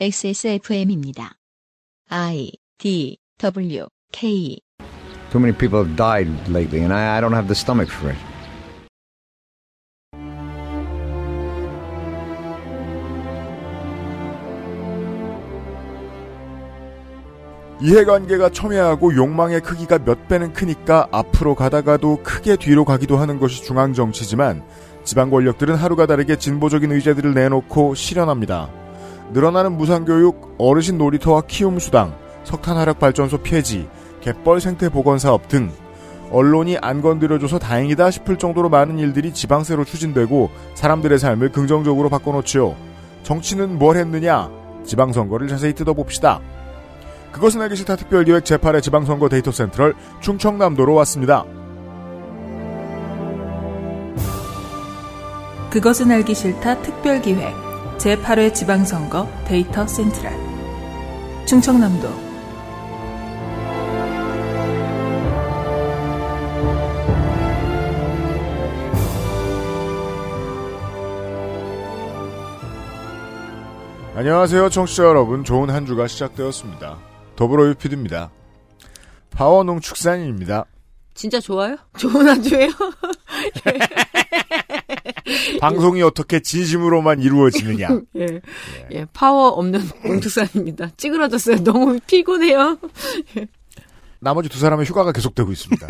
XSFM입니다. I D W K Too many people have died lately, and I, I don't have the stomach for it. 이해관계가 첨예하고 욕망의 크기가 몇 배는 크니까 앞으로 가다가도 크게 뒤로 가기도 하는 것이 중앙정치지만 지방 권력들은 하루가 다르게 진보적인 의제들을 내놓고 실현합니다. 늘어나는 무상교육, 어르신 놀이터와 키움수당, 석탄화력발전소 폐지, 갯벌 생태보건사업 등 언론이 안 건드려줘서 다행이다 싶을 정도로 많은 일들이 지방세로 추진되고 사람들의 삶을 긍정적으로 바꿔놓지요. 정치는 뭘 했느냐? 지방선거를 자세히 뜯어봅시다. 그것은 알기 싫다 특별기획 제8회 지방선거 데이터 센트럴 충청남도로 왔습니다. 그것은 알기 싫다 특별기획 제8회 지방선거 데이터 센트럴 충청남도 안녕하세요, 청취자 여러분. 좋은 한 주가 시작되었습니다. 더불어 유피드입니다. 파워농축산인입니다. 진짜 좋아요? 좋은 한 주예요? 방송이 어떻게 진심으로만 이루어지느냐. 예. 예, 파워 없는 농축산입니다. 찌그러졌어요. 너무 피곤해요. 나머지 두 사람의 휴가가 계속되고 있습니다.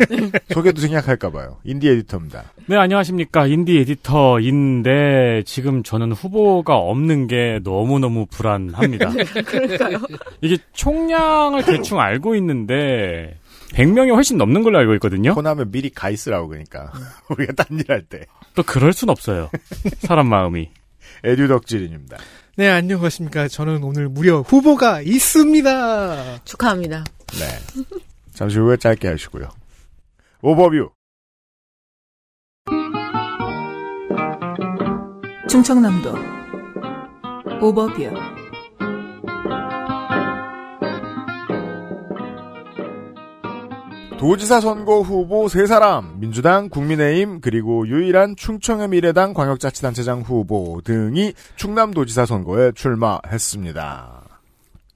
소개도 생략할까봐요. 인디 에디터입니다. 네, 안녕하십니까. 인디 에디터인데, 지금 저는 후보가 없는 게 너무너무 불안합니다. 그러니까요. 이게 총량을 대충 알고 있는데, 100명이 훨씬 넘는 걸로 알고 있거든요? 호나면 미리 가 있으라고 그러니까. 우리가 딴 일 할 때. 또 그럴 순 없어요. 사람 마음이. 에듀덕질인입니다. 네, 안녕하십니까. 저는 오늘 무려 후보가 있습니다. 축하합니다. 네. 잠시 후에 짧게 하시고요. 오버뷰. 충청남도 오버뷰 도지사 선거 후보 세 사람, 민주당, 국민의힘, 그리고 유일한 충청의 미래당 광역자치단체장 후보 등이 충남도지사 선거에 출마했습니다.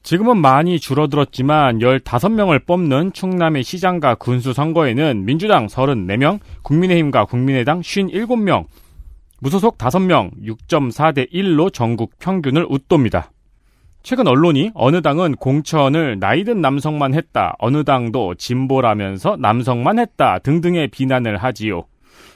지금은 많이 줄어들었지만 15명을 뽑는 충남의 시장과 군수 선거에는 민주당 34명, 국민의힘과 국민의당 57명, 무소속 5명, 6.4대 1로 전국 평균을 웃돕니다. 최근 언론이 어느 당은 공천을 나이든 남성만 했다, 어느 당도 진보라면서 남성만 했다 등등의 비난을 하지요.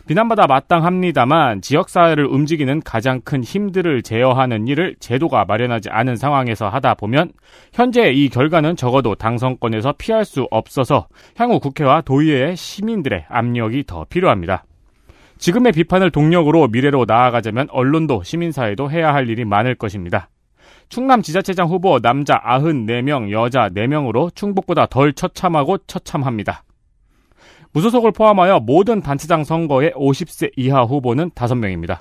비난받아 마땅합니다만 지역사회를 움직이는 가장 큰 힘들을 제어하는 일을 제도가 마련하지 않은 상황에서 하다 보면 현재 이 결과는 적어도 당선권에서 피할 수 없어서 향후 국회와 도의회 시민들의 압력이 더 필요합니다. 지금의 비판을 동력으로 미래로 나아가자면 언론도 시민사회도 해야 할 일이 많을 것입니다. 충남 지자체장 후보 남자 94명, 여자 4명으로 충북보다 덜 처참하고 처참합니다. 무소속을 포함하여 모든 단체장 선거의 50세 이하 후보는 5명입니다.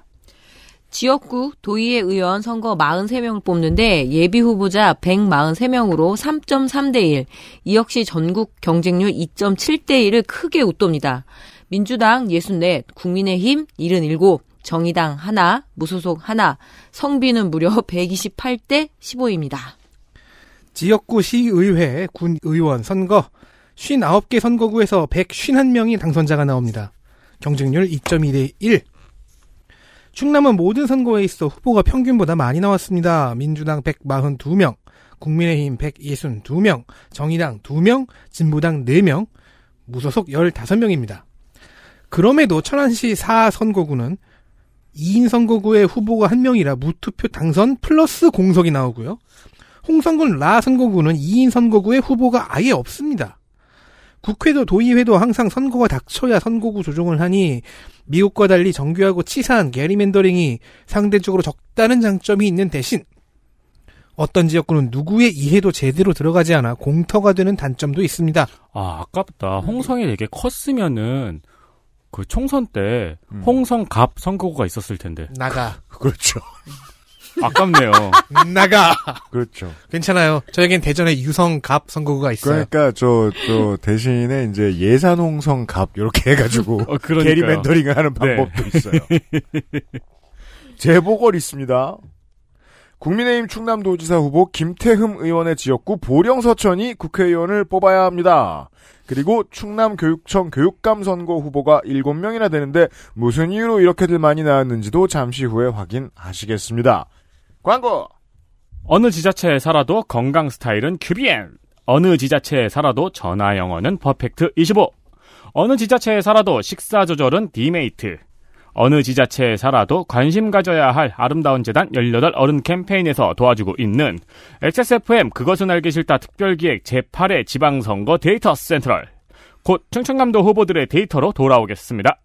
지역구 도의회 의원 선거 43명을 뽑는데 예비 후보자 143명으로 3.3대 1. 이 역시 전국 경쟁률 2.7대 1을 크게 웃돕니다. 민주당 64, 국민의힘 77, 정의당 하나, 무소속 하나, 성비는 무려 128대 15입니다. 지역구 시의회 군 의원 선거 59개 선거구에서 151명이 당선자가 나옵니다. 경쟁률 2.2대 1. 충남은 모든 선거에 있어 후보가 평균보다 많이 나왔습니다. 민주당 142명, 국민의힘 162명, 정의당 2명, 진보당 4명, 무소속 15명입니다. 그럼에도 천안시 4선거구는 2인 선거구의 후보가 1명이라 무투표 당선 플러스 공석이 나오고요. 홍성군 라 선거구는 2인 선거구의 후보가 아예 없습니다. 국회도 도의회도 항상 선거가 닥쳐야 선거구 조정을 하니 미국과 달리 정교하고 치사한 게리맨더링이 상대적으로 적다는 장점이 있는 대신 어떤 지역구는 누구의 이해도 제대로 들어가지 않아 공터가 되는 단점도 있습니다. 아, 아깝다. 홍성이 되게 컸으면은 그 총선 때 음. 홍성갑 선거구가 있었을 텐데. 나가. 그렇죠. 아깝네요. 나가. 그렇죠. 괜찮아요. 저에겐 대전에 유성갑 선거구가 있어요. 그러니까 저, 저 대신에 이제 예산홍성 갑 이렇게 해가지고 어. 게리 멘토링을 하는 네. 방법도 있어요. 재보궐 있습니다. 국민의힘 충남도지사 후보 김태흠 의원의 지역구 보령 서천이 국회의원을 뽑아야 합니다. 그리고 충남교육청 교육감 선거 후보가 7명이나 되는데 무슨 이유로 이렇게들 많이 나왔는지도 잠시 후에 확인하시겠습니다. 광고! 어느 지자체에 살아도 건강 스타일은 큐비엔. 어느 지자체에 살아도 전화 영어는 퍼펙트 25. 어느 지자체에 살아도 식사 조절은 디메이트. 어느 지자체에 살아도 관심 가져야 할 아름다운 재단 18 어른 캠페인에서 도와주고 있는 XSFM 그것은 알기 싫다 특별기획 제8회 지방선거 데이터 센트럴. 곧 충청남도 후보들의 데이터로 돌아오겠습니다.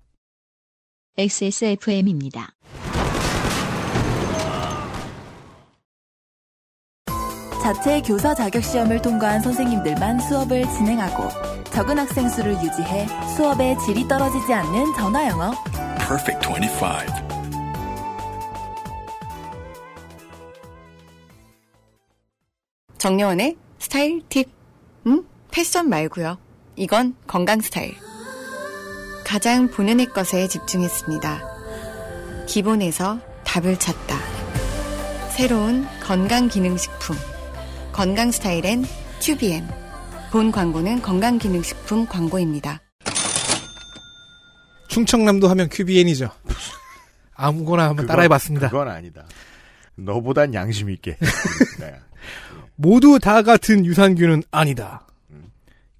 XSFM입니다. 자체 교사 자격 시험을 통과한 선생님들만 수업을 진행하고 적은 학생 수를 유지해 수업의 질이 떨어지지 않는 전화 영어. Perfect 25. 정려원의 스타일 팁. 음? 패션 말고요. 이건 건강 스타일. 가장 본연의 것에 집중했습니다. 기본에서 답을 찾다. 새로운 건강기능식품. 건강 스타일엔 튜비엔. 본 광고는 건강기능식품 광고입니다. 충청남도 하면 큐비엔이죠. 아무거나 한번 그건- 따라해봤습니다. 그건 아니다. 너보단 양심 있게. 네. 모두 다 같은 유산균은 아니다.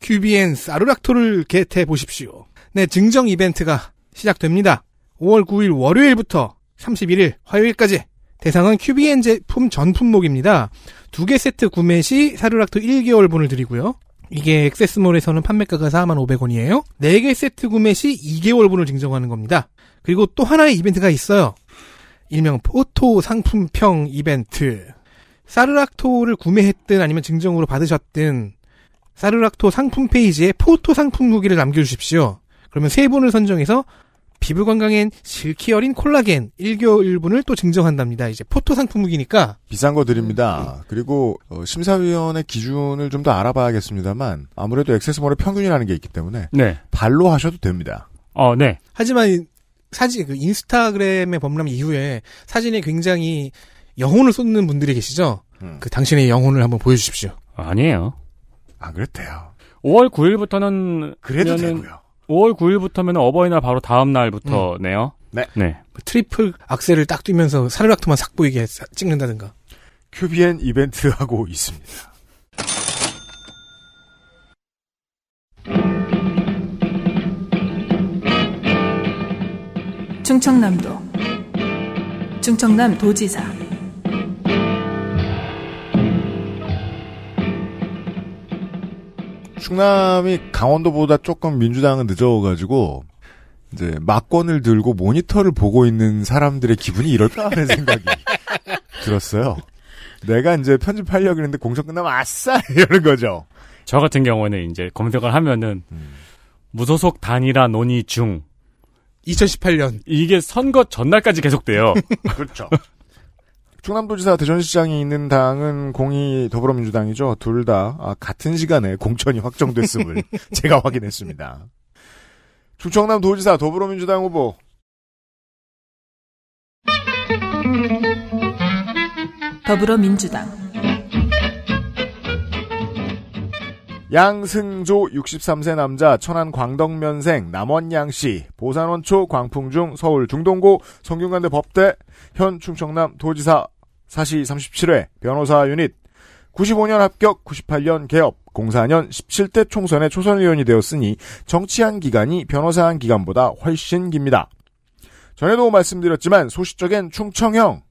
큐비엔 사르락토를 개태 보십시오. 네, 증정 이벤트가 시작됩니다. 5월 9일 월요일부터 31일 화요일까지 대상은 큐비엔 제품 전 품목입니다. 두 개 세트 구매 시 사르락토 1개월분을 드리고요. 이게 액세스몰에서는 판매가가 45,500원이에요. 4개 세트 구매 시 2개월분을 증정하는 겁니다. 그리고 또 하나의 이벤트가 있어요. 일명 포토 상품평 이벤트. 사르락토를 구매했든 아니면 증정으로 받으셨든 사르락토 상품 페이지에 포토 상품 후기를 남겨주십시오. 그러면 세 분을 선정해서 피부 건강엔 실키 어린 콜라겐 1개월분을 또 증정한답니다. 이제 포토 상품 후기니까 비싼 거 드립니다. 그리고 어, 심사위원의 기준을 좀 더 알아봐야겠습니다만 아무래도 액세스몰의 평균이라는 게 있기 때문에 네. 발로 하셔도 됩니다. 어, 네. 하지만 사진 그 인스타그램의 범람 이후에 사진에 굉장히 영혼을 쏟는 분들이 계시죠. 음. 그 당신의 영혼을 한번 보여주십시오. 아니에요. 아 그랬대요. 5월 9일부터는 그래도 면은- 되고요. 5월 9일부터면 어버이날 바로 다음 날부터네요. 네. 네. 트리플 악셀을 딱 뛰면서 사르락토만 싹 보이게 싹 찍는다든가. 큐비엔 이벤트 하고 있습니다. 충청남도 충청남 도지사 충남이 강원도보다 조금 민주당은 늦어가지고 이제 막권을 들고 모니터를 보고 있는 사람들의 기분이 이럴까 하는 생각이 들었어요. 내가 이제 편집하려고 했는데 공천 끝나면 아싸 이러는 거죠. 저 같은 경우는 이제 검색을 하면은 무소속 단일화 논의 중 2018년 이게 선거 전날까지 계속돼요. 그렇죠. 충남도지사 대전시장이 있는 당은 공이 더불어민주당이죠. 둘다 아, 같은 시간에 공천이 확정됐음을 제가 확인했습니다. 충청남 도지사 더불어민주당 후보 더불어민주당 양승조 63세 남자 천안 광덕면생 남원양씨 보산원초 광풍중 서울 중동고 성균관대 법대 현 충청남 도지사 사시 37회 변호사 유닛 95년 합격 98년 개업 04년 17대 총선의 초선 의원이 되었으니 정치한 기간이 변호사한 기간보다 훨씬 깁니다. 전에도 말씀드렸지만 소시적엔 충청형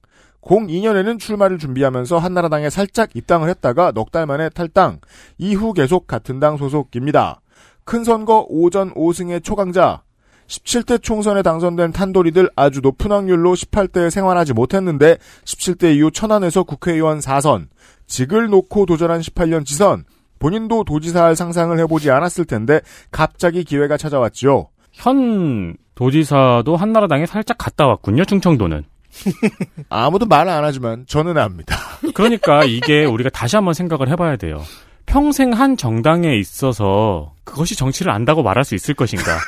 02년에는 출마를 준비하면서 한나라당에 살짝 입당을 했다가 넉 달 만에 탈당, 이후 계속 같은 당 소속입니다. 큰 선거 5전 5승의 초강자, 17대 총선에 당선된 탄도리들 아주 높은 확률로 18대에 생활하지 못했는데 17대 이후 천안에서 국회의원 4선, 직을 놓고 도전한 18년 지선, 본인도 도지사 할 상상을 해보지 않았을 텐데 갑자기 기회가 찾아왔지요. 현 도지사도 한나라당에 살짝 갔다 왔군요. 충청도는. 아무도 말 안 하지만 저는 압니다. 그러니까 이게 우리가 다시 한번 생각을 해봐야 돼요. 평생 한 정당에 있어서 그것이 정치를 안다고 말할 수 있을 것인가?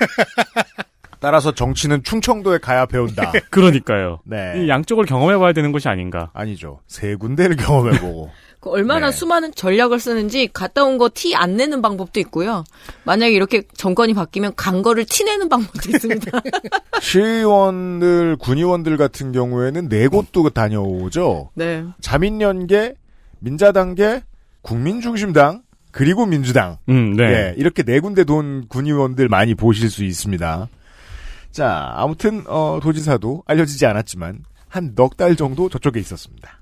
따라서 정치는 충청도에 가야 배운다. 그러니까요. 네. 이 양쪽을 경험해봐야 되는 것이 아닌가. 아니죠. 세 군데를 경험해보고. 그 얼마나 네. 수많은 전략을 쓰는지 갔다 온 거 티 안 내는 방법도 있고요. 만약에 이렇게 정권이 바뀌면 간 거를 티 내는 방법도 있습니다. 시의원들, 군의원들 같은 경우에는 네 곳도 다녀오죠. 네. 자민련계, 민자당계, 국민중심당, 그리고 민주당. 음, 네. 예, 이렇게 네 군데 돈 군의원들 많이 보실 수 있습니다. 자, 아무튼 어, 도지사도 알려지지 않았지만 한 넉 달 정도 저쪽에 있었습니다.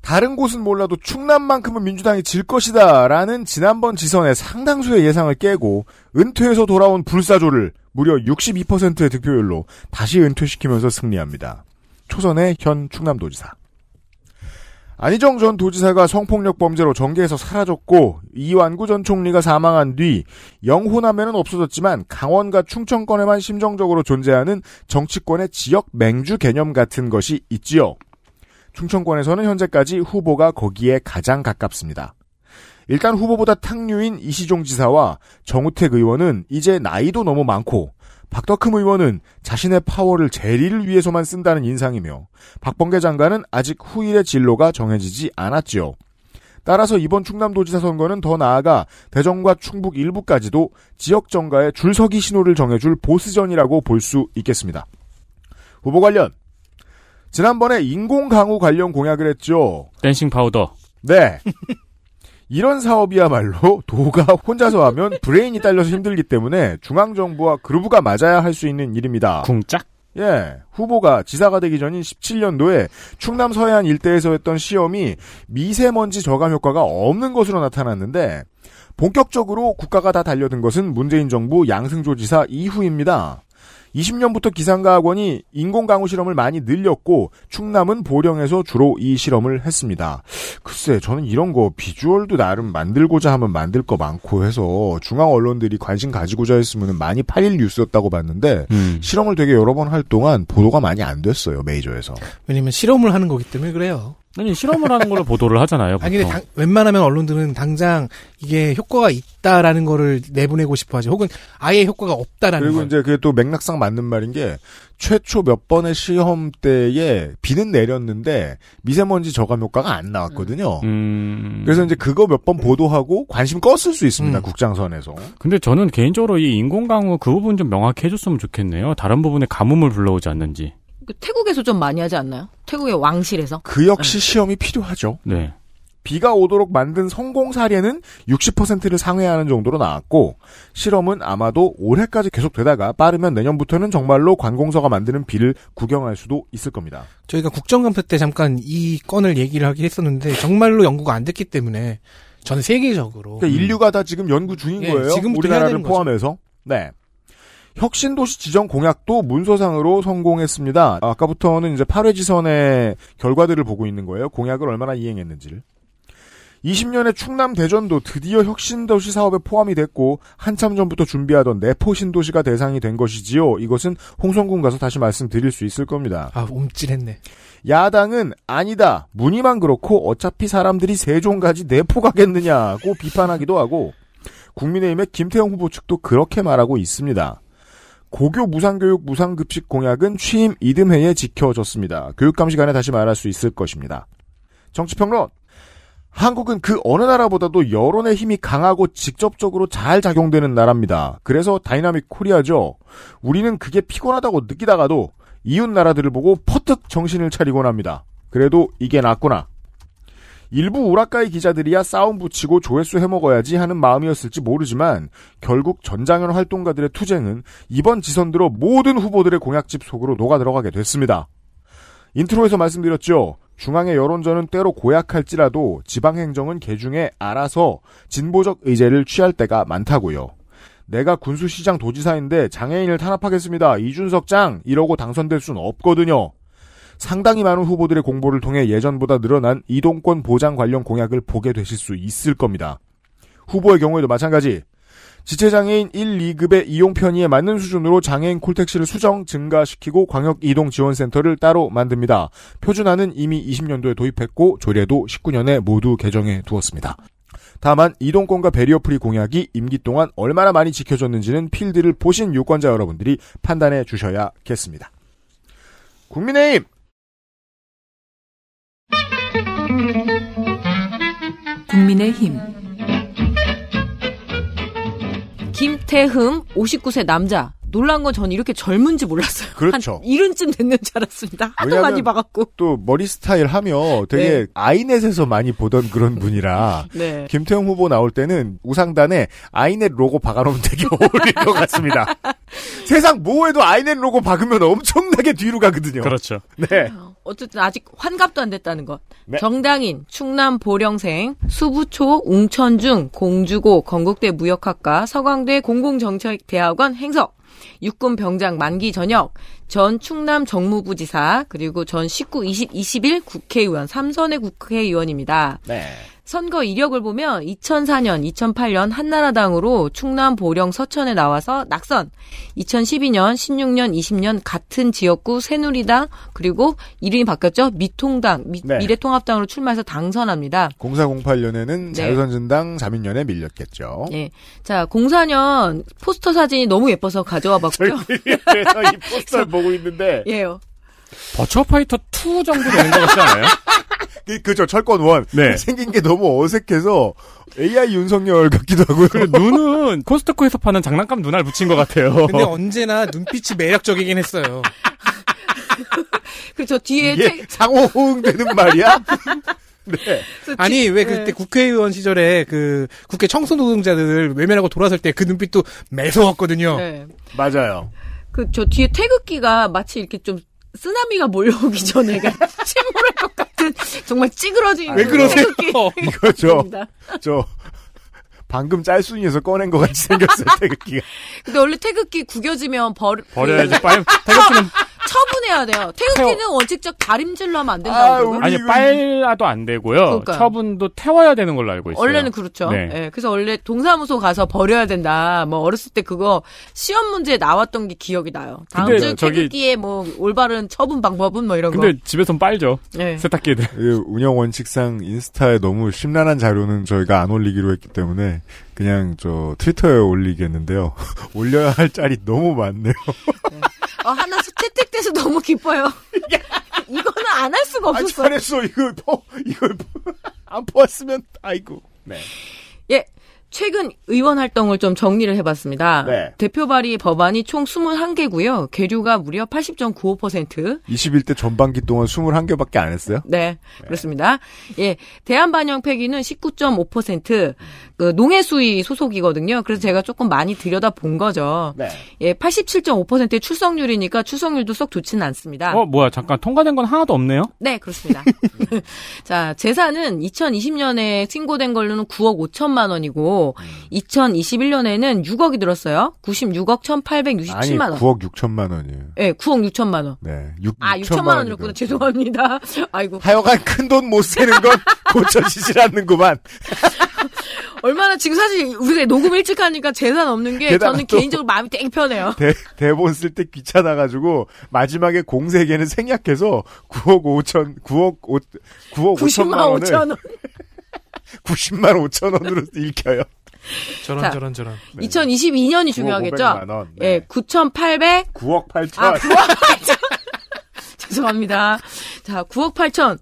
다른 곳은 몰라도 충남만큼은 민주당이 질 것이다라는 지난번 지선의 상당수의 예상을 깨고 은퇴해서 돌아온 불사조를 무려 62%의 득표율로 다시 은퇴시키면서 승리합니다. 초선의 현 충남도지사. 안희정 전 도지사가 성폭력 범죄로 정계에서 사라졌고 이완구 전 총리가 사망한 뒤 영호남에는 없어졌지만 강원과 충청권에만 심정적으로 존재하는 정치권의 지역 맹주 개념 같은 것이 있지요. 충청권에서는 현재까지 후보가 거기에 가장 가깝습니다. 일단 후보보다 탕류인 이시종 지사와 정우택 의원은 이제 나이도 너무 많고 박덕흠 의원은 자신의 파워를 재리를 위해서만 쓴다는 인상이며 박범계 장관은 아직 후일의 진로가 정해지지 않았지요. 따라서 이번 충남도지사 선거는 더 나아가 대전과 충북 일부까지도 지역 정가의 줄서기 신호를 정해줄 보스전이라고 볼 수 있겠습니다. 후보 관련 지난번에 인공 강우 관련 공약을 했죠. dancing powder. 네. 이런 사업이야말로 도가 혼자서 하면 브레인이 딸려서 힘들기 때문에 중앙정부와 groove가 맞아야 할 수 있는 일입니다. 쿵짝? 예, 후보가 지사가 되기 전인 17년도에 충남 서해안 일대에서 했던 시험이 미세먼지 저감 효과가 없는 것으로 나타났는데 본격적으로 국가가 다 달려든 것은 문재인 정부 양승조 지사 이후입니다. 20년부터 기상과학원이 인공강우 실험을 많이 늘렸고 충남은 보령에서 주로 이 실험을 했습니다. 글쎄 저는 이런 거 비주얼도 나름 만들고자 하면 만들 거 많고 해서 중앙 언론들이 관심 가지고자 했으면 많이 팔릴 뉴스였다고 봤는데 음. 실험을 되게 여러 번 할 동안 보도가 많이 안 됐어요 메이저에서. 왜냐면 실험을 하는 거기 때문에 그래요. 아니, 실험을 하는 걸로 보도를 하잖아요. 보통. 아니 근데 당- 웬만하면 언론들은 당장 이게 효과가 있다라는 거를 내보내고 싶어 하지. 혹은 아예 효과가 없다라는 그리고 걸. 이제 그게 또 맥락상 맞는 말인 게 최초 몇 번의 시험 때에 비는 내렸는데 미세먼지 저감 효과가 안 나왔거든요. 음. 그래서 이제 그거 몇 번 보도하고 관심 껐을 수 있습니다. 음. 국장선에서. 근데 저는 개인적으로 이 인공강우 그 부분 좀 명확히 해줬으면 좋겠네요. 다른 부분에 가뭄을 불러오지 않는지. 그 태국에서 좀 많이 하지 않나요? 태국의 왕실에서? 그 역시 시험이 필요하죠. 네. 비가 오도록 만든 성공 사례는 60%를 상회하는 정도로 나왔고 실험은 아마도 올해까지 계속되다가 빠르면 내년부터는 정말로 관공서가 만드는 비를 구경할 수도 있을 겁니다. 저희가 국정감사 때 잠깐 이 건을 얘기를 하긴 했었는데 정말로 연구가 안 됐기 때문에 전 세계적으로 그러니까 인류가 다 지금 연구 중인 예, 거예요. 지금부터 해야 우리나라를. 포함해서. 네. 혁신도시 지정 공약도 문서상으로 성공했습니다. 아까부터는 이제 8회 지선의 결과들을 보고 있는 거예요. 공약을 얼마나 이행했는지를. 20년의 충남 대전도 드디어 혁신도시 사업에 포함이 됐고 한참 전부터 준비하던 내포 신도시가 대상이 된 것이지요. 이것은 홍성군 가서 다시 말씀드릴 수 있을 겁니다. 아 움찔했네. 야당은 아니다. 문의만 그렇고 어차피 사람들이 세종까지 내포 가겠느냐고 비판하기도 하고 국민의힘의 김태형 후보 측도 그렇게 말하고 있습니다. 고교 무상교육 무상급식 공약은 취임 이듬해에 지켜졌습니다. 교육감 시간에 다시 말할 수 있을 것입니다. 정치평론 한국은 그 어느 나라보다도 여론의 힘이 강하고 직접적으로 잘 작용되는 나라입니다. 그래서 dynamic Korea죠. 우리는 그게 피곤하다고 느끼다가도 이웃 나라들을 보고 퍼뜩 정신을 차리곤 합니다. 그래도 이게 낫구나. 일부 우라카이 기자들이야 싸움 붙이고 조회수 해먹어야지 하는 마음이었을지 모르지만 결국 전장연 활동가들의 투쟁은 이번 지선 들어 모든 후보들의 공약집 속으로 녹아 들어가게 됐습니다. intro에서 말씀드렸죠. 중앙의 여론전은 때로 고약할지라도 지방행정은 개중에 알아서 진보적 의제를 취할 때가 많다고요. 내가 군수시장 도지사인데 장애인을 탄압하겠습니다. 이준석 짱 이러고 당선될 수는 없거든요. 상당히 많은 후보들의 공보를 통해 예전보다 늘어난 이동권 보장 관련 공약을 보게 되실 수 있을 겁니다. 후보의 경우에도 마찬가지. 지체장애인 1, 2급의 이용 편의에 맞는 수준으로 장애인 콜택시를 수정, 증가시키고 광역 이동 지원센터를 따로 만듭니다. 표준화는 이미 20년도에 도입했고 조례도 19년에 모두 개정해 두었습니다. 다만 이동권과 베리어프리 공약이 임기 동안 얼마나 많이 지켜졌는지는 필드를 보신 유권자 여러분들이 판단해 주셔야겠습니다. 국민의힘 국민의힘 김태흠 59세 남자. 놀란 건 전 이렇게 젊은지 몰랐어요. 그렇죠. 한 이른쯤 됐는 줄 알았습니다. 하도 많이 봐갖고. 또 머리 스타일 하며 되게 네. 아이넷에서 많이 보던 그런 분이라 네. 김태형 후보 나올 때는 우상단에 아이넷 로고 박아놓으면 되게 어울릴 것 같습니다. 세상 뭐해도 아이넷 로고 박으면 엄청나게 뒤로 가거든요. 그렇죠. 네. 어쨌든 아직 환갑도 안 됐다는 것. 네. 정당인, 충남 보령생, 수부초, 웅천중, 공주고, 건국대 무역학과, 서강대 공공정책대학원 행석, 육군 병장 만기 전역, 전 충남 정무부지사, 그리고 전 19, 20, 21 국회의원, 삼선의 국회의원입니다. 네. 선거 이력을 보면 2004년, 2008년 한나라당으로 충남 보령 서천에 나와서 낙선. 2012년, 16년, 20년 같은 지역구 새누리당 그리고 이름이 바뀌었죠. 미통당, 미, 네. 래통합당으로 출마해서 당선합니다. 0408년에는 네. 자유선진당 자민련에 밀렸겠죠. 예. 자, 04년 포스터 사진이 너무 예뻐서 가져와 봤고요. 그래서 이 포스터를 보고 있는데 예요. 버처파이터 2 정도 되는 것 같지 않아요? 그, 그죠 철권 원 네. 생긴 게 너무 어색해서 AI 윤석열 같기도 하고요. 그리고 눈은 코스트코에서 파는 장난감 눈알 붙인 것 같아요. 근데 언제나 눈빛이 매력적이긴 했어요. 그리고 저 뒤에 이게 책, 상호 호응되는 말이야? 네. 아니 왜 네. 그때 국회의원 시절에 그 국회 청소 노동자들 외면하고 돌아설 때 그 눈빛도 매서웠거든요. 네. 맞아요. 그 저 뒤에 태극기가 마치 이렇게 좀 쓰나미가 몰려오기 전에 그러니까 침몰할 것 같은 정말 찌그러진 왜그 그러세요? 태극기. 이거 저, 입니다. 저, 방금 짤순이에서 꺼낸 것 같이 생겼어요, 태극기가. 근데 원래 태극기 구겨지면 버, 버려야지. 빨, 태극기는, 처분해야 돼요. 태극기는 원칙적 다림질로 하면 안 된다고 아, 아니, 빨라도 안 되고요. 그러니까요. 처분도 태워야 되는 걸로 알고 있어요. 원래는 그렇죠. 네. 예, 그래서 원래 동사무소 가서 버려야 된다. 뭐 어렸을 때 그거 시험 문제에 나왔던 게 기억이 나요. 다음 근데 주 저기- 태극기의 뭐 올바른 처분 방법은 뭐 이런 근데 거. 집에선 빨죠. 예. 세탁기들. 그 운영 원칙상 인스타에 너무 심란한 자료는 저희가 안 올리기로 했기 때문에 그냥 저 트위터에 올리겠는데요. 올려야 할 짤이 너무 많네요. 어, 하나 채택돼서 너무 기뻐요. 이거는 안 할 수가 아, 없었어. 잘했어. 이걸 퍼, 이걸 퍼- 안 퍼왔으면, 아이고. 네. 예. 최근 의원 활동을 좀 정리를 해봤습니다. 네. 대표 발의 법안이 총 21개고요. 계류가 무려 80.95%. 21대 전반기 동안 21개밖에 안 했어요? 네, 그렇습니다. 예, 대한반영 폐기는 19.5%, 그 농해수위 소속이거든요. 그래서 제가 조금 많이 들여다 본 거죠. 네. 예, 87.5%의 출석률이니까 출석률도 썩 좋지는 않습니다. 어, 뭐야. 잠깐 통과된 건 하나도 없네요? 네, 그렇습니다. 자, 재산은 2020년에 신고된 걸로는 9억 5천만 원이고, 2021년에는 6억이 들었어요. 96억 1,867만 아니, 원. 9억 6천만 원이에요. 예, 9억 6천만 원. 네. 6, 아, 6천만 원이었구나. 죄송합니다. 아이고. 하여간 큰 돈못 세는 건 고쳐지질 않는구만. 얼마나 지금 사실 우리가 녹음 일찍 하니까 재산 없는 게 저는 또- 개인적으로 마음이 되게 편해요. 대, 대본 쓸 때 귀찮아가지고, 마지막에 공세계는 생략해서 9억 5천, 9억 5, 9억 5천만 90만 원을 5천 원. 90만 5천 원으로 읽혀요. 저런 자. 저런 저런. 2022년이 중요하겠죠? 500만 원. 네. 예, 9,800 9억 8천. 아, 9억 8천. 죄송합니다. 자, 9억 8천.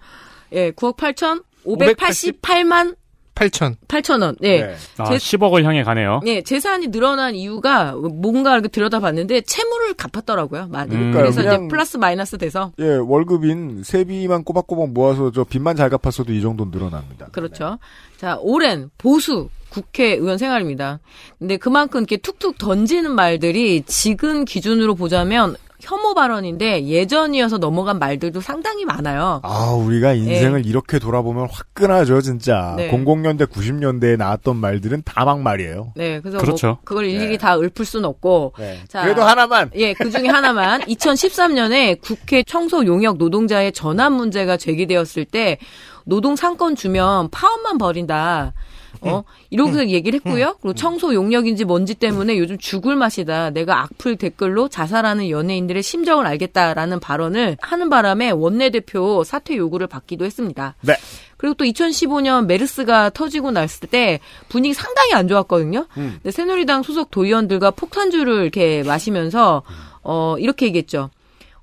예, 9억 8천 588만 8천. 8천 원. 예. 네. 아, 제- 10억을 향해 가네요. 예, 재산이 늘어난 이유가 뭔가 이렇게 들여다봤는데 채무를 갚았더라고요, 많이. 음. 그래서 이제 그냥- 플러스 마이너스 돼서 예, 월급인 세비만 꼬박꼬박 모아서 저 빚만 잘 갚았어도 이 정도는 늘어납니다. 그렇죠. 자, 오랜 보수 국회의원 생활입니다. 근데 그만큼 이렇게 툭툭 던지는 말들이 지금 기준으로 보자면 혐오 발언인데 예전이어서 넘어간 말들도 상당히 많아요. 아, 우리가 인생을 이렇게 돌아보면 화끈하죠, 진짜. 네. 00년대, 90년대에 나왔던 말들은 다 막말이에요. 네, 그래서 그렇죠. 뭐 그걸 일일이 네. 다 읊을 순 없고 네. 자. 그래도 하나만. 예, 그 중에 하나만 2013년에 국회 청소 용역 노동자의 전환 문제가 제기되었을 때 노동 상권 주면 파업만 벌인다. 어, 이렇게 얘기를 했고요. 그리고 청소 용역인지 뭔지 때문에 요즘 죽을 맛이다. 내가 악플 댓글로 자살하는 연예인들의 심정을 알겠다라는 발언을 하는 바람에 원내대표 사퇴 요구를 받기도 했습니다. 네. 그리고 또 2015년 메르스가 터지고 났을 때 분위기 상당히 안 좋았거든요. 음. 근데 새누리당 소속 도의원들과 폭탄주를 이렇게 마시면서 어 이렇게 얘기했죠.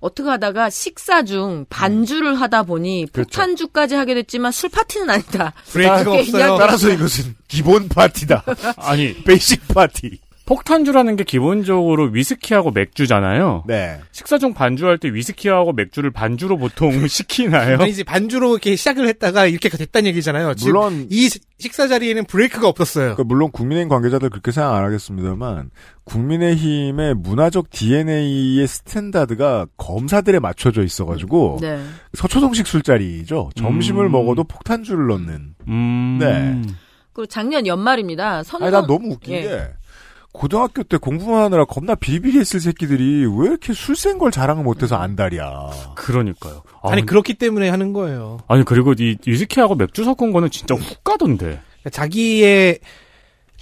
어떻게 하다가 식사 중 반주를 하다 보니 그렇죠. 폭탄주까지 하게 됐지만 술 파티는 아니다. 브레이크가 없어요. 따라서 이것은 기본 파티다. 아니 베이식 파티. 폭탄주라는 게 기본적으로 위스키하고 맥주잖아요. 네. 식사 중 반주할 때 위스키하고 맥주를 반주로 보통 시키나요? 아니지 반주로 이렇게 시작을 했다가 이렇게 됐다는 얘기잖아요. 물론 이 시- 식사 자리에는 브레이크가 없었어요. 그러니까 물론 국민의힘 관계자들 그렇게 생각 안 하겠습니다만 국민의힘의 문화적 DNA의 standard가 검사들에 맞춰져 있어가지고 네. 서초동식 술자리죠. 점심을 음. 먹어도 폭탄주를 넣는. 음. 네. 그리고 작년 연말입니다. 선거 아니 난 너무 웃긴 예. 게 고등학교 때 공부만 하느라 겁나 비리비리했을 새끼들이 왜 이렇게 술 센 걸 자랑을 못해서 안달이야. 그러니까요. 아, 아니 그렇기 때문에 하는 거예요. 아니 그리고 이 위스키하고 맥주 섞은 거는 진짜 훅 가던데. 자기의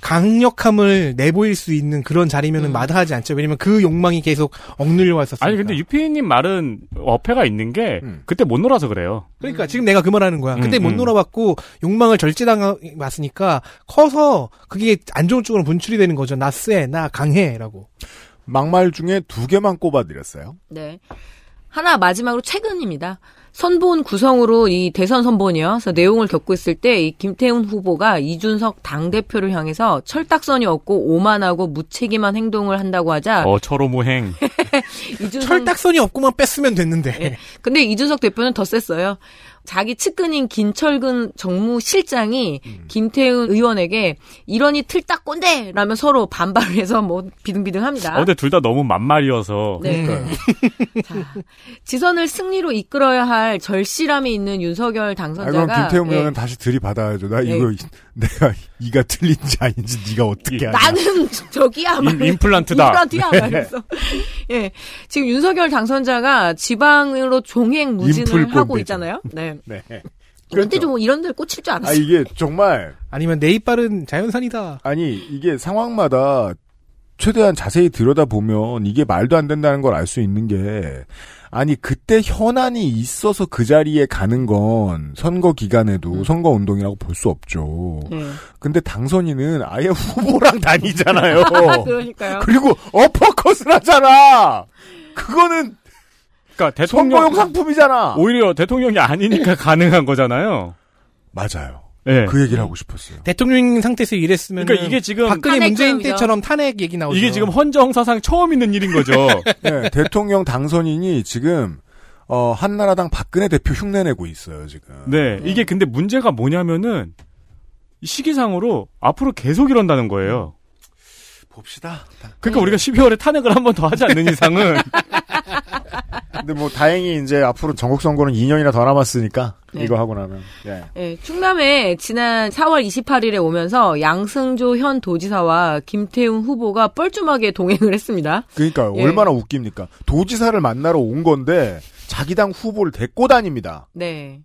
강력함을 내보일 수 있는 그런 자리면은 음. 마다하지 않죠. 왜냐면 그 욕망이 계속 억눌려 왔었으니까. 아니 근데 유피님 말은 어폐가 있는 게 음. 그때 못 놀아서 그래요. 그러니까 지금 내가 그 말하는 거야. 그때 음, 못 음. 놀아봤고 욕망을 절제당했으니까 커서 그게 안 좋은 쪽으로 분출이 되는 거죠. 나 쎄, 나 강해라고. 막말 중에 두 개만 꼽아드렸어요. 네. 하나 마지막으로 최근입니다. 선본 구성으로 이 대선 선본이요. 그래서 내용을 겪고 있을 때 이 김태훈 후보가 이준석 당 대표를 향해서 철딱선이 없고 오만하고 무책임한 행동을 한다고 하자 어 철오무행. 이준석 철딱선이 없고만 뺐으면 됐는데. 예. 근데 이준석 대표는 더 셌어요. 자기 측근인 김철근 정무실장이 음. 김태훈 의원에게 이러니 틀딱 꼰대! 라며 서로 반발을 해서 뭐 비등비등합니다. 어, 근데 둘 다 너무 만말이어서. 네. 자, 지선을 승리로 이끌어야 할 절실함이 있는 윤석열 아, 당선자가 그럼 김태형 예, 의원은 다시 들이받아야죠. 나 예. 이거 내가 이가 틀린지 아닌지 네가 어떻게 알아? 나는 저기야 임- 말을- 임플란트다. 임플란트야 말했어. 예, 지금 윤석열 당선자가 지방으로 종행 무진을 하고. 있잖아요. 네. 네. 그때 좀 이런 데를 꽂힐 줄아 알았어. 이게 정말 아니면 내 이빨은 자연산이다. 아니 이게 상황마다 최대한 자세히 들여다 보면 이게 말도 안 된다는 걸 알 수 있는 게 아니 그때 현안이 있어서 그 자리에 가는 건 선거 기간에도 음. 선거 운동이라고 볼 수 없죠. 네. 근데 당선인은 아예 후보랑 다니잖아요. 그러니까요. 그리고 어퍼컷을 하잖아. 그거는 그러니까 선거용 대통령 상품이잖아. 오히려 대통령이 아니니까 가능한 거잖아요. 맞아요. 네. 그 얘기를 하고 싶었어요. 대통령 상태에서 일했으면 그러니까 이게 지금 박근혜 탄핵 문재인 처형이죠. 때처럼 탄핵 얘기 나오죠. 이게 지금 헌정 사상 처음 있는 일인 거죠. 네, 대통령 당선인이 지금 어, 한나라당 박근혜 대표 흉내내고 있어요 지금. 네, 이게 근데 문제가 뭐냐면은 이 시기상으로 앞으로 계속 이런다는 거예요. 봅시다. 그러니까 우리가 12월에 탄핵을 한 번 더 하지 않는 이상은 근데 뭐 다행히 이제 앞으로 전국 선거는 2년이나 더 남았으니까 네. 이거 하고 나면. 예. 예, 충남에 지난 4월 28일에 오면서 양승조 현 도지사와 김태훈 후보가 뻘쭘하게 동행을 했습니다. 그러니까 예. 얼마나 웃깁니까? 도지사를 만나러 온 건데 자기 당 후보를 데리고 다닙니다. 네.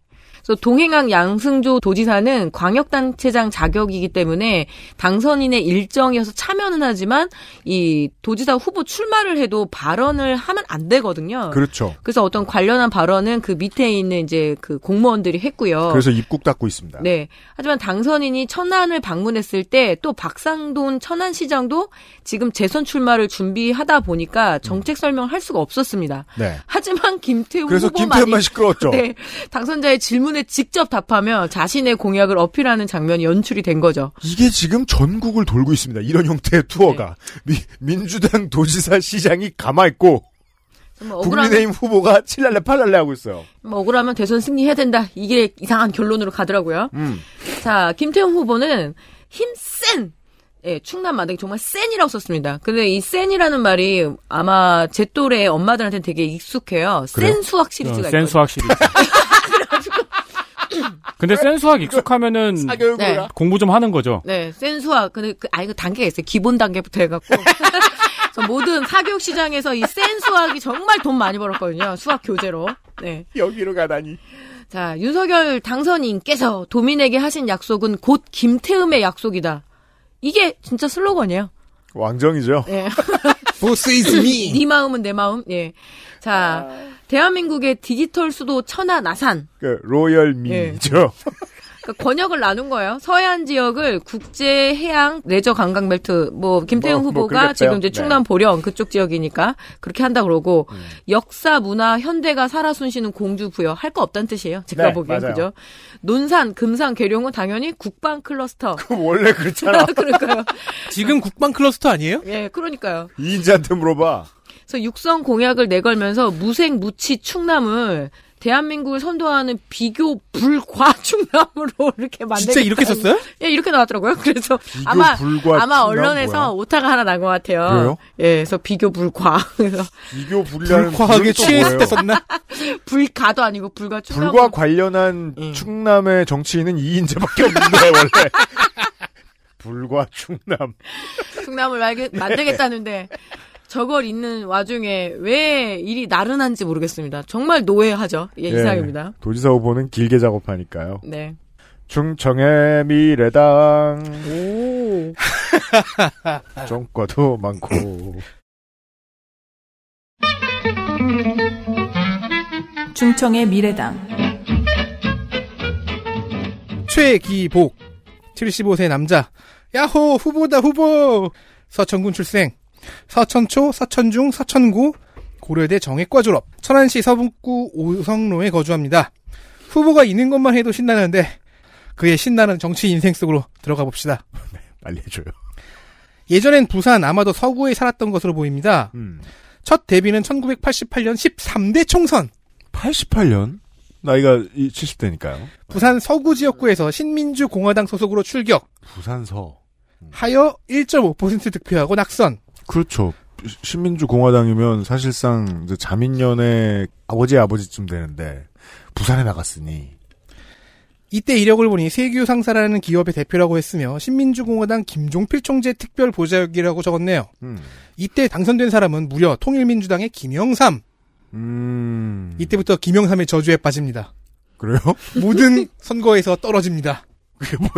그래서 동행한 양승조 도지사는 광역단체장 자격이기 때문에 당선인의 일정이어서 참여는 하지만 이 도지사 후보 출마를 해도 발언을 하면 안 되거든요. 그렇죠. 그래서 어떤 관련한 발언은 그 밑에 있는 이제 그 공무원들이 했고요. 그래서 입국 닫고 있습니다. 네. 하지만 당선인이 천안을 방문했을 때 또 박상돈 천안시장도 지금 재선 출마를 준비하다 보니까 정책 설명을 할 수가 없었습니다. 네. 하지만 김태우 그래서 김태현만 시끄러웠죠. 네, 당선자의 질문 에 직접 답하며 자신의 공약을 어필하는 장면이 연출이 된 거죠. 이게 지금 전국을 돌고 있습니다. 이런 형태의 투어가 네. 미- 민주당 도지사 시장이 가마 있고 뭐 억울하면, 국민의힘 후보가 칠랄레 팔랄레 하고 있어요. 뭐 억울하면 대선 승리해야 된다. 이게 이상한 결론으로 가더라고요. 음. 자, 김태형 후보는 힘센 예, 충남 만들기 정말 센이라고 썼습니다. 근데 이 센이라는 말이 아마 제 또래 엄마들한테는 되게 익숙해요. 그래요? 센 수학 시리즈가 있거든요. 센 수학 시리즈. 근데 센 수학 익숙하면은 네. 네. 공부 좀 하는 거죠. 네, 센 수학. 근데 그, 아, 이거 단계가 있어요. 기본 단계부터 해갖고. 모든 사교육 시장에서 이 센 수학이 정말 돈 많이 벌었거든요. 수학 교재로. 네. 여기로 가다니. 자, 윤석열 당선인께서 도민에게 하신 약속은 곧 김태음의 약속이다. 이게 진짜 슬로건이에요. 왕정이죠. 예. 보스 is me. 네 마음은 내 마음. 예. 자, 대한민국의 디지털 수도 천안 아산. 그 로열 미죠. 그러니까 권역을 나눈 거예요. 서해안 지역을 국제 해양 레저 관광 벨트 뭐 김태흠 뭐, 뭐 후보가 그러겠대요. 지금 이제 네. 충남 보령 그쪽 지역이니까 그렇게 한다 그러고 음. 역사 문화 현대가 살아 숨쉬는 공주 부여 할 거 없다는 뜻이에요. 제가 네, 보기엔 맞아요. 그죠? 논산, 금산, 계룡은 당연히 국방 클러스터. 그 원래 그렇잖아. 그러니까요. 지금 국방 클러스터 아니에요? 예, 그러니까요. 이인재한테 물어봐. 그래서 육성 공약을 내걸면서 무색 무치 충남을 대한민국을 선도하는 비교 불과 충남으로 이렇게 만들 진짜 이렇게 썼어요? 예, 이렇게 나왔더라고요. 그래서 아마 불과 아마 언론에서 뭐야? 오타가 하나 난 것 같아요. 그래요? 예, 그래서 비교 불과. 그래서 비교 불과하게 취했을? 때 썼나? 불가도 아니고 불과 충남. 불과 관련한 음. 충남의 정치인은 이인재밖에 없는데 원래. 불과 충남. 충남을 말게- 만들겠다는데 저걸 읽는 와중에 왜 일이 나른한지 모르겠습니다. 정말 노예하죠. 예, 이상입니다. 도지사 후보는 길게 작업하니까요. 네. 충청의 미래당 오. 정과도 많고 충청의 미래당 최기복 75세 남자 야호 후보다 후보 서천군 출생 서천초 서천중 서천구 고려대 정액과 졸업 천안시 서북구 오성로에 거주합니다 후보가 있는 것만 해도 신나는데 그의 신나는 정치 인생 속으로 들어가 봅시다 빨리 해줘요. 예전엔 부산 아마도 서구에 살았던 것으로 보입니다 음. 첫 데뷔는 1988년 13대 총선 88년 나이가 70대니까요. 부산 서구 지역구에서 신민주 공화당 소속으로 출격 부산서. 하여 1.5% 득표하고 낙선 그렇죠. 시- 신민주 공화당이면 사실상 이제 자민련의 아버지 아버지쯤 되는데 부산에 나갔으니 이때 이력을 보니 세규 상사라는 기업의 대표라고 했으며 신민주공화당 김종필 총재 특별 보좌역이라고 적었네요. 음. 이때 당선된 사람은 무려 통일민주당의 김영삼. 음. 이때부터 김영삼의 저주에 빠집니다. 그래요? 모든 선거에서 떨어집니다. 그게 뭐야?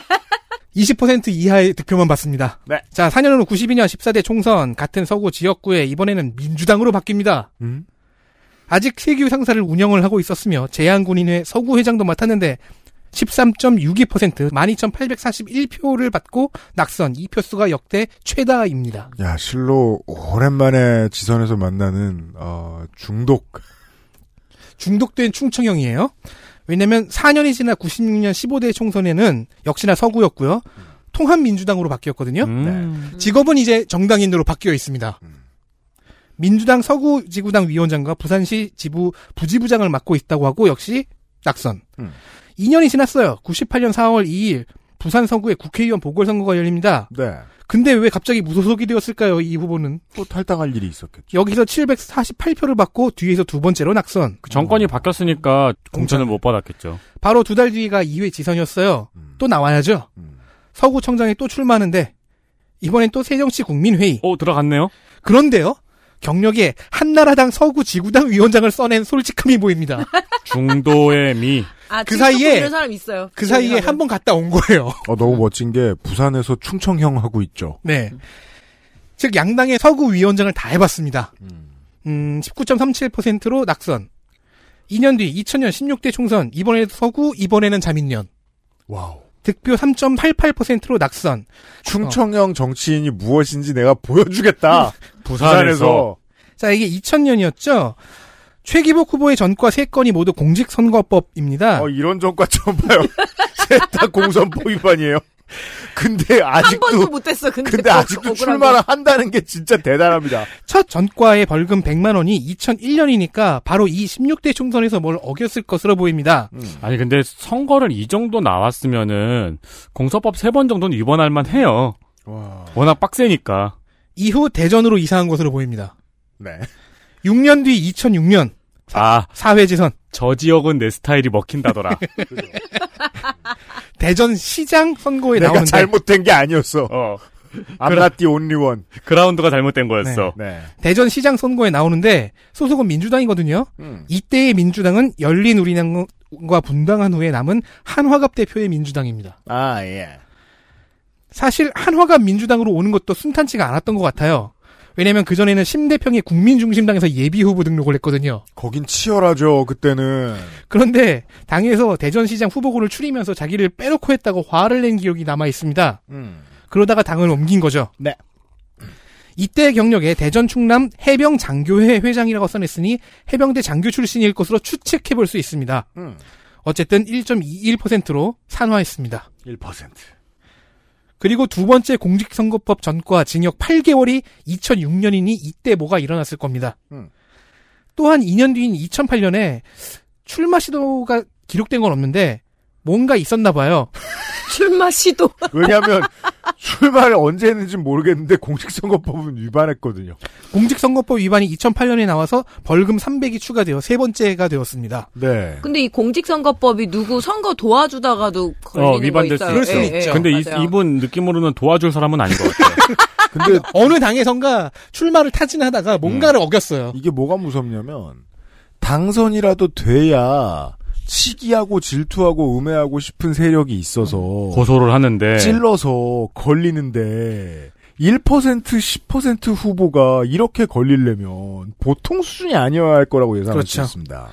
20% 이하의 득표만 받습니다. 네. 자, 4년 후 92년 14대 총선 같은 서구 지역구에 이번에는 민주당으로 바뀝니다. 음? 아직 세규 상사를 운영을 하고 있었으며 제안군인회 서구 회장도 맡았는데 13.62% 12,841표를 받고 낙선 2표수가 역대 최다입니다. 야, 실로 오랜만에 지선에서 만나는 어, 중독. 중독된 충청형이에요. 왜냐면 4년이 지나 96년 15대 총선에는 역시나 서구였고요. 통합민주당으로 바뀌었거든요. 음. 직업은 이제 정당인으로 바뀌어 있습니다. 민주당 서구 지구당 위원장과 부산시 지부 부지부장을 맡고 있다고 하고 역시 낙선. 음. 2년이 지났어요. 98년 4월 2일 부산 서구에 국회의원 보궐선거가 열립니다. 네. 근데 왜 갑자기 무소속이 되었을까요? 이 후보는 또 탈당할 일이 있었겠죠. 여기서 748표를 받고 뒤에서 두 번째로 낙선. 그 정권이 바뀌었으니까 공천을 못 받았겠죠. 바로 두 달 뒤가 2회 지선이었어요. 음. 또 나와야죠. 음. 서구청장에 또 출마하는데 이번엔 또 새정치 국민회의. 오 들어갔네요. 그런데요. 경력에 한나라당 서구 지구당 위원장을 써낸 솔직함이 보입니다. 중도의 미. 아, 그 사이에- 이런 사람 있어요. 그 사이에 한 번 갔다 온 거예요. 어, 너무 멋진 게 부산에서 충청형 하고 있죠. 네. 즉 양당의 서구 위원장을 다 해봤습니다. 음, 19.37%로 낙선. 2년 뒤 2000년 16대 총선 이번에도 서구 이번에는 자민련. wow. 득표 3.88%로 낙선. 충청형 정치인이 무엇인지 내가 보여주겠다. 부산에서 자 이게 2000년이었죠. 최기복 후보의 전과 3건이 모두 공직선거법입니다. 어, 이런 전과 처음 봐요. 셋 다 공선법 위반이에요. 근데 한 번도 아직도 못했어. 근데, 근데 억- 아직도 출마를 한다는 게 진짜 대단합니다. 첫 전과의 벌금 100만 원이 2001년이니까 바로 이 16대 총선에서 뭘 어겼을 것으로 보입니다. 아니 근데 선거를 이 정도 나왔으면은 공서법 세 번 정도는 위반할 만해요. 와. 워낙 빡세니까. 이후 대전으로 이사한 것으로 보입니다. 네. 6년 뒤 2006년 아, 사회지선 저 지역은 내 스타일이 먹힌다더라. 대전 시장 선거에 내가 나오는데 잘못된 게 아니었어. 어, only one. 그라운드가 잘못된 거였어. 네. 대전 시장 선거에 나오는데 소속은 민주당이거든요. 음. 이때의 민주당은 열린 우리당과 분당한 후에 남은 한화갑 대표의 민주당입니다. 아, 예. 사실 한화갑 민주당으로 오는 것도 순탄치가 않았던 것 같아요. 왜냐면 그전에는 심대평이 국민중심당에서 예비후보 등록을 했거든요. 거긴 치열하죠, 그때는. 그런데 당에서 대전시장 후보군을 추리면서 자기를 빼놓고 했다고 화를 낸 기억이 남아 있습니다. 음. 그러다가 당을 옮긴 거죠. 네. 이때 경력에 대전 충남 해병 장교회 회장이라고 써냈으니 해병대 장교 출신일 것으로 추측해 볼 수 있습니다. 음. 어쨌든 1.21%로 산화했습니다. 1%. 그리고 두 번째 공직선거법 전과 징역 8개월이 2006년이니 이때 뭐가 일어났을 겁니다. 음. 또한 2년 뒤인 2008년에 출마 시도가 기록된 건 없는데 뭔가 있었나 봐요. 출마 시도. 왜냐하면 출마를 언제 했는지 모르겠는데 공직선거법은 위반했거든요. 공직선거법 위반이 2008년에 나와서 벌금 300이 추가되어 세 번째가 되었습니다. 네. 근데 이 공직선거법이 누구 선거 도와주다가도 걸리는 어, 위반될 거수 있어요. 그럴 수는 있죠. 근데 이, 맞아요. 이 분 느낌으로는 도와줄 사람은 아닌 것 같아요. 근데 어느 당에선가 출마를 타진하다가 뭔가를 어겼어요. 이게 뭐가 무섭냐면 당선이라도 돼야 시기하고 질투하고 음해하고 싶은 세력이 있어서 고소를 하는데. 찔러서 걸리는데 1% 10% 후보가 이렇게 걸리려면 보통 수준이 아니어야 할 거라고 예상할 수 그렇죠. 있습니다.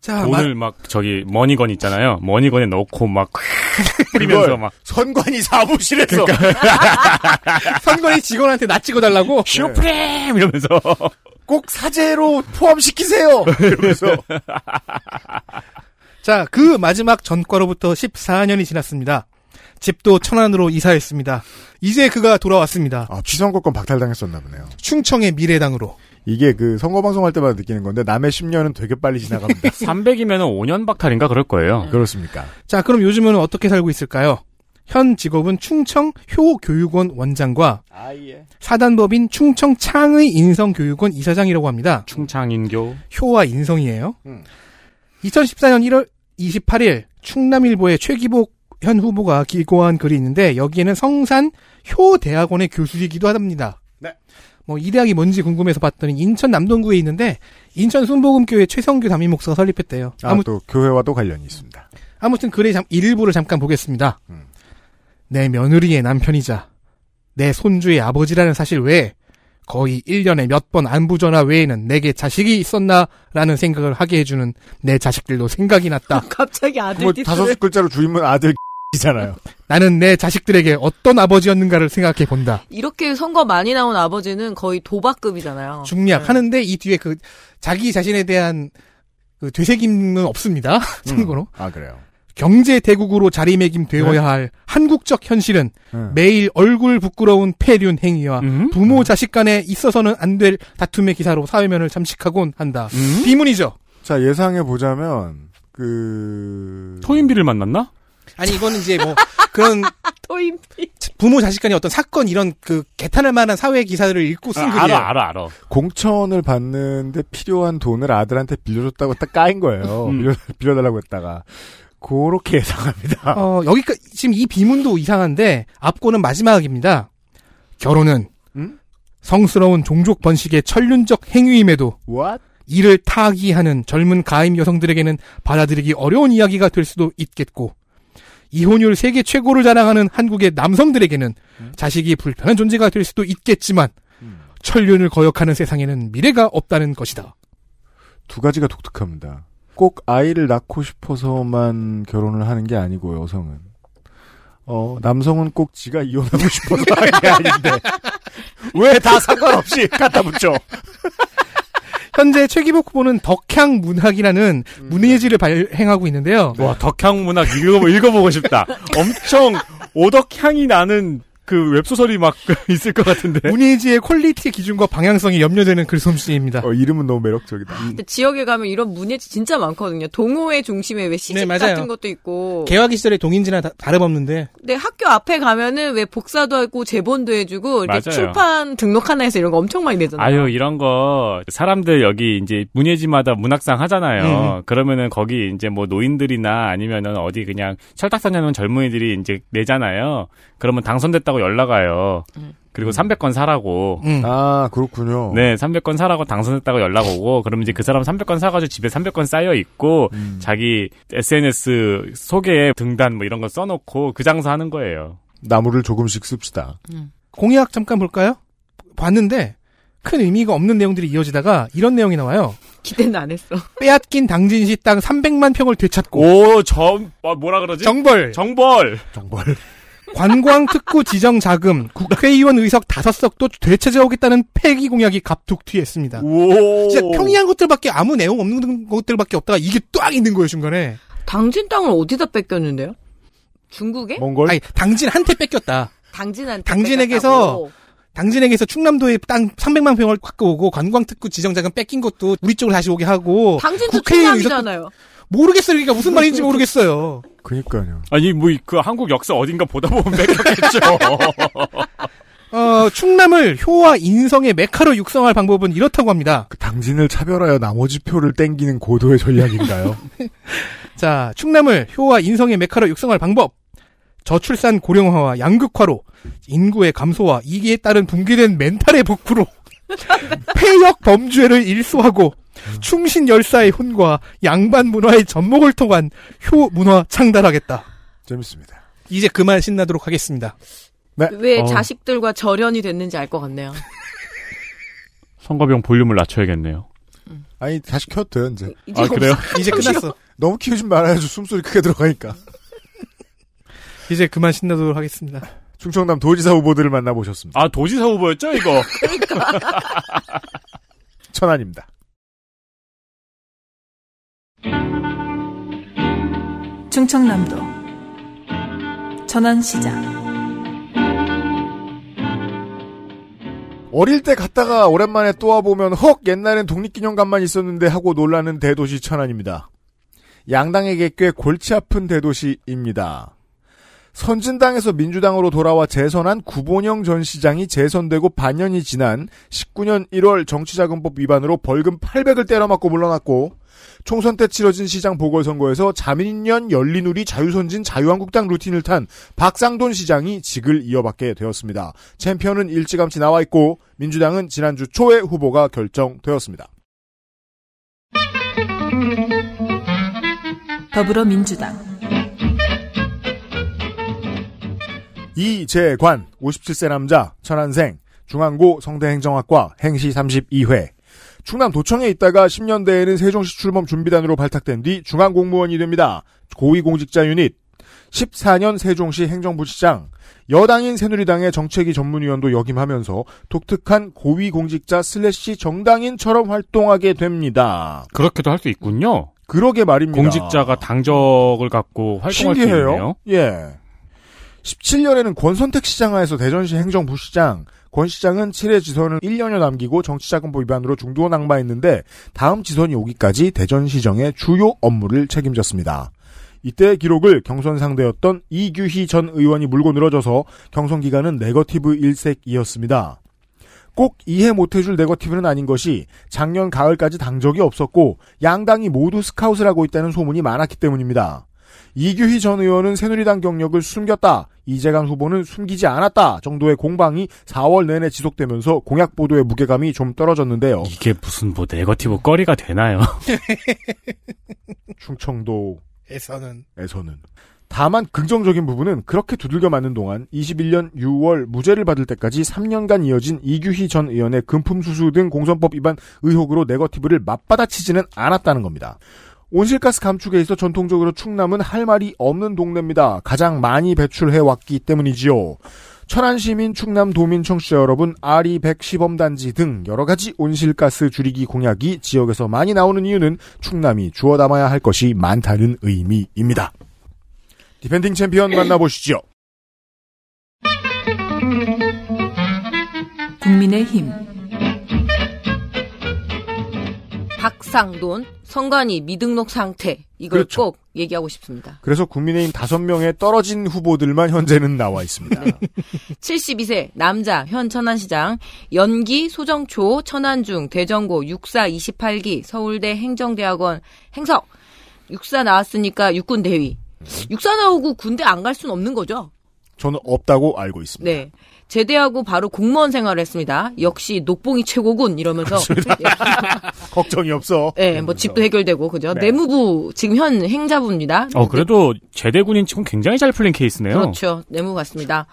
자, 돈을 막 저기 머니건 있잖아요. 머니건에 넣고 막 뿌리면서 그걸 막. 선관위 사무실에서. 마- 선거리 직원한테 나 찍어달라고? 슈프림! 이러면서. 꼭 사제로 포함시키세요. 이러면서 자, 그 마지막 전과로부터 14년이 지났습니다. 집도 천안으로 이사했습니다. 이제 그가 돌아왔습니다. 아, 취선거권 박탈당했었나 보네요. 충청의 미래당으로. 이게 그 선거 방송할 때마다 느끼는 건데 남의 10년은 되게 빨리 지나갑니다. 300이면 5년 박탈인가 그럴 거예요. 그렇습니까? 자, 그럼 요즘은 어떻게 살고 있을까요? 현 직업은 충청 효교육원 원장과 아 예. 사단법인 충청 창의 인성교육원 이사장이라고 합니다. 충창인교 효와 인성이에요. 음. 2014년 1월 28일 충남일보의 최기복 현 후보가 기고한 글이 있는데 여기에는 성산 효 대학원의 교수이기도 합니다. 네. 뭐 이 대학이 뭔지 궁금해서 봤더니 인천 남동구에 있는데 인천 순복음교회 최성규 담임 목사가 설립했대요. 아, 아무, 또 교회와도 관련이 있습니다. 아무튼 글의 잠- 일부를 잠깐 보겠습니다. 음. 내 며느리의 남편이자 내 손주의 아버지라는 사실 외에 거의 1년에 몇 번 안부 전화 외에는 내게 자식이 있었나라는 생각을 하게 해주는 내 자식들도 생각이 났다. 갑자기 뭐 아들 다섯 띠를 글자로 주임은 아들 이잖아요. 나는 내 자식들에게 어떤 아버지였는가를 생각해 본다. 이렇게 선거 많이 나온 아버지는 거의 도박급이잖아요. 중략 네. 하는데 이 뒤에 그 자기 자신에 대한 그 되새김은 없습니다. 참고로 아 그래요. 경제 대국으로 자리매김되어야 할 한국적 현실은 음. 매일 얼굴 부끄러운 폐륜 행위와 음? 부모 자식 간에 있어서는 안 될 다툼의 기사로 사회면을 잠식하곤 한다. 음? 비문이죠. 자 예상해 보자면 그 토인비를 만났나? 아니 이거는 이제 뭐 그런 토인비. 부모 자식 간의 어떤 사건 이런 그 개탄할 만한 사회 기사들을 읽고 쓴 아, 글이에요. 알아 알아 알아. 공천을 받는데 필요한 돈을 아들한테 빌려줬다고 딱 까인 거예요. 음. 빌려, 빌려달라고 했다가 그렇게 예상합니다. 어, 여기까지 지금 이 비문도 이상한데 앞고는 마지막입니다. 결혼은 음? 성스러운 종족 번식의 천륜적 행위임에도 What? 이를 타기하는 젊은 가임 여성들에게는 받아들이기 어려운 이야기가 될 수도 있겠고 이혼율 세계 최고를 자랑하는 한국의 남성들에게는 자식이 불편한 존재가 될 수도 있겠지만 음. 천륜을 거역하는 세상에는 미래가 없다는 것이다. 두 가지가 독특합니다. 꼭 아이를 낳고 싶어서만 결혼을 하는 게 아니고 여성은 어 남성은 꼭 지가 이혼하고 싶어서 하는 게 아닌데 왜 다 상관없이 갖다 붙여? 현재 최기복 후보는 덕향 문학이라는 문예지를 발행하고 있는데요. 와 덕향 문학 읽어 읽어보고 싶다. 엄청 오덕향이 나는 그 웹소설이 막 있을 것 같은데. 문예지의 quality 기준과 방향성이 염려되는 글솜씨입니다. 어, 이름은 너무 매력적이다. 근데 지역에 가면 이런 문예지 진짜 많거든요. 동호회 중심에 왜 시집 네, 맞아요. 같은 것도 있고. 개화기 시절의 동인지나 다, 다름없는데 근데 학교 앞에 가면은 왜 복사도 하고 제본도 해주고 이렇게 맞아요. 출판 등록 하나 해서 이런 거 엄청 많이 내잖아요. 아유 이런 거 사람들 여기 이제 문예지마다 문학상 하잖아요. 그러면은 거기 이제 뭐 노인들이나 아니면은 어디 그냥 철딱선 해놓은 젊은이들이 이제 내잖아요. 그러면 당선됐다고 연락 와요. 그리고 300건 사라고. 음. 아 그렇군요. 네, 300건 사라고 당선됐다고 연락 오고, 그러면 이제 그 사람 300건 사가지고 집에 300건 쌓여 있고, 음. 자기 SNS 소개에 등단 뭐 이런 거 써놓고 그 장사 하는 거예요. 나무를 조금씩 씁시다. 공약 잠깐 볼까요? 봤는데 큰 의미가 없는 내용들이 이어지다가 이런 내용이 나와요. 기대는 안 했어. 빼앗긴 당진시 땅 300만 평을 되찾고 오, 정, 어, 뭐라 그러지? 정벌 정벌. 정벌. 관광 특구 지정 자금 국회의원 의석 다섯 석도 되찾아오겠다는 폐기 공약이 갑툭튀했습니다. 오. 진짜 평이한 것들밖에 아무 내용 없는 것들밖에 없다가 이게 딱 있는 거예요 중간에. 당진 땅을 어디다 뺏겼는데요? 중국에? 몽골? 아니 당진한테 뺏겼다. 당진한테 당진에게서 뺏겼다고. 당진에게서 충남도에 땅 300만 평을 갖고 오고 관광 특구 지정 자금 뺏긴 것도 우리 쪽으로 다시 오게 하고 당진도 국회의원 의석 충남이잖아요. 모르겠어요. 그러니까 무슨 말인지 모르겠어요. 그니까요. 아니, 뭐, 그 한국 역사 어딘가 보다 보면 뺏겼겠죠. 어, 충남을 효와 인성의 메카로 육성할 방법은 이렇다고 합니다. 그 당진을 차별하여 나머지 표를 땡기는 고도의 전략인가요? 자, 충남을 효와 인성의 메카로 육성할 방법. 저출산 고령화와 양극화로 인구의 감소와 이기에 따른 붕괴된 멘탈의 복구로 폐역 범죄를 일소하고 충신 열사의 혼과 양반 문화의 접목을 통한 효 문화 창달하겠다. 재밌습니다. 이제 그만 신나도록 하겠습니다. 왜 어. 자식들과 절연이 됐는지 알 것 같네요. 성가병 볼륨을 낮춰야겠네요. 아니, 다시 켰대요, 이제. 이제 아, 그래요? 이제 끝났어. 너무 키우지 말아야죠. 숨소리 크게 들어가니까. 이제 그만 신나도록 하겠습니다. 충청남 도지사 후보들을 만나보셨습니다. 아, 도지사 후보였죠, 이거? 천안입니다. 충청남도 천안시장 어릴 때 갔다가 오랜만에 또 와보면 헉 옛날엔 독립기념관만 있었는데 하고 놀라는 대도시 천안입니다. 양당에게 꽤 골치 아픈 대도시입니다. 선진당에서 민주당으로 돌아와 재선한 구본영 전 시장이 재선되고 반년이 지난 19년 1월 정치자금법 위반으로 벌금 800을 때려맞고 물러났고 총선 때 치러진 시장 보궐선거에서 자민련 열린우리 자유선진 자유한국당 루틴을 탄 박상돈 시장이 직을 이어받게 되었습니다. 챔피언은 일찌감치 나와 있고 민주당은 지난주 초에 후보가 결정되었습니다. 더불어민주당 이재관 57세 남자 천안생 중앙고 성대행정학과 행시 32회 충남 도청에 있다가 10년대에는 세종시 출범 준비단으로 발탁된 뒤 중앙공무원이 됩니다. 고위공직자 유닛 14년 세종시 행정부시장 여당인 새누리당의 정책위 전문위원도 역임하면서 독특한 고위공직자 slash 정당인처럼 활동하게 됩니다. 그렇게도 할 수 있군요. 그러게 말입니다. 공직자가 당적을 갖고 활동할 수 신기해요. 있네요. 예. 17년에는 권선택 시장하에서 대전시 행정부시장, 권 시장은 7회 지선을 1년여 남기고 정치자금법 위반으로 중도 낙마했는데 다음 지선이 오기까지 대전시정의 주요 업무를 책임졌습니다. 이때의 기록을 경선 상대였던 이규희 전 의원이 물고 늘어져서 경선 기간은 네거티브 일색이었습니다. 꼭 이해 못해줄 네거티브는 아닌 것이 작년 가을까지 당적이 없었고 양당이 모두 스카웃을 하고 있다는 소문이 많았기 때문입니다. 이규희 전 의원은 새누리당 경력을 숨겼다. 이재강 후보는 숨기지 않았다. 정도의 공방이 4월 내내 지속되면서 공약 보도의 무게감이 좀 떨어졌는데요. 이게 무슨 뭐 네거티브 거리가 되나요? 충청도 에서는 에서는 다만 긍정적인 부분은 그렇게 두들겨 맞는 동안 21년 6월 무죄를 받을 때까지 3년간 이어진 이규희 전 의원의 금품 수수 등 공선법 위반 의혹으로 네거티브를 맞받아치지는 않았다는 겁니다. 온실가스 감축에 있어 전통적으로 충남은 할 말이 없는 동네입니다. 가장 많이 배출해 왔기 때문이지요. 천안시민 충남 도민 청취자 여러분, RE100 산업단지 등 여러 가지 온실가스 줄이기 공약이 지역에서 많이 나오는 이유는 충남이 주워 담아야 할 것이 많다는 의미입니다. defending champion 만나보시죠. 국민의힘 박상돈 선관위 미등록 상태 이걸 그렇죠. 꼭 얘기하고 싶습니다. 그래서 국민의힘 5명의 떨어진 후보들만 현재는 나와 있습니다. 72세 남자 현 천안시장 연기 소정초 천안중 대전고 육사 28기 서울대 행정대학원 행석 육사 나왔으니까 육군 대위 육사 나오고 군대 안갈 수는 없는 거죠. 저는 없다고 알고 있습니다. 네. 제대하고 바로 공무원 생활을 했습니다. 역시 녹봉이 최고군 이러면서 걱정이 없어. 예, 네, 뭐 집도 해결되고 그죠. 네. 내무부 지금 현 행자부입니다. 어, 그래도 제대군인 치곤 굉장히 잘 풀린 케이스네요. 그렇죠. 내무 같습니다.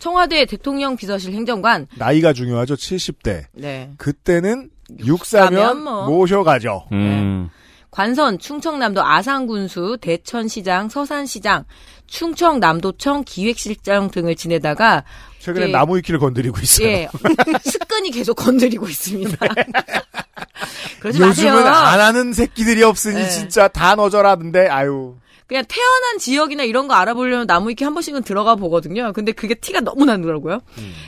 청와대 대통령 비서실 행정관. 나이가 중요하죠. 70대. 네. 그때는 육사면 뭐. 모셔가죠. 음. 관선, 충청남도 아산군수, 대천시장, 서산시장, 충청남도청 기획실장 등을 지내다가 최근에 예. 나무 위키를 건드리고 있어요. 예, 측근이 계속 건드리고 있습니다. 그러지 요즘은 마세요. 안 하는 새끼들이 없으니 네. 진짜 다 너절하던데 아유. 그냥 태어난 지역이나 이런 거 알아보려면 나무 위키 한 번씩은 들어가 보거든요. 근데 그게 티가 너무 나더라고요.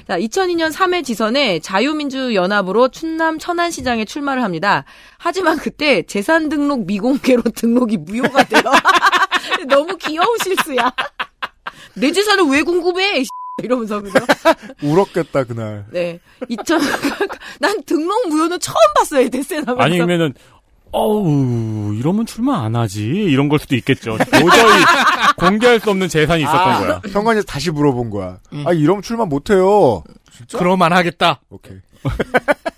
자, 2002년 3회 지선에 자유민주연합으로 충남 천안시장에 출마를 합니다. 하지만 그때 재산 등록 미공개로 등록이 무효가 돼요. 너무 귀여운 실수야. 내 재산을 왜 궁금해? 이 이러면서 그죠? 울었겠다 그날. 네. 2000, 난 등록 무효는 처음 봤어요, 데센하면서. 아니면은 어우 이러면 출마 안 하지 이런 걸 수도 있겠죠. 도저히 공개할 수 없는 재산이 있었던 아, 거야. 현관에서 다시 물어본 거야. 아 이러면 출마 못 해요. 진짜? 그럼 안 하겠다. 오케이.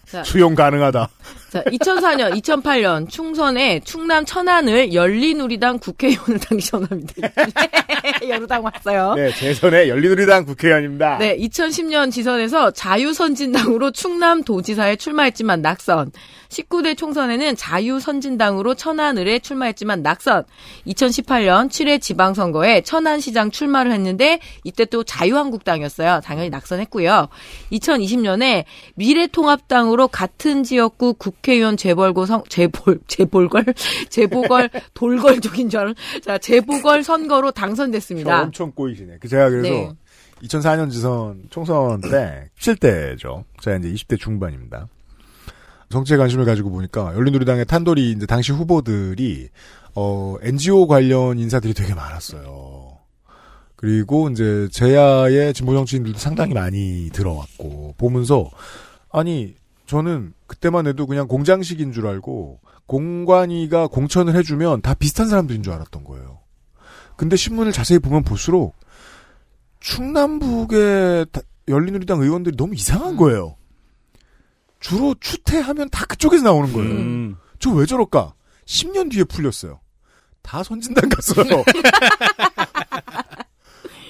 자. 수용 가능하다. 자, 2004년, 2008년 충선에 충남 천안을 열린우리당 국회의원을 당선합니다. 여루당 왔어요. 네, 재선의 열린우리당 국회의원입니다. 네, 2010년 지선에서 자유선진당으로 충남 도지사에 출마했지만 낙선. 19대 총선에는 자유선진당으로 천안을에 출마했지만 낙선. 2018년 7회 지방선거에 천안시장 출마를 했는데 이때 또 자유한국당이었어요. 당연히 낙선했고요. 2020년에 미래통합당으로 같은 지역구 국 회의원 재벌고 선, 재볼, 재볼걸? 재보걸, 돌걸족인 줄 알아. 자, 재보걸 선거로 저 당선됐습니다. 엄청 꼬이시네. 그 제가 그래서 네. 2004년 지선 총선 때 17대죠. 제가 이제 20대 중반입니다. 정치에 관심을 가지고 보니까 열린우리당의 탄돌이 이제 당시 후보들이 어 NGO 관련 인사들이 되게 많았어요. 그리고 이제 제야의 진보 정치인들도 상당히 많이 들어왔고 보면서 아니 저는 그때만 해도 그냥 공장식인 줄 알고 공관위가 공천을 해주면 다 비슷한 사람들인 줄 알았던 거예요. 근데 신문을 자세히 보면 볼수록 충남북의 다- 열린우리당 의원들이 너무 이상한 거예요. 주로 추태하면 다 그쪽에서 나오는 거예요. 음. 저왜 저럴까? 10년 뒤에 풀렸어요. 다 선진당 갔어요.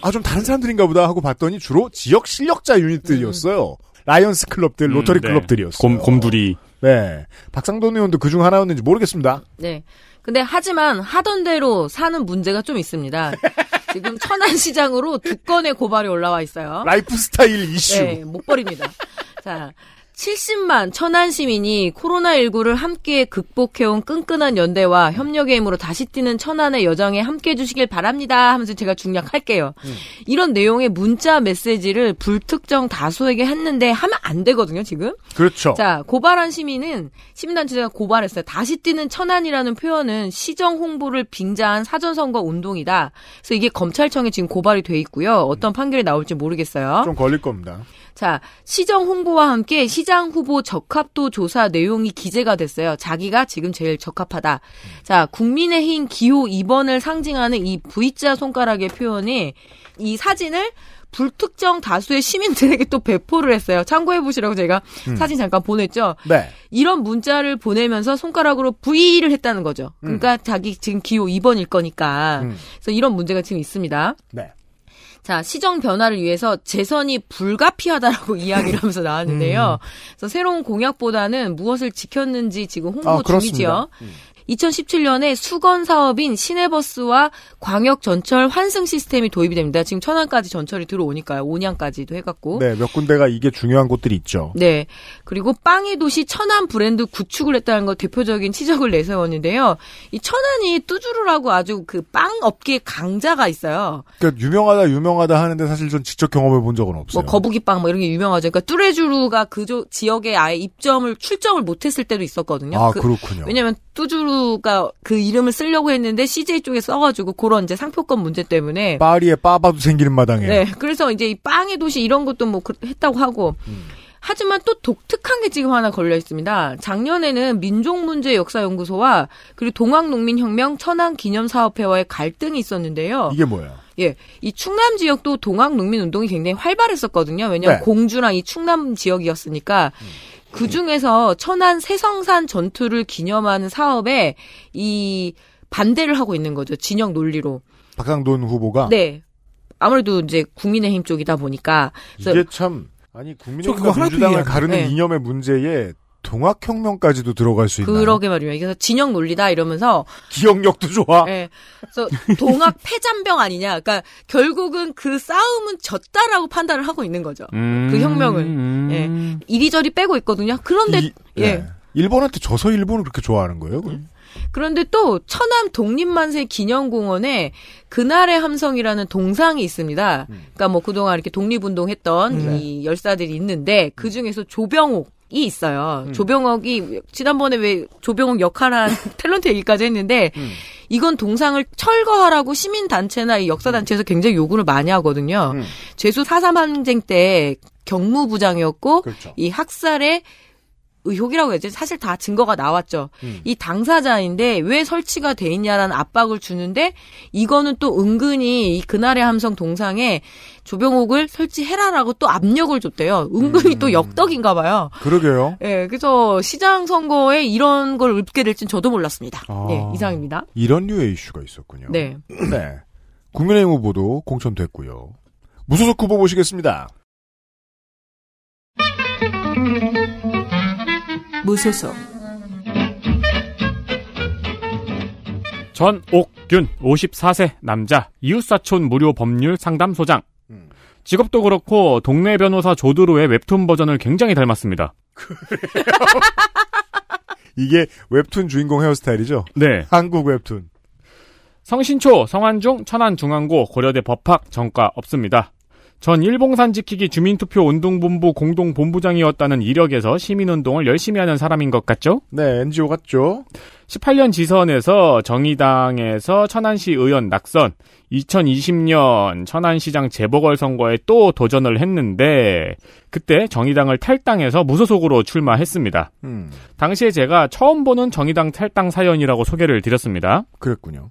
아, 좀 다른 사람들인가 보다 하고 봤더니 주로 지역 실력자 유닛들이었어요. 라이온스 클럽들, 로터리 음, 네. 클럽들이었어요. 곰 곰두리. 네. 박상돈 의원도 그중 하나였는지 모르겠습니다. 네. 근데 하지만 하던 대로 사는 문제가 좀 있습니다. 지금 천안시장으로 두 건의 고발이 올라와 있어요. 라이프 스타일 이슈. 네, 못 버립니다. 자, 70만 천안 시민이 코로나19를 함께 극복해온 끈끈한 연대와 협력의 힘으로 다시 뛰는 천안의 여정에 함께 해 주시길 바랍니다 하면서 제가 중략할게요. 이런 내용의 문자 메시지를 불특정 다수에게 했는데 하면 안 되거든요, 지금. 그렇죠. 자, 고발한 시민은 시민단체가 고발했어요. 다시 뛰는 천안이라는 표현은 시정 홍보를 빙자한 사전선거 운동이다. 그래서 이게 검찰청에 지금 고발이 돼 있고요. 어떤 판결이 나올지 모르겠어요. 좀 걸릴 겁니다. 자, 시정 홍보와 함께 시장 후보 적합도 조사 내용이 기재가 됐어요. 자기가 지금 제일 적합하다. 자, 국민의힘 기호 2번을 상징하는 이 V자 손가락의 표현이 이 사진을 불특정 다수의 시민들에게 또 배포를 했어요. 참고해 보시라고 제가 사진 잠깐 보냈죠. 네. 이런 문자를 보내면서 손가락으로 V를 했다는 거죠. 그러니까 자기 지금 기호 2번일 거니까. 음. 그래서 이런 문제가 지금 있습니다. 네. 자, 시정 변화를 위해서 재선이 불가피하다라고 이야기를 하면서 나왔는데요. 그래서 새로운 공약보다는 무엇을 지켰는지 지금 홍보 아, 중이지요. 2017년에 수건 사업인 시내버스와 광역 전철 환승 시스템이 도입이 됩니다. 지금 천안까지 전철이 들어오니까요. 온양까지도 해갖고. 네, 몇 군데가 이게 중요한 곳들이 있죠. 네. 그리고 빵의 도시 천안 브랜드 구축을 했다는 거 대표적인 치적을 내세웠는데요. 이 천안이 뚜주루라고 아주 그 빵 업계 강자가 있어요. 그러니까 유명하다 유명하다 하는데 사실 전 직접 경험해 본 적은 없어요. 뭐 거북이 빵 뭐 이런 게 유명하죠. 그러니까 뚜레주루가 그 조- 지역에 아예 입점을 출점을 못했을 때도 있었거든요. 아, 그- 그렇군요. 왜냐면 뚜주루가 그 이름을 쓰려고 했는데 CJ 쪽에 써가지고 그런 이제 상표권 문제 때문에 파리에 빠바도 생기는 마당에. 네, 그래서 이제 이 빵의 도시 이런 것도 뭐 그- 했다고 하고. 하지만 또 독특한 게 지금 하나 걸려 있습니다. 작년에는 민족문제역사연구소와 그리고 동학농민혁명 천안기념사업회와의 갈등이 있었는데요. 이게 뭐예요? 예, 이 충남 지역도 동학농민운동이 굉장히 활발했었거든요. 왜냐하면 네. 공주랑 이 충남 지역이었으니까. 그 중에서 천안 세성산 전투를 기념하는 사업에 이 반대를 하고 있는 거죠. 진영 논리로. 박상돈 후보가 네. 아무래도 이제 국민의힘 쪽이다 보니까 이게 참 아니 저 국민의힘과 민주당을 가르는 돼. 이념의 문제에 동학혁명까지도 들어갈 수 있나요? 그러게 말이에요. 그래서 진영 논리다 이러면서 기억력도 좋아. 예. 그래서 동학 패잔병 아니냐. 그러니까 결국은 그 싸움은 졌다라고 판단을 하고 있는 거죠. 음, 그 혁명은. 음. 예. 이리저리 빼고 있거든요. 그런데 이- 예. 예. 일본한테 져서 일본을 그렇게 좋아하는 거예요? 그럼? 그런데 또 천안 독립만세 기념공원에 그날의 함성이라는 동상이 있습니다. 그러니까 뭐 그동안 이렇게 독립운동했던 네. 이 열사들이 있는데 그 중에서 조병옥 이 있어요. 조병옥이 지난번에 왜 조병옥 역할한 탤런트 얘기까지 했는데 이건 동상을 철거하라고 시민 단체나 이 역사 단체에서 굉장히 요구를 많이 하거든요. 음. 제수 4.3 항쟁 때 경무부장이었고 그렇죠. 이 학살의 의혹이라고 해야지 사실 다 증거가 나왔죠. 음. 이 당사자인데 왜 설치가 돼 있냐라는 압박을 주는데 이거는 또 은근히 이 그날의 함성 동상에 조병옥을 설치해라라고 또 압력을 줬대요. 은근히 음. 또 역덕인가 봐요. 그러게요. 예, 그래서 시장 선거에 이런 걸 읊게 될진 저도 몰랐습니다. 아. 예, 이상입니다. 이런 류의 이슈가 있었군요. 네. 네. 국민의힘 후보도 공천됐고요. 무소속 후보 보시겠습니다. 무소속 전옥균 54세 남자 이웃사촌 무료 법률 상담소장 음. 직업도 그렇고 동네 변호사 조드로의 웹툰 버전을 굉장히 닮았습니다. 이게 웹툰 주인공 헤어스타일이죠? 네. 한국 웹툰. 성신초, 성안중, 천안중앙고, 고려대 법학, 전과 없습니다. 전 일봉산 지키기 주민투표 운동본부 공동본부장이었다는 이력에서 시민운동을 열심히 하는 사람인 것 같죠? 네, NGO 같죠? 18년 지선에서 정의당에서 천안시 의원 낙선, 2020년 천안시장 재보궐선거에 또 도전을 했는데, 그때 정의당을 탈당해서 무소속으로 출마했습니다. 음, 당시에 제가 처음 보는 정의당 탈당 사연이라고 소개를 드렸습니다. 그랬군요.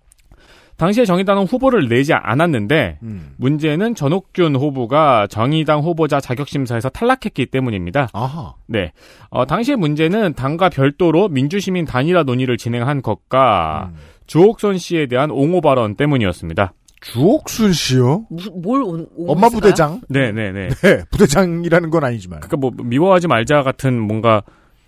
당시에 정의당은 후보를 내지 않았는데, 음. 문제는 전옥균 후보가 정의당 후보자 자격 심사에서 탈락했기 때문입니다. 아하. 네. 어, 당시의 문제는 당과 별도로 민주시민 단일화 논의를 진행한 것과 음. 주옥선 씨에 대한 옹호 발언 때문이었습니다. 주옥순 씨요? 무, 뭘 온, 온 엄마? 부대장? 네네네. 네, 부대장이라는 건 아니지만. 그니까 뭐, 미워하지 말자 같은 뭔가,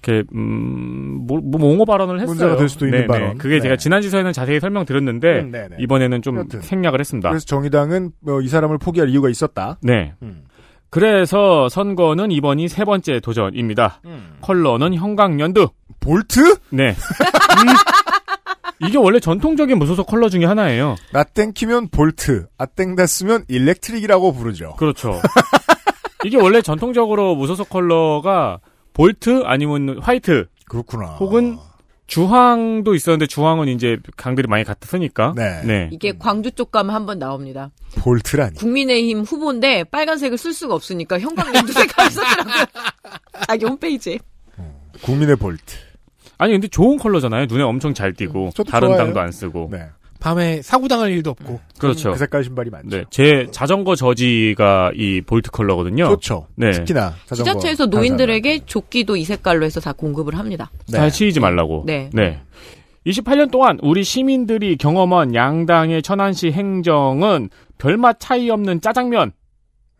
이렇게, 음, 뭐, 뭐 옹호 발언을 했어요. 문제가 될 수도 있는 네네. 발언. 그게 네. 제가 지난 지선에는 자세히 설명드렸는데, 음. 이번에는 좀 여튼. 생략을 했습니다. 그래서 정의당은 어, 이 사람을 포기할 이유가 있었다. 네. 음. 그래서 선거는 이번이 세 번째 도전입니다. 컬러는 형광연두. 볼트? 네. 음, 이게 원래 전통적인 무소속 컬러 중에 하나예요. 나땡키면 Volt, 아땡다스면 electric이라고 부르죠. 그렇죠. 이게 원래 전통적으로 무소속 컬러가 볼트 아니면 white 그렇구나. 혹은 주황도 있었는데 주황은 이제 당들이 많이 갖다 쓰니까. 네. 이게 광주 쪽 가면 한번 나옵니다. Volt라니. 국민의힘 후보인데 빨간색을 쓸 수가 없으니까 형광연두 색깔을 쓰더라고요. 자기 홈페이지에. 국민의 볼트. 아니 근데 좋은 컬러잖아요. 눈에 엄청 잘 띄고 저도 다른 좋아해요. 당도 안 쓰고. 네. 밤에 사고 당할 일도 없고. 그렇죠. 그 색깔 신발이 많죠. 네, 제 자전거 저지가 이 볼트 컬러거든요. 좋죠. 네. 특히나 자전거 지자체에서 노인들에게 조끼도 이 색깔로 해서 다 공급을 합니다. 네. 잘 치이지 말라고. 네. 28년 동안 우리 시민들이 경험한 양당의 천안시 행정은 별맛 차이 없는 짜장면.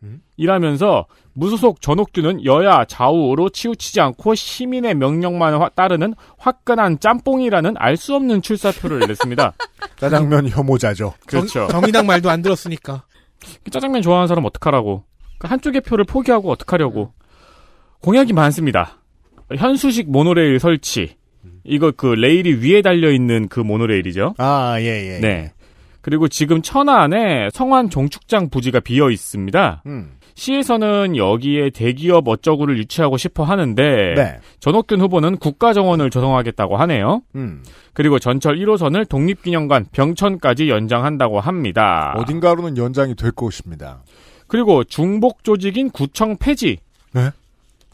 음? 이라면서 무소속 전옥규는 여야 좌우로 치우치지 않고 시민의 명령만 화- 따르는 화끈한 짬뽕이라는 알 수 없는 출사표를 냈습니다. 짜장면 혐오자죠. 그렇죠. 정, 의당 말도 안 들었으니까. 짜장면 좋아하는 사람 어떡하라고. 그 한쪽의 표를 포기하고 어떡하려고. 공약이 많습니다. 현수식 모노레일 설치. 이거 그 레일이 위에 달려 있는 그 모노레일이죠. 아, 예, 예. 네. 그리고 지금 천안에 성완 종축장 부지가 비어 있습니다. 음. 시에서는 여기에 대기업 어쩌구를 유치하고 싶어 하는데 네. 전옥균 후보는 국가정원을 조성하겠다고 하네요. 음. 그리고 전철 1호선을 독립기념관 병천까지 연장한다고 합니다. 어딘가로는 연장이 될 것입니다. 그리고 중복 조직인 구청 폐지. 네?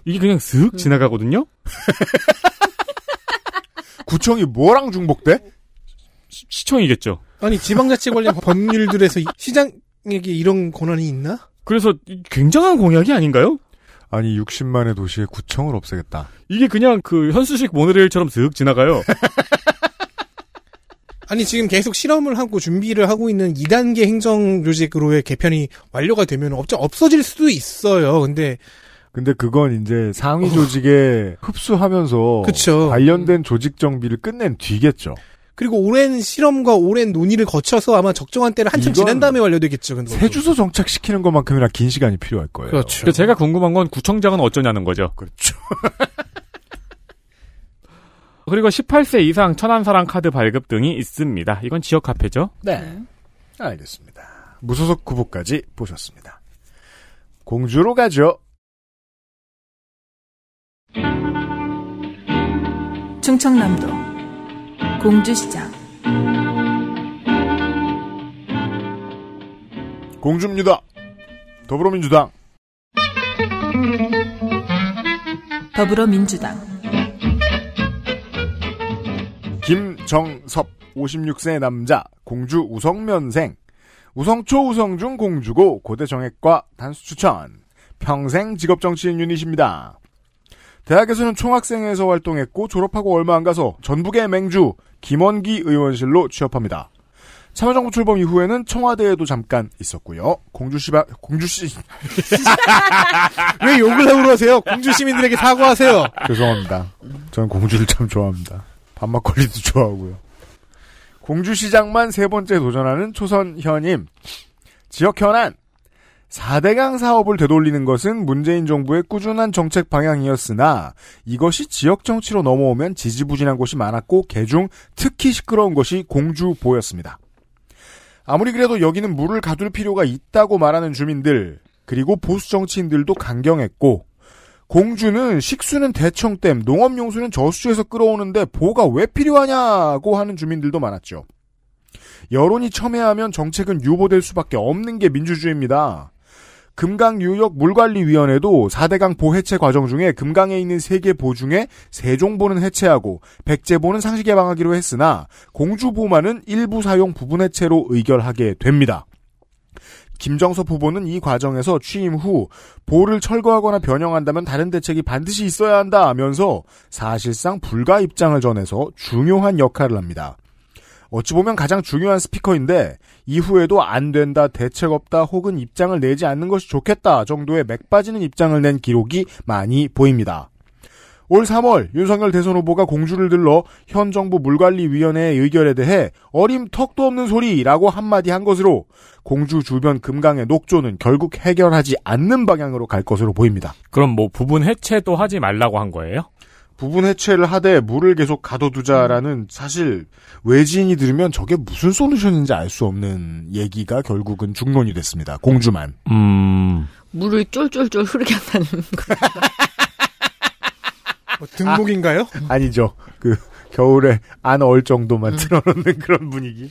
이게 그냥 슥 지나가거든요. 구청이 뭐랑 중복돼? 시- 시청이겠죠. 아니 지방자치 관련 법률들에서 이- 시장에게 이런 권한이 있나? 그래서 이- 굉장한 공약이 아닌가요? 아니 60만의 도시에 구청을 없애겠다. 이게 그냥 그 현수식 모노레일처럼 슥 지나가요. 아니 지금 계속 실험을 하고 준비를 하고 있는 2단계 행정 조직으로의 개편이 완료가 되면 없 없어질 수도 있어요. 근데 근데 그건 이제 상위 조직에 흡수하면서 그쵸. 관련된 조직 정비를 끝낸 뒤겠죠. 그리고 오랜 실험과 오랜 논의를 거쳐서 아마 적정한 때를 한참 지난 다음에 완료되겠죠. 근데 새 주소 정착시키는 것만큼이나 긴 시간이 필요할 거예요. 그렇죠. 그 제가 궁금한 건 구청장은 어쩌냐는 거죠. 그렇죠. 그리고 18세 이상 천안사랑 카드 발급 등이 있습니다. 이건 지역 화폐죠. 네. 알겠습니다. 무소속 후보까지 보셨습니다. 공주로 가죠. 충청남도 공주시장 공주입니다. 더불어민주당. 더불어민주당 김정섭 56세 남자 공주 우성면생 우성초 우성중 공주고 고대 정액과 단수 추천 평생 직업 정치인 유닛입니다. 대학에서는 총학생회에서 활동했고 졸업하고 얼마 안 가서 전북의 맹주 김원기 의원실로 취업합니다. 참여정부 출범 이후에는 청와대에도 잠깐 있었고요. 공주시바 공주시 왜 욕을 하고 그러세요? 공주 시민들에게 사과하세요. 죄송합니다. 저는 공주를 참 좋아합니다. 밥막걸리도 좋아하고요. 공주시장만 세 번째 도전하는 초선 현임. 지역 현안. 4대강 사업을 되돌리는 것은 문재인 정부의 꾸준한 정책 방향이었으나 이것이 지역 정치로 넘어오면 지지부진한 곳이 많았고 개중 특히 시끄러운 것이 공주보였습니다. 아무리 그래도 여기는 물을 가둘 필요가 있다고 말하는 주민들 그리고 보수 정치인들도 강경했고 공주는 식수는 대청댐, 농업용수는 저수지에서 끌어오는데 보가 왜 필요하냐고 하는 주민들도 많았죠. 여론이 첨예하면 정책은 유보될 수밖에 없는 게 민주주의입니다. 금강유역 물관리위원회도 4대강 보 해체 과정 중에 금강에 있는 3개 보 중에 세종보는 해체하고 백제보는 상시 개방하기로 했으나 공주보만은 일부 사용 부분 해체로 의결하게 됩니다. 김정섭 후보는 이 과정에서 취임 후 보를 철거하거나 변형한다면 다른 대책이 반드시 있어야 한다 하면서 사실상 불가 입장을 전해서 중요한 역할을 합니다. 어찌 보면 가장 중요한 스피커인데 이후에도 안 된다, 대책 없다, 혹은 입장을 내지 않는 것이 좋겠다 정도의 맥 빠지는 입장을 낸 기록이 많이 보입니다. 올 3월 윤석열 대선 후보가 공주를 들러 현 정부 물관리위원회의 의결에 대해 어림 턱도 없는 소리라고 한마디 한 것으로 공주 주변 금강의 녹조는 결국 해결하지 않는 방향으로 갈 것으로 보입니다. 그럼 뭐 부분 해체도 하지 말라고 한 거예요? 부분 해체를 하되 물을 계속 가둬두자라는 사실 외지인이 들으면 저게 무슨 솔루션인지 알 수 없는 얘기가 결국은 중론이 됐습니다. 공주만. 음. 물을 쫄쫄쫄 흐르게 한다는 거. 뭐 등목인가요? 아니죠. 그 겨울에 안 얼 정도만 틀어놓는 그런 분위기.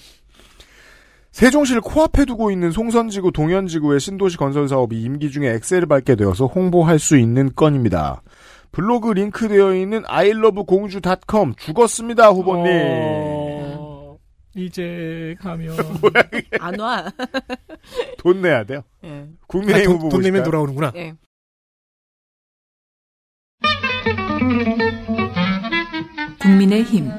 세종시를 코앞에 두고 있는 송선지구 동현지구의 신도시 건설 사업이 임기 중에 엑셀을 밟게 되어서 홍보할 수 있는 건입니다. 블로그 링크되어 있는 아이러브공주닷컴 죽었습니다 후보님. 어, 이제 가면 안 와. 돈 내야 돼요. 예. 국민의힘 아, 후보 돈, 돈 내면? 돌아오는구나. 예. 국민의힘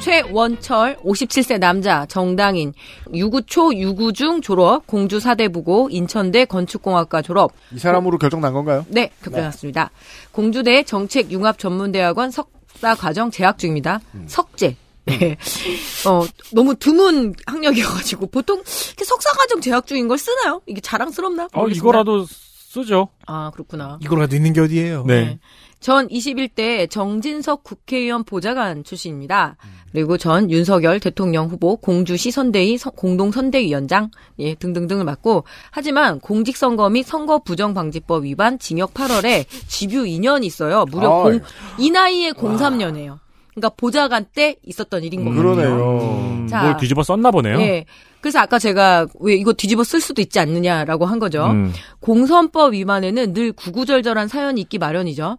최원철 57세 남자 정당인 유구초 유구중 졸업 공주 사대부고 인천대 건축공학과 졸업 이 사람으로 결정 난 건가요? 네 결정났습니다. 공주대 정책융합전문대학원 석사 과정 재학 중입니다. 음. 석재 네. 어, 너무 드문 학력이어가지고 보통 이렇게 석사과정 재학 중인 걸 쓰나요? 이게 자랑스럽나? 어 모르겠습니다. 이거라도 쓰죠. 아 그렇구나. 이거라도 있는 게 어디예요? 네. 전 21대 정진석 국회의원 보좌관 출신입니다. 그리고 전 윤석열 대통령 후보 공주시 선대위 서- 공동선대위원장 예, 등등등을 맡고 하지만 공직선거 및 선거 부정방지법 위반 징역 8월에 집유 2년이 있어요. 무려 아이. 공, 이 나이에 03년이에요. 그러니까 보좌관 때 있었던 일인 거거든요. 그러네요. 음, 자. 뭘 뒤집어 썼나 보네요. 예. 그래서 아까 제가 왜 이거 뒤집어 쓸 수도 있지 않느냐라고 한 거죠. 음. 공선법 위반에는 늘 구구절절한 사연이 있기 마련이죠.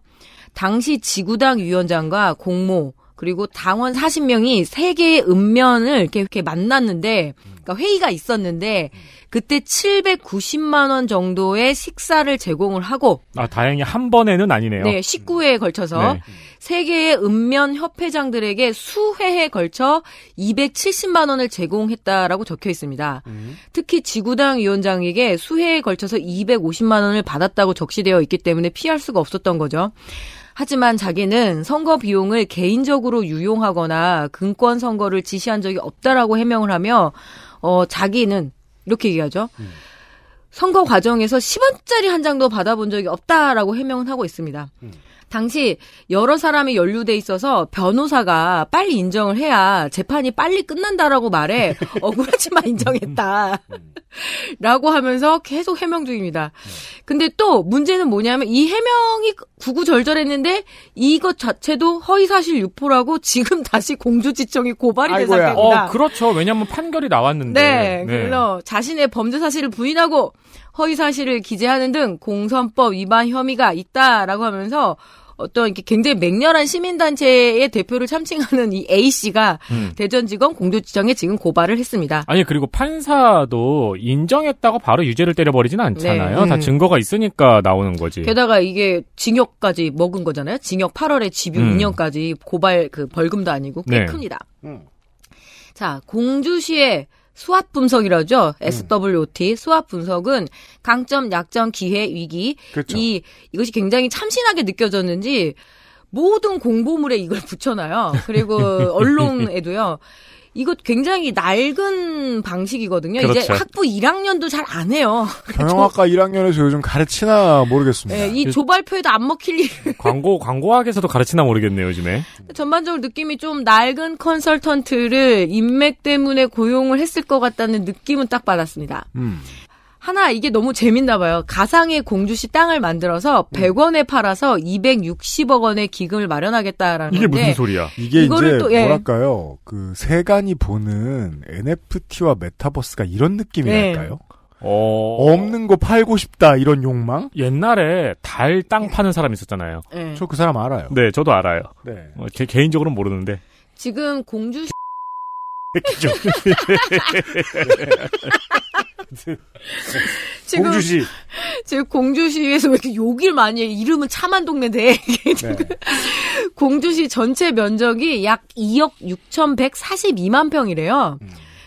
당시 지구당 위원장과 공모 그리고 당원 40명이 세 개의 읍면을 이렇게, 이렇게 만났는데 그러니까 회의가 있었는데 그때 790만 원 정도의 식사를 제공을 하고 아, 다행히 한 번에는 아니네요. 네, 19회에 걸쳐서 네. 세 개의 읍면 협회장들에게 수회에 걸쳐 270만 원을 제공했다라고 적혀 있습니다. 특히 지구당 위원장에게 수회에 걸쳐서 250만 원을 받았다고 적시되어 있기 때문에 피할 수가 없었던 거죠. 하지만 자기는 선거 비용을 개인적으로 유용하거나 근권 선거를 지시한 적이 없다라고 해명을 하며 어 자기는 이렇게 얘기하죠. 선거 과정에서 10원짜리 한 장도 받아본 적이 없다라고 해명은 하고 있습니다. 당시 여러 사람이 연루돼 있어서 변호사가 빨리 인정을 해야 재판이 빨리 끝난다라고 말해 억울하지만 인정했다. 라고 하면서 계속 해명 중입니다. 근데 또 문제는 뭐냐면 이 해명이 구구절절했는데 이것 자체도 허위사실 유포라고 지금 다시 공주지청이 고발이 된. 상태입니다. 어, 그렇죠. 왜냐면 판결이 나왔는데. 네, 그래서 자신의 범죄 사실을 부인하고 허위 사실을 기재하는 등 공선법 위반 혐의가 있다라고 하면서 어떤 이렇게 굉장히 맹렬한 시민단체의 대표를 참칭하는 이 A 씨가 음. 대전지검 공주지청에 지금 고발을 했습니다. 아니 그리고 판사도 인정했다고 바로 유죄를 때려버리진 않잖아요. 네. 다 음. 증거가 있으니까 나오는 거지. 게다가 이게 징역까지 먹은 거잖아요. 징역 8월에 집유 음. 2년까지 고발 그 벌금도 아니고 꽤 네. 큽니다. 자, 공주시의 수압 분석이라죠. SWOT 수압 분석은 강점, 약점, 기회, 위기 그렇죠. 이 이것이 굉장히 참신하게 느껴졌는지 모든 공보물에 이걸 붙여놔요. 그리고 언론에도요. 이것 굉장히 낡은 방식이거든요. 이제 그렇죠. 학부 1학년도 잘 안 해요. 경영학과 1학년에서 요즘 가르치나 모르겠습니다. 예, 이 조발표에도 안 먹힐 일. 광고 광고학에서도 가르치나 모르겠네요 요즘에. 전반적으로 느낌이 좀 낡은 컨설턴트를 인맥 때문에 고용을 했을 것 같다는 느낌은 딱 받았습니다. 음. 하나 이게 너무 재밌나 봐요. 가상의 공주시 땅을 만들어서 음. 100원에 팔아서 260억 원의 기금을 마련하겠다라는 이게 건데 무슨 소리야? 이게 이거를 이제 또, 예. 뭐랄까요? 그 세간이 보는 NFT와 메타버스가 이런 느낌이랄까요? 어... 없는 거 팔고 싶다 이런 욕망? 옛날에 달 땅 파는 사람 있었잖아요. 예. 저그 사람 알아요. 네, 저도 알아요. 네. 어, 개, 개인적으로는 모르는데. 지금 공주시 지금 공주시. 지금 공주시에서 왜 이렇게 욕을 많이 해? 이름은 참한 동네인데 네. 공주시 전체 면적이 약 2억 6,142만 평이래요.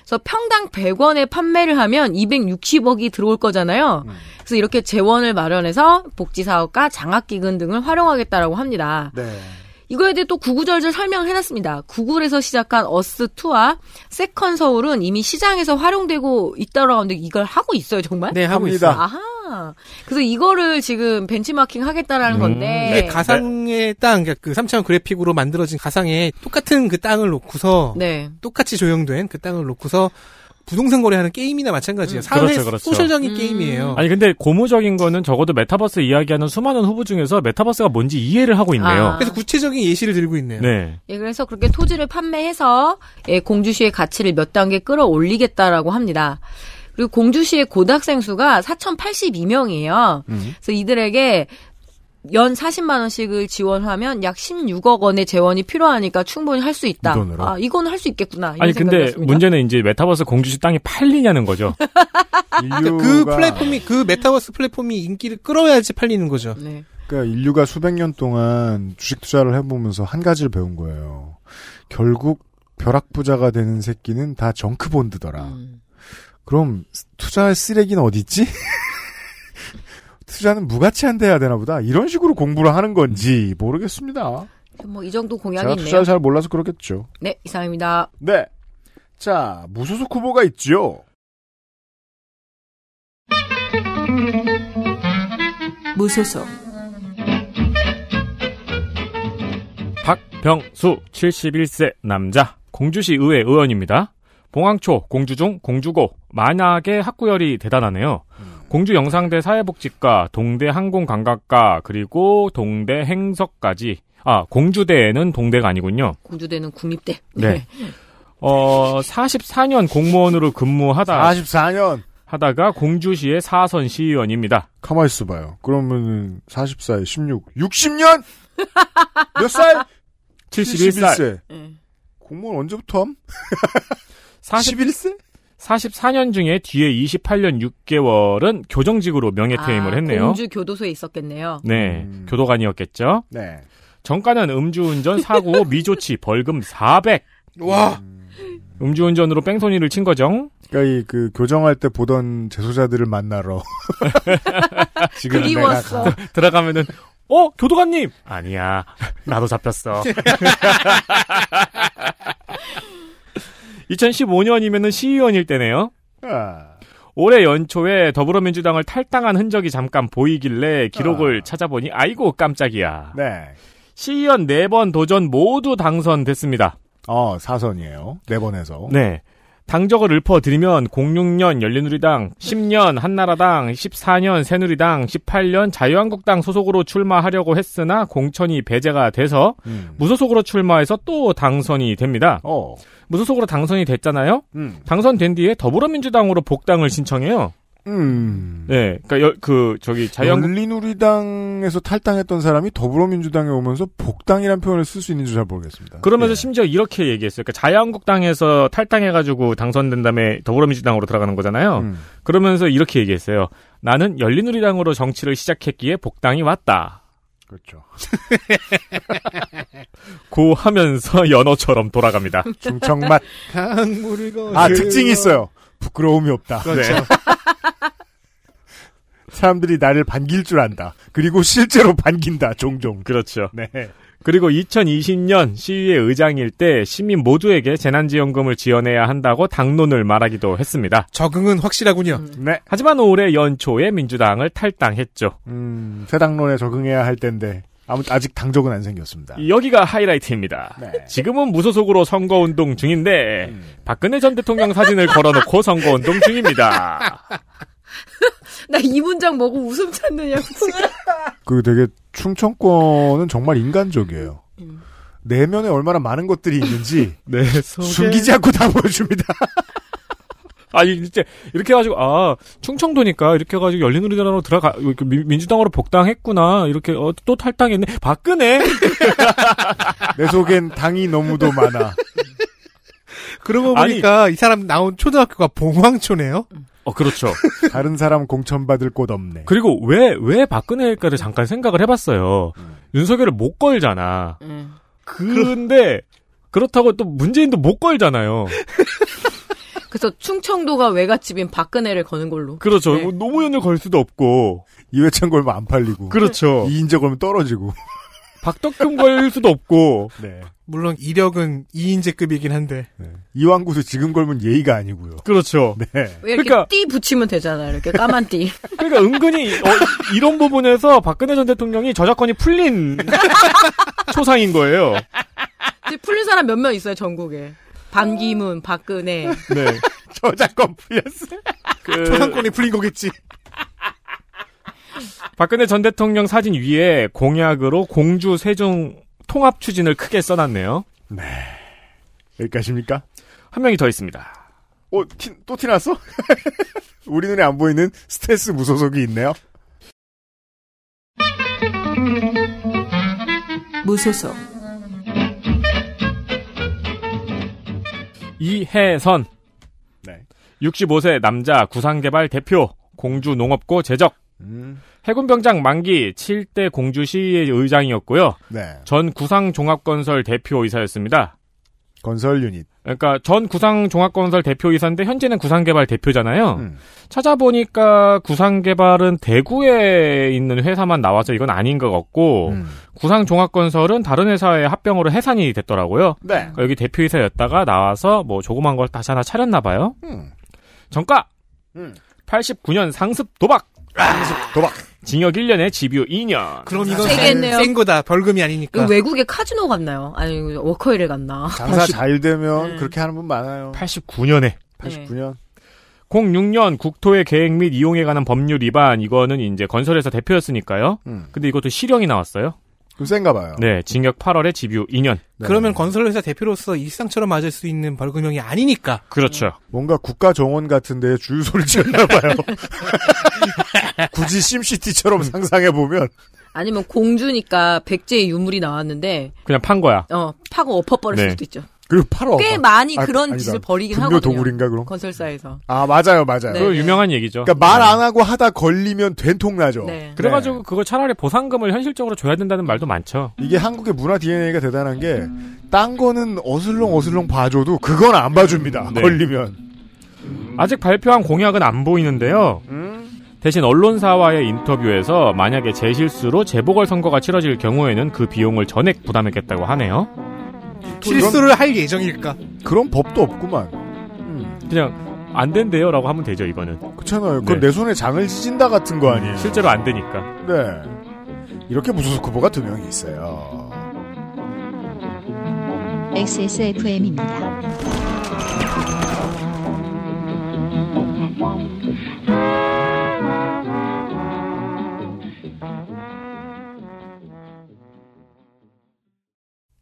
그래서 평당 100원에 판매를 하면 260억이 들어올 거잖아요. 그래서 이렇게 재원을 마련해서 복지 사업과 장학 기금 등을 활용하겠다라고 합니다. 네. 이거에 대해 또 구구절절 설명을 해놨습니다. 구글에서 시작한 어스2와 세컨 서울은 이미 시장에서 활용되고 있다고 하는데 이걸 하고 있어요, 정말? 네, 하고. 있어요. 아하. 그래서 이거를 지금 벤치마킹 하겠다라는 음. 건데. 이게 가상의 땅, 그러니까 그 3차원 그래픽으로 만들어진 가상에 똑같은 그 땅을 놓고서 네. 똑같이 조형된 그 땅을 놓고서 부동산 거래하는 게임이나 마찬가지예요. 음. 사회 그렇죠, 그렇죠. social적인 음. 게임이에요. 아니 근데 고무적인 거는 적어도 메타버스 이야기하는 수많은 후보 중에서 메타버스가 뭔지 이해를 하고 있네요. 아. 그래서 구체적인 예시를 들고 있네요. 네. 예, 그래서 그렇게 토지를 판매해서 예, 공주시의 가치를 몇 단계 끌어올리겠다라고 합니다. 그리고 공주시의 고등학생 수가 4,082명이에요. 그래서 이들에게 연 40만 원씩을 지원하면 약 16억 원의 재원이 필요하니까 충분히 할 수 있다. 이 돈으로? 아, 이거는 할수 있겠구나. 아니 근데 생각이었습니다. 문제는 이제 메타버스 공주시 땅이 팔리냐는 거죠. 그러니까 그 플랫폼이 그 메타버스 플랫폼이 인기를 끌어야지 팔리는 거죠. 네. 그러니까 인류가 수백 년 동안 주식 투자를 해보면서 한 가지를 배운 거예요. 결국 벼락부자가 되는 새끼는 다 정크본드더라. 음. 그럼 투자할 쓰레기는 어디 있지? 투자는 무가치한 데 해야 되나 보다. 이런 식으로 공부를 하는 건지 모르겠습니다. 뭐 이 정도 공약이 제가 있네요. 투자를 잘 몰라서 그렇겠죠. 네, 이상입니다. 네. 자, 무소속 후보가 있죠. 무소속 박병수 71세 남자 공주시 의회 의원입니다. 봉황초, 공주중, 공주고 만약에 학구열이 대단하네요. 공주 영상대 사회복지과, 동대 항공관광과 그리고 동대 행석까지 아 공주대에는 동대가 아니군요. 공주대는 국립대. 네. 어 44년 공무원으로 근무하다 44년. 하다가 공주시의 사선 시의원입니다. 가만히 있어봐요. 그러면은 44에 16, 60년? 몇 살? 71살. 71세. 예. 공무원 언제부터 함? 40, 11세? 44년 중에 뒤에 28년 6개월은 교정직으로 명예퇴임을 아, 했네요. 공주 교도소에 있었겠네요. 네, 음. 교도관이었겠죠. 네. 정가는 음주운전 사고 미조치 벌금 400. 와, 음주운전으로 뺑소니를 친 거죠. 그러니까 이 그 교정할 때 보던 재소자들을 만나러 지금 그리웠어. 내가 들어가면은 어 교도관님 아니야 나도 잡혔어. 2015년이면은 시의원일 때네요. 가- 아, 올해 연초에 더불어민주당을 탈당한 흔적이 잠깐 보이길래 기록을 아. 찾아보니 아이고 깜짝이야. 네. 시의원 4번 도전 모두 당선됐습니다. 어 사선이에요. 네 번에서. 네. 당적을 읊어드리면 06년 열린우리당, 10년 한나라당, 14년 새누리당, 18년 자유한국당 소속으로 출마하려고 했으나 공천이 배제가 돼서 음. 무소속으로 출마해서 또 당선이 됩니다. 어. 무소속으로 당선이 됐잖아요. 음. 당선된 뒤에 더불어민주당으로 복당을 신청해요. 음. 네, 그러니까 여- 그 저기 자유한국 열린우리당에서 탈당했던 사람이 더불어민주당에 오면서 복당이라는 표현을 쓸 수 있는지 잘 모르겠습니다. 그러면서 예. 심지어 이렇게 얘기했어요. 그러니까 자유한국당에서 탈당해가지고 당선된 다음에 더불어민주당으로 들어가는 거잖아요. 음. 그러면서 이렇게 얘기했어요. 나는 열린우리당으로 정치를 시작했기에 복당이 왔다. 그렇죠. 고 하면서 연어처럼 돌아갑니다. 중청맛. 강물을. 아 특징이 있어요. 부끄러움이 없다. 그렇죠. 네. 사람들이 나를 반길 줄 안다. 그리고 실제로 반긴다. 종종. 그렇죠. 네. 그리고 2020년 시위의 의장일 때 시민 모두에게 재난지원금을 지원해야 한다고 당론을 말하기도 했습니다. 적응은 확실하군요. 네. 하지만 올해 연초에 민주당을 탈당했죠. 음, 새 당론에 적응해야 할 텐데 아무 아직 당적은 안 생겼습니다. 여기가 하이라이트입니다. 네. 지금은 무소속으로 선거운동 중인데 음. 박근혜 전 대통령 사진을 걸어놓고 선거운동 중입니다. 나 이 문장 보고 웃음 찾느냐고. 그 되게 충청권은 정말 인간적이에요. 음. 내면에 얼마나 많은 것들이 있는지 네, 숨기지 않고 다 보여줍니다. 아니 진짜 이렇게 해가지고 아 충청도니까 이렇게 해가지고 열린우리당으로 들어가 이렇게 민- 민주당으로 복당했구나 이렇게 어, 또 탈당했네 박근혜 내 속엔 당이 너무도 많아. 그러고 아니- 보니까 이 사람 나온 초등학교가 봉황초네요. 어 그렇죠 다른 사람 공천받을 곳 없네. 그리고 왜 왜 박근혜일까를 잠깐 생각을 해봤어요 윤석열을 못 걸잖아 음. 근데 그렇다고 또 문재인도 못 걸잖아요 그래서 충청도가 외갓집인 박근혜를 거는 걸로. 그렇죠 네. 뭐 노무현을 걸 수도 없고 이회창 걸면 안 팔리고. 그렇죠 이인재 걸면 떨어지고. 박덕금 걸 수도 없고 네. 물론 이력은 2인제급이긴 한데. 네. 이왕구도 지금 걸면 예의가 아니고요. 그렇죠 네. 왜 이렇게 그러니까- 띠 붙이면 되잖아. 이렇게 까만 띠. 그러니까 은근히 어, 이런 부분에서 박근혜 전 대통령이 저작권이 풀린 초상인 거예요. 풀린 사람 몇 명 있어요, 전국에. 반기문, 박근혜. 네. 저작권 풀렸어. 그 초상권이 풀린 거겠지. 박근혜 전 대통령 사진 위에 공약으로 공주 세종 통합 추진을 크게 써놨네요. 여기까지입니까? 한 명이 더 있습니다. 어, 티, 또 티났어? 우리 눈에 안 보이는 스트레스 무소속이 있네요. 무소속, 이혜선. 네. 65세 남자 구상개발 대표 공주 농업고 재적 음, 해군병장 만기 7대 공주시의 의장이었고요. 네. 전 구상종합건설 대표이사였습니다. 건설 유닛. 그러니까 전 구상종합건설 대표이사인데 현재는 구상개발 대표잖아요. 음. 찾아보니까 구상개발은 대구에 있는 회사만 나와서 이건 아닌 것 같고 음. 구상종합건설은 다른 회사의 합병으로 해산이 됐더라고요. 네. 그러니까 여기 대표이사였다가 나와서 뭐 조그만 걸 다시 하나 차렸나 봐요. 음. 정가 음. 89년 상습 도박 도박. 징역 1년에 집유 2년. 그럼 이건 세겠네요. 센 거다. 벌금이 아니니까. 그 외국에 카지노 갔나요? 아니, 워커힐에 갔나? 장사 80 잘 되면 음. 그렇게 하는 분 많아요. 89년에 89년. 06년 국토의 계획 및 이용에 관한 법률 위반 이거는 이제 건설회사 대표였으니까요. 음. 근데 이것도 실형이 나왔어요. 좀 센가 봐요. 네, 징역 8월에 집유 2년. 네. 그러면 건설회사 대표로서 일상처럼 맞을 수 있는 벌금형이 아니니까. 그렇죠. 뭔가 국가 정원 같은 데에 주유소를 지었나 봐요. 굳이 심시티처럼 상상해 보면 아니면 공주니까 백제의 유물이 나왔는데 그냥 판 거야. 어 파고 엎어버릴 네. 수도 있죠. 그리고 팔어. 꽤 많이 아, 그런 아니다. 짓을 벌이긴 하거든요. 도굴인가 그럼? 건설사에서. 아 맞아요, 맞아요. 네. 그 유명한 얘기죠. 그러니까 말 안 하고 하다 걸리면 된통 나죠. 네. 그래가지고 그걸 차라리 보상금을 현실적으로 줘야 된다는 말도 많죠. 이게 한국의 문화 DNA가 대단한 게, 딴 거는 어슬렁 어슬렁 봐줘도 그건 안 봐줍니다. 네. 걸리면. 아직 발표한 공약은 안 보이는데요. 대신 언론사와의 인터뷰에서 만약에 제 실수로 재보궐 선거가 치러질 경우에는 그 비용을 전액 부담하겠다고 하네요. 실수를 할 예정일까? 그런 법도 없구만. 그냥 안 된대요라고 하면 되죠 이거는. 그렇잖아요. 그건 네. 내 손에 장을 지진다 같은 거 아니에요. 실제로 안 되니까. 네. 이렇게 무소속 후보가 두 명이 있어요. XSFM입니다.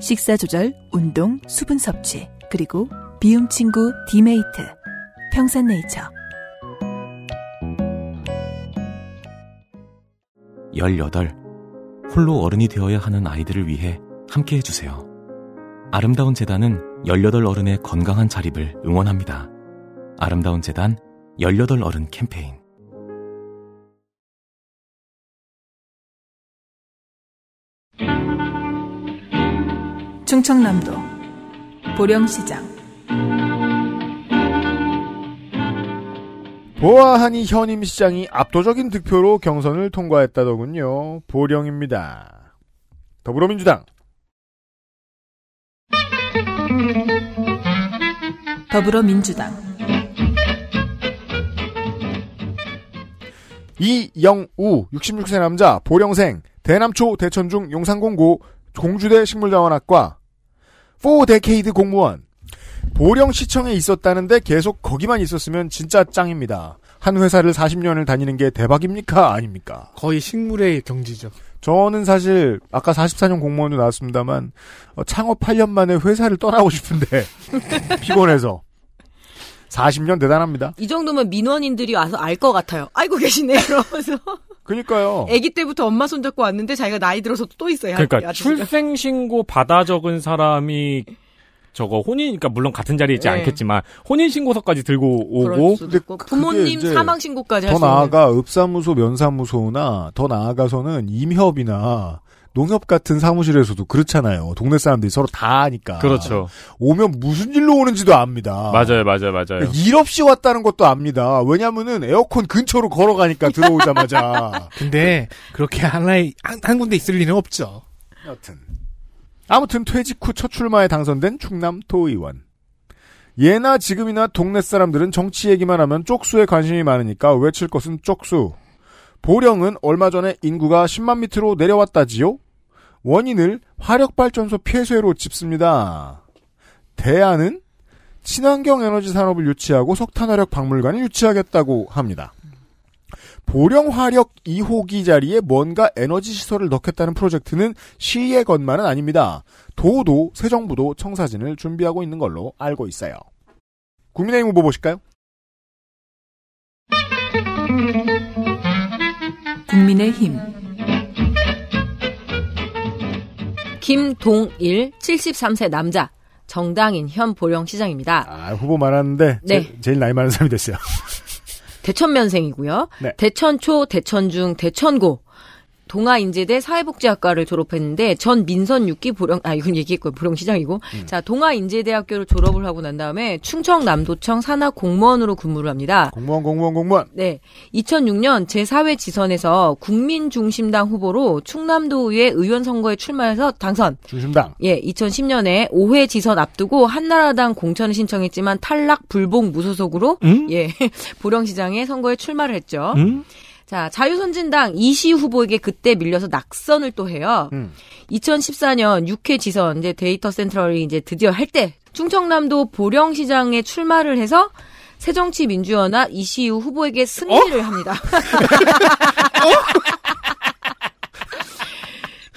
식사 조절, 운동, 수분 섭취, 그리고 비움 친구 디메이트. 평산네이처. 18. 홀로 어른이 되어야 하는 아이들을 위해 함께 해주세요. 아름다운 재단은 18 어른의 건강한 자립을 응원합니다. 아름다운 재단 18 어른 캠페인. 충청남도 보령시장 보아하니 현임 시장이 압도적인 득표로 경선을 통과했다더군요. 보령입니다. 더불어민주당. 더불어민주당 이영우 66세 남자 보령생 대남초 대천중 용산공고 공주대 식물자원학과 4데케이드 공무원 보령시청에 있었다는데 계속 거기만 있었으면 진짜 짱입니다. 한 회사를 40년을 다니는 게 대박입니까? 아닙니까? 거의 식물의 경지죠. 저는 사실 아까 44년 공무원도 나왔습니다만 어, 창업 8년 만에 회사를 떠나고 싶은데 피곤해서 40년 대단합니다. 이 정도면 민원인들이 와서 알 것 같아요. 알고 계시네 이러면서. 그러니까요. 아기 때부터 엄마 손잡고 왔는데 자기가 나이 들어서 또 있어요. 그러니까 아저씨가. 출생 신고 받아 적은 사람이 저거 혼인, 그러니까 물론 같은 자리에 있지 네. 않겠지만 혼인 신고서까지 들고 오고 부모님 사망 신고까지 더 할수 있는. 나아가 읍사무소, 면사무소나 더 나아가서는 임협이나 농협 같은 사무실에서도 그렇잖아요. 동네 사람들이 서로 다 아니까. 그렇죠. 오면 무슨 일로 오는지도 압니다. 맞아요, 맞아요, 맞아요. 일 없이 왔다는 것도 압니다. 왜냐면은 에어컨 근처로 걸어가니까 들어오자마자. 근데 그렇게 하나의 한, 한 군데 있을 리는 없죠. 여튼. 아무튼 퇴직 후 첫 출마에 당선된 충남 도의원. 예나 지금이나 동네 사람들은 정치 얘기만 하면 쪽수에 관심이 많으니까 외칠 것은 쪽수. 보령은 얼마 전에 인구가 10만 밑으로 내려왔다지요? 원인을 화력발전소 폐쇄로 짚습니다. 대안은 친환경 에너지 산업을 유치하고 석탄화력 박물관을 유치하겠다고 합니다. 보령 화력 2호기 자리에 뭔가 에너지 시설을 넣겠다는 프로젝트는 시의 것만은 아닙니다. 도도 새 정부도 청사진을 준비하고 있는 걸로 알고 있어요. 국민의힘 후보 보실까요? 국민의힘 김동일 73세 남자 정당인 현 보령시장입니다. 아, 후보 많았는데 네. 제, 제일 나이 많은 사람이 됐어요. 대천면생이고요. 네. 대천초, 대천중, 대천고. 동아인제대 사회복지학과를 졸업했는데 전 민선 6기 보령 아 이건 얘기했고요 보령시장이고 음. 자 동아인제대학교를 졸업을 하고 난 다음에 충청남도청 산하 공무원으로 근무를 합니다. 공무원, 공무원, 공무원. 네, 2006년 제 4회 지선에서 국민중심당 후보로 충남도의회 의원 선거에 출마해서 당선. 중심당. 예, 2010년에 5회 지선 앞두고 한나라당 공천을 신청했지만 탈락 불복 무소속으로 음? 예 보령시장에 선거에 출마를 했죠. 음? 자, 자유선진당 이시 후보에게 그때 밀려서 낙선을 또 해요. 음. 2014년 6회 지선 이제 데이터 센트럴이 이제 드디어 할 때 충청남도 보령시장에 출마를 해서 새정치민주연합 이시우 후보에게 승리를 합니다.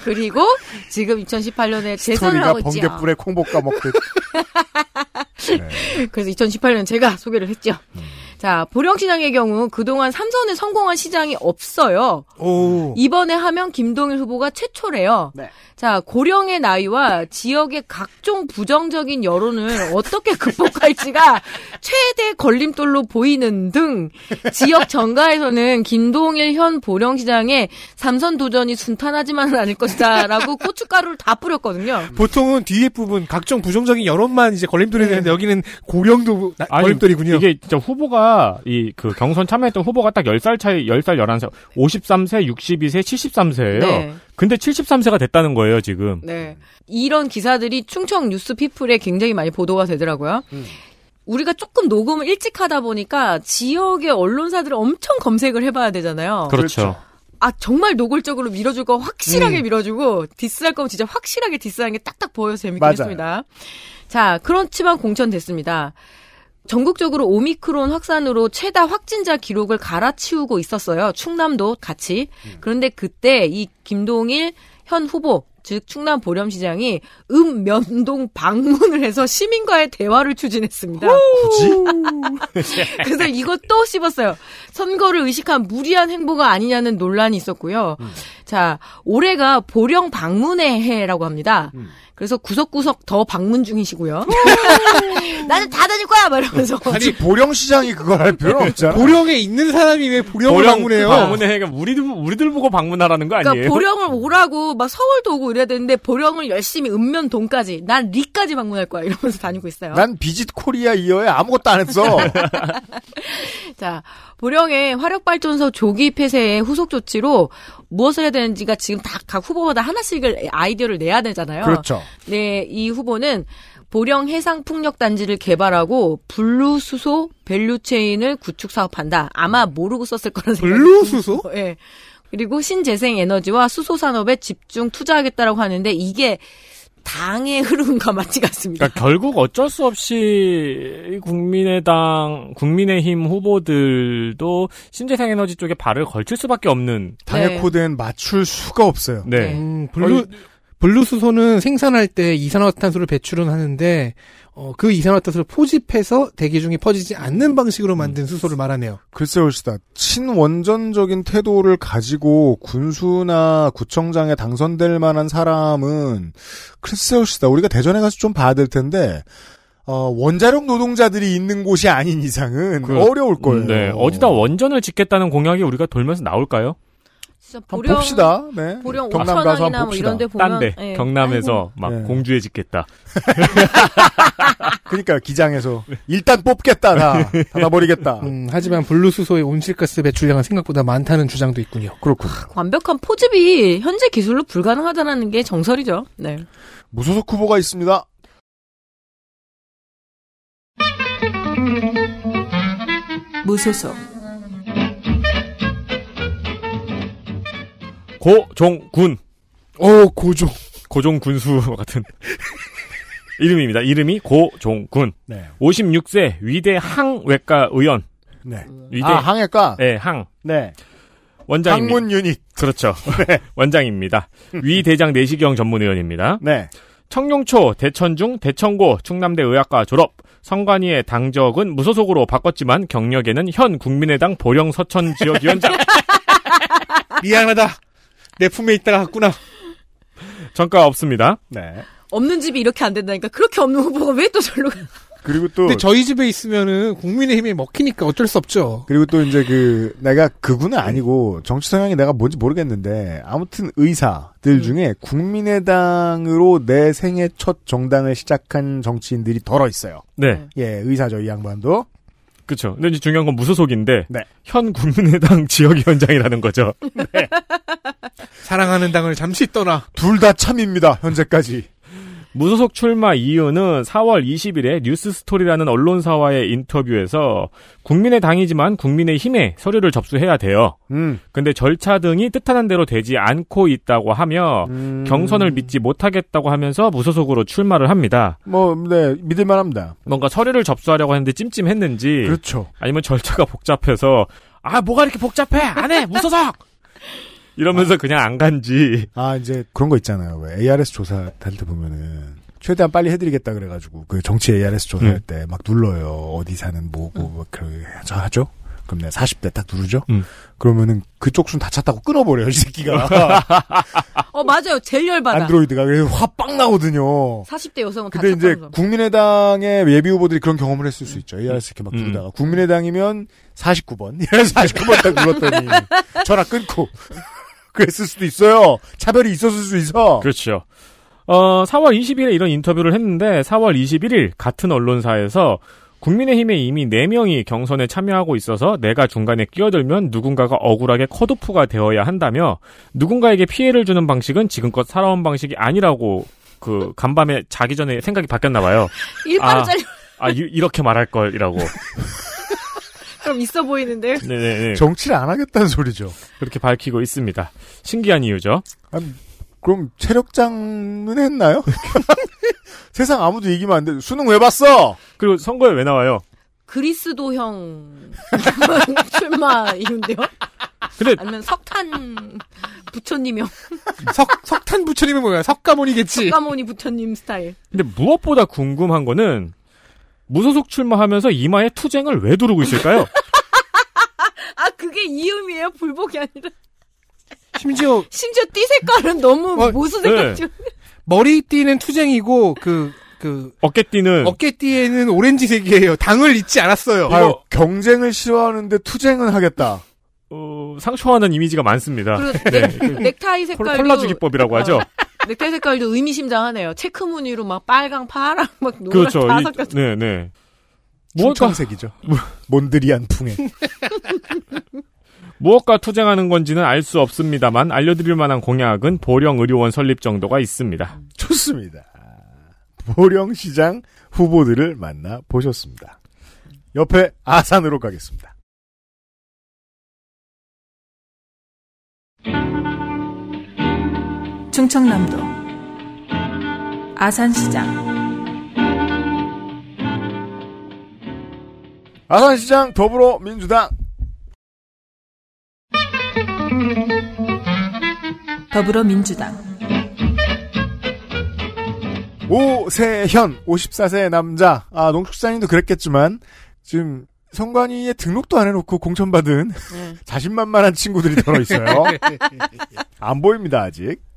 그리고 지금 2018년에 재선을 하고 있죠. 번개불에 콩볶 까먹듯. 그래서 2018년 제가 소개를 했죠. 자, 보령시장의 경우 그동안 삼선에 성공한 시장이 없어요. 오. 이번에 하면 김동일 후보가 최초래요. 네. 자, 고령의 나이와 지역의 각종 부정적인 여론을 어떻게 극복할지가 최대 걸림돌로 보이는 등 지역 정가에서는 김동일 현 보령시장의 삼선 도전이 순탄하지만은 않을 것이다 라고 고춧가루를 다 뿌렸거든요. 보통은 뒤에 부분 각종 부정적인 여론만 이제 걸림돌이 되는데 여기는 고령도 나- 아니, 걸림돌이군요. 이게 진짜 후보가 이 그 경선 참여했던 후보가 딱 10살 차이 10살 11살 53세 62세 73세예요. 네. 근데 73세가 됐다는 거예요, 지금. 네. 이런 기사들이 충청 뉴스 피플에 굉장히 많이 보도가 되더라고요. 우리가 조금 녹음을 일찍 하다 보니까 지역의 언론사들을 엄청 검색을 해봐야 되잖아요. 그렇죠. 아 정말 노골적으로 밀어줄 거 확실하게 음. 밀어주고 디스할 거면 진짜 확실하게 디스하는 게 딱딱 보여서 재밌긴 맞아요. 했습니다. 자 그렇지만 공천됐습니다. 전국적으로 오미크론 확산으로 최다 확진자 기록을 갈아치우고 있었어요. 충남도 같이. 그런데 그때 이 김동일 현 후보 즉 충남 보령시장이 읍면동 방문을 해서 시민과의 대화를 추진했습니다. 그래서 이것 또 씹었어요. 선거를 의식한 무리한 행보가 아니냐는 논란이 있었고요. 자, 올해가 보령 방문의 해라고 합니다. 그래서 구석구석 더 방문 중이시고요. 나는 다 다닐 거야! 막 이러면서. 아니 보령시장이 그걸 할 필요는 없잖아. 보령에 있는 사람이 왜 보령을 방문해요? 방문에 해가 우리들 우리들 보고 방문하라는 거 아니에요? 그러니까 보령을 오라고 막 서울도 오고 이래야 되는데 보령을 열심히 읍면동까지 난 리까지 방문할 거야 이러면서 다니고 있어요. 난 비짓 코리아 이어에 아무것도 안 했어. 자, 보령의 화력발전소 조기 폐쇄의 후속 조치로 무엇을 해야 되는지가 지금 다 각 후보마다 하나씩을 아이디어를 내야 되잖아요. 그렇죠. 네, 이 후보는 보령 해상 풍력 단지를 개발하고 blue 수소 value chain을 구축 사업한다. 아마 모르고 썼을 거라는 생각이 blue 듭니다. 수소? 예. 그리고 신재생 에너지와 수소 산업에 집중 투자하겠다라고 하는데 이게 당의 흐름과 맞지가 않습니다. 그러니까 결국 어쩔 수 없이 국민의당, 국민의힘 후보들도 신재생 에너지 쪽에 발을 걸칠 수밖에 없는. 당의 네. 코드엔 맞출 수가 없어요. 네. 음, blue blue 수소는 생산할 때 이산화탄소를 배출은 하는데 어, 그 이산화탄소를 포집해서 대기 중에 퍼지지 않는 방식으로 만든 수소를 말하네요. 글쎄요, 시다. 친원전적인 태도를 가지고 군수나 구청장에 당선될 만한 사람은 글쎄요, 시다. 우리가 대전에 가서 좀 봐야 될 텐데 어, 원자력 노동자들이 있는 곳이 아닌 이상은 그- 어려울 거예요. 네. 어디다 원전을 짓겠다는 공약이 우리가 돌면서 나올까요? 진짜 보령 봅시다. 네. 보령 경남 가서 한번 뭐 봅시다. 이런 데 보면 딴 데, 예. 경남에서 막 네. 공주에 짓겠다. 그러니까 기장에서 일단 뽑겠다 다 닫아버리겠다. 음, 하지만 blue 수소의 온실가스 배출량은 생각보다 많다는 주장도 있군요. 그렇군. 완벽한 포집이 현재 기술로 불가능하다는 게 정설이죠. 네. 무소속 후보가 있습니다. 무소속 고종군. 오 고종. 고종 군수 같은 이름입니다. 이름이 고종군. 네. 56세 위대 항외과 의원. 네. 위대 아, 항해과? 네, 항. 네. 원장입니다. 항문 유닛. 그렇죠. 원장입니다. 위 대장 내시경 전문 의원입니다. 네. 청룡초, 대천중, 대천고, 충남대 의학과 졸업. 성관이의 당적은 무소속으로 바꿨지만 경력에는 현 국민의당 보령 서천 지역위원장. 미안하다. 내 품에 있다가 갔구나. 전과 없습니다. 네. 없는 집이 이렇게 안 된다니까 그렇게 없는 후보가 왜 또 절로 가? 그리고 또 근데 저희 집에 있으면은 국민의힘에 먹히니까 어쩔 수 없죠. 그리고 또 이제 그 내가 그분은 아니고 정치 성향이 내가 뭔지 모르겠는데 아무튼 의사들 중에 국민의당으로 내 생애 첫 정당을 시작한 정치인들이 덜어 있어요. 네. 예, 의사죠 이 양반도. 그렇죠. 근데 이제 중요한 건 무소속인데 네. 현 국민의당 지역위원장이라는 거죠. 사랑하는 당을 잠시 떠나 둘 다 참입니다 현재까지. 무소속 출마 이유는 4월 20일에 뉴스스토리라는 언론사와의 인터뷰에서 국민의 당이지만 국민의 힘에 서류를 접수해야 돼요. 음. 근데 절차 등이 뜻하는 대로 되지 않고 있다고 하며 음. 경선을 믿지 못하겠다고 하면서 무소속으로 출마를 합니다. 뭐, 네, 믿을만 합니다. 뭔가 서류를 접수하려고 했는데 찜찜했는지 그렇죠. 아니면 절차가 복잡해서 아 뭐가 이렇게 복잡해 안 해 무소속 이러면서 그냥 안 간지 아, 이제 그런 거 있잖아요. 왜 ARS 조사 할 때 보면은 최대한 빨리 해드리겠다 그래가지고 그 정치 ARS 조사할 음. 때막 눌러요. 어디 사는 뭐고 뭐 그렇게 저 하죠. 그럼 내가 40대 딱 누르죠. 음. 그러면은 그쪽 순 다 찼다고 끊어버려요 이 새끼가. 어 맞아요. 제일 열받아. 안드로이드가 그래서 화 빵 나거든요. 40대 여성은 다 근데 이제 착각하면서. 국민의당의 예비 후보들이 그런 경험을 했을 수 있죠. ARS 이렇게 막 음. 누르다가 국민의당이면 49번, 이래서 49번 딱 눌렀더니 전화 끊고 그랬을 수도 있어요. 차별이 있었을 수 있어. 그렇죠. 어, 4월 20일에 이런 인터뷰를 했는데 4월 21일 같은 언론사에서 국민의힘에 이미 4명이 경선에 참여하고 있어서 내가 중간에 끼어들면 누군가가 억울하게 컷오프가 되어야 한다며 누군가에게 피해를 주는 방식은 지금껏 살아온 방식이 아니라고 그 간밤에 자기 전에 생각이 바뀌었나 봐요. 일바로 아. 잘려. 아 이, 이렇게 말할 걸이라고. 그럼 있어 보이는데. 네네네. 정치를 안 하겠다는 소리죠. 그렇게 밝히고 있습니다. 신기한 이유죠. 아니, 그럼 체력장은 했나요? 세상 아무도 이기면 안 돼. 수능 왜 봤어? 그리고 선거에 왜 나와요? 그리스도형 출마 이유인데요? 근데 아니면 석탄 부처님형 석 석탄 부처님은 뭐야? 석가모니겠지. 석가모니 부처님 스타일. 근데 무엇보다 궁금한 거는 무소속 출마하면서 이마에 투쟁을 왜 두르고 있을까요? 아 그게 이음이에요 불복이 아니라. 심지어 심지어 띠 색깔은 너무 어, 모수 네. 색깔 중. 머리띠는 투쟁이고 그그 어깨띠는 어깨띠에는 오렌지색이에요. 당을 잊지 않았어요. 봐요. 경쟁을 싫어하는데 투쟁은 하겠다. 어, 상처하는 이미지가 많습니다. 그리고 네, 넥, 그 넥타이 콜- 색깔도 콜라주 기법이라고 하죠. 넥타이 색깔도 의미심장하네요. 체크 무늬로 막 빨강, 파랑, 막 노란 그렇죠. 다 이- 섞였. 네, 네. 충청색이죠. 몬드리안 풍에. 무엇과 투쟁하는 건지는 알 수 없습니다만 알려드릴 만한 공약은 보령 의료원 설립 정도가 있습니다. 좋습니다. 보령시장 후보들을 만나 보셨습니다. 옆에 아산으로 가겠습니다. 충청남도 아산시장 아산시장 더불어민주당 더불어민주당 오세현 54세 남자 아 농축산인도 그랬겠지만 지금 선관위에 등록도 안 해놓고 공천받은 네. 자신만만한 친구들이 들어 있어요. 안 보입니다 아직.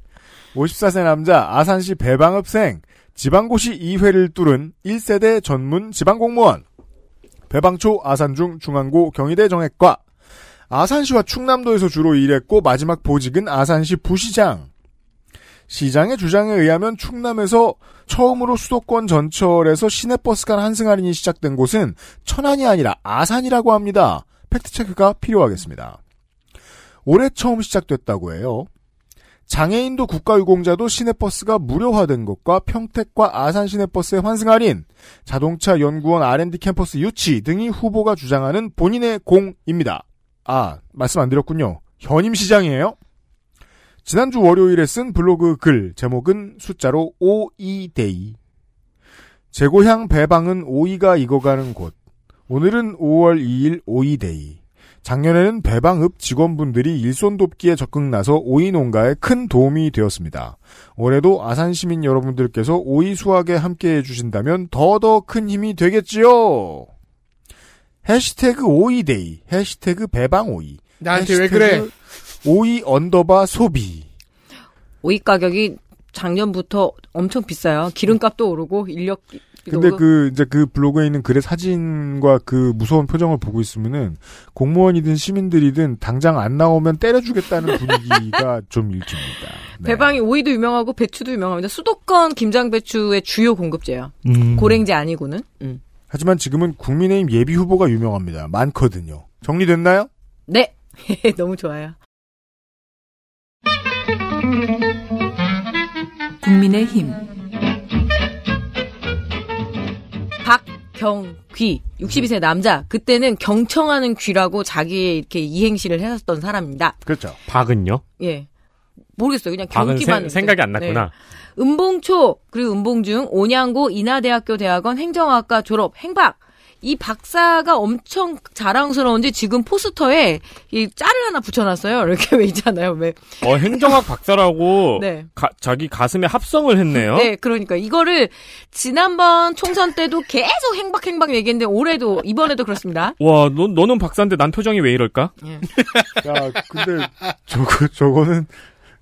54세 남자 아산시 배방읍생 지방고시 2회를 뚫은 1세대 전문 지방공무원 배방초 아산중 중앙고 경희대 정액과 아산시와 충남도에서 주로 일했고 마지막 보직은 아산시 부시장 시장의 주장에 의하면 충남에서 처음으로 수도권 전철에서 시내버스 간 환승 할인이 시작된 곳은 천안이 아니라 아산이라고 합니다. 팩트체크가 필요하겠습니다. 올해 처음 시작됐다고 해요. 장애인도 국가유공자도 시내버스가 무료화된 것과 평택과 아산 시내버스의 환승 할인, 자동차 연구원 R&D 캠퍼스 유치 등이 후보가 주장하는 본인의 공입니다. 아, 말씀 안 드렸군요. 현임 시장이에요. 지난주 월요일에 쓴 블로그 글 제목은 숫자로 52데이. 제 고향 배방은 오이가 익어가는 곳. 오늘은 5월 2일 오이데이. 작년에는 배방읍 직원분들이 일손 돕기에 적극 나서 오이 농가에 큰 도움이 되었습니다. 올해도 아산 시민 여러분들께서 오이 수확에 함께 해 주신다면 더더 큰 힘이 되겠지요. 해시태그 오이데이, 해시태그 배방오이, 나한테 왜 그래? 오이 underbar 소비. 오이 가격이 작년부터 엄청 비싸요. 기름값도 오르고 인력 근데 그 이제 그 블로그에 있는 글의 사진과 그 무서운 표정을 보고 있으면은 공무원이든 시민들이든 당장 안 나오면 때려주겠다는 분위기가 좀 읽힙니다. 네. 배방이 오이도 유명하고 배추도 유명합니다. 수도권 김장 배추의 주요 공급지예요. 음. 고랭지 아니고는. 음. 하지만 지금은 국민의힘 예비 후보가 유명합니다. 많거든요. 정리됐나요? 네. 너무 좋아요. 국민의힘 경귀 62세 남자 그때는 경청하는 귀라고 자기 이렇게 이행시를 했었던 사람입니다. 그렇죠. 박은요? 예. 모르겠어요. 그냥 박은 경기만 세- 생각이 안 났구나. 네. 은봉초 그리고 은봉중 온양고 인하대학교 대학원 행정학과 졸업 행박 이 박사가 엄청 자랑스러운지 지금 포스터에 이 짤을 하나 붙여놨어요. 이렇게 왜 있잖아요. 왜? 어, 행정학 박사라고 네. 가- 자기 가슴에 합성을 했네요. 네, 그러니까 이거를 지난번 총선 때도 계속 행박 행박 얘기했는데 올해도 이번에도 그렇습니다. 와, 너, 너는 박사인데 난 표정이 왜 이럴까? 야, 근데 저거 저거는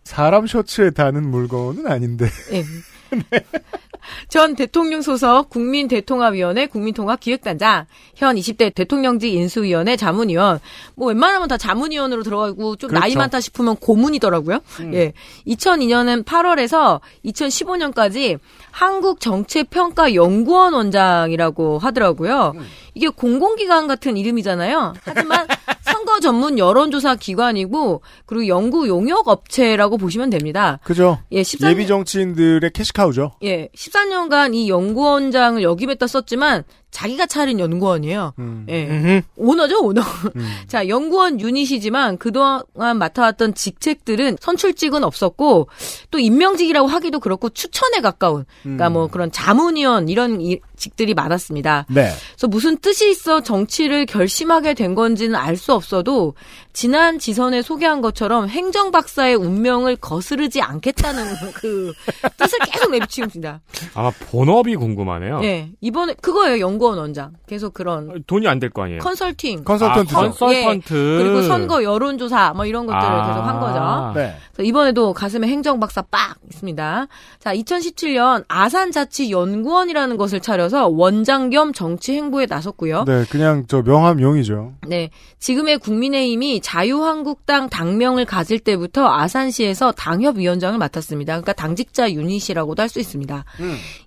사람 셔츠에 다는 물건은 아닌데. 예. 전 대통령 소속 국민대통합위원회 국민통합기획단장, 현 20대 대통령직 인수위원회 자문위원, 뭐 웬만하면 다 자문위원으로 들어가고 좀 그렇죠. 나이 많다 싶으면 고문이더라고요. 예. 2002년은 8월에서 2015년까지 한국정책평가연구원 원장이라고 하더라고요. 이게 공공기관 같은 이름이잖아요. 하지만 선거 전문 여론조사 기관이고 그리고 연구 용역 업체라고 보시면 됩니다. 그죠? 예, 14년 예비 정치인들의 캐시카우죠. 예, 14년간 이 연구원장을 역임했다 썼지만 자기가 차린 연구원이에요. 예. 오너죠, 오너. 자, 연구원 유닛이지만 그동안 맡아왔던 직책들은 선출직은 없었고 또 임명직이라고 하기도 그렇고 추천에 가까운 그러니까 음. 뭐 그런 자문위원 이런 이- 직들이 많았습니다. 네. 그래서 무슨 뜻이 있어 정치를 결심하게 된 건지는 알 수 없어도 지난 지선에 소개한 것처럼 행정 박사의 운명을 거스르지 않겠다는 그 뜻을 계속 내비치습니다. 아마 본업이 궁금하네요. 예, 이번에 그거예요 연구원 원장. 계속 그런 돈이 안 될 거 아니에요. 컨설팅, 컨설턴트죠. 아, 컨설턴트. 예, 그리고 선거 여론조사 뭐 이런 것들을 아. 계속 한 거죠. 네. 그래서 이번에도 가슴에 행정 박사 빡 있습니다. 자, 2017년 아산자치연구원이라는 것을 차려서 원장 겸 정치 행보에 나섰고요. 네, 그냥 저 명함용이죠. 네. 지금의 국민의힘이 자유한국당 당명을 가질 때부터 아산시에서 당협위원장을 맡았습니다. 그러니까 당직자 유닛이라고도 할 수 있습니다.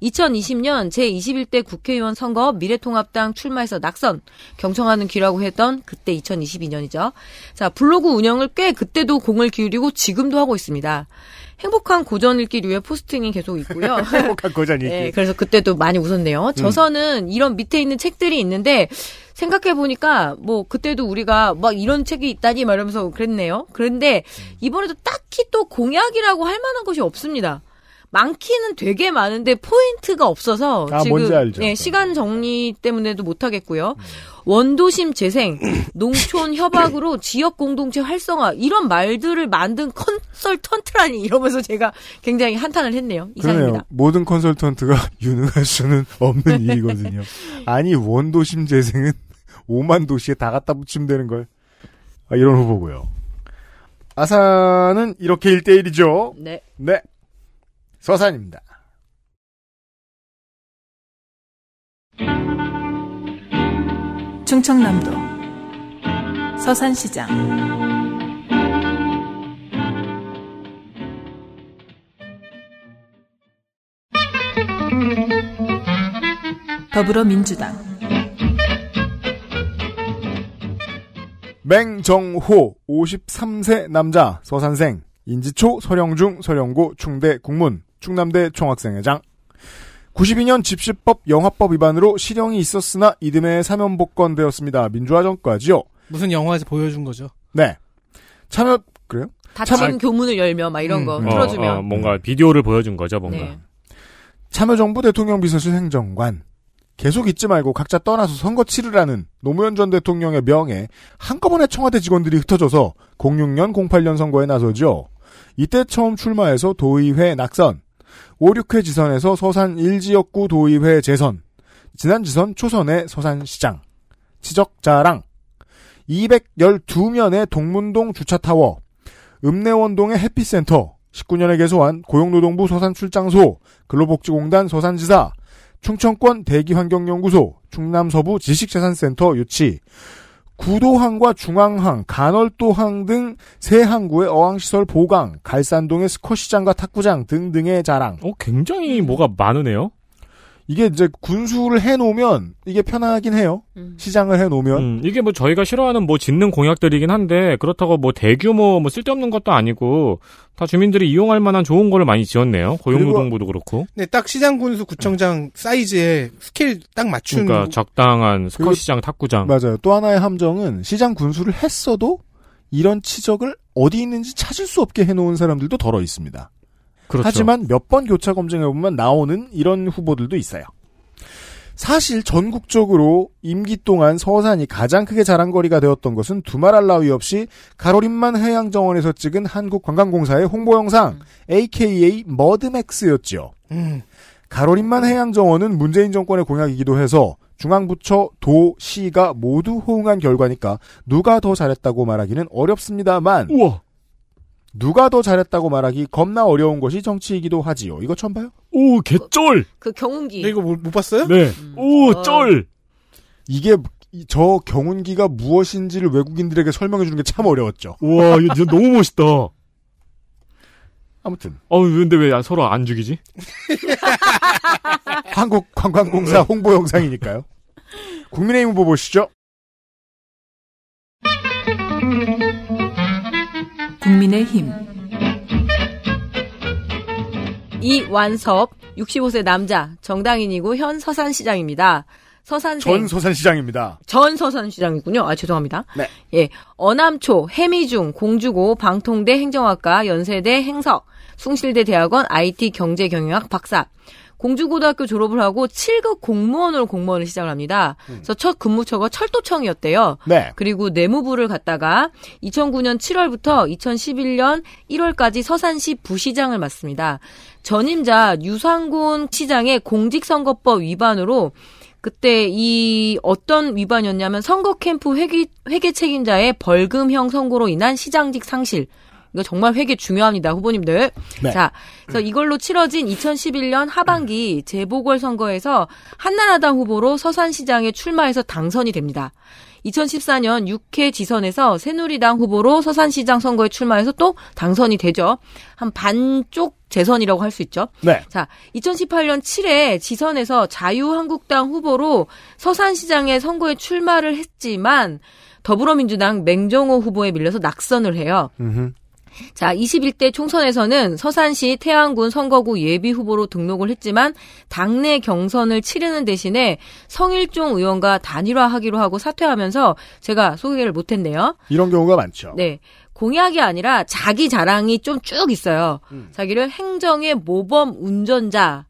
2020년 제21대 국회의원 선거 미래통합당 출마해서 낙선, 경청하는 귀라고 했던 그때 2022년이죠. 자, 블로그 운영을 꽤 그때도 공을 기울이고 지금도 하고 있습니다. 행복한 고전 읽기 류의 포스팅이 계속 있고요. 행복한 고전 읽기. 네, 그래서 그때도 많이 웃었네요. 저서는 이런 밑에 있는 책들이 있는데 생각해 보니까 뭐 그때도 우리가 막 이런 책이 있다니 말하면서 그랬네요. 그런데 이번에도 딱히 또 공약이라고 할 만한 것이 없습니다. 많기는 되게 많은데 포인트가 없어서 아, 지금 뭔지 알죠. 예, 시간 정리 때문에도 못 하겠고요. 원도심 재생, 농촌 협약으로 지역 공동체 활성화 이런 말들을 만든 컨설턴트라니 이러면서 제가 굉장히 한탄을 했네요. 이상입니다. 모든 컨설턴트가 유능할 수는 없는 일이거든요. 아니 원도심 재생은 5만 도시에 다 갖다 붙이면 되는 걸. 아, 이런 후보고요. 아산은 이렇게 1대1이죠. 네. 네. 서산입니다. 충청남도 서산시장 더불어민주당 맹정호 53세 남자 서산생 인지초 서령중 서령고 충대 국문 충남대 총학생회장 92년 집시법 영화법 위반으로 실형이 있었으나 이듬해 사면 복권되었습니다. 민주화 전까지요. 무슨 영화에서 보여준 거죠? 네. 참여 그래요? 닫힌 교문을 열며 막 이런 거 틀어주면 어, 어, 뭔가 비디오를 보여준 거죠, 뭔가. 네. 참여정부 대통령 비서실 행정관 계속 잊지 말고 각자 떠나서 선거 치르라는 노무현 전 대통령의 명에 한꺼번에 청와대 직원들이 흩어져서 06년 08년 선거에 나서죠. 이때 처음 출마해서 도의회 낙선, 5, 6회 지선에서 서산 1지역구 도의회 재선, 지난 지선 초선의 서산시장, 지적자랑, 212면의 동문동 주차타워, 읍내원동의 해피센터, 19년에 개소한 고용노동부 서산출장소, 근로복지공단 서산지사, 충청권 대기환경연구소, 충남서부 지식재산센터 유치, 구도항과 중앙항, 간월도항 등 세 항구의 어항시설 보강, 갈산동의 스쿼시장과 탁구장 등등의 자랑. 어, 굉장히 뭐가 많으네요. 이게 이제 군수를 해놓으면 이게 편하긴 해요. 시장을 해놓으면. 음, 이게 뭐 저희가 싫어하는 뭐 짓는 공약들이긴 한데 그렇다고 뭐 대규모 뭐 쓸데없는 것도 아니고 다 주민들이 이용할 만한 좋은 거를 많이 지었네요. 고용노동부도 그렇고. 네, 딱 시장 군수 구청장 사이즈에 스케일 딱 맞춘 그러니까 적당한 그리고- 스쿼시장, 탁구장. 맞아요. 또 하나의 함정은 시장 군수를 했어도 이런 치적을 어디 있는지 찾을 수 없게 해놓은 사람들도 덜어 있습니다. 그렇죠. 하지만 몇 번 교차 검증해 보면 나오는 이런 후보들도 있어요. 사실 전국적으로 임기 동안 서산이 가장 크게 자랑거리가 되었던 것은 두말할 나위 없이 가로림만 해양정원에서 찍은 한국관광공사의 홍보 영상 AKA 머드맥스였죠. 음, 가로림만 해양정원은 문재인 정권의 공약이기도 해서 중앙부처, 도, 시가 모두 호응한 결과니까 누가 더 잘했다고 말하기는 어렵습니다만 우와. 누가 더 잘했다고 말하기 겁나 어려운 것이 정치이기도 하지요. 이거 처음 봐요? 오, 개쩔! 그 경운기. 네, 이거 못, 못 봤어요? 네. 오, 어. 쩔! 이게 이- 저 경운기가 무엇인지를 외국인들에게 설명해 주는 게 참 어려웠죠. 우와, 이거 진짜 너무 멋있다. 아무튼 어, 근데 왜 서로 안 죽이지? 한국 관광공사 홍보 영상이니까요. 국민의힘 후보 보시죠. 국민의힘 이완섭 65세 남자 정당인이고 현 서산시장입니다. 서산생 전 서산시장입니다. 전 서산시장이군요. 아 죄송합니다. 네. 예, 어남초, 해미중, 공주고, 방통대 행정학과, 연세대 행석, 숭실대 대학원 IT 경제경영학 박사. 공주고등학교 졸업을 하고 7급 공무원으로 공무원을 시작을 합니다. 그래서 첫 근무처가 철도청이었대요. 네. 그리고 내무부를 갔다가 2009년 7월부터 2011년 1월까지 서산시 부시장을 맡습니다. 전임자 유상곤 시장의 공직선거법 위반으로 그때 이 어떤 위반이었냐면 선거 캠프 회계, 회계 책임자의 벌금형 선고로 인한 시장직 상실. 이거 정말 회계 중요합니다, 후보님들. 네. 자, 그래서 이걸로 치러진 2011년 하반기 재보궐 선거에서 한나라당 후보로 서산시장에 출마해서 당선이 됩니다. 2014년 6회 지선에서 새누리당 후보로 서산시장 선거에 출마해서 또 당선이 되죠. 한 반쪽 재선이라고 할 수 있죠. 네. 자, 2018년 7회 지선에서 자유한국당 후보로 서산시장에 선거에 출마를 했지만 더불어민주당 맹정호 후보에 밀려서 낙선을 해요. 음흠. 자, 21대 총선에서는 서산시 태안군 선거구 예비 후보로 등록을 했지만 당내 경선을 치르는 대신에 성일종 의원과 단일화하기로 하고 사퇴하면서 제가 소개를 못했네요. 이런 경우가 많죠. 네. 공약이 아니라 자기 자랑이 좀 쭉 있어요. 자기를 행정의 모범 운전자,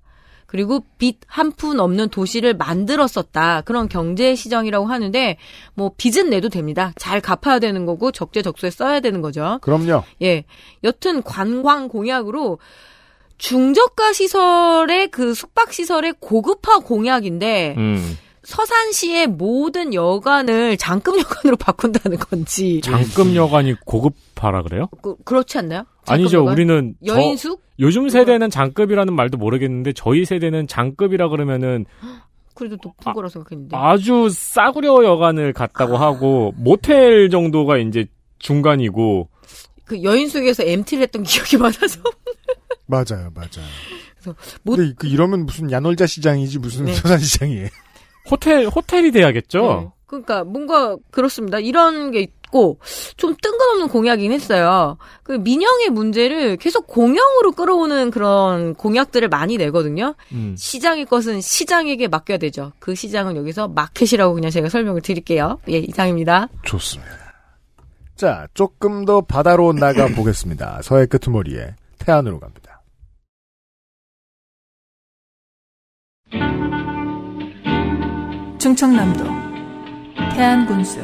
그리고 빚 한 푼 없는 도시를 만들었었다. 그런 경제 시정이라고 하는데, 뭐, 빚은 내도 됩니다. 잘 갚아야 되는 거고, 적재적소에 써야 되는 거죠. 그럼요. 예. 여튼 관광 공약으로 중저가 시설의 그 숙박 시설의 고급화 공약인데, 음. 서산시의 모든 여관을 장급 여관으로 바꾼다는 건지. 장급 여관이 고급 화라 그래요? 그, 그렇지 않나요? 아니죠. 장급 여관? 우리는 저- 여인숙? 요즘 세대는 장급이라는 말도 모르겠는데 저희 세대는 장급이라 그러면은 그래도 높은 거라 생각했는데. 아주 싸구려 여관을 갔다고 하고 모텔 정도가 이제 중간이고 그 여인숙에서 MT를 했던 기억이 많아서. 맞아요, 맞아요. 그래서 못- 근데 그 이러면 무슨 야놀자 시장이지 무슨 네. 서산 시장이에요. 호텔 호텔이 돼야겠죠. 네. 그러니까 뭔가 그렇습니다. 이런 게 있고 좀 뜬금없는 공약이긴 했어요. 그 민영의 문제를 계속 공영으로 끌어오는 그런 공약들을 많이 내거든요. 음. 시장의 것은 시장에게 맡겨야 되죠. 그 시장은 여기서 마켓이라고 그냥 제가 설명을 드릴게요. 예, 이상입니다. 좋습니다. 자, 조금 더 바다로 나가 보겠습니다. 서해 끄트머리에 태안으로 갑니다. 충청남도 태안군수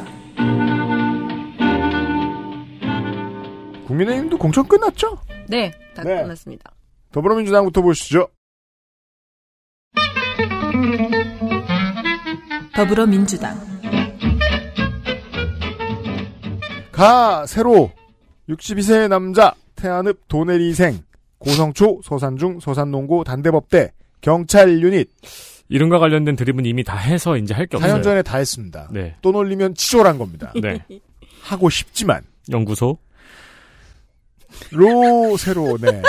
국민의힘도 공천 끝났죠? 네, 다 네. 끝났습니다. 더불어민주당부터 보시죠. 더불어민주당 가 세로 62세 남자 태안읍 도내리생 고성초 서산중 서산농고 단대법대 경찰 유닛 이름과 관련된 드립은 이미 다 해서 이제 할 게 없어요. 4년 전에 다 했습니다. 네. 또 놀리면 치졸한 겁니다. 네. 하고 싶지만 연구소. 로 세로 네.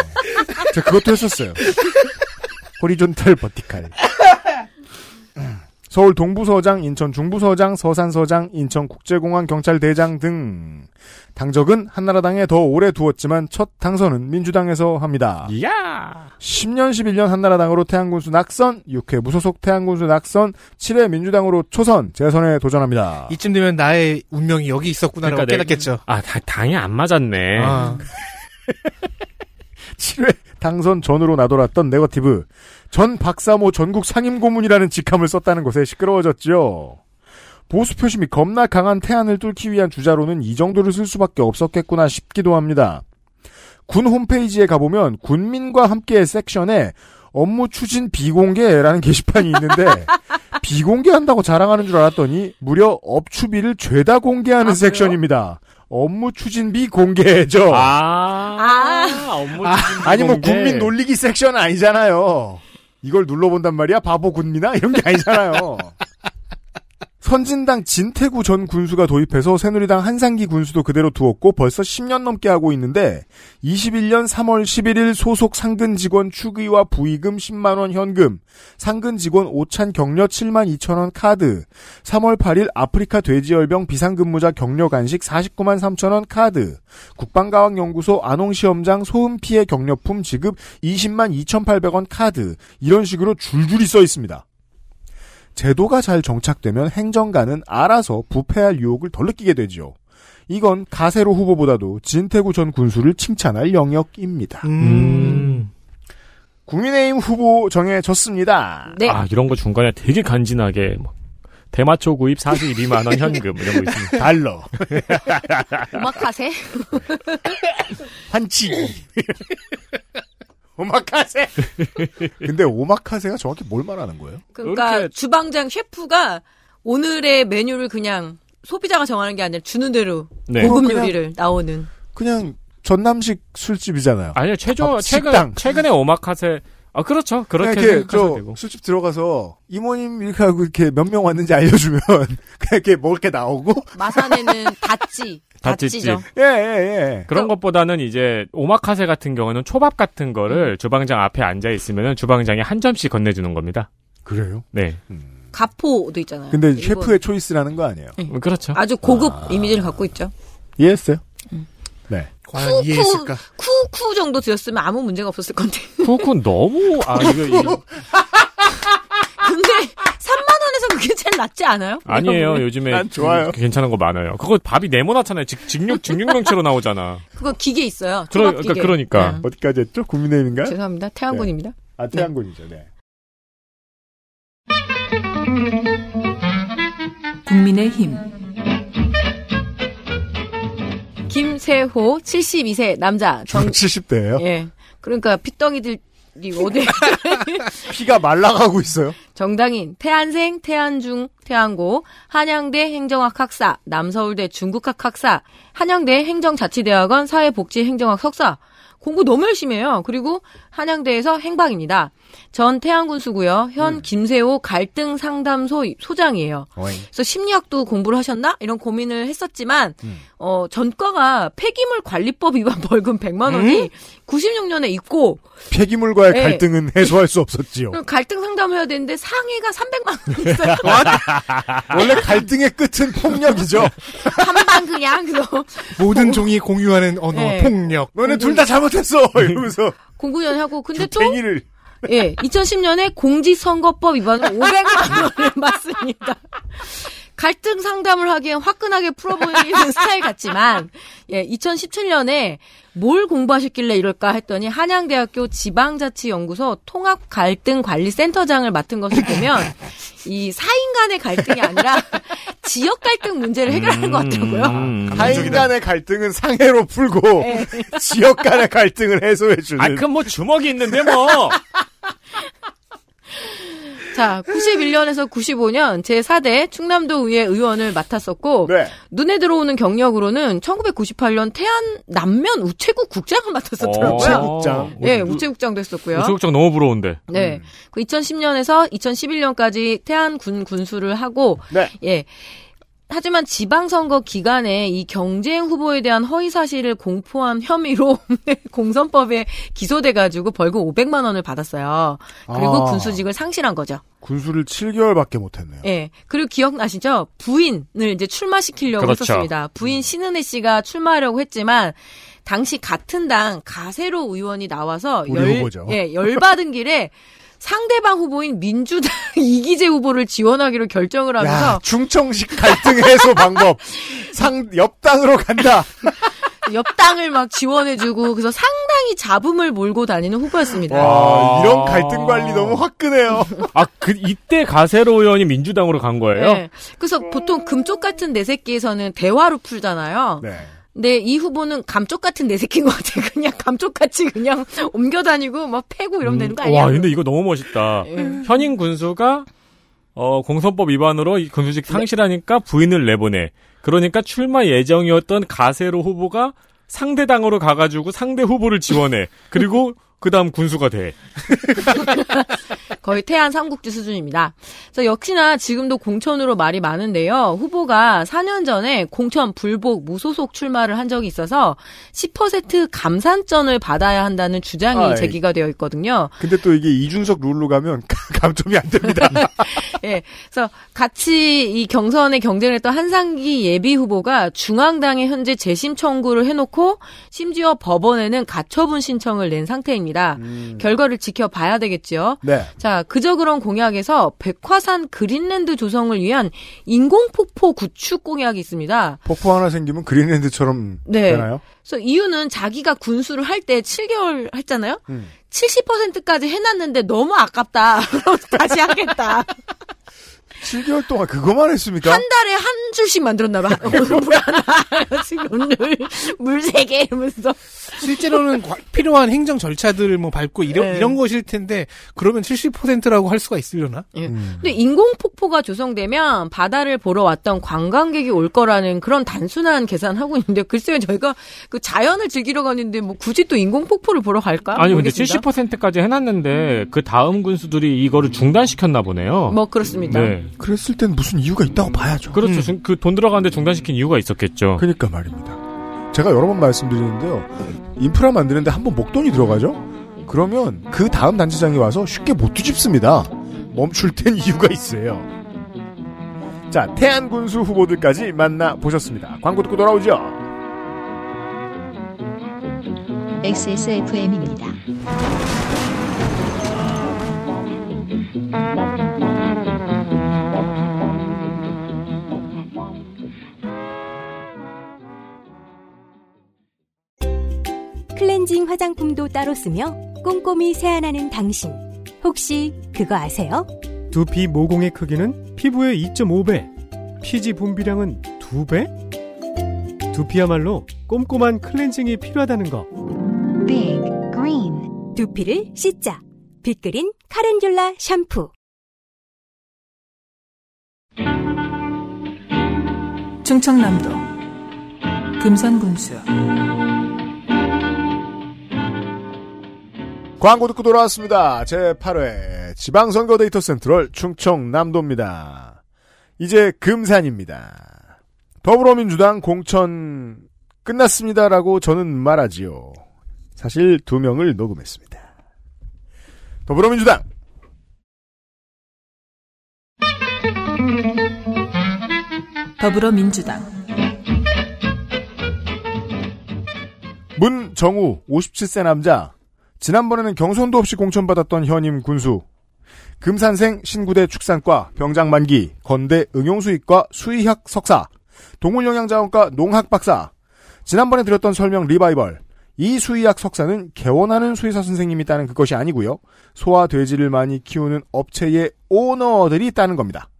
제가 그것도 했었어요. 호리존탈 버티칼. 음. 서울 동부서장, 인천 중부서장, 서산서장, 인천국제공항 경찰대장 등 당적은 한나라당에 더 오래 두었지만 첫 당선은 민주당에서 합니다. 이야. 10년, 11년 한나라당으로 태양군수 낙선, 6회 무소속 태양군수 낙선, 7회 민주당으로 초선, 재선에 도전합니다. 이쯤 되면 나의 운명이 여기 있었구나라고 그러니까 내- 깨닫겠죠. 아, 다- 당이 안 맞았네. 아. 7회 당선 전으로 나돌았던 네거티브. 전 박사모 전국 상임고문이라는 직함을 썼다는 것에 시끄러워졌죠. 보수 표심이 겁나 강한 태안을 뚫기 위한 주자로는 이 정도를 쓸 수밖에 없었겠구나 싶기도 합니다. 군 홈페이지에 가보면 군민과 함께 섹션에 업무 추진 비공개라는 게시판이 있는데 비공개한다고 자랑하는 줄 알았더니 무려 업추비를 죄다 공개하는 아? 섹션입니다. 업무 추진비 공개죠. 아, 아. 업무 아, 추진비 아 니 뭐 공개. 국민 놀리기 섹션 아니잖아요. 이걸 눌러본단 말이야 바보 군민아 이런 게 아니잖아요. 선진당 진태구 전 군수가 도입해서 새누리당 한상기 군수도 그대로 두었고 벌써 10년 넘게 하고 있는데 21년 3월 11일 소속 상근 직원 축의와 부의금 10만 원 현금, 상근 직원 오찬 격려 7만 2천 원 카드, 3월 8일 아프리카 돼지열병 비상근무자 격려 간식 49만 3천 원 카드, 국방과학연구소 안흥시험장 소음 피해 격려품 지급 20만 2,800원 카드 이런 식으로 줄줄이 써 있습니다. 제도가 잘 정착되면 행정가는 알아서 부패할 유혹을 덜 느끼게 되지요. 이건 가세로 후보보다도 진태구 전 군수를 칭찬할 영역입니다. 음. 국민의힘 후보 정해졌습니다. 네. 아, 이런 거 중간에 되게 간지나게 뭐, 대마초 구입 42만 원 현금 이런 거 있습니다. 달러, 오마카세? 한치기. 오마카세. 근데 오마카세가 정확히 뭘 말하는 거예요? 그러니까 이렇게- 주방장 셰프가 오늘의 메뉴를 그냥 소비자가 정하는 게 아니라 주는 대로 네. 고급 요리를 나오는. 그냥 전남식 술집이잖아요. 아니요, 최저, 밥, 최근, 식당. 최근에 오마카세, 아, 그렇죠. 그렇게 그냥 이렇게 생각하셔도 저 되고. 술집 들어가서 이모님 이렇게 하고 이렇게 몇 명 왔는지 알려주면 그냥 이렇게 먹을 게 나오고 마산에는 다찌. 다찌집. 다찌죠. 예 예, 그런 것보다는 이제 오마카세 같은 경우는 초밥 같은 거를 주방장 앞에 앉아 있으면은 주방장이 한 점씩 건네주는 겁니다. 그래요? 네, 가포도 있잖아요. 근데 일본. 셰프의 초이스라는 거 아니에요? 음, 그렇죠. 아주 고급 아. 이미지를 갖고 있죠. 이해했어요? 네. 과연 이해했을까? 쿠쿠 정도 드렸으면 아무 문제가 없었을 건데. 쿠쿠 너무 아 이거, 이거 근데 3만 원에서 그게 제일 낫지 않아요? 아니에요. 요즘에 난 좋아요. 그- 괜찮은 거 많아요. 그거 밥이 네모나잖아요. 직, 직육 직육명체로 나오잖아. 그거 기계 있어요. 그러- 기계. 그러니까. 네. 어디까지 했죠? 국민의힘인가요? 죄송합니다. 태양군입니다. 아 태양군이죠. 네. 국민의힘 김세호 72세 남자 정 70대예요. 예. 그러니까 피덩이들이 어디 피가 말라가고 있어요. 정당인 태안생 태안중 태안고 한양대 행정학 학사 남서울대 중국학 학사 한양대 행정자치대학원 사회복지행정학 석사 공부 너무 열심히 해요. 그리고 한양대에서 행방입니다. 전 태안군수고요. 현 김세호 갈등 상담소 소장이에요. 그래서 심리학도 공부를 하셨나 이런 고민을 했었지만 어 전과가 폐기물 관리법 위반 벌금 100만 원이 96년에 있고 폐기물과의 네. 갈등은 해소할 수 없었지요. 갈등 상담을 해야 되는데 상해가 300만 원 있어요. 원래 갈등의 끝은 폭력이죠. 한 방 그냥 그래서 모든 종이 공유하는 언어 네. 폭력. 너네 둘 다 잘못했어. 이러면서 공구년 하고 근데 또 팽이를 예, 2010년에 공직선거법 위반으로 500만 원을 맞습니다. 갈등 상담을 하기엔 화끈하게 풀어보이는 스타일 같지만, 예, 2017년에 뭘 공부하셨길래 이럴까 했더니 한양대학교 지방자치연구소 통합갈등관리센터장을 맡은 것을 보면 이 사인 간의 갈등이 아니라 지역 갈등 문제를 해결하는 것 같더라고요. 음. 타인 간의 갈등은 상해로 풀고 네. 지역 간의 갈등을 해소해주는. 아, 그럼 뭐 주먹이 있는데 뭐. 자, 91년에서 95년 제4대 충남도 의회 의원을 맡았었고 네. 눈에 들어오는 경력으로는 1998년 태안 남면 우체국 국장을 맡았었더라고요. 우체국장. 예, 우체국장도 했었고요. 우체국장 너무 부러운데. 네. 그 2010년에서 2011년까지 태안 군 군수를 하고 네. 예. 하지만 지방선거 기간에 이 경쟁 후보에 대한 허위 사실을 공포한 혐의로 공선법에 기소돼 가지고 벌금 500만 원을 받았어요. 그리고 아. 군수직을 상실한 거죠. 군수를 7개월밖에 못 했네요. 예. 그리고 기억나시죠? 부인을 이제 출마시키려고 그렇죠. 했었습니다. 부인 신은혜 씨가 출마하려고 했지만 당시 같은 당 가세로 의원이 나와서 열. 예, 열받은 길에 상대방 후보인 민주당 이기재 후보를 지원하기로 결정을 하면서 야, 충청식 갈등 해소 방법. 상, 옆당으로 간다. 옆당을 막 지원해주고 그래서 상당히 잡음을 몰고 다니는 후보였습니다. 와, 이런 갈등 관리 너무 화끈해요. 아, 그, 이때 가세로 의원이 민주당으로 간 거예요? 네. 그래서 보통 금쪽 같은 내 새끼에서는 대화로 풀잖아요. 네. 근데 이 후보는 감쪽 같은 내 새끼인 것 같아. 그냥 감쪽같이 그냥 옮겨 다니고 막 패고 이러면 되는 거 아니야? 와, 근데 이거 너무 멋있다. 예. 현임 군수가 어, 공선법 위반으로 이 군수직 상실하니까 부인을 내보내. 그러니까 출마 예정이었던 가세로 후보가 상대 당으로 가가지고 상대 후보를 지원해. 그리고 그 다음 군수가 돼. 거의 태안 삼국지 수준입니다. 그래서 역시나 지금도 공천으로 말이 많은데요. 후보가 4년 전에 공천 불복 무소속 출마를 한 적이 있어서 10% 감산점을 받아야 한다는 주장이 아이. 제기가 되어 있거든요. 근데 또 이게 이준석 룰로 가면 감점이 안 됩니다. 예. 그래서 같이 이 경선에 경쟁했던 한상기 예비 후보가 중앙당에 현재 재심 청구를 해놓고 심지어 법원에는 가처분 신청을 낸 상태입니다. 결과를 지켜봐야 되겠죠. 네. 자, 그저 그런 공약에서 백화산 그린랜드 조성을 위한 인공폭포 구축 공약이 있습니다. 폭포 하나 생기면 그린랜드처럼 네. 되나요? 그래서 이유는 자기가 군수를 할 때 7개월 했잖아요. 음. 70%까지 해놨는데 너무 아깝다. 다시 하겠다. 7개월 동안 그거만 했습니까? 한 달에 한 줄씩 만들었나 봐. 오늘 물 하나, 지금 오늘 물세 개 이러면서. 실제로는 과- 필요한 행정 절차들을 뭐 밟고 이런 네. 이런 것일 텐데 그러면 70%라고 할 수가 있으려나? 예. 음. 근데 인공 폭포가 조성되면 바다를 보러 왔던 관광객이 올 거라는 그런 단순한 계산하고 있는데 글쎄요 저희가 그 자연을 즐기러 가는데 뭐 굳이 또 인공 폭포를 보러 갈까? 아니, 근데 모르겠습니다. 70%까지 해놨는데 그 다음 군수들이 이거를 중단시켰나 보네요. 뭐 그렇습니다. 네. 그랬을 땐 무슨 이유가 있다고 봐야죠. 그렇죠. 그돈 들어가는데 중단시킨 이유가 있었겠죠. 그러니까 말입니다. 제가 여러 번 말씀드리는데요. 인프라 만드는데 한 번 목돈이 들어가죠? 그러면 그 다음 단체장이 와서 쉽게 못 뒤집습니다. 멈출 땐 이유가 있어요. 자, 태안 군수 후보들까지 만나 보셨습니다. 광고 듣고 돌아오죠. XSFM입니다. 클렌징 화장품도 따로 쓰며 꼼꼼히 세안하는 당신. 혹시 그거 아세요? 두피 모공의 크기는 피부의 2.5배, 피지 분비량은 2배? 두피야말로 꼼꼼한 클렌징이 필요하다는 거. Big Green. 두피를 씻자. 빅그린 카렌듈라 샴푸. 충청남도 금산군수 광고 듣고 돌아왔습니다. 제8회 지방선거 데이터 센트럴 충청남도입니다. 이제 금산입니다. 더불어민주당 공천 끝났습니다라고 저는 말하지요. 사실 두 명을 녹음했습니다. 더불어민주당 더불어민주당 문정우 57세 남자 지난번에는 경선도 없이 공천받았던 현임 군수. 금산생 신구대 축산과 병장 만기 건대 응용수의과 수의학 석사 동물영양자원과 농학 박사. 지난번에 드렸던 설명 리바이벌. 이 수의학 석사는 개원하는 수의사 선생님이 따는 그것이 아니고요. 소와 돼지를 많이 키우는 업체의 오너들이 따는 겁니다.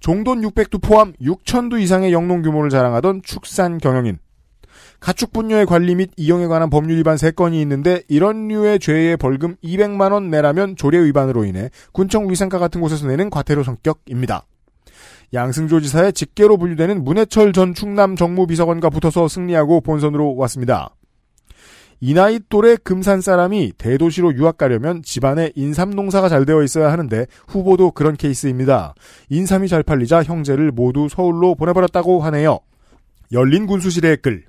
종돈 600두 포함 6천두 이상의 영농 규모를 자랑하던 축산 경영인 가축 분뇨의 관리 및 이용에 관한 법률 위반 3건이 있는데 이런 류의 죄의 벌금 200만 원 내라면 조례 위반으로 인해 군청 위생과 같은 곳에서 내는 과태료 성격입니다. 양승조 지사의 직계로 분류되는 문해철 전 충남 정무비서관과 붙어서 승리하고 본선으로 왔습니다. 이 나이 또래 금산 사람이 대도시로 유학 가려면 집안에 인삼 농사가 잘 되어 있어야 하는데 후보도 그런 케이스입니다. 인삼이 잘 팔리자 형제를 모두 서울로 보내버렸다고 하네요. 열린 군수실의 글.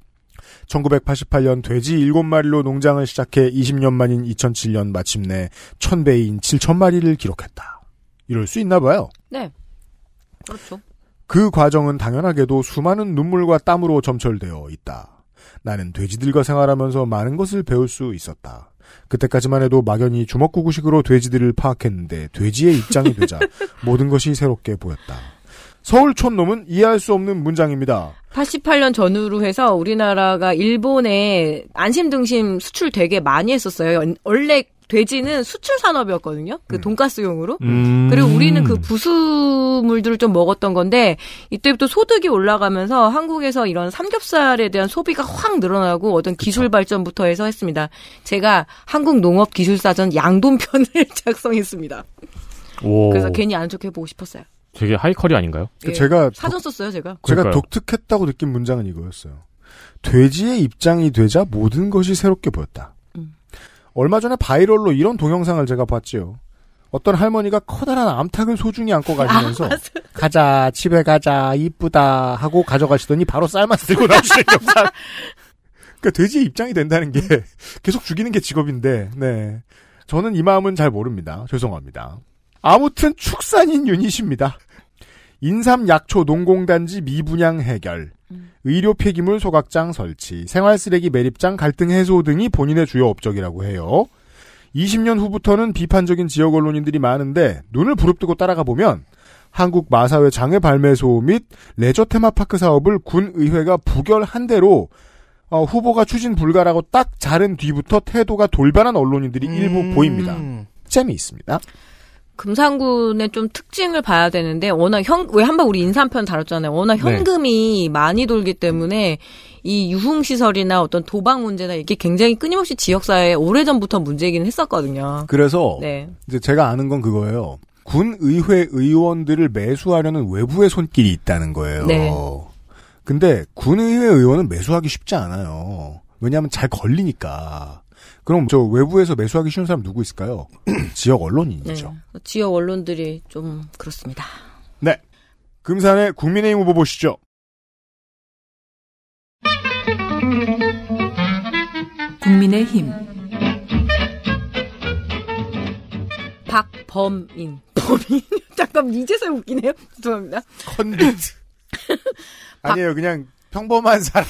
1988년 돼지 7마리로 농장을 시작해 20년 만인 2007년 마침내 1000배인 7000마리를 기록했다. 이럴 수 있나 봐요. 네. 그렇죠. 그 과정은 당연하게도 수많은 눈물과 땀으로 점철되어 있다. 나는 돼지들과 생활하면서 많은 것을 배울 수 있었다. 그때까지만 해도 막연히 주먹구구식으로 돼지들을 파악했는데 돼지의 입장이 되자 모든 것이 새롭게 보였다. 서울 촌 놈은 이해할 수 없는 문장입니다. 88년 전후로 해서 우리나라가 일본에 안심등심 수출 되게 많이 했었어요. 원래 돼지는 수출 산업이었거든요. 그 돈가스용으로. 음. 그리고 우리는 그 부수물들을 좀 먹었던 건데 이때부터 소득이 올라가면서 한국에서 이런 삼겹살에 대한 소비가 확 늘어나고 어떤 기술 발전부터 해서 했습니다. 제가 한국 농업 기술 사전 양돈편을 작성했습니다. 오. 그래서 괜히 아는 척 해보고 싶었어요. 되게 하이커리 아닌가요? 예, 제가 사전 썼어요, 제가. 제가 그러니까요. 독특했다고 느낀 문장은 이거였어요. 돼지의 입장이 되자 모든 것이 새롭게 보였다. 음. 얼마 전에 바이럴로 이런 동영상을 제가 봤지요. 어떤 할머니가 커다란 암탉을 소중히 안고 가시면서 아, 가자 집에 가자 이쁘다 하고 가져가시더니 바로 쌀맛 들고 나오시는 영상. 그러니까 돼지의 입장이 된다는 게 계속 죽이는 게 직업인데, 네. 저는 이 마음은 잘 모릅니다. 죄송합니다. 아무튼 축산인 유닛입니다. 인삼 약초 농공단지 미분양 해결, 의료 폐기물 소각장 설치, 생활 쓰레기 매립장 갈등 해소 등이 본인의 주요 업적이라고 해요. 20년 후부터는 비판적인 지역 언론인들이 많은데 눈을 부릅뜨고 따라가 보면 한국 마사회 장애 발매소 및 레저 테마파크 사업을 군 의회가 부결한 대로 어, 후보가 추진 불가라고 딱 자른 뒤부터 태도가 돌변한 언론인들이 일부 보입니다. 재미있습니다. 금산군의 좀 특징을 봐야 되는데 워낙 현왜 한번 우리 인삼편 다뤘잖아요. 워낙 네. 현금이 많이 돌기 때문에 이 유흥 시설이나 어떤 도박 문제나 이게 굉장히 끊임없이 지역 사회에 오래전부터 문제이긴 했었거든요. 그래서 네. 이제 제가 아는 건 그거예요. 군 의회 의원들을 매수하려는 외부의 손길이 있다는 거예요. 네. 근데 군 의회 의원은 매수하기 쉽지 않아요. 왜냐하면 잘 걸리니까. 그럼 저 외부에서 매수하기 쉬운 사람 누구 있을까요? 지역 네. 언론인이죠. 지역 언론들이 좀 그렇습니다. 네. 금산의 국민의힘 후보 보시죠. 국민의힘 박범인. 범인. 잠깐 이제서야 웃기네요. 죄송합니다. 컨비트. 아니에요. 그냥 평범한 사람.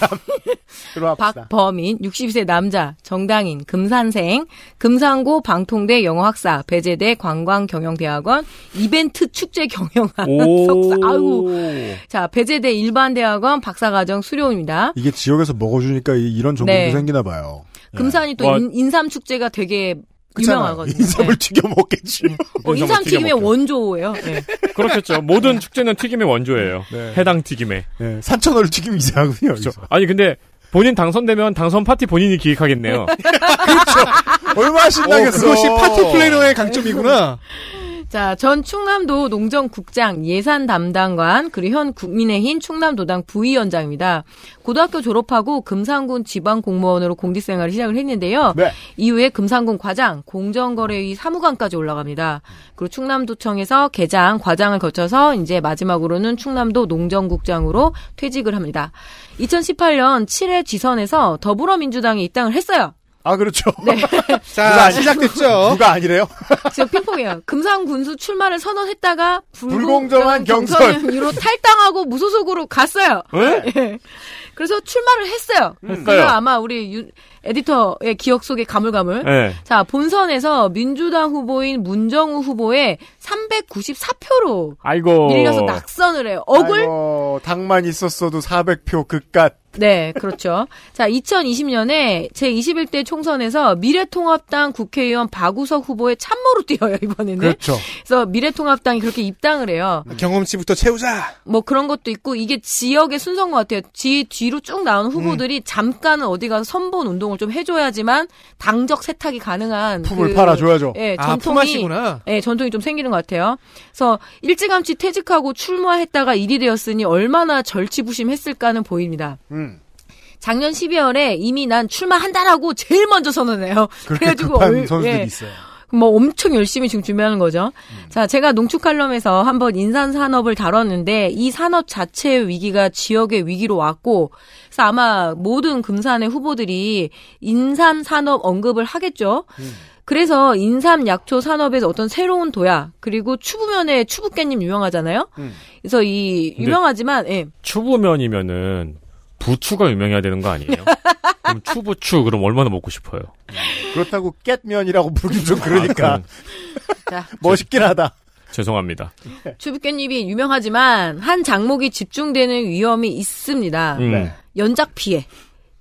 들어합시다. 박범인, 60세 남자, 정당인, 금산생, 금산고 방통대 영어학사, 배재대 관광경영대학원, 이벤트 축제 경영학 석사. 아유. 자, 배재대 일반대학원 박사과정 수료입니다. 이게 지역에서 먹어주니까 이- 이런 전공도 네. 생기나 봐요. 금산이 또 와. 인, 인삼 축제가 되게 그렇잖아요. 유명하거든요. 인삼을 네. 튀겨 먹겠지. 어, 인삼 튀김의 원조예요. 네. 그렇겠죠. 모든 축제는 튀김의 원조예요. 네. 해당 튀김에. 네, 산천어를 튀김 이상하군요. 그렇죠. 아니 근데 본인 당선되면 당선 파티 본인이 기획하겠네요. 얼마나 신나겠어. 어, 그것이 파티 플래너의 강점이구나. 자, 전 충남도 농정국장 예산 담당관 그리고 현 국민의힘 충남도당 부위원장입니다. 고등학교 졸업하고 금산군 지방 공무원으로 공직 생활을 시작을 했는데요. 네. 이후에 금산군 과장, 공정거래위 사무관까지 올라갑니다. 그리고 충남도청에서 계장, 과장을 거쳐서 이제 마지막으로는 충남도 농정국장으로 퇴직을 합니다. 2018년 7회 지선에서 더불어민주당에 입당을 했어요. 아, 그렇죠. 네. 자, 시작됐죠. 누가 아니래요? 지금 핑퐁이에요. 금산 군수 출마를 선언했다가 불공정한 불공정한 경선. 경선으로 탈당하고 무소속으로 갔어요. 예. 그래서 출마를 했어요. 했어요. 그거 아마 우리 윤- 에디터의 기억 속에 가물가물. 네. 자, 본선에서 민주당 후보인 문정우 후보의 394표로 아이고. 밀려서 낙선을 해요. 억울? 아이고, 당만 있었어도 400표 그깟. 네, 그렇죠. 자, 2020년에 제21대 총선에서 미래통합당 국회의원 박우석 후보의 참모로 뛰어요, 이번에는. 그렇죠. 그래서 미래통합당이 그렇게 입당을 해요. 경험치부터 채우자. 뭐 그런 것도 있고 이게 지역의 순서인 것 같아요. 뒤 뒤로 쭉 나오는 후보들이 잠깐은 어디 가서 선본 운동 을 좀 해줘야지만 당적 세탁이 가능한 품을 그, 팔아줘야죠. 예, 아, 전통이 품앗이구나. 예, 전통이 좀 생기는 것 같아요. 그래서 일찌감치 퇴직하고 출마했다가 일이 되었으니 얼마나 절치부심했을까는 보입니다. 음. 작년 12월에 이미 난 출마한다라고 제일 먼저 선언해요. 그렇게 그래가지고 급한 얼- 선수들이 예. 있어요. 뭐 엄청 열심히 지금 준비하는 거죠. 자, 제가 농축 칼럼에서 한번 인산 산업을 다뤘는데 이 산업 자체의 위기가 지역의 위기로 왔고 그래서 아마 모든 금산의 후보들이 인산 산업 언급을 하겠죠. 그래서 인삼 약초 산업에서 어떤 새로운 도약 그리고 추부면에 추부깻잎 유명하잖아요. 그래서 이 유명하지만 예. 추부면이면은 부추가 유명해야 되는 거 아니에요? 그럼 추부추 그럼 얼마나 먹고 싶어요? 그렇다고 깻면이라고 부르긴 좀 그러니까 아, 자, 멋있긴 하다. 죄송합니다. 추부깻잎이 유명하지만 한 작목이 집중되는 위험이 있습니다. 음. 네. 연작 피해.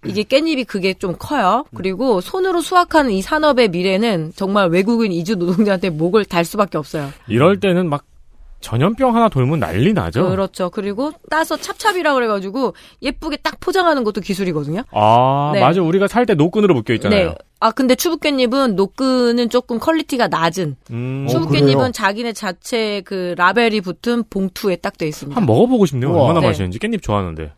이게 깻잎이 그게 좀 커요. 그리고 손으로 수확하는 이 산업의 미래는 정말 외국인 이주 노동자한테 목을 달 수밖에 없어요. 이럴 때는 막 전염병 하나 돌면 난리 나죠. 그렇죠. 그리고 따서 찹찹이라 그래가지고 예쁘게 딱 포장하는 것도 기술이거든요. 아 네. 맞아 우리가 살 때 노끈으로 묶여 있잖아요. 네. 아 근데 추부깻잎은 노끈은 조금 quality가 낮은. 음. 추부깻잎은 자기네 자체 그 라벨이 붙은 봉투에 딱 돼 있습니다. 한번 먹어보고 싶네요. 우와. 얼마나 네. 맛있는지 깻잎 좋아하는데.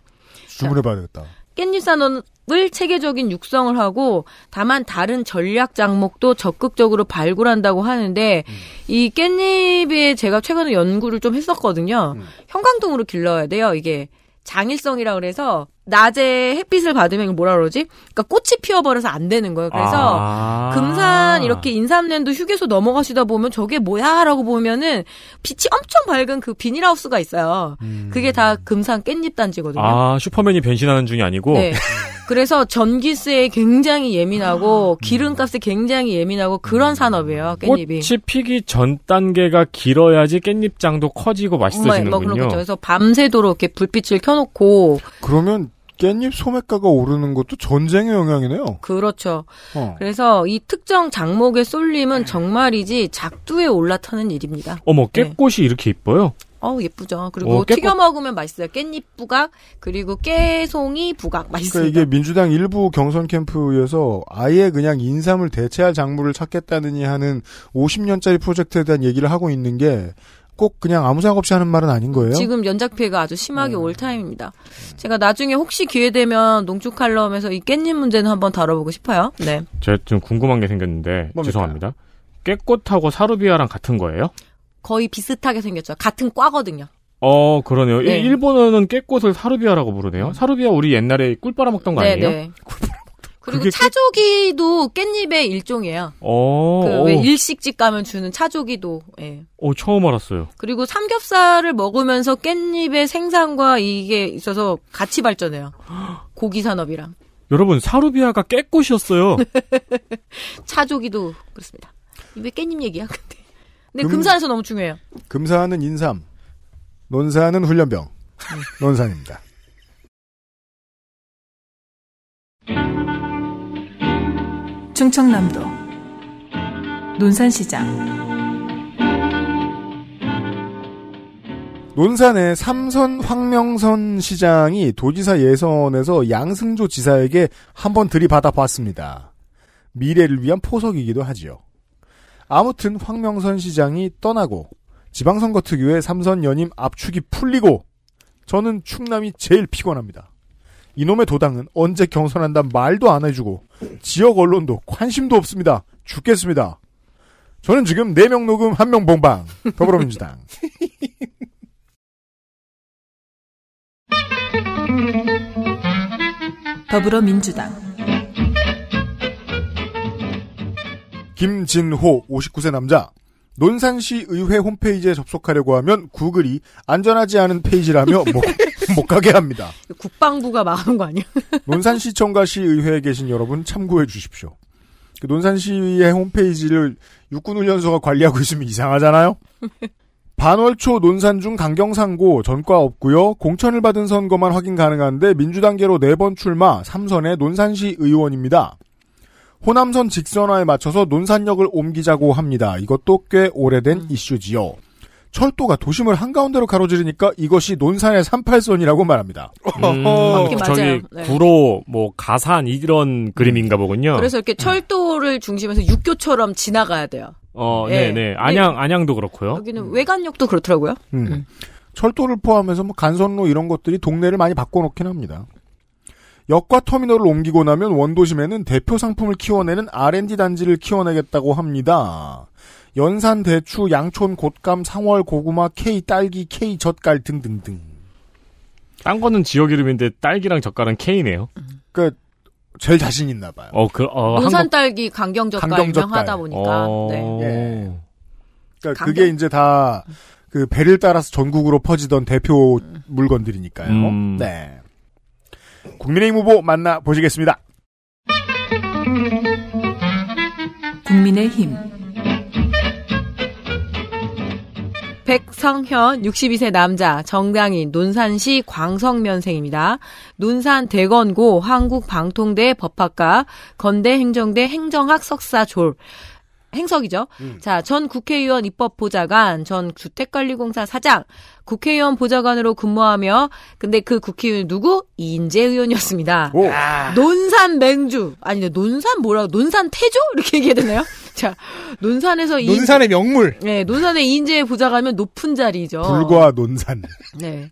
주문해봐야 되겠다. 깻잎 산업 을 체계적인 육성을 하고 다만 다른 전략 작목도 적극적으로 발굴한다고 하는데 이 깻잎에 제가 최근에 연구를 좀 했었거든요. 형광등으로 길러야 돼요. 이게 장일성이라 그래서 낮에 햇빛을 받으면 이걸 뭐라 그러지? 그러니까 꽃이 피어버려서 안 되는 거예요. 그래서 아. 금산 이렇게 인삼랜드 휴게소 넘어가시다 보면 저게 뭐야라고 보면은 빛이 엄청 밝은 그 비닐하우스가 있어요. 그게 다 금산 깻잎 단지거든요. 아 슈퍼맨이 변신하는 중이 아니고. 네. 그래서 전기세에 굉장히 예민하고 기름값에 굉장히 예민하고 그런 산업이에요. 깻잎이. 꽃이 피기 전 단계가 길어야지 깻잎장도 커지고 뭐, 맛있어지는군요. 뭐 그런 거죠. 그래서 밤새도록 이렇게 불빛을 켜놓고 그러면 깻잎 소매가가 오르는 것도 전쟁의 영향이네요. 그렇죠. 어. 그래서 이 특정 장목의 쏠림은 정말이지 작두에 올라타는 일입니다. 어머 네. 깻꽃이 이렇게 이뻐요? 어우 예쁘죠. 그리고 어, 튀겨 먹으면 맛있어요. 깻잎 부각 그리고 깨송이 부각 그러니까 맛있습니다. 이게 민주당 일부 경선 캠프에서 아예 그냥 인삼을 대체할 작물을 찾겠다느니 하는 50년짜리 프로젝트에 대한 얘기를 하고 있는 게 꼭 그냥 아무 생각 없이 하는 말은 아닌 거예요. 지금 연작 피해가 아주 심하게 올 타임입니다. 제가 나중에 혹시 기회 되면 농축 칼럼에서 이 깻잎 문제는 한번 다뤄보고 싶어요. 네. 제가 좀 궁금한 게 생겼는데 뭡니까? 죄송합니다. 깨꽃하고 사루비아랑 같은 거예요? 거의 비슷하게 생겼죠. 같은 과거든요. 어 그러네요. 일- 네. 일본어는 깨꽃을 사루비아라고 부르네요. 사루비아 우리 옛날에 꿀 빨아먹던 거 아니에요? 네. 그리고 차조기도 깻잎의 일종이에요. 어, 그 어, 왜 일식집 가면 주는 차조기도. 예. 어, 처음 알았어요. 그리고 삼겹살을 먹으면서 깻잎의 생산과 이게 있어서 같이 발전해요. 고기 산업이랑 여러분 사루비아가 깨꽃이었어요. 차조기도 그렇습니다. 왜 깻잎 얘기야? 근데. 근데 금- 금산에서 너무 중요해요. 금사는 인삼, 논사는 훈련병. 논산입니다. 충청남도 논산시장 논산의 삼선 황명선 시장이 도지사 예선에서 양승조 지사에게 한번 들이받아 봤습니다. 미래를 위한 포석이기도 하지요. 아무튼 황명선 시장이 떠나고 지방선거 특유의 삼선 연임 압축이 풀리고 저는 충남이 제일 피곤합니다. 이놈의 도당은 언제 경선한다 말도 안 해주고 지역 언론도 관심도 없습니다. 죽겠습니다. 저는 지금 4명 녹음 1명 봉방 더불어민주당 더불어민주당 김진호 59세 남자 논산시 의회 홈페이지에 접속하려고 하면 구글이 안전하지 않은 페이지라며 못, 못 가게 합니다. 국방부가 막은 거 아니야? 논산시청과 시의회에 계신 여러분 참고해 주십시오. 그 논산시의 홈페이지를 육군훈련소가 관리하고 있으면 이상하잖아요? 반월초 논산 중 강경상고 전과 없고요. 공천을 받은 선거만 확인 가능한데 민주당계로 4번 출마 3선의 논산시 의원입니다. 호남선 직선화에 맞춰서 논산역을 옮기자고 합니다. 이것도 꽤 오래된 이슈지요. 철도가 도심을 한가운데로 가로지르니까 이것이 논산의 38선이라고 말합니다. 음, 맞긴 저기 맞아요. 네. 구로 뭐 가산 이런 그림인가 보군요. 그래서 이렇게 철도를 중심에서 육교처럼 지나가야 돼요. 어, 예. 네, 네. 안양 안양도 그렇고요. 여기는 외관역도 그렇더라고요. 음. 철도를 포함해서 뭐 간선로 이런 것들이 동네를 많이 바꿔놓긴 합니다. 역과 터미널을 옮기고 나면 원도심에는 대표 상품을 키워내는 R&D 단지를 키워내겠다고 합니다. 연산, 대추, 양촌, 곶감, 상월, 고구마, K 딸기, K 젓갈 등등등. 딴 거는 지역 이름인데 딸기랑 젓갈은 K네요. 그 제일 자신 있나 봐요. 어, 그, 어, 논산 한국- 딸기 강경 젓갈 강경젓갈. 유명하다 보니까. 어, 네. 예. 그러니까 강경- 그게 이제 다 그 배를 따라서 전국으로 퍼지던 대표 물건들이니까요. 음. 네. 국민의힘 후보 만나 보시겠습니다. 국민의힘 백성현 62세 남자 정당인 논산시 광성면생입니다. 논산 대건고 한국방통대 법학과 건대 행정대 행정학 석사 졸 행석이죠. 자, 전 국회의원 입법보좌관, 전 주택관리공사 사장, 국회의원 보좌관으로 근무하며, 근데 그 국회의원 누구? 이인재 의원이었습니다. 오. 논산 맹주. 아니, 논산 뭐라고? 논산 태조? 이렇게 얘기해야 되나요? 자, 논산에서 이 논산의 명물. 네, 논산의 이인재 보좌관면 높은 자리죠. 불과 논산. 네.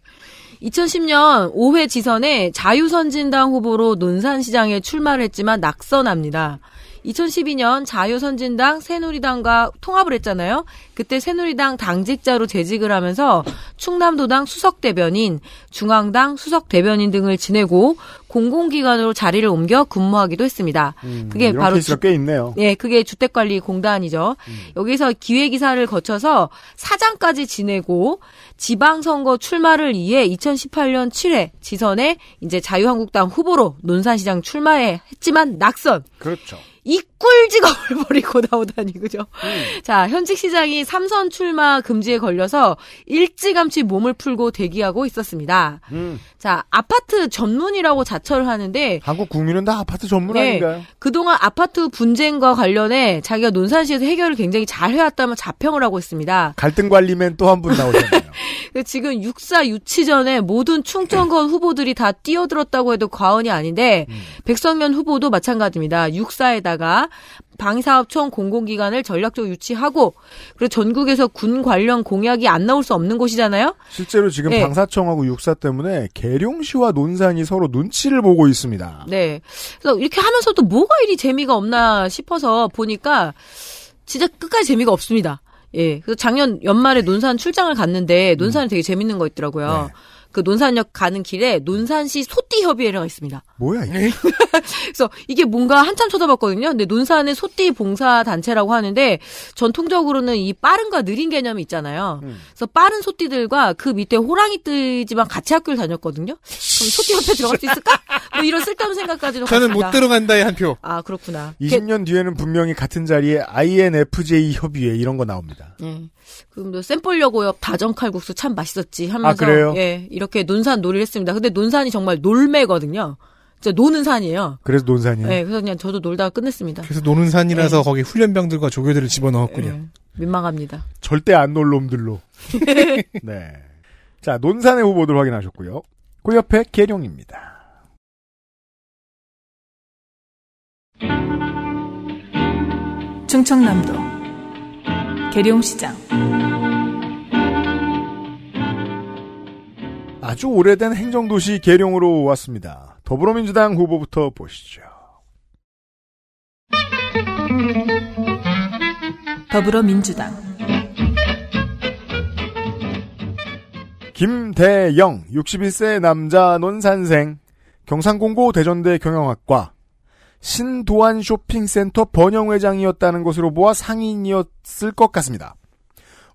2010년 5회 지선에 자유선진당 후보로 논산시장에 출마를 했지만 낙선합니다. 2012년 자유선진당 새누리당과 통합을 했잖아요. 그때 새누리당 당직자로 재직을 하면서 충남도당 수석대변인, 중앙당 수석대변인 등을 지내고 공공기관으로 자리를 옮겨 근무하기도 했습니다. 그게 음, 이런 바로 케이스가 꽤 있네요. 예, 그게 주택관리공단이죠. 여기서 기획이사를 거쳐서 사장까지 지내고 지방선거 출마를 위해 2018년 7회 지선에 이제 자유한국당 후보로 논산시장 출마해 했지만 낙선. 그렇죠. 이 꿀직업을 버리고 나오다니 그죠? 자 현직 시장이 삼선 출마 금지에 걸려서 일찌감치 몸을 풀고 대기하고 있었습니다. 음. 자 아파트 전문이라고 자처를 하는데 한국 국민은 다 아파트 전문 네. 아닌가요? 그동안 아파트 분쟁과 관련해 자기가 논산시에서 해결을 굉장히 잘 해왔다면 자평을 하고 있습니다. 갈등 관리맨 또 한 분 나오셨네요. 그 지금 육사 유치전에 모든 충청권 후보들이 다 뛰어들었다고 해도 과언이 아닌데 백성면 후보도 마찬가지입니다. 육사에다가 방사업 총 공공기관을 전략적으로 유치하고 그리고 전국에서 군 관련 공약이 안 나올 수 없는 곳이잖아요. 실제로 지금 네. 방사청하고 육사 때문에 계룡시와 논산이 서로 눈치를 보고 있습니다. 네. 그래서 이렇게 하면서도 뭐가 이리 재미가 없나 싶어서 보니까 진짜 끝까지 재미가 없습니다. 예. 그래서 작년 연말에 논산 출장을 갔는데 논산이 되게 재밌는 거 있더라고요. 그 논산역 가는 길에 논산시 소띠 협의회가 있습니다. 뭐야 이게? 그래서 이게 뭔가 한참 쳐다봤거든요. 근데 논산의 소띠 봉사 단체라고 하는데 전통적으로는 이 빠른과 느린 개념이 있잖아요. 그래서 빠른 소띠들과 그 밑에 호랑이 띠지만 같이 학교를 다녔거든요. 그럼 소띠 협회 들어갈 수 있을까? 뭐 이런 쓸데없는 생각까지도 저는 갔습니다. 못 들어간다의 한 표. 아 그렇구나. 20년 뒤에는 분명히 같은 자리에 INFJ 협의회 이런 거 나옵니다. 예. 그럼 너 샘플려고요. 다전 칼국수 참 맛있었지 하면서 아, 그래요? 예 이렇게 논산 놀이를 했습니다. 근데 논산이 정말 놀매거든요. 진짜 노는 산이에요. 그래서 논산이에요. 예, 그래서 그냥 저도 놀다가 끝냈습니다. 그래서 노는 산이라서 거기 훈련병들과 조교들을 집어넣었군요. 예, 민망합니다. 절대 안 놀 놈들로. 네. 자, 논산의 후보들 확인하셨고요. 그 옆에 계룡입니다. 충청남도 계룡시장 아주 오래된 행정도시 계룡으로 왔습니다. 더불어민주당 후보부터 보시죠. 더불어민주당 김대영, 61세 남자 논산생, 경상공고 대전대 경영학과, 신도안 쇼핑센터 번영회장이었다는 것으로 보아 상인이었을 것 같습니다.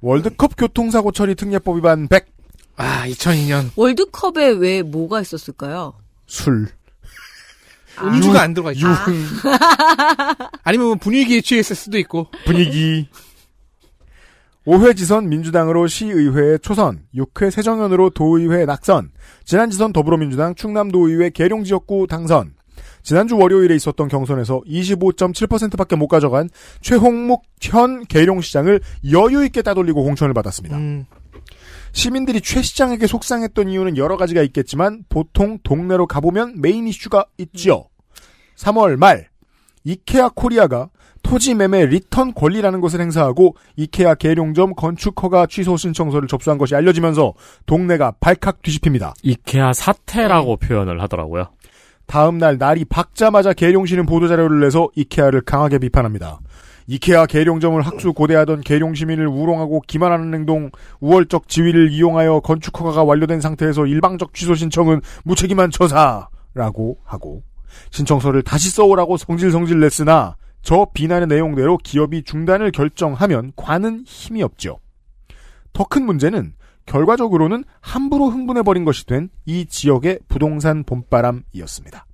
월드컵 교통사고 처리 특례법 위반 100, 아, 2002년. 월드컵에 왜 뭐가 있었을까요? 술, 음주가 안 들어가 있죠. 유흥, 아니면 뭐 분위기에 취했을 수도 있고. 분위기. 5회 지선 민주당으로 시의회 초선, 6회 새정연으로 도의회 낙선, 지난 지선 더불어민주당 충남도의회 계룡지역구 당선, 지난주 월요일에 있었던 경선에서 25.7%밖에 못 가져간 최홍묵 현 계룡시장을 여유 있게 따돌리고 공천을 받았습니다. 음, 시민들이 최 시장에게 속상했던 이유는 여러 가지가 있겠지만 보통 동네로 가보면 메인 이슈가 있지요. 3월 말 이케아 코리아가 토지 매매 리턴 권리라는 것을 행사하고 이케아 계룡점 건축 허가 취소 신청서를 접수한 것이 알려지면서 동네가 발칵 뒤집힙니다. 이케아 사태라고 표현을 하더라고요. 다음 날 날이 밝자마자 계룡시는 보도자료를 내서 이케아를 강하게 비판합니다. 이케아 계룡점을 학수 고대하던 계룡 시민을 우롱하고 기만하는 행동, 우월적 지위를 이용하여 건축 허가가 완료된 상태에서 일방적 취소 신청은 무책임한 처사라고 하고 신청서를 다시 써오라고 성질성질 냈으나 저 비난의 내용대로 기업이 중단을 결정하면 관은 힘이 없죠. 더 큰 문제는 결과적으로는 함부로 흥분해버린 것이 된 이 지역의 부동산 봄바람이었습니다.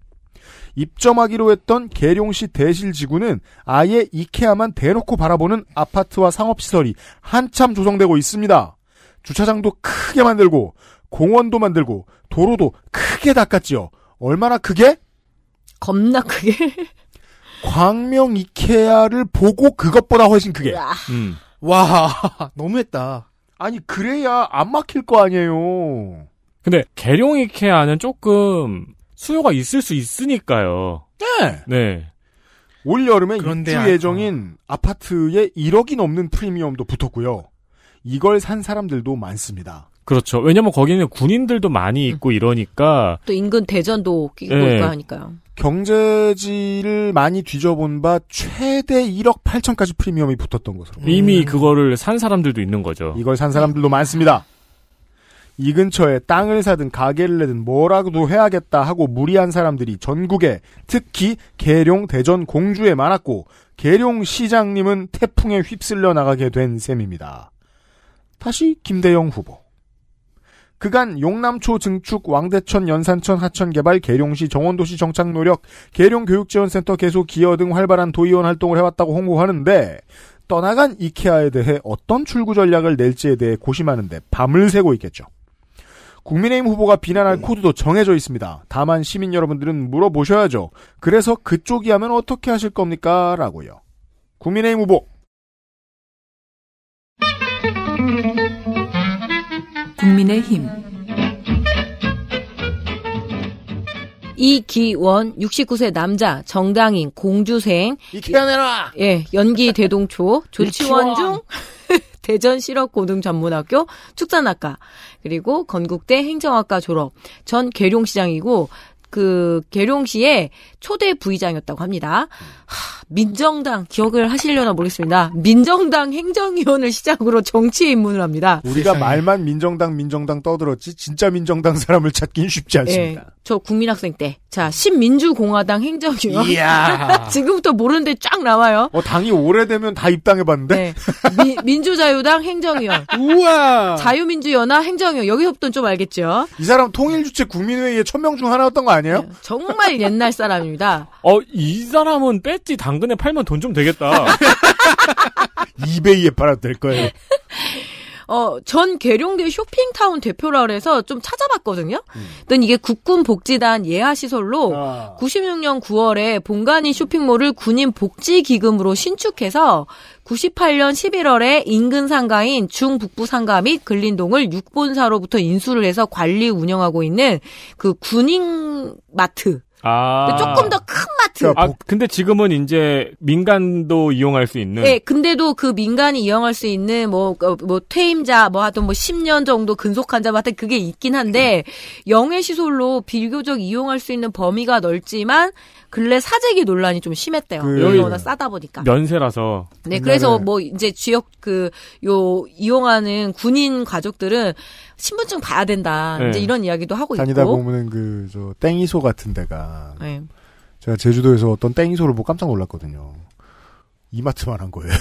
입점하기로 했던 계룡시 대실지구는 아예 이케아만 대놓고 바라보는 아파트와 상업시설이 한참 조성되고 있습니다. 주차장도 크게 만들고 공원도 만들고 도로도 크게 닦았지요. 얼마나 크게? 겁나 크게. 광명 이케아를 보고 그것보다 훨씬 크게. 음. 와, 너무했다. 아니 그래야 안 막힐 거 아니에요. 근데 계룡 이케아는 조금 수요가 있을 수 있으니까요. 네. 네. 올 여름에 그런데 입주 아- 예정인 아파트에 1억이 넘는 프리미엄도 붙었고요. 이걸 산 사람들도 많습니다. 그렇죠. 왜냐면 거기는 군인들도 많이 있고 이러니까 또 인근 대전도 끼고 예. 있고 하니까요. 경제지를 많이 뒤져본 바 최대 1억 8천까지 프리미엄이 붙었던 것으로. 이미 그거를 산 사람들도 있는 거죠. 이걸 산 사람들도 많습니다. 이 근처에 땅을 사든 가게를 내든 뭐라도 해야겠다 하고 무리한 사람들이 전국에 특히 계룡, 대전, 공주에 많았고 계룡 시장님은 태풍에 휩쓸려 나가게 된 셈입니다. 다시 김대영 후보. 그간 용남초 증축, 왕대천, 연산천, 하천 개발, 계룡시 정원도시 정착 노력, 계룡 교육지원센터 개소 기여 등 활발한 도의원 활동을 해왔다고 홍보하는데 떠나간 이케아에 대해 어떤 출구 전략을 낼지에 대해 고심하는데 밤을 새고 있겠죠. 국민의힘 후보가 비난할 코드도 정해져 있습니다. 다만 시민 여러분들은 물어보셔야죠. 그래서 그쪽이 하면 어떻게 하실 겁니까? 라고요. 국민의힘 후보. 국민의힘 이기원 69세 남자 정당인 공주생 내놔! 예 연기 대동초 조치원! 중 대전 실업고등 전문학교 축산학과 그리고 건국대 행정학과 졸업 전 계룡시장이고 그 계룡시의 초대 부의장이었다고 합니다. 하, 민정당 기억을 하시려나 모르겠습니다. 민정당 행정위원을 시작으로 정치에 입문을 합니다. 우리가 세상에. 말만 민정당 민정당 떠들었지 진짜 민정당 사람을 찾긴 쉽지 예, 않습니다. 저 국민학생 때. 자, 신민주공화당 행정위원. 이야. 지금부터 모르는데 쫙 나와요. 어, 당이 오래되면 다 입당해 봤는데? 네. 미- 민주자유당 행정위원. 우와! 자유민주연합 행정위원. 여기서부터는 좀 알겠죠. 이 사람 통일주체 국민회의의 천명 중 하나였던 거 아니에요? 정말 옛날 사람입니다. 어, 이 사람은 배지 당근에 팔면 돈 좀 되겠다. 이베이에 팔아도 될 거예요. 어, 전 계룡대 쇼핑타운 대표라 그래서 좀 찾아봤거든요. 음. 그랬더니 이게 국군복지단 예하시설로 아. 96년 9월에 본관인 쇼핑몰을 군인 복지기금으로 신축해서 98년 11월에 인근 상가인 중북부 상가 및 근린동을 육본사로부터 인수를 해서 관리 운영하고 있는 그 군인 마트. 아. 조금 더 큰 마트. 아, 근데 지금은 이제 민간도 이용할 수 있는. 네, 근데도 그 민간이 이용할 수 있는 뭐, 어, 뭐, 퇴임자, 뭐 하여튼 뭐 10년 정도 근속한 자, 뭐 하여튼 그게 있긴 한데, 영해시설로 비교적 이용할 수 있는 범위가 넓지만, 근래 사재기 논란이 좀 심했대요. 그- 여기 워낙 싸다 보니까. 면세라서. 네, 그래서 뭐 이제 지역 그, 요, 이용하는 군인 가족들은 신분증 봐야 된다. 네. 이제 이런 이야기도 하고 다니다 있고. 보면은 그, 저, 땡이소 같은 데가. 네. 제가 제주도에서 어떤 땡이소를 보고 깜짝 놀랐거든요. 이마트만 한 거예요.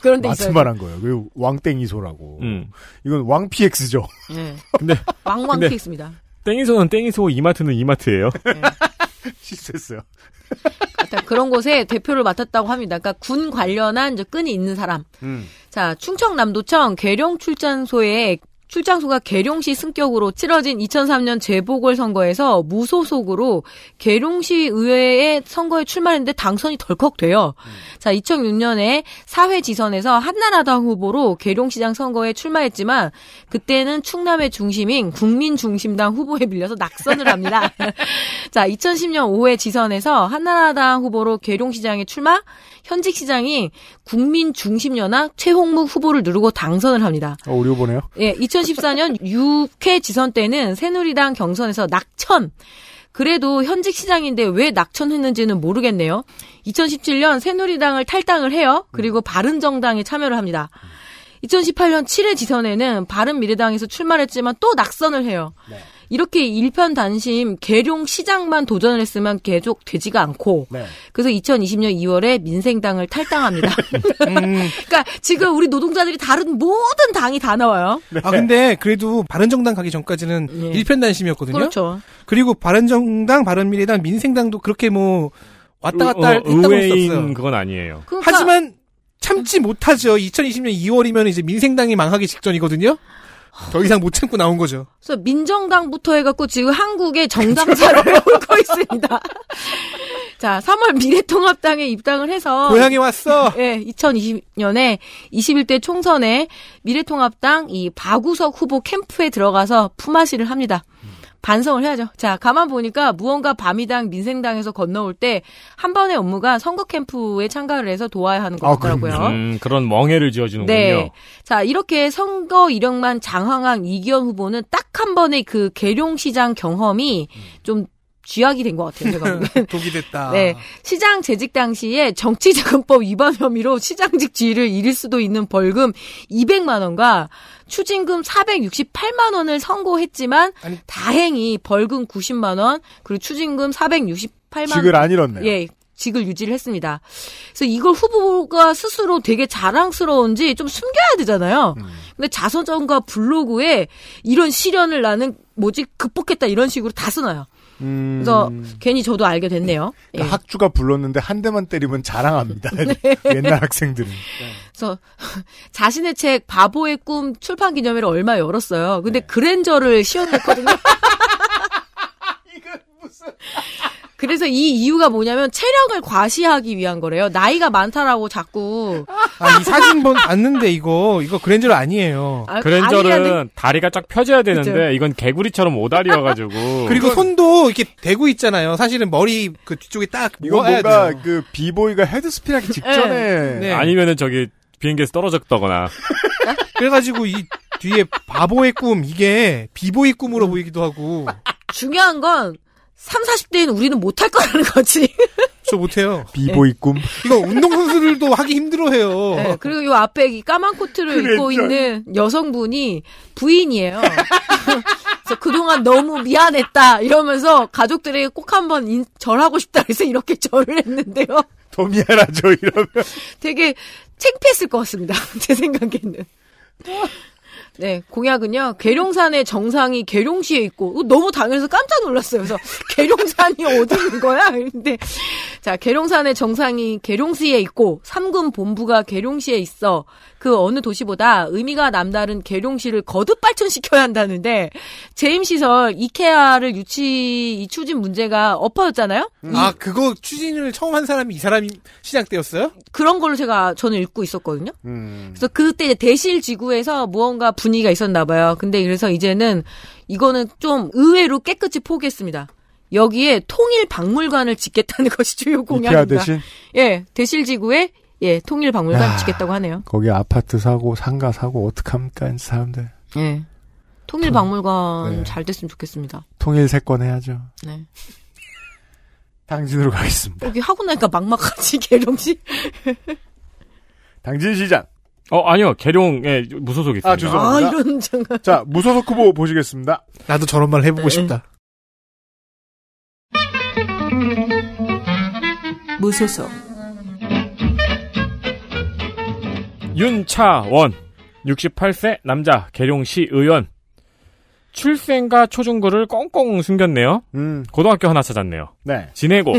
그런 데 있어요. 마트만 한 거예요. 그 왕땡이소라고. 음. 이건 왕PX죠. 네. 근데 왕왕 근데- 케이스입니다. 땡이소는 땡이소, 이마트는 이마트예요. 실수했어요. 하여튼 그런 곳에 대표를 맡았다고 합니다. 그러니까 군 관련한 끈이 있는 사람. 음. 자, 충청남도청 계룡 출장소에 출장소가 계룡시 승격으로 치러진 2003년 재보궐선거에서 무소속으로 계룡시 의회의 선거에 출마했는데 당선이 덜컥 돼요. 자, 2006년에 사회 지선에서 한나라당 후보로 계룡시장 선거에 출마했지만 그때는 충남의 중심인 국민중심당 후보에 밀려서 낙선을 합니다. 자, 2010년 5회 지선에서 한나라당 후보로 계룡시장에 출마, 현직 시장이 국민 중심 연합 최홍묵 후보를 누르고 당선을 합니다. 어, 우리 후보네요. 예, 2014년 6회 지선 때는 새누리당 경선에서 낙천. 그래도 현직 시장인데 왜 낙천했는지는 모르겠네요. 2017년 새누리당을 탈당을 해요. 그리고 바른정당에 참여를 합니다. 2018년 7회 지선에는 바른미래당에서 출마했지만 또 낙선을 해요. 이렇게 일편단심 계룡 시장만 도전을 했으면 계속 되지가 않고 네. 그래서 2020년 2월에 민생당을 탈당합니다. 음. 그러니까 지금 우리 노동자들이 다른 모든 당이 다 나와요. 아 근데 그래도 바른정당 가기 전까지는 일편단심이었거든요. 그렇죠. 그리고 바른정당, 바른미래당, 민생당도 그렇게 뭐 왔다 갔다 어, 했다고 의외인 했었어요. 그건 아니에요. 그러니까 하지만 참지 못하죠. 2020년 2월이면 이제 민생당이 망하기 직전이거든요. 더 이상 못 참고 나온 거죠. 그래서 민정당부터 해갖고 지금 한국의 정당사를 오고 있습니다. 자, 3월 미래통합당에 입당을 해서 고향에 왔어. 예, 2020년에 21대 총선에 미래통합당 이 바구석 후보 캠프에 들어가서 품앗이를 합니다. 반성을 해야죠. 자, 가만 보니까 무언가 바미당, 민생당에서 건너올 때 한 번의 업무가 선거 캠프에 참가를 해서 도와야 하는 것 아, 같더라고요. 음, 그런 멍해를 지어주는군요. 네. 자, 이렇게 선거 이력만 장황한 이기현 후보는 딱 한 번의 그 계룡시장 경험이 좀 쥐약이 된 것 같아요. 제가 보기엔. 독이 됐다. 네. 시장 재직 당시에 정치자금법 위반 혐의로 시장직 지위를 잃을 수도 있는 벌금 200만 원과 추징금 468만 원을 선고했지만 다행히 벌금 90만 원 그리고 추징금 468만 직을 안 잃었네요. 예. 직을 유지를 했습니다. 그래서 이걸 후보가 스스로 되게 자랑스러운지 좀 숨겨야 되잖아요. 음. 근데 자서전과 블로그에 이런 시련을 나는 뭐지 극복했다 이런 식으로 다 쓰나요. 음. 그래서 괜히 저도 알게 됐네요. 예. 그러니까 학주가 불렀는데 한 대만 때리면 자랑합니다. 옛날 학생들은. 그래서 자신의 책 바보의 꿈 출판 기념회를 얼마 열었어요. 근데 그랜저를 시연했거든요. 그래서 이 이유가 뭐냐면 체력을 과시하기 위한 거래요. 나이가 많다라고 자꾸 아, 이 사진 본 봤는데 이거 이거 그랜저로 아니에요. 아, 그랜저는 아니라는- 다리가 쫙 펴져야 되는데 그죠. 이건 개구리처럼 오다리여 가지고 그리고 손도 이렇게 대고 있잖아요. 사실은 머리 그 뒤쪽에 딱 이거 뭔가 돼요. 그 비보이가 헤드스핀하기 직전에 네. 아니면은 저기 비행기에서 떨어졌다거나 그래가지고 이 뒤에 바보의 꿈 이게 비보의 꿈으로 보이기도 하고 중요한 건 3, 40대인 우리는 못할 거라는 거지. 저 못해요. 비보이 꿈. 이거 운동선수들도 하기 힘들어해요. 네, 그리고 요 앞에 이 까만 코트를 입고 그랬죠. 있는 여성분이 부인이에요. 그래서 그동안 너무 미안했다 이러면서 가족들에게 꼭 한번 인- 절하고 싶다 그래서 이렇게 절을 했는데요. 더 미안하죠, 이러면. 되게 창피했을 것 같습니다. 제 생각에는. 네, 공약은요. 계룡산의 정상이 계룡시에 있고 어, 너무 당연해서 깜짝 놀랐어요. 그래서 계룡산이 어디 있는 거야? 근데 자, 계룡산의 정상이 계룡시에 있고 삼군 본부가 계룡시에 있어. 그 어느 도시보다 의미가 남다른 계룡시를 거듭 발전시켜야 한다는데 제임 시설 이케아를 유치 이 추진 문제가 엎어졌잖아요. 아 그거 추진을 처음 한 사람이 이 사람이 시장 때였어요? 그런 걸로 제가 저는 읽고 있었거든요. 음. 그래서 그때 이제 대실 지구에서 무언가 분위기가 있었나 봐요. 근데 그래서 이제는 이거는 좀 의외로 깨끗이 포기했습니다. 여기에 통일 박물관을 짓겠다는 것이 주요 공약입니다. 대신? 예, 대실 지구에 예, 통일 박물관 야. 짓겠다고 하네요. 거기 아파트 사고, 상가 사고, 어떡합니까, 이 사람들. 예. 통일 박물관 네. 잘 됐으면 좋겠습니다. 통일 세권 해야죠. 네. 당진으로 가겠습니다. 여기 하고 나니까 막막하지 계룡시. 당진 시장. 어 아니요 계룡에 무소속 있습니다. 아, 죄송합니다. 아, 이런 장난. 자, 무소속 후보 보시겠습니다. 나도 저런 말 해보고 싶다. 무소속 윤차원 68세 남자 계룡시 의원 출생과 초중고를 꽁꽁 숨겼네요. 음. 고등학교 하나 찾았네요. 네. 지내고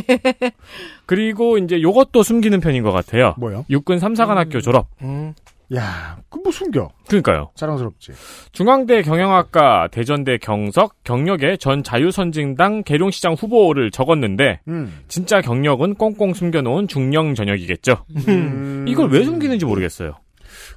그리고 이제 요것도 숨기는 편인 것 같아요. 뭐요? 육군 3사관학교 졸업. 음. 야, 그 뭐 숨겨. 그러니까요. 자랑스럽지. 중앙대 경영학과 대전대 경석 경력에 전 자유선진당 계룡시장 후보를 적었는데 음. 진짜 경력은 꽁꽁 숨겨놓은 중령 전역이겠죠. 음. 이걸 왜 숨기는지 모르겠어요.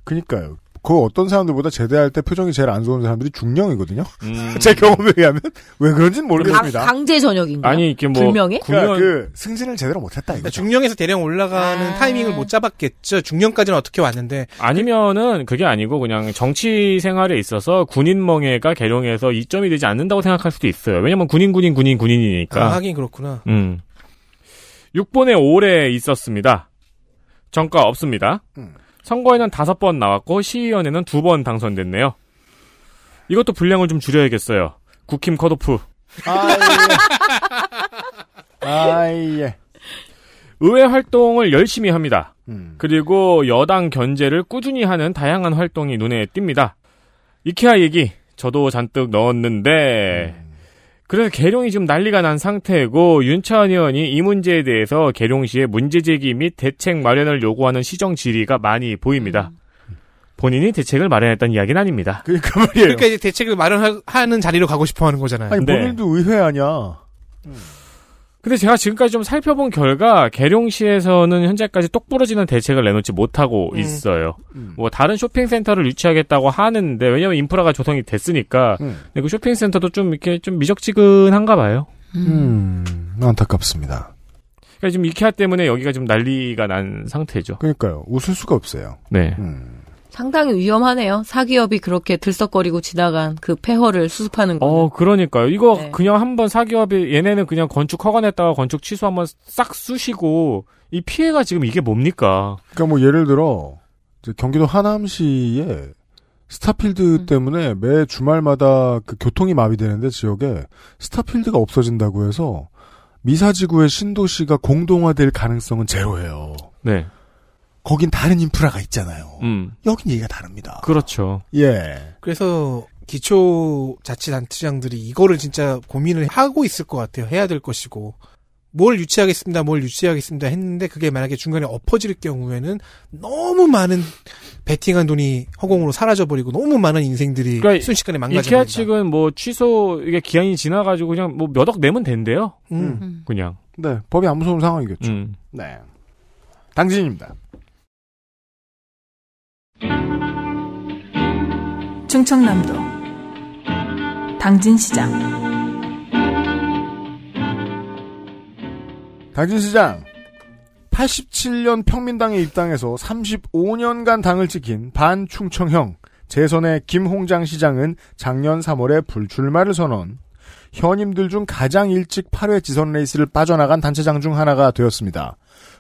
그니까요. 그 어떤 사람들보다 제대할 때 표정이 제일 안 좋은 사람들이 중령이거든요. 음. 제 경험에 의하면 왜 그런지는 모르겠습니다. 강, 제 전역인가? 아니 이게 뭐 불명예? 그러니까 그 승진을 제대로 못했다 이거. 그러니까 중령에서 대령 올라가는 아. 타이밍을 못 잡았겠죠. 중령까지는 어떻게 왔는데 아니면은 그게 아니고 그냥 정치 생활에 있어서 군인 멍해가 계룡에서 이점이 되지 않는다고 생각할 수도 있어요. 왜냐면 군인 군인 군인 군인이니까. 아, 하긴 그렇구나. 음. 6번에 올해 있었습니다. 정가 없습니다. 음. 선거에는 다섯 번 나왔고 시의원에는 두 번 당선됐네요. 이것도 분량을 좀 줄여야겠어요. 국힘 컷오프. 아이 예. 의회 활동을 열심히 합니다. 음. 그리고 여당 견제를 꾸준히 하는 다양한 활동이 눈에 띕니다. 이케아 얘기 저도 잔뜩 넣었는데 그래서 계룡이 지금 난리가 난 상태고 윤차원 의원이 이 문제에 대해서 계룡시에 문제 제기 및 대책 마련을 요구하는 시정 질의가 많이 보입니다. 본인이 대책을 마련했다는 이야기는 아닙니다. 그러니까 말이에요. 그러니까 이제 대책을 마련하는 자리로 가고 싶어 하는 거잖아요. 아니 네. 본인도 의회 아니야. 근데 제가 지금까지 좀 살펴본 결과 계룡시에서는 현재까지 똑부러지는 대책을 내놓지 못하고 음. 있어요. 음. 뭐 다른 쇼핑센터를 유치하겠다고 하는데 왜냐면 인프라가 조성이 됐으니까 음. 근데 그 쇼핑센터도 좀 이렇게 좀 미적지근한가 봐요. 음, 안타깝습니다. 그러니까 지금 이케아 때문에 여기가 좀 난리가 난 상태죠. 그러니까요. 웃을 수가 없어요. 네. 음. 상당히 위험하네요. 사기업이 그렇게 들썩거리고 지나간 그 폐허를 수습하는 거. 어, 그러니까요. 이거 네. 그냥 한번 사기업이 얘네는 그냥 건축 허가냈다가 건축 취소 한번 싹 쑤시고 이 피해가 지금 이게 뭡니까? 그러니까 뭐 예를 들어 이제 경기도 하남시에 스타필드 때문에 매 주말마다 그 교통이 마비되는데 지역에 스타필드가 없어진다고 해서 미사지구의 신도시가 공동화될 가능성은 제로예요. 네. 거긴 다른 인프라가 있잖아요. 음. 여긴 얘기가 다릅니다. 그렇죠. 예. 그래서 기초 자치단체장들이 이거를 진짜 고민을 하고 있을 것 같아요. 해야 될 것이고. 뭘 유치하겠습니다, 뭘 유치하겠습니다 했는데 그게 만약에 중간에 엎어질 경우에는 너무 많은 베팅한 돈이 허공으로 사라져버리고 너무 많은 인생들이 그러니까 순식간에 이케아 망가져버린다. 측은 뭐 취소 이게 기한이 지나가지고 그냥 뭐 몇 억 내면 된대요. 음. 그냥. 네. 법이 안 무서운 상황이겠죠. 음. 네. 당진입니다. 충청남도 당진시장 당진시장 87년 평민당에 입당해서 35년간 당을 지킨 반충청형 재선의 김홍장 시장은 작년 3월에 불출마를 선언. 현임들 중 가장 일찍 8회 지선 레이스를 빠져나간 단체장 중 하나가 되었습니다.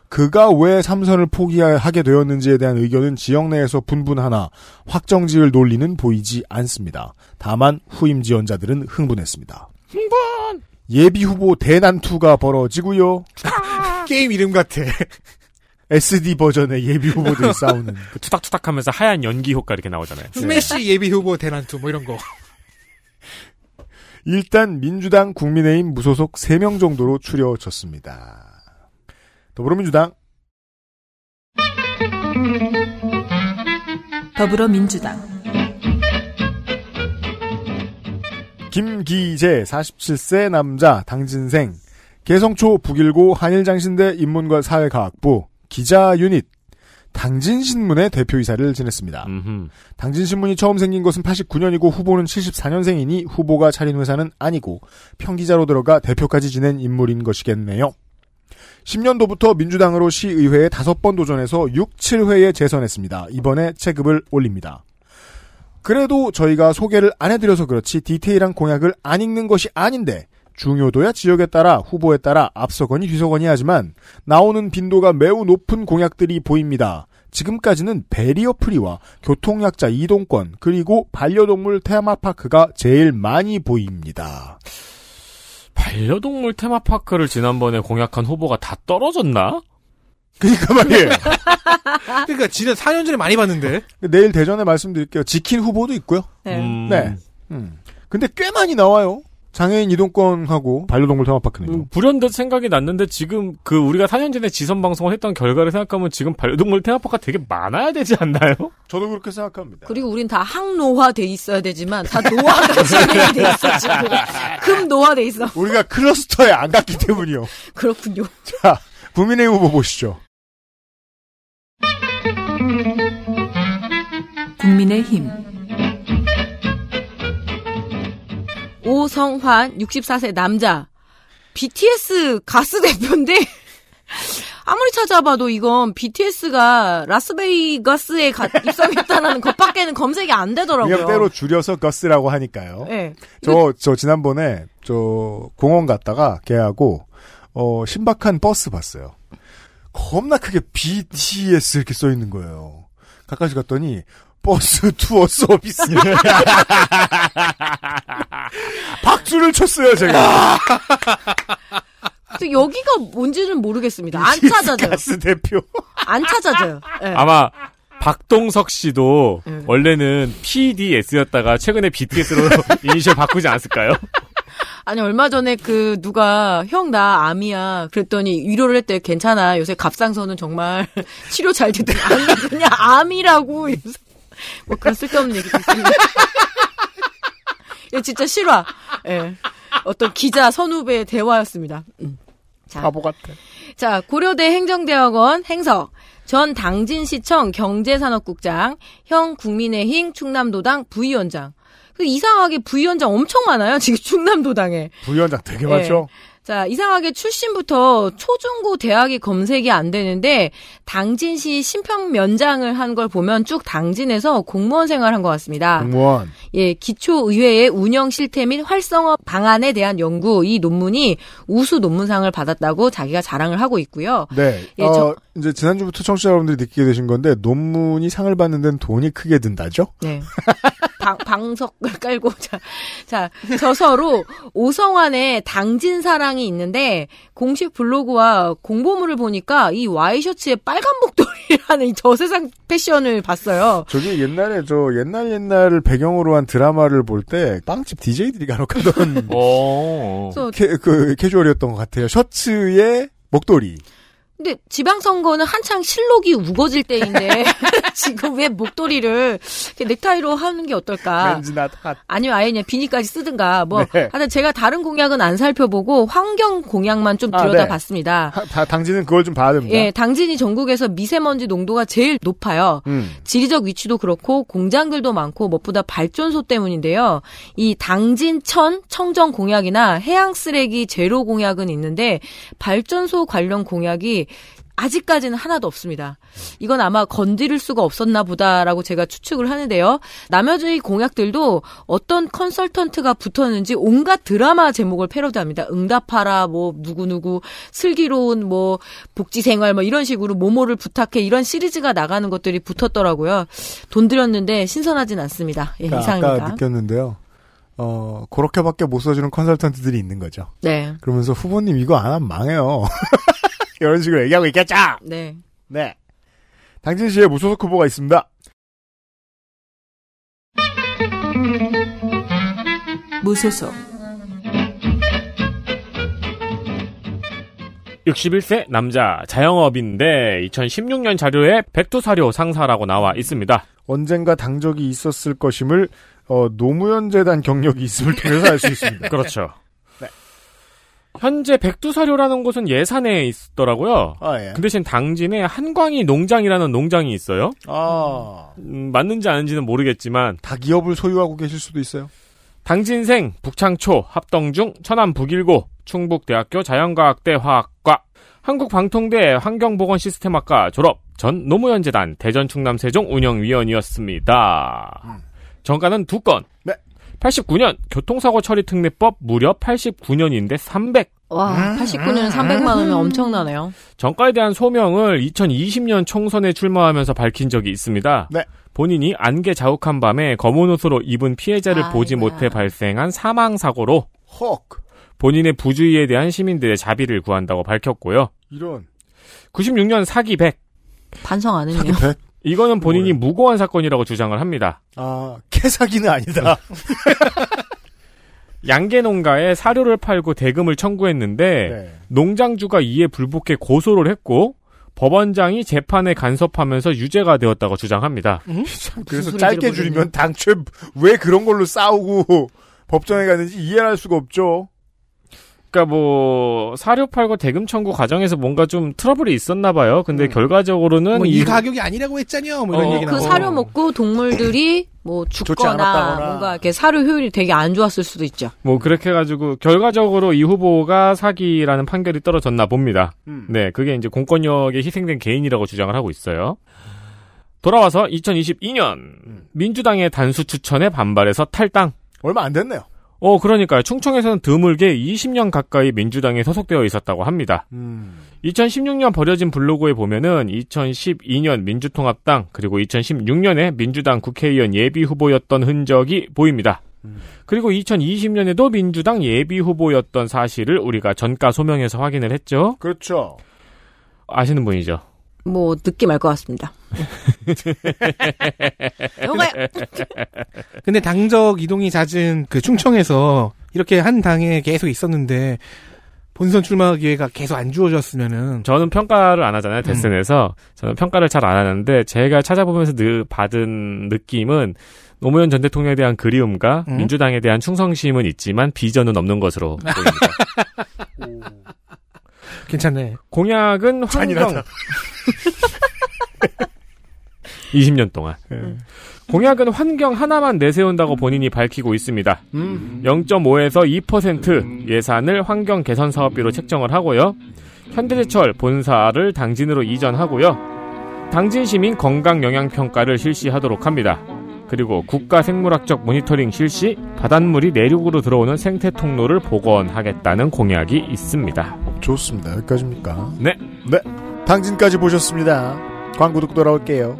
그가 왜 삼선을 포기하게 되었는지에 대한 의견은 지역 내에서 분분하나 확정지을 논리는 보이지 않습니다. 다만 후임 지원자들은 흥분했습니다. 흥분! 예비 후보 대난투가 벌어지고요. 게임 이름 같아. SD 버전의 예비 후보들이 싸우는. 그 투닥투닥 하면서 하얀 연기 효과 이렇게 나오잖아요. 스매시 예비 후보 대난투 뭐 이런 거. 일단 민주당, 국민의힘 무소속 3명 정도로 추려졌습니다. 더불어민주당 더불어민주당 김기재 47세 남자 당진생 개성초 북일고 한일장신대 인문과 사회과학부 기자 유닛 당진신문의 대표이사를 지냈습니다. 음흠. 당진신문이 처음 생긴 것은 89년이고 후보는 74년생이니 후보가 차린 회사는 아니고 평기자로 들어가 대표까지 지낸 인물인 것이겠네요. 10년도부터 민주당으로 시의회에 5번 도전해서 6, 7회에 재선했습니다. 이번에 체급을 올립니다. 그래도 저희가 소개를 안 해드려서 그렇지 디테일한 공약을 안 읽는 것이 아닌데 중요도야 지역에 따라 후보에 따라 앞서거니 뒤서거니 하지만 나오는 빈도가 매우 높은 공약들이 보입니다. 지금까지는 베리어 프리와 교통약자 이동권 그리고 반려동물 테마파크가 제일 많이 보입니다. 반려동물 테마파크를 지난번에 공약한 후보가 다 떨어졌나? 그러니까 말이에요. 그러니까 지난 4년 전에 많이 봤는데. 내일 대전에 말씀드릴게요. 지킨 후보도 있고요. 네. 음. 네. 음. 근데 꽤 많이 나와요. 장애인 이동권하고 반려동물 테마파크는요. 음, 불현듯 생각이 났는데 지금 그 우리가 4년 전에 지선 방송을 했던 결과를 생각하면 지금 반려동물 테마파크가 되게 많아야 되지 않나요? 저도 그렇게 생각합니다. 그리고 우린 다 항노화돼 있어야 되지만 다 노화가 진행이 돼 있어 지금 금 노화돼 있어 우리가 클러스터에 안 갔기 때문이요. 그렇군요. 자, 국민의힘 후보 보시죠. 국민의 힘 오성환 64세 남자 BTS 가스 대표인데 아무리 찾아봐도 이건 BTS가 라스베이거스에 가- 입성했다는 것밖에는 검색이 안 되더라고요. 그냥 때로 줄여서 거스라고 하니까요. 네. 저, 저 지난번에 저 공원 갔다가 걔하고 어 신박한 버스 봤어요. 겁나 크게 BTS 이렇게 써 있는 거예요. 가까이 갔더니 버스 투어 서비스. 박수를 쳤어요 제가. 또 여기가 뭔지는 모르겠습니다. 안 찾아져요. 가스 대표. 안 찾아져요. 예. 아마 박동석 씨도 네. 원래는 PDS였다가 최근에 BTS로 이니셜 바꾸지 않았을까요? 아니 얼마 전에 그 누가 형 나 암이야 그랬더니 위로를 했대 괜찮아 요새 갑상선은 정말 치료 잘 됐대 아니 그냥 암이라고 뭐 그런 쓸데없는 얘기도 있습니다. 진짜 실화. 예. 어떤 기자 선후배의 대화였습니다. 음. 자, 바보 같아. 자, 고려대 행정대학원 행석, 전 당진시청 경제산업국장, 형 국민의힘 충남도당 부위원장. 그 이상하게 부위원장 엄청 많아요. 지금 충남도당에. 부위원장 되게 예. 많죠. 자, 이상하게 출신부터 초중고 대학이 검색이 안 되는데 당진시 신평 면장을 한 걸 보면 쭉 당진에서 공무원 생활한 것 같습니다. 공무원. 예, 기초의회의 운영 실태 및 활성화 방안에 대한 연구 이 논문이 우수 논문상을 받았다고 자기가 자랑을 하고 있고요. 네. 예, 어, 저- 이제 지난주부터 청취자 여러분들이 느끼게 되신 건데 논문이 상을 받는 데는 돈이 크게 든다죠? 네. 방, 방석을 깔고 자, 자 저서로 오성환의 당진 사랑이 있는데 공식 블로그와 공보물을 보니까 이 와이셔츠에 빨간 목도리라는 이 저세상 패션을 봤어요. 저기 옛날에 저 옛날 옛날을 배경으로 한 드라마를 볼 때 빵집 DJ들이 간혹 하던 어. 캐, 그 캐주얼이었던 것 같아요. 셔츠에 목도리. 근데 지방선거는 한창 실록이 우거질 때인데 지금 왜 목도리를 넥타이로 하는 게 어떨까? 아니면 아예 그냥 비니까지 쓰든가 뭐 네. 하여튼 제가 다른 공약은 안 살펴보고 환경 공약만 좀 아, 네. 들여다봤습니다. 하- 다 당진은 그걸 좀 봐야 됩니다. 예, 당진이 전국에서 미세먼지 농도가 제일 높아요. 음. 지리적 위치도 그렇고 공장들도 많고 무엇보다 발전소 때문인데요. 이 당진천 청정 공약이나 해양 쓰레기 제로 공약은 있는데 발전소 관련 공약이 아직까지는 하나도 없습니다. 이건 아마 건드릴 수가 없었나 보다라고 제가 추측을 하는데요. 나머지 공약들도 어떤 컨설턴트가 붙었는지 온갖 드라마 제목을 패러디합니다. 응답하라, 뭐, 누구누구, 슬기로운 뭐, 복지생활 뭐 이런 식으로 모모를 부탁해 이런 시리즈가 나가는 것들이 붙었더라고요. 돈 들였는데 신선하진 않습니다. 예, 그러니까 이상입니다. 아까 느꼈는데요. 어, 그렇게밖에 못 써주는 컨설턴트들이 있는 거죠. 네. 그러면서 후보님 이거 안 하면 망해요. 이런 식으로 얘기하고 있겠죠? 네. 네. 당진시에 무소속 후보가 있습니다. 무소속 61세 남자 자영업인데 2016년 자료에 백두사료 상사라고 나와 있습니다. 언젠가 당적이 있었을 것임을 어, 노무현 재단 경력이 있음을 통해서 알 수 있습니다. 그렇죠. 네. 현재 백두사료라는 곳은 예산에 있더라고요. 아, 예. 그 대신 당진에 한광이 농장이라는 농장이 있어요. 아, 음, 맞는지 아닌지는 모르겠지만 다 기업을 소유하고 계실 수도 있어요. 당진생, 북창초, 합동중, 천안 북일고, 충북대학교 자연과학대 화학과, 한국방통대 환경보건시스템학과 졸업, 전 노무현재단 대전 충남 세종 운영위원이었습니다. 정가는 두 건. 네. 89년 교통사고 처리 특례법 무려 89년인데 300. 와, 89년에 300만 원이면 엄청나네요. 정가에 대한 소명을 2020년 총선에 출마하면서 밝힌 적이 있습니다. 네. 본인이 안개 자욱한 밤에 검은 옷으로 입은 피해자를 보지 아이고야. 못해 발생한 사망 사고로 헉. 본인의 부주의에 대한 시민들의 자비를 구한다고 밝혔고요. 이런. 96년 사기 100. 반성 안 했네요. 백? 이거는 본인이 무고한 사건이라고 주장을 합니다. 아, 캐사기는 아니다. 양계 농가에 사료를 팔고 대금을 청구했는데 네. 농장주가 이에 불복해 고소를 했고 법원장이 재판에 간섭하면서 유죄가 되었다고 주장합니다. 참, 그래서 짧게 줄이면 당초에 왜 그런 걸로 싸우고 법정에 갔는지 이해할 수가 없죠. 그러니까 뭐 사료 팔고 대금 청구 과정에서 뭔가 좀 트러블이 있었나 봐요. 근데 결과적으로는 뭐이 가격이 아니라고 했잖여. 뭐 이런 어, 얘기 그 나오고. 사료 먹고 동물들이 뭐 죽거나. 뭔가 이렇게 사료 효율이 되게 안 좋았을 수도 있죠. 뭐 그렇게 해가지고 결과적으로 이 후보가 사기라는 판결이 떨어졌나 봅니다. 음. 네, 그게 이제 공권력에 희생된 개인이라고 주장을 하고 있어요. 돌아와서 2022년 민주당의 단수 추천에 반발해서 탈당. 얼마 안 됐네요. 어, 그러니까요. 충청에서는 드물게 20년 가까이 민주당에 소속되어 있었다고 합니다. 음. 2016년 버려진 블로그에 보면은 2012년 민주통합당 그리고 2016년에 민주당 국회의원 예비 후보였던 흔적이 보입니다. 그리고 2020년에도 민주당 예비 후보였던 사실을 우리가 전가 소명에서 확인을 했죠. 그렇죠. 아시는 분이죠. 뭐 느낌 알 것 같습니다. 요거요. 근데 당적 이동이 잦은 그 충청에서 이렇게 한 당에 계속 있었는데 본선 출마 기회가 계속 안 주어졌으면은 저는 평가를 안 하잖아요. 데스넷에서 저는 평가를 잘 안 하는데 제가 찾아보면서 느, 받은 느낌은 노무현 전 대통령에 대한 그리움과 음? 민주당에 대한 충성심은 있지만 비전은 없는 것으로 보입니다. 괜찮네. 공약은 환경 잔인하다. 20년 동안 공약은 환경 하나만 내세운다고 본인이 밝히고 있습니다. 음. 0.5에서 2% 예산을 환경 개선 사업비로 책정을 하고요. 현대제철 본사를 당진으로 이전하고요. 당진 시민 건강 영향 평가를 실시하도록 합니다. 그리고 국가 생물학적 모니터링 실시, 바닷물이 내륙으로 들어오는 생태 통로를 복원하겠다는 공약이 있습니다. 좋습니다. 여기까지입니까? 네. 네. 당진까지 보셨습니다. 광고 듣고 돌아올게요.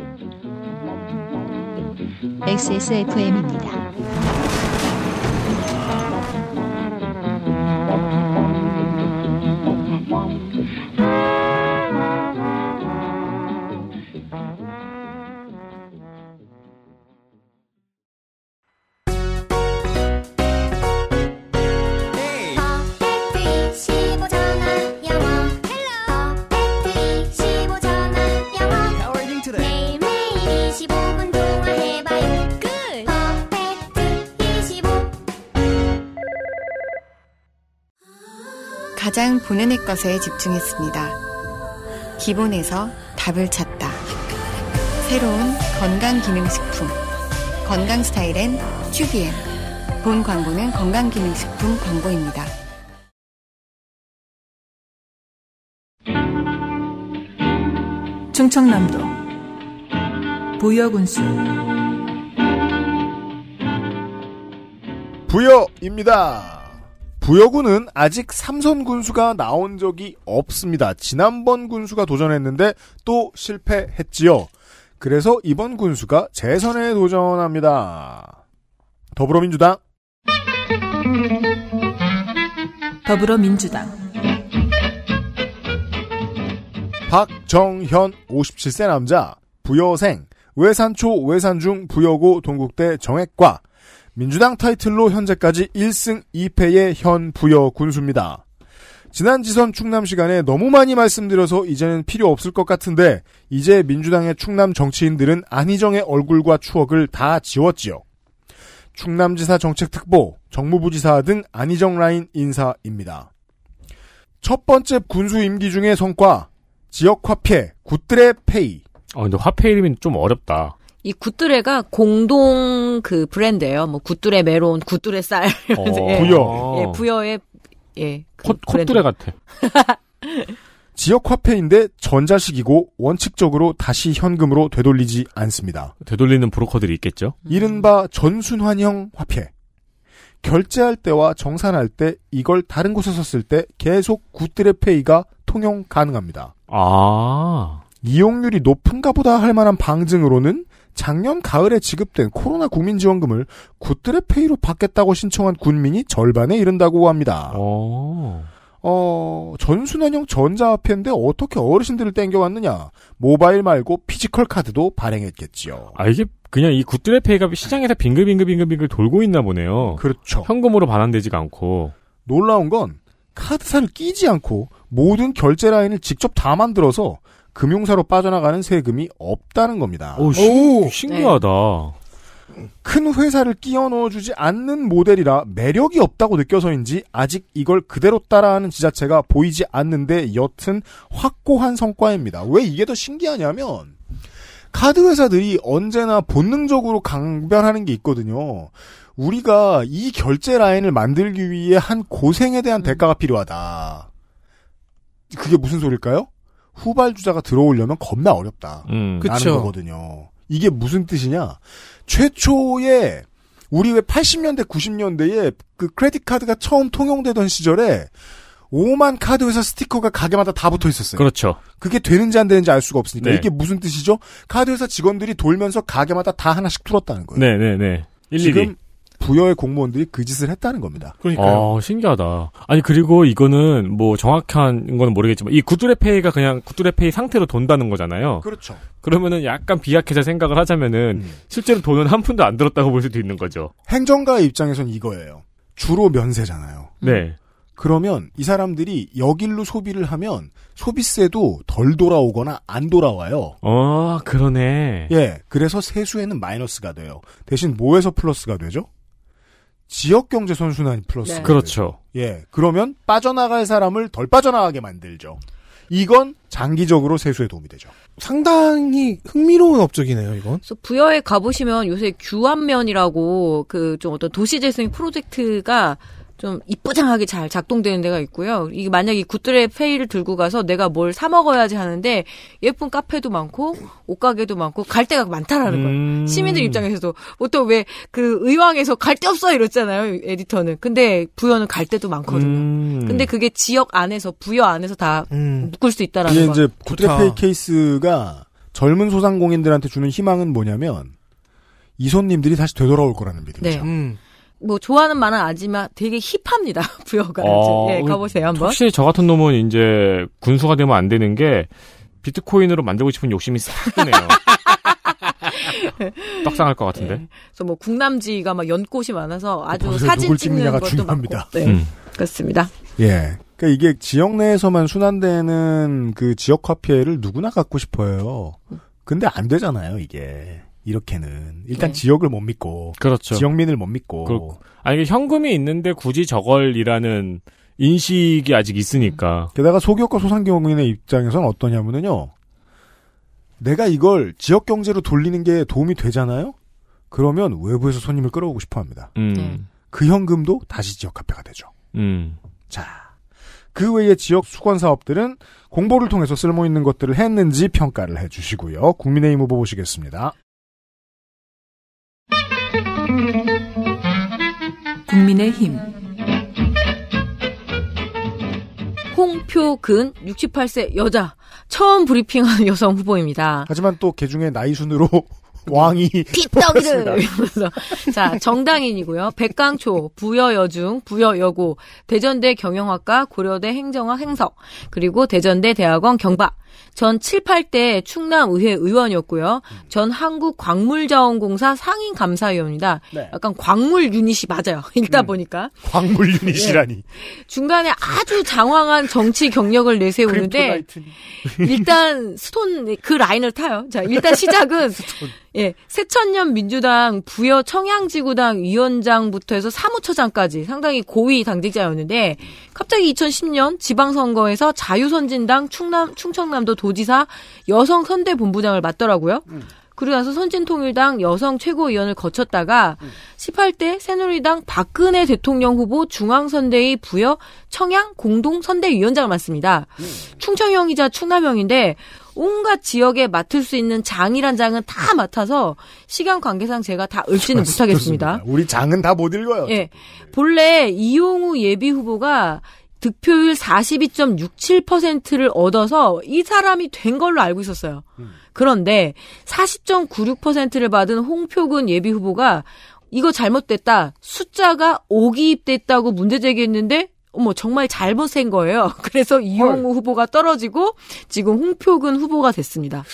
XSFM입니다. 가장 보는 것에 집중했습니다. 기본에서 답을 찾다. 새로운 건강기능식품. 건강 스타일엔 튜비엔. 본 광고는 건강기능식품 광고입니다. 충청남도 부여군수 부여입니다. 부여군은 아직 삼선 군수가 나온 적이 없습니다. 지난번 군수가 도전했는데 또 실패했지요. 그래서 이번 군수가 재선에 도전합니다. 더불어민주당 더불어민주당 박정현 57세 남자 부여생 외산초 외산중 부여고 동국대 정액과 민주당 타이틀로 현재까지 1승 2패의 현 부여 군수입니다. 지난 지선 충남 시간에 너무 많이 말씀드려서 이제는 필요 없을 것 같은데 이제 민주당의 충남 정치인들은 안희정의 얼굴과 추억을 다 지웠지요. 충남지사 정책특보, 정무부지사 등 안희정 라인 인사입니다. 첫 번째 군수 임기 중의 성과 지역 화폐 굿뜨래 페이. 어, 근데 화폐 이름이 좀 어렵다. 이 굿뜨래가 공동 그 브랜드예요. 뭐 굿뜨래 메론, 굿뜨래 쌀. 이러면서, 어, 예. 부여. 예, 부여의 예. 그 콧, 브랜드. 굿뜨래 같아. 지역 화폐인데 전자식이고 원칙적으로 다시 현금으로 되돌리지 않습니다. 되돌리는 브로커들이 있겠죠? 이른바 전순환형 화폐. 결제할 때와 정산할 때 이걸 다른 곳에 썼을 때 계속 굿뜨래 페이가 통용 가능합니다. 아. 이용률이 높은가 보다 할 만한 방증으로는 작년 가을에 지급된 코로나 국민지원금을 굿뜨래 페이로 받겠다고 신청한 군민이 절반에 이른다고 합니다. 어, 전순환형 전자화폐인데 어떻게 어르신들을 땡겨왔느냐? 모바일 말고 physical 카드도 발행했겠지요. 아, 이게 그냥 이 굿뜨래 페이가 시장에서 빙글빙글빙글빙글 돌고 있나 보네요. 그렇죠. 현금으로 반환되지가 않고. 놀라운 건 카드사를 끼지 않고 모든 결제 라인을 직접 다 만들어서 금융사로 빠져나가는 세금이 없다는 겁니다. 오, 신, 신기하다. 큰 회사를 끼워 넣어주지 않는 모델이라 매력이 없다고 느껴서인지 아직 이걸 그대로 따라하는 지자체가 보이지 않는데 여튼 확고한 성과입니다. 왜 이게 더 신기하냐면 카드 회사들이 언제나 본능적으로 강변하는 게 있거든요. 우리가 이 결제 라인을 만들기 위해 한 고생에 대한 대가가 필요하다. 그게 무슨 소릴까요? 후발주자가 들어오려면 겁나 어렵다. 음. 라는 그쵸. 거거든요. 이게 무슨 뜻이냐? 최초에 우리 왜 80년대 90년대에 그 크레딧 카드가 처음 통용되던 시절에 5만 카드 회사 스티커가 가게마다 다 붙어 있었어요. 그렇죠. 그게 되는지 안 되는지 알 수가 없으니까 네. 이게 무슨 뜻이죠? 카드 회사 직원들이 돌면서 가게마다 다 하나씩 풀었다는 거예요. 네 네네. 일일이. 지금 부여의 공무원들이 그 짓을 했다는 겁니다. 어, 신기하다. 아니, 그리고 이거는 뭐 정확한 건 모르겠지만, 이 구두레페이가 그냥 구두레페이 상태로 돈다는 거잖아요. 그렇죠. 그러면은 약간 비약해서 생각을 하자면은, 실제로 돈은 한 푼도 안 들었다고 볼 수도 있는 거죠. 행정가의 입장에선 이거예요. 주로 면세잖아요. 네. 그러면 이 사람들이 여길로 소비를 하면 소비세도 덜 돌아오거나 안 돌아와요. 어, 그러네. 예, 그래서 세수에는 마이너스가 돼요. 대신 뭐에서 플러스가 되죠? 지역 경제 선순환이 플러스. 네. 그렇죠. 예, 그러면 빠져나갈 사람을 덜 빠져나가게 만들죠. 이건 장기적으로 세수에 도움이 되죠. 상당히 흥미로운 업적이네요, 이건. 그래서 부여에 가보시면 요새 규환면이라고 그 좀 어떤 도시재생 프로젝트가 좀 이쁘장하게 잘 작동되는 데가 있고요. 이게 만약에 굿들의 페이를 들고 가서 내가 뭘 사 먹어야지 하는데 예쁜 카페도 많고 옷가게도 많고 갈 데가 많다라는 거예요. 음. 시민들 입장에서도 보통 왜 그 의왕에서 갈 데 없어 이랬잖아요. 에디터는. 근데 부여는 갈 데도 많거든요. 음. 근데 그게 지역 안에서 부여 안에서 다 음. 묶을 수 있다라는 이게 거. 이제 구트레페이 케이스가 젊은 소상공인들한테 주는 희망은 뭐냐면 이 손님들이 다시 되돌아올 거라는 믿음이죠. 네. 뭐 좋아하는 말은 아니지만 되게 힙합니다. 부여가. 어, 예, 가보세요 한번. 혹시 저 같은 놈은 이제 군수가 되면 안 되는 게, 비트코인으로 만들고 싶은 욕심이 싹 드네요. 떡상할 것 같은데. 그래서 뭐 국남지가 막 연꽃이 많아서 아주 거기서 사진 찍는 것도 중요합니다. 많고. 네, 음. 그렇습니다. 예. 그러니까 이게 지역 내에서만 순환되는 그 지역화 피해를 누구나 갖고 싶어요. 근데 안 되잖아요, 이게. 이렇게는. 일단 네. 지역을 못 믿고. 그렇죠. 지역민을 못 믿고. 그렇고. 아니, 이게 현금이 있는데 굳이 저걸이라는 인식이 아직 있으니까. 게다가 소기업과 소상공인의 입장에서는 어떠냐면요. 내가 이걸 지역 경제로 돌리는 게 도움이 되잖아요? 그러면 외부에서 손님을 끌어오고 싶어 합니다. 음. 그 현금도 다시 지역 화폐가 되죠. 음. 자. 그 외에 지역 수건 사업들은 공보를 통해서 쓸모 있는 것들을 했는지 평가를 해 주시고요. 국민의힘 후보 보시겠습니다. 국민의힘 홍표근 68세 여자 처음 브리핑하는 여성 후보입니다. 하지만 또 개중에 나이 순으로 왕이. 이러면서 자 정당인이고요. 백강초, 부여여중, 부여여고, 대전대 경영학과, 고려대 행정학 행석, 그리고 대전대 대학원 경박. 전 7, 8대 충남의회 의원이었고요. 전 한국광물자원공사 상임감사위원입니다. 네. 약간 광물 유닛이 맞아요. 읽다 보니까. 광물 유닛이라니. 중간에 아주 장황한 정치 경력을 내세우는데 일단 스톤 그 라인을 타요. 자, 일단 시작은 예, 새천년 민주당 부여 청양지구당 위원장부터 해서 사무처장까지 상당히 고위 당직자였는데 갑자기 2010년 지방선거에서 자유선진당 충남 충청남 도 도지사 여성 선대 본부장을 맡더라고요. 그러고 나서 선진통일당 여성 최고위원을 거쳤다가 18대 새누리당 박근혜 대통령 후보 중앙선대위 부여 청양 공동선대위원장을 맡습니다. 충청형이자 충남형인데 온갖 지역에 맡을 수 있는 장이란 장은 다 맡아서 시간 관계상 제가 다 읊지는 못하겠습니다. 우리 장은 다 못 읽어요. 예. 본래 이용우 예비 후보가 득표율 42.67%를 얻어서 이 사람이 된 걸로 알고 있었어요. 그런데 40.96%를 받은 홍표근 예비 후보가 이거 잘못됐다. 숫자가 오기입됐다고 문제 제기했는데 어머 정말 잘못 센 거예요. 그래서 이용우 후보가 떨어지고 지금 홍표근 후보가 됐습니다.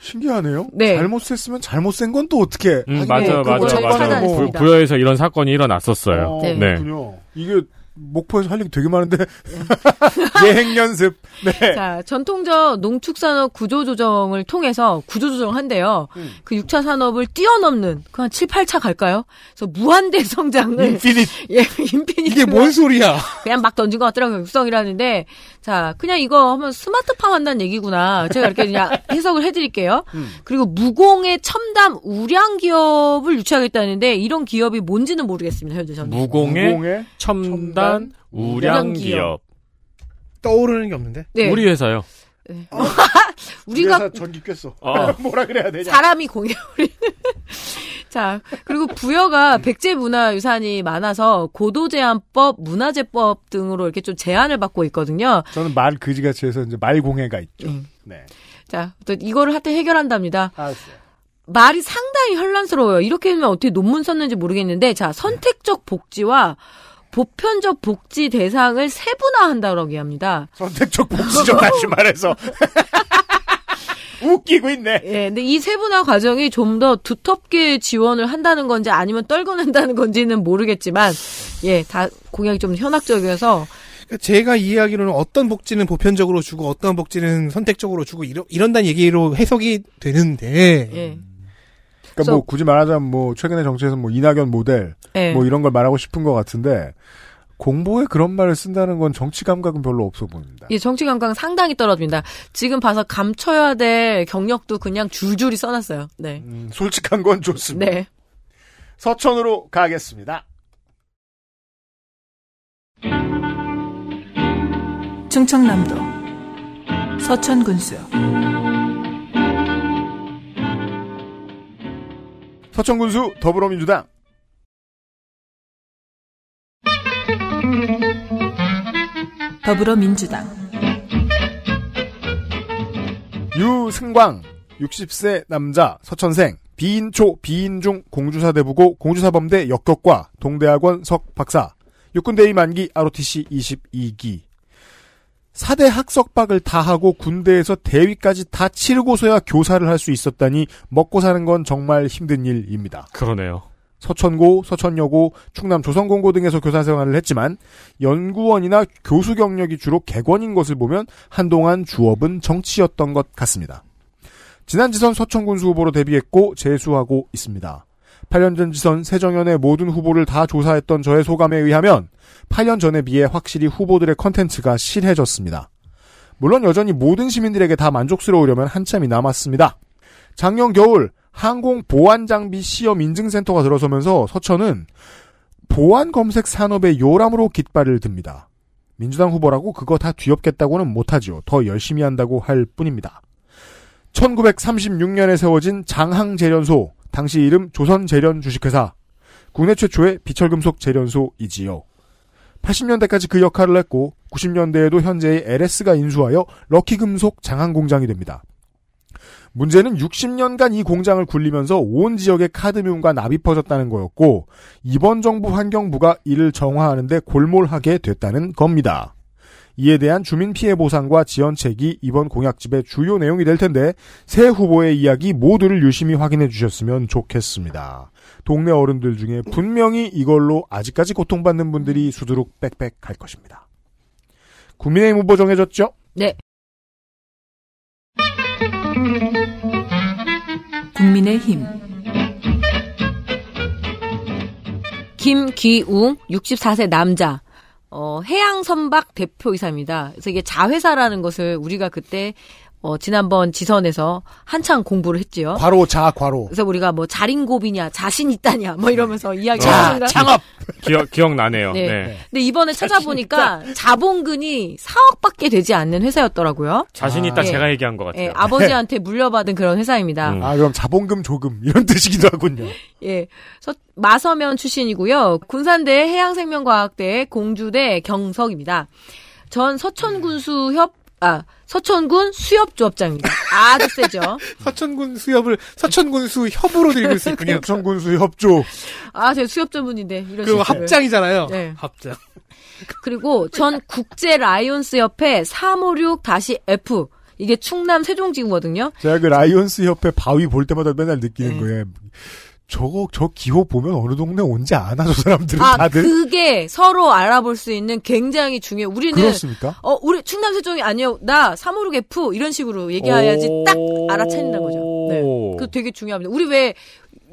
신기하네요. 네. 잘못 셌으면 잘못 센건또 어떻게? 음, 맞아, 뭐 그거 맞아, 참 맞아. 부, 부여에서 이런 사건이 일어났었어요. 어, 네. 그렇군요. 이게 목포에서 할 얘기 되게 많은데 예행 연습. 네. 자, 전통적 농축산업 구조조정을 통해서 구조조정한대요. 음. 그 6차 산업을 뛰어넘는 그 한 7, 8차 갈까요? 그래서 무한대 성장을 인피닛. 예, 인피니트. 이게 뭔 소리야? 그냥 막 던진 것 같더라고요. 육성이라는데 자, 그냥 이거 하면 스마트팜 한다는 얘기구나. 제가 이렇게 그냥 해석을 해드릴게요. 음. 그리고 무공의 첨단 우량 기업을 유치하겠다는데 이런 기업이 뭔지는 모르겠습니다. 현재 저는. 무공의, 무공의 첨단 우량 기업. 떠오르는 게 없는데. 네. 우리 회사요. 우리가 그래서 전기 꼈어. 어. 뭐라 그래야 되냐? 사람이 공해 우리. 자, 그리고 부여가 백제 문화유산이 많아서 고도제한법, 문화재법 등으로 이렇게 좀 제한을 받고 있거든요. 저는 말 그지같이 해서 이제 말 공해가 있죠. 음. 네. 자, 또 이거를 하여튼 해결한답니다. 알았어요. 말이 상당히 혼란스러워요. 이렇게 하면 어떻게 논문 썼는지 모르겠는데, 자, 선택적 복지와 보편적 복지 대상을 세분화한다고 합니다. 선택적 복지죠, 다시 말해서. 웃기고 있네. 예, 근데 이 세분화 과정이 좀 더 두텁게 지원을 한다는 건지 아니면 떨궈낸다는 건지는 모르겠지만, 예, 다 공약이 좀 현학적이어서, 그러니까 제가 이해하기로는 어떤 복지는 보편적으로 주고 어떤 복지는 선택적으로 주고 이러, 이런다는 얘기로 해석이 되는데 예. 그러니까 뭐 굳이 말하자면 뭐 최근의 정치에서 뭐 이낙연 모델 예. 뭐 이런 걸 말하고 싶은 것 같은데 공보에 그런 말을 쓴다는 건 정치 감각은 별로 없어 보입니다. 예, 정치 감각은 상당히 떨어집니다. 지금 봐서 감춰야 될 경력도 그냥 줄줄이 써놨어요. 네. 음, 솔직한 건 좋습니다. 네. 서천으로 가겠습니다. 충청남도 서천군수 서천군수 더불어민주당. 더불어민주당. 유승광 60세 남자 서천생 비인초 비인중 공주사대부고 공주사범대 역격과 동대학원 석 박사 육군대위 만기 ROTC 22기 4대 학석박을 다 하고 군대에서 대위까지 다 치르고서야 교사를 할 수 있었다니 먹고 사는 건 정말 힘든 일입니다. 그러네요. 서천고, 서천여고, 충남 조선공고 등에서 교사 생활을 했지만 연구원이나 교수 경력이 주로 객원인 것을 보면 한동안 주업은 정치였던 것 같습니다. 지난 지선 서천군수 후보로 데뷔했고 재수하고 있습니다. 8년 전 지선 새정연의 모든 후보를 다 조사했던 저의 소감에 의하면 8년 전에 비해 확실히 후보들의 컨텐츠가 실해졌습니다. 물론 여전히 모든 시민들에게 다 만족스러우려면 한참이 남았습니다. 작년 겨울 항공 보안 장비 시험 인증센터가 들어서면서 서천은 보안 검색 산업의 요람으로 깃발을 듭니다. 민주당 후보라고 그거 다 뒤엎겠다고는 못하지요. 더 열심히 한다고 할 뿐입니다. 1936년에 세워진 장항재련소, 당시 이름 조선재련 주식회사, 국내 최초의 비철금속 재련소이지요. 80년대까지 그 역할을 했고 90년대에도 현재의 LS가 인수하여 럭키금속 장항공장이 됩니다. 문제는 60년간 이 공장을 굴리면서 온 지역에 카드뮴과 납이 퍼졌다는 거였고 이번 정부 환경부가 이를 정화하는데 골몰하게 됐다는 겁니다. 이에 대한 주민 피해 보상과 지원책이 이번 공약집의 주요 내용이 될 텐데 새 후보의 이야기 모두를 유심히 확인해 주셨으면 좋겠습니다. 동네 어른들 중에 분명히 이걸로 아직까지 고통받는 분들이 수두룩 빽빽할 것입니다. 국민의힘 후보 정해졌죠? 네. 국민의힘 김기웅 64세 남자. 어, 해양 선박 대표이사입니다. 그래서 이게 자회사라는 것을 우리가 그때 어, 지난번 지선에서 한창 공부를 했지요. 과로 자 과로. 그래서 우리가 뭐 자린고비냐, 자신 있다냐, 뭐 이러면서 이야기 자. 창업. 기억 기억나네요. 네. 네. 근데 이번에 찾아보니까 자본금이 4억밖에 되지 않는 회사였더라고요. 자신 있다 예. 제가 얘기한 것 같아요. 예, 아버지한테 물려받은 그런 회사입니다. 음. 아 그럼 자본금 조금 이런 뜻이기도 하군요. 예. 서, 마서면 출신이고요. 군산대 해양생명과학대 공주대 경석입니다. 전 서천군수협 아 서천군 수협조합장입니다. 아주 세죠. 서천군 수협을 서천군 수협으로 읽을 수 있군요. 서천군 수 협조. 아, 제가 수협 전문인데 이런 그리고. 합장이잖아요. 네. 합장. 그리고 전 국제 라이온스 협회 356-F 이게 충남 세종지구거든요. 제가 그 라이온스 협회 바위 볼 때마다 맨날 느끼는 거예요. 저거 저 기호 보면 어느 동네 온지 아나 저 사람들은 아, 다들 그게 서로 알아볼 수 있는 굉장히 중요해. 우리는 그렇습니까? 어, 우리 충남 세종이 아니요. 나 356F 이런 식으로 얘기해야지 딱 알아차린다는 거죠. 네. 그 되게 중요합니다. 우리 왜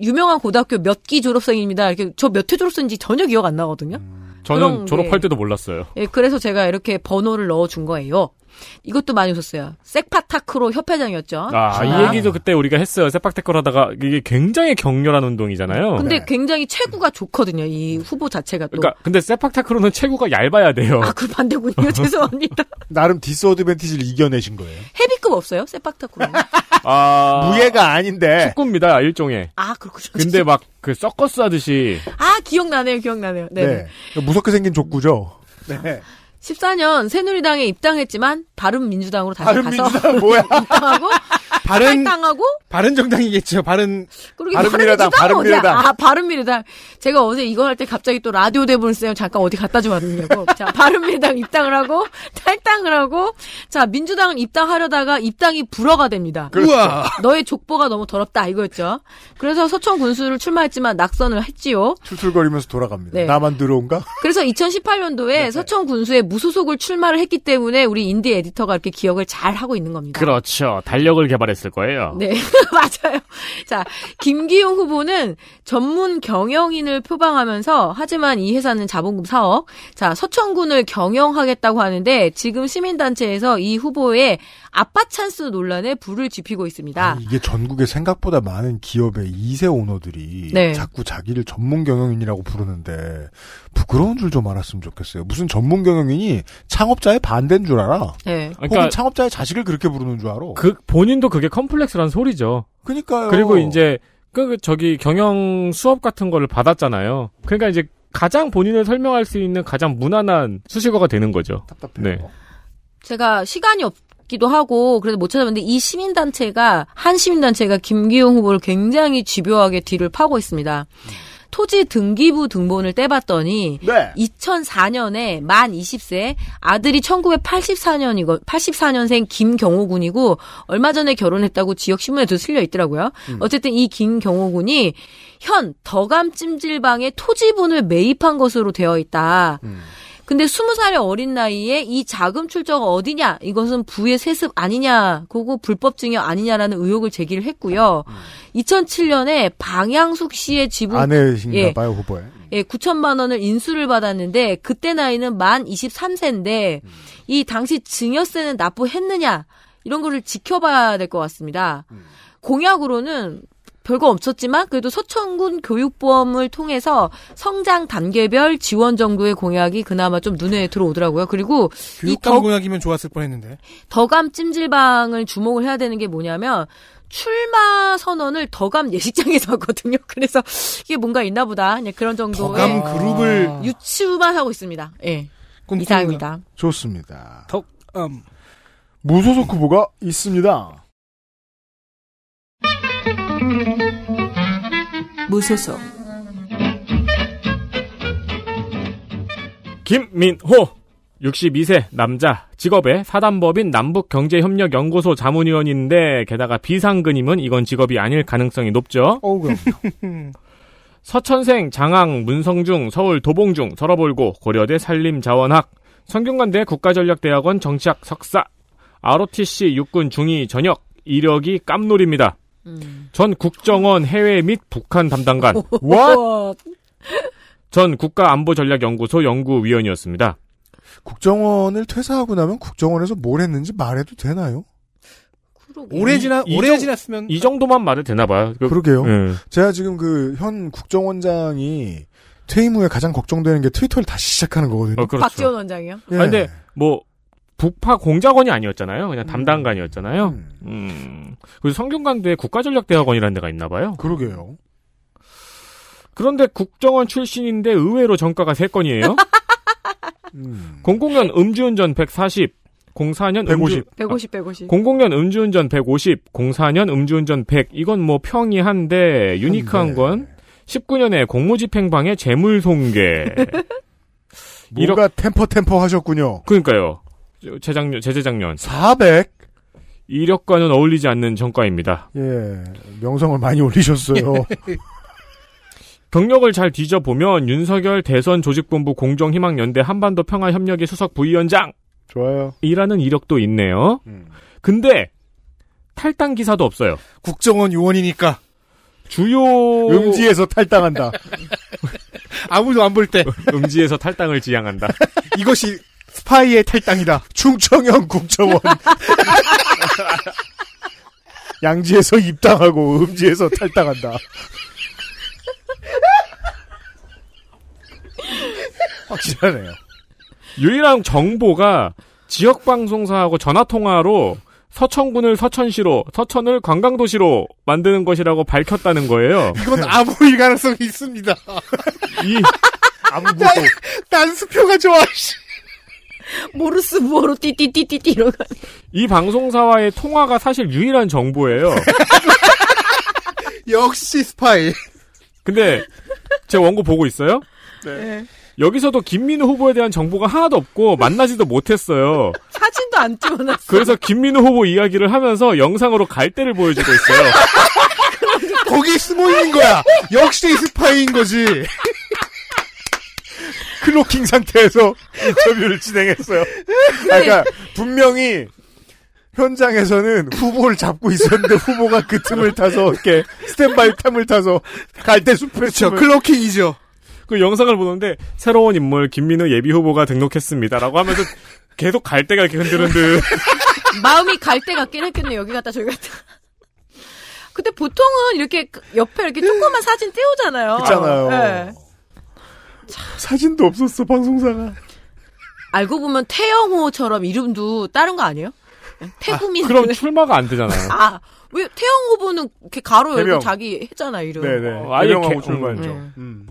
유명한 고등학교 몇 기 졸업생입니다. 이렇게 저 몇 회 졸업생인지 전혀 기억 안 나거든요. 저는 그런 졸업할 게- 때도 몰랐어요. 예, 그래서 제가 이렇게 번호를 넣어 준 거예요. 이것도 많이 웃었어요. 색파타크로 협회장이었죠. 아, 이 얘기도 그때 우리가 했어요. 세팍태클 하다가 이게 굉장히 격렬한 운동이잖아요. 근데 굉장히 체구가 좋거든요. 이 후보 자체가 또. 그러니까 근데 세팍태클로는 체구가 얇아야 돼요. 아, 그 반대군요. 죄송합니다. 나름 disadvantage를 이겨내신 거예요. 헤비급 없어요? 세팍타크로. 아, 무예가 아닌데 축구입니다 일종의. 아, 그렇군요. 근데 막 그 서커스 하듯이 아, 기억나네요. 기억나네요. 네. 네. 무섭게 생긴 족구죠. 네. 14년 새누리당에 입당했지만 바른민주당으로 다시 가서 바른민주당 뭐야? 입당하고 바른 탈당하고 바른 정당이겠죠. 바른 그러게 바른미래당? 바른미래당. 아 바른미래당 제가 어제 이거 할 때 갑자기 또 라디오 대본을 쓰면 잠깐 어디 갔다 좀 왔느냐고 자 바른미래당 입당을 하고 탈당을 하고 자 민주당은 입당하려다가 입당이 불어가 됩니다. 그렇죠. 우와. 너의 족보가 너무 더럽다 이거였죠. 그래서 서천 군수를 출마했지만 낙선을 했지요. 툴툴거리면서 돌아갑니다. 네. 나만 들어온가? 그래서 2018년도에 서천 군수에 무소속을 출마를 했기 때문에 우리 인디 에디터가 이렇게 기억을 잘 하고 있는 겁니다. 그렇죠. 달력을 개발했 을 거예요. 네, 맞아요. 자, 김기용 후보는 전문 경영인을 표방하면서 하지만 이 회사는 자본금 사업. 자, 서천군을 경영하겠다고 하는데 지금 시민단체에서 이 후보의 아빠 찬스 논란에 불을 지피고 있습니다. 아니, 이게 전국에 생각보다 많은 기업의 2세 오너들이 네. 자꾸 자기를 전문 경영인이라고 부르는데 부끄러운 줄 좀 알았으면 좋겠어요. 무슨 전문 경영인이 창업자의 반대인 줄 알아. 네. 혹은 그러니까 창업자의 자식을 그렇게 부르는 줄 알아. 그 본인도 그게 컴플렉스란 소리죠. 그니까요. 그리고 이제 그 저기 경영 수업 같은 거를 받았잖아요. 그러니까 이제 가장 본인을 설명할 수 있는 가장 무난한 수식어가 되는 거죠. 답답해요. 네. 제가 시간이 없 기도 하고 그래서 못 찾아봤는데 이 시민단체가 한 시민단체가 김기용 후보를 굉장히 집요하게 뒤를 파고 있습니다. 토지 등기부 등본을 떼봤더니 네. 2004년에 만 20세 아들이 1984년이고 84년생 김경호 군이고 얼마 전에 결혼했다고 지역 신문에도 실려 있더라고요. 어쨌든 이 김경호 군이 현 더감 찜질방에 토지분을 매입한 것으로 되어 있다. 근데 20살의 어린 나이에 이 자금 출처가 어디냐? 이것은 부의 세습 아니냐? 그거 불법 증여 아니냐라는 의혹을 제기를 했고요. 2007년에 방양숙 씨의 지분 아내신가 예. 봐요, 후보에. 예, 9천만 원을 인수를 받았는데 그때 나이는 만 23세인데 이 당시 증여세는 납부했느냐 이런 거를 지켜봐야 될 것 같습니다. 공약으로는 별거 없었지만 그래도 서천군 교육보험을 통해서 성장 단계별 지원 정도의 공약이 그나마 좀 눈에 들어오더라고요. 그리고 이 교육감 더, 공약이면 좋았을 뻔했는데. 더감 찜질방을 주목을 해야 되는 게 뭐냐면 출마 선언을 더감 예식장에서 하거든요. 그래서 이게 뭔가 있나 보다. 그냥 그런 정도의 더감 그룹을 유추만 하고 있습니다. 예. 이상입니다. 좋습니다. 덕, 음. 무소속 후보가 있습니다. 무소속 김민호 62세 남자 직업에 사단법인 남북경제협력연구소 자문위원인데 게다가 비상근임은 이건 직업이 아닐 가능성이 높죠. 어우, 그럼. 서천생 장항 문성중 서울 도봉중 서러볼고 고려대 산림자원학 성균관대 국가전략대학원 정치학 석사 ROTC 육군 중위 전역 이력이 깜놀입니다. 전 국정원 해외 및 북한 담당관 What? 전 국가안보전략연구소 연구위원이었습니다. 국정원을 퇴사하고 나면 국정원에서 뭘 했는지 말해도 되나요? 오래 지나 이 오래 정- 지났으면 이 정도만 말해도 되나 봐요. 그- 그러게요. 예. 제가 지금 그 현 국정원장이 퇴임 후에 가장 걱정되는 게 트위터를 다시 시작하는 거거든요. 어, 그렇죠. 박지원 원장이요? 예. 아, 근데 뭐 북파 공작원이 아니었잖아요. 그냥 담당관이었잖아요. 음, 음. 그리고 성균관대에 국가전략대학원이라는 데가 있나 봐요. 그러게요. 그런데 국정원 출신인데 의외로 정가가 3건이에요. 음. 00년 음주운전 140, 04년 150. 150, 150. 00년 음주운전 150, 04년 음주운전 100. 이건 뭐 평이 한데 유니크한. 건 19년에 공무집행방해 재물손괴. 뭔가 템퍼 템퍼 하셨군요. 그러니까요. 재작년, 재재작년. 400. 이력과는 어울리지 않는 정가입니다. 예. 명성을 많이 올리셨어요. 경력을 잘 뒤져보면 윤석열 대선 조직본부 공정희망연대 한반도 평화협력의 수석 부위원장 좋아요. 이라는 이력도 있네요. 음. 근데 탈당 기사도 없어요. 국정원 요원이니까 주요 음지에서 탈당한다. 아무도 안 볼 때 음지에서 탈당을 지향한다. 이것이 스파이의 탈당이다. 충청형 국정원. 양지에서 입당하고 음지에서 탈당한다. 확실하네요. 유일한 정보가 지역 방송사하고 전화 통화로 서천군을 서천시로, 서천을 관광도시로 만드는 것이라고 밝혔다는 거예요. 이건 암호일 가능성이 있습니다. 이 아무것도 난 수표가 좋아. 씨. 모르스 부어로 띠띠띠띠띠 이러고. 이 방송사와의 통화가 사실 유일한 정보예요. 역시 스파이. 근데 제 원고 보고 있어요? 네. 여기서도 김민우 후보에 대한 정보가 하나도 없고 만나지도 못했어요. 사진도 안 찍어놨어. 그래서 김민우 후보 이야기를 하면서 영상으로 갈대를 보여주고 있어요. 거기 숨어 있는 거야. 역시 스파이인 거지. cloaking 상태에서 인터뷰를 진행했어요. 아, 그러니까 분명히 현장에서는 후보를 잡고 있었는데 후보가 그 틈을 타서 이렇게 스탠바이 틈을 타서 갈대 숲에 그렇죠. 클로킹이죠. 그 영상을 보는데 새로운 인물 김민우 예비 후보가 등록했습니다라고 하면서 계속 갈대가 이렇게 흔들흔들. 마음이 갈때 같긴 했겠네. 여기 갔다 저기 갔다. 근데 보통은 이렇게 옆에 이렇게 조그만 사진 띄우잖아요. 있잖아요. 네. 사진도 없었어 방송사가. 알고 보면 태영호처럼 이름도 다른 거 아니에요? 태구민. 그럼 출마가 안 되잖아요. 아, 왜 태영 후보는 이렇게 가로 열고 해명. 자기 했잖아, 이름. 네네. 어, 아예 개명하고 개- 출마했죠. 음. 음.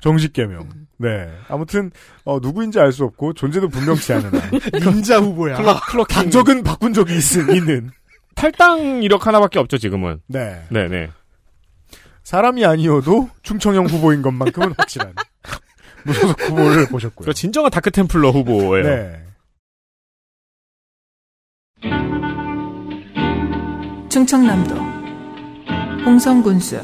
정식 개명. 네. 아무튼 어, 누구인지 알 수 없고 존재도 분명치 않은 아. 닌자 후보야. cloa-, cloaking. 당적은 바꾼 적이 있, 있는. 탈당 이력 하나밖에 없죠 지금은. 네. 네네. 사람이 아니어도 충청형 후보인 것만큼은 확실한 무소속 후보를 보셨고요. 그 진정한 Dark Templar 후보예요. 네. 충청남도 홍성군수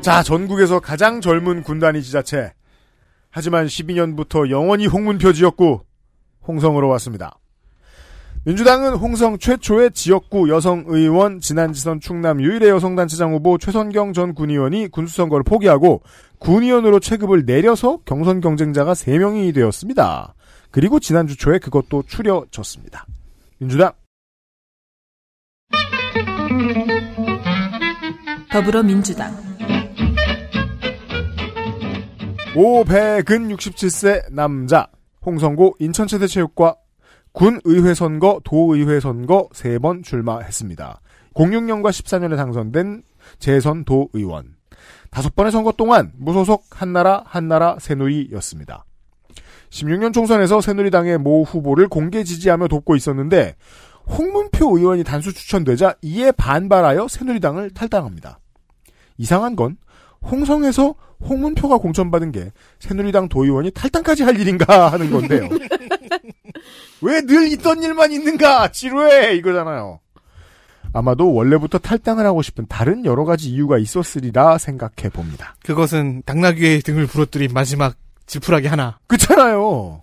자, 전국에서 가장 젊은 군단위 지자체. 하지만 12년부터 영원히 홍문표 지역구 홍성으로 왔습니다. 민주당은 홍성 최초의 지역구 여성 의원 지난 지선 충남 유일의 여성단체장 후보 최선경 전 군의원이 군수선거를 포기하고 군의원으로 체급을 내려서 경선 경쟁자가 3명이 되었습니다. 그리고 지난주 초에 그것도 추려졌습니다. 민주당 더불어민주당 500은 67세 남자 홍성고 인천체대체육과 군의회 선거, 도의회 선거 3번 출마했습니다. 06년과 14년에 당선된 재선 도의원. 다섯 번의 선거 동안 무소속 한나라 한나라 새누리였습니다. 16년 총선에서 새누리당의 모 후보를 공개 지지하며 돕고 있었는데 홍문표 의원이 단수 추천되자 이에 반발하여 새누리당을 탈당합니다. 이상한 건 홍성에서 홍문표가 공천받은 게 새누리당 도의원이 탈당까지 할 일인가 하는 건데요. 왜 늘 있던 일만 있는가? 지루해! 이거잖아요. 아마도 원래부터 탈당을 하고 싶은 다른 여러 가지 이유가 있었으리라 생각해 봅니다. 그것은 당나귀의 등을 부러뜨린 마지막 지푸라기 하나. 그렇잖아요.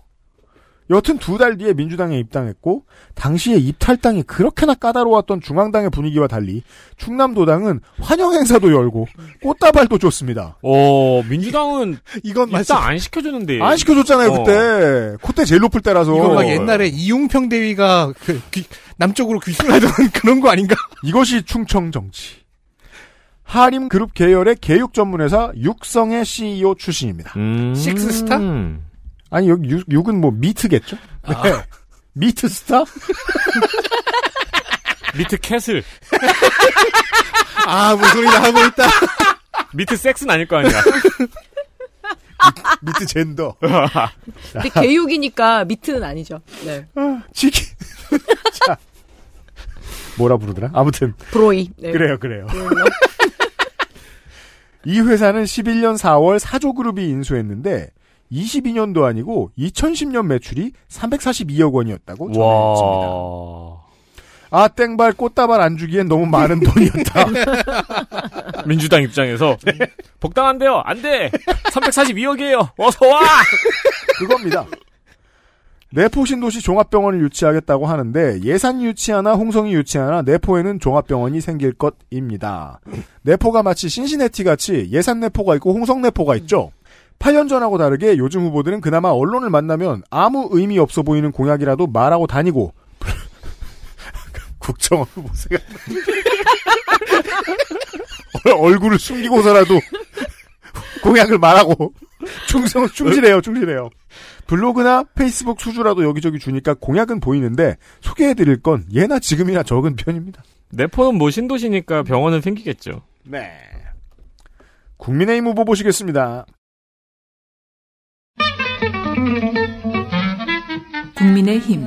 여튼 두 달 뒤에 민주당에 입당했고 당시에 입탈당이 그렇게나 까다로웠던 중앙당의 분위기와 달리 충남도당은 환영 행사도 열고 꽃다발도 줬습니다. 어 민주당은 이건 입당 안 시켜주는데. 안 시켜줬잖아요 어. 그때 콧대 제일 높을 때라서 이건 막 옛날에 이웅평 대위가 그 귀- 남쪽으로 귀순하던 그런 거 아닌가? 이것이 충청 정치. 하림 그룹 계열의 계육 전문회사 육성의 CEO 출신입니다. 음. 식스스타? 아니 여기 육, 육은 뭐 meat겠죠? 네. Meat Star? Meat Castle. 아, 무슨 소리나 하고 있다. 미트 섹스는 아닐 거 아니야. 미 트 젠더. 근데 개육이니까 미트는 아니죠. 네. 치킨. 자. 뭐라 부르더라? 아무튼 브로이. 네. 그래요, 그래요. 이 회사는 11년 4월 사조그룹이 인수했는데 22년도 아니고 2010년 매출이 342억 원이었다고 전해졌습니다. 와. 아 땡발 꽃다발 안 주기엔 너무 많은 돈이었다. 민주당 입장에서 복당한대요. 안 돼. 342억이에요. 어서 와. 그겁니다. 내포 신도시 종합병원을 유치하겠다고 하는데 예산 유치하나 홍성이 유치하나 내포에는 종합병원이 생길 것입니다. 내포가 마치 신시내티 같이 예산 내포가 있고 홍성 내포가 있죠. 8년 전하고 다르게 요즘 후보들은 그나마 언론을 만나면 아무 의미 없어 보이는 공약이라도 말하고 다니고. 국정원 후보 생각 얼굴을 숨기고서라도 공약을 말하고. 충성 충실해요 충실해요. 블로그나 페이스북 수주라도 여기저기 주니까 공약은 보이는데 소개해드릴 건 예나 지금이나 적은 편입니다. 내포는 뭐 신도시니까 병원은 생기겠죠. 네. 국민의힘 후보 보시겠습니다 국민의힘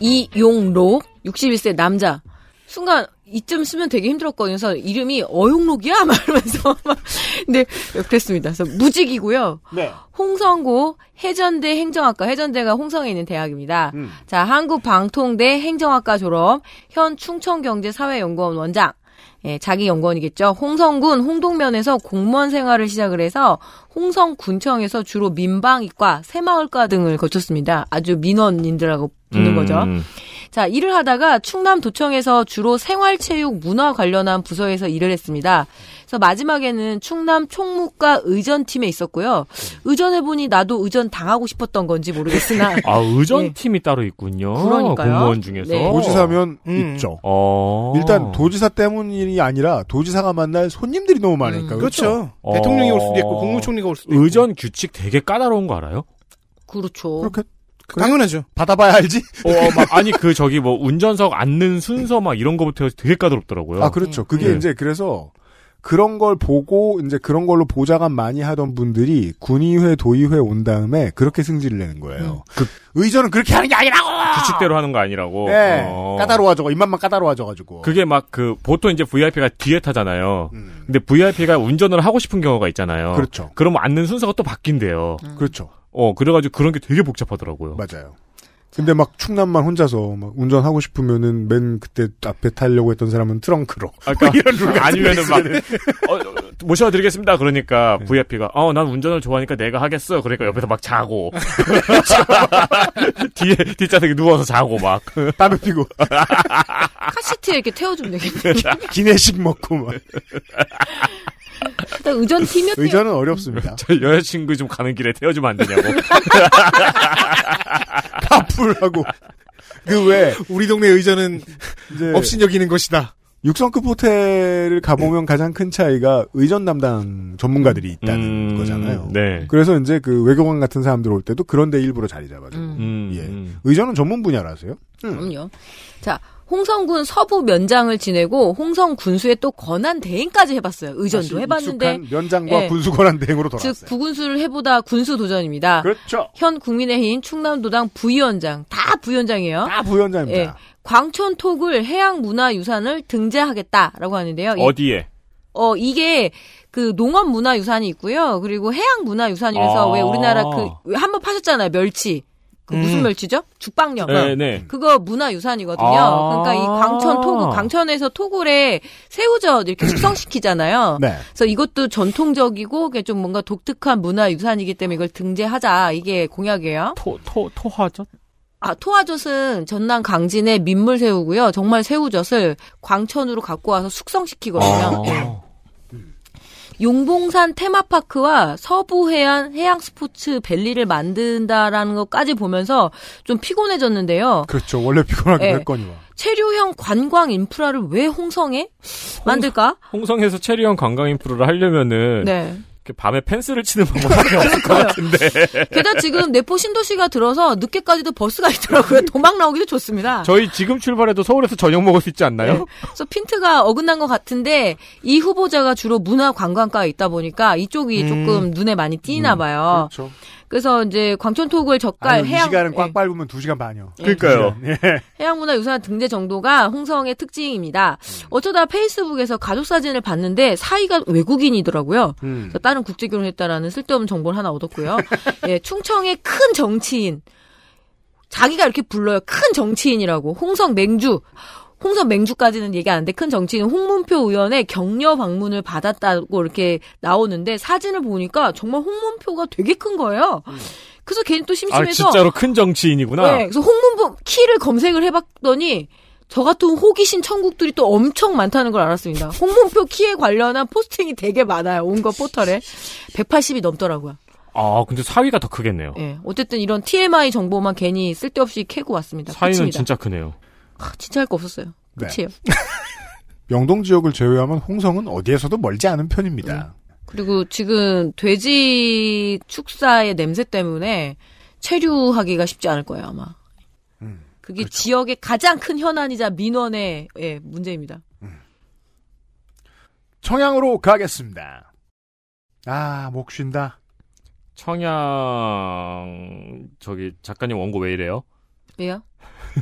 이용록 61세 남자. 순간 이쯤 쓰면 되게 힘들었거든요. 그래서 이름이 어용록이야? 말하면서 막 네, 그랬습니다. 그래서 무직이고요. 네. 홍성고 해전대 행정학과 해전대가 홍성에 있는 대학입니다. 음. 자, 한국방통대 행정학과 졸업, 현 충청경제사회연구원 원장. 예, 자기 연구원이겠죠. 홍성군 홍동면에서 공무원 생활을 시작을 해서 홍성군청에서 주로 민방위과, 새마을과 등을 거쳤습니다. 아주 민원인들하고 붙는 음. 거죠. 자, 일을 하다가 충남도청에서 주로 생활체육 문화 관련한 부서에서 일을 했습니다. 그래서 마지막에는 충남 총무과 의전팀에 있었고요. 의전해보니 나도 의전 당하고 싶었던 건지 모르겠으나. 아, 의전 예. 팀이 따로 있군요. 그러니까요. 공무원 중에서. 네. 도지사면 음. 있죠 어. 일단 도지사 때문이 아니라 도지사가 만날 손님들이 너무 많으니까 그렇죠. 어. 대통령이 올 수도 있고 국무총리가 올 수도 있고. 의전 규칙 되게 까다로운 거 알아요? 그렇죠. 그렇게 당연하죠. 받아봐야 알지 어, 막, 아니, 그, 저기, 뭐, 운전석 앉는 순서 막 이런 거부터 해서 되게 까다롭더라고요. 아 그렇죠 그게 네. 이제 그래서 그런 걸 보고 이제 그런 걸로 보좌관 많이 하던 분들이 군의회 도의회 온 다음에 그렇게 승질을 내는 거예요 그- 의전은 그렇게 하는 게 아니라고 규칙대로 하는 거 아니라고. 네 어. 까다로워져 입맛만 까다로워져가지고 그게 막 그, 보통 이제 VIP가 뒤에 타잖아요. 음. 근데 VIP가 운전을 하고 싶은 경우가 있잖아요. 그렇죠 그러면 앉는 순서가 또 바뀐대요. 그렇죠 어, 그래가지고 그런 게 되게 복잡하더라고요. 맞아요. 근데 막 충남만 혼자서 막 운전하고 싶으면은 맨 그때 앞에 타려고 했던 사람은 트렁크로 아까 이런 룰 같은 아니면은 게막 어, 어, 모셔드리겠습니다. 그러니까 네. VIP가 어 난 운전을 좋아하니까 내가 하겠어. 그러니까 옆에서 막 자고 뒤에 뒷좌석에 누워서 자고 막 담배 피고 카시트에 이렇게 태워주면 되겠네. 기내식 먹고 막 의전 팀이었대요. 의전은 어렵습니다. 저 여자친구 좀 가는 길에 태워주면 안 되냐고. 카풀하고 그 왜 우리 동네 의전은 이제 업신여기는 것이다. 육성급 호텔을 가보면 가장 큰 차이가 의전 담당 전문가들이 있다는 음, 거잖아요. 네. 그래서 이제 그 외교관 같은 사람들 올 때도 그런데 일부러 자리 잡아주고 음. 음, 예. 음. 의전은 전문 분야라서요. 음. 그럼요. 자, 홍성군 서부 면장을 지내고 홍성 군수에 또 권한 대행까지 해봤어요. 의전도 해봤는데 면장과 예. 군수 권한 대행으로 즉 돌아왔어요. 부군수를 해보다 군수 도전입니다. 그렇죠. 현 국민의힘 충남도당 부위원장 다 부위원장이에요. 다 부위원장입니다. 예. 광촌톡을 해양문화유산을 등재하겠다라고 하는데요. 이- 어디에? 어 이게 그 농업문화유산이 있고요. 그리고 해양문화유산이라서 아. 왜 우리나라 그 한번 파셨잖아요. 멸치. 그 무슨 음. 멸치죠? 죽방령. 네, 네. 그거 문화유산이거든요. 아. 그러니까 이 광천 토굴, 광천에서 토굴에 새우젓 이렇게 숙성시키잖아요. 네. 그래서 이것도 전통적이고 그게 좀 뭔가 독특한 문화유산이기 때문에 이걸 등재하자 이게 공약이에요. 토, 토, 토화젓? 아 토화젓은 전남 강진의 민물새우고요. 정말 새우젓을 광천으로 갖고 와서 숙성시키거든요. 예. 아. 용봉산 테마파크와 서부해안 해양 스포츠 밸리를 만든다라는 것까지 보면서 좀 피곤해졌는데요. 그렇죠. 원래 피곤하게 예. 했거니와. 체류형 관광 인프라를 왜 홍성에 만들까? 홍성에서 체리형 관광 인프라를 하려면은 네. 밤에 펜스를 치는 방법밖에 없을 것 같은데. 게다가 지금 내포 신도시가 들어서 늦게까지도 버스가 있더라고요. 도망 나오기도 좋습니다. 저희 지금 출발해도 서울에서 저녁 먹을 수 있지 않나요? 그래서 핀트가 어긋난 것 같은데 이 후보자가 주로 문화 관광과에 있다 보니까 이쪽이 음. 조금 눈에 많이 띄나 봐요. 그렇죠. 그래서 이제 광천톡을 젓갈 이 해양 시간은 꽉 예, 밟으면 2시간 반이요. 그러니까요. 예. 해양문화유산 등재 정도가 홍성의 특징입니다. 어쩌다 페이스북에서 가족 사진을 봤는데 사이가 외국인이더라고요. 음. 그래서 다른 국제 결혼했다라는 쓸데없는 정보를 하나 얻었고요. 예, 충청의 큰 정치인 자기가 이렇게 불러요. 큰 정치인이라고. 홍성 맹주. 홍성 맹주까지는 얘기 안 하는데 큰 정치인 홍문표 의원의 격려 방문을 받았다고 이렇게 나오는데 사진을 보니까 정말 홍문표가 되게 큰 거예요. 그래서 걔는 또 아, 심심해서 진짜로 큰 정치인이구나. 네, 그래서 홍문표 키를 검색을 해봤더니 저 같은 호기심 천국들이 또 엄청 많다는 걸 알았습니다. 홍문표 키에 관련한 포스팅이 되게 많아요. 온갖 포털에 180이 넘더라고요. 아, 근데 사위가 더 크겠네요. 예, 어쨌든 이런 TMI 정보만 괜히 쓸데없이 캐고 왔습니다. 사위는 끝입니다. 진짜 크네요. 아, 진짜 할 거 없었어요. 네. 끝이에요. 명동 지역을 제외하면 홍성은 어디에서도 멀지 않은 편입니다. 그리고 지금 돼지 축사의 냄새 때문에 체류하기가 쉽지 않을 거예요 아마. 그게 지역의 가장 큰 현안이자 민원의 예, 문제입니다. 청양으로 가겠습니다. 아, 목 쉰다. 청양 저기 작가님 원고 왜 이래요? 왜요?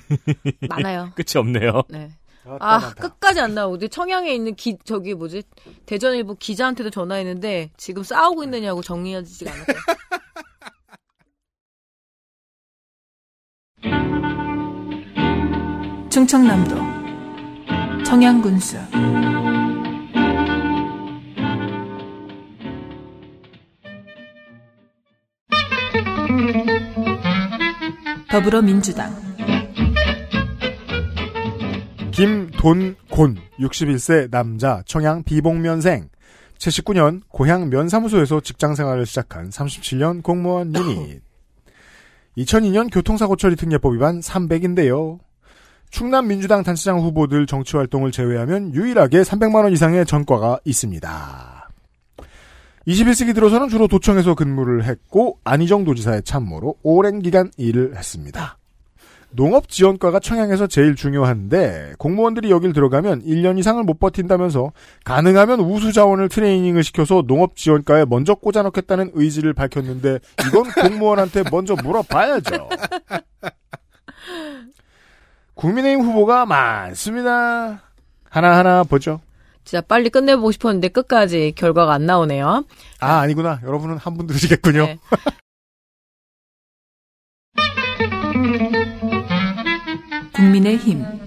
많아요. 끝이 없네요. 네. 아 끝까지 안 나오고 청양에 있는 기 저기 뭐지 대전일보 기자한테도 전화했는데 지금 싸우고 있느냐고 정리하지가 않았어요. 충청남도 청양군수 더불어민주당 김돈곤 61세 남자 청양 비봉면생 79년 고향 면사무소에서 직장생활을 시작한 37년 공무원 유닛 2002년 교통사고 처리 특례법 위반 300인데요. 충남 민주당 단체장 후보들 정치 활동을 제외하면 유일하게 300만 원 이상의 전과가 있습니다. 21세기 들어서는 주로 도청에서 근무를 했고 안희정 도지사의 참모로 오랜 기간 일을 했습니다. 농업 지원과가 청양에서 제일 중요한데 공무원들이 여길 들어가면 1년 이상을 못 버틴다면서 가능하면 우수 자원을 트레이닝을 시켜서 농업 지원과에 먼저 꽂아넣겠다는 의지를 밝혔는데 이건 공무원한테 먼저 물어봐야죠. 국민의힘 후보가 많습니다. 하나하나 보죠. 진짜 빨리 끝내보고 싶었는데 끝까지 결과가 안 나오네요. 아, 아니구나. 여러분은 한 분 들으시겠군요. 네. 국민의힘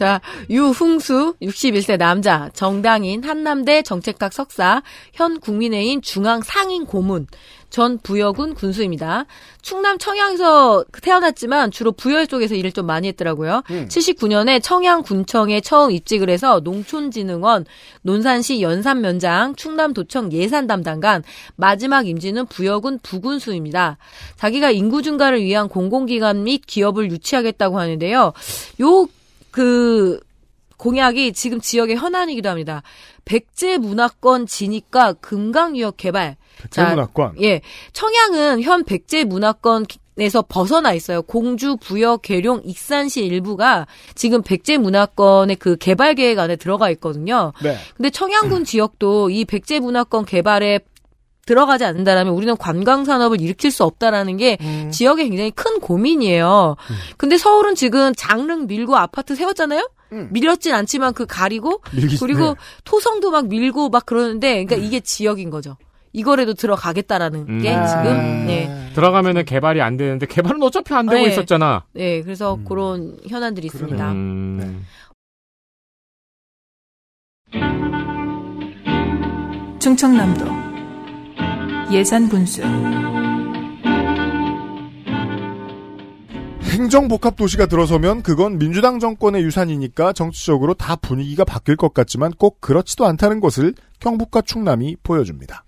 자, 유흥수 61세 남자, 정당인 한남대 정책학 석사, 현 국민의힘 중앙 상임 고문, 전 부여군 군수입니다. 충남 청양에서 태어났지만 주로 부여 쪽에서 일을 좀 많이 했더라고요. 79년에 청양군청에 처음 입직을 해서 농촌진흥원, 논산시 연산면장, 충남도청 예산 담당관, 마지막 임지는 부여군 부군수입니다. 자기가 인구 증가를 위한 공공기관 및 기업을 유치하겠다고 하는데요. 요 그 공약이 지금 지역의 현안이기도 합니다. 백제 문화권 진입과 금강유역 개발. 백제 문화권? 예. 청양은 현 백제 문화권 에서 벗어나 있어요. 공주, 부여, 계룡, 익산시 일부가 지금 백제 문화권의 그 개발 계획 안에 들어가 있거든요. 네. 근데 청양군 지역도 이 백제 문화권 개발에 들어가지 않는다라면 우리는 관광 산업을 일으킬 수 없다라는 게 음. 지역의 굉장히 큰 고민이에요. 근데 서울은 지금 장릉 밀고 아파트 세웠잖아요. 밀었진 않지만 그 가리고 음. 밀기- 그리고 네. 토성도 막 밀고 막 그러는데 그러니까 이게 지역인 거죠. 이거라도 들어가겠다라는 게 음. 지금 네. 들어가면은 개발이 안 되는데 개발은 어차피 안 되고 네. 있었잖아. 네, 그래서 그런 현안들이 있습니다. 음. 충청남도 예산군수 행정복합 도시가 들어서면 그건 민주당 정권의 유산이니까 정치적으로 다 분위기가 바뀔 것 같지만 꼭 그렇지도 않다는 것을 경북과 충남이 보여줍니다.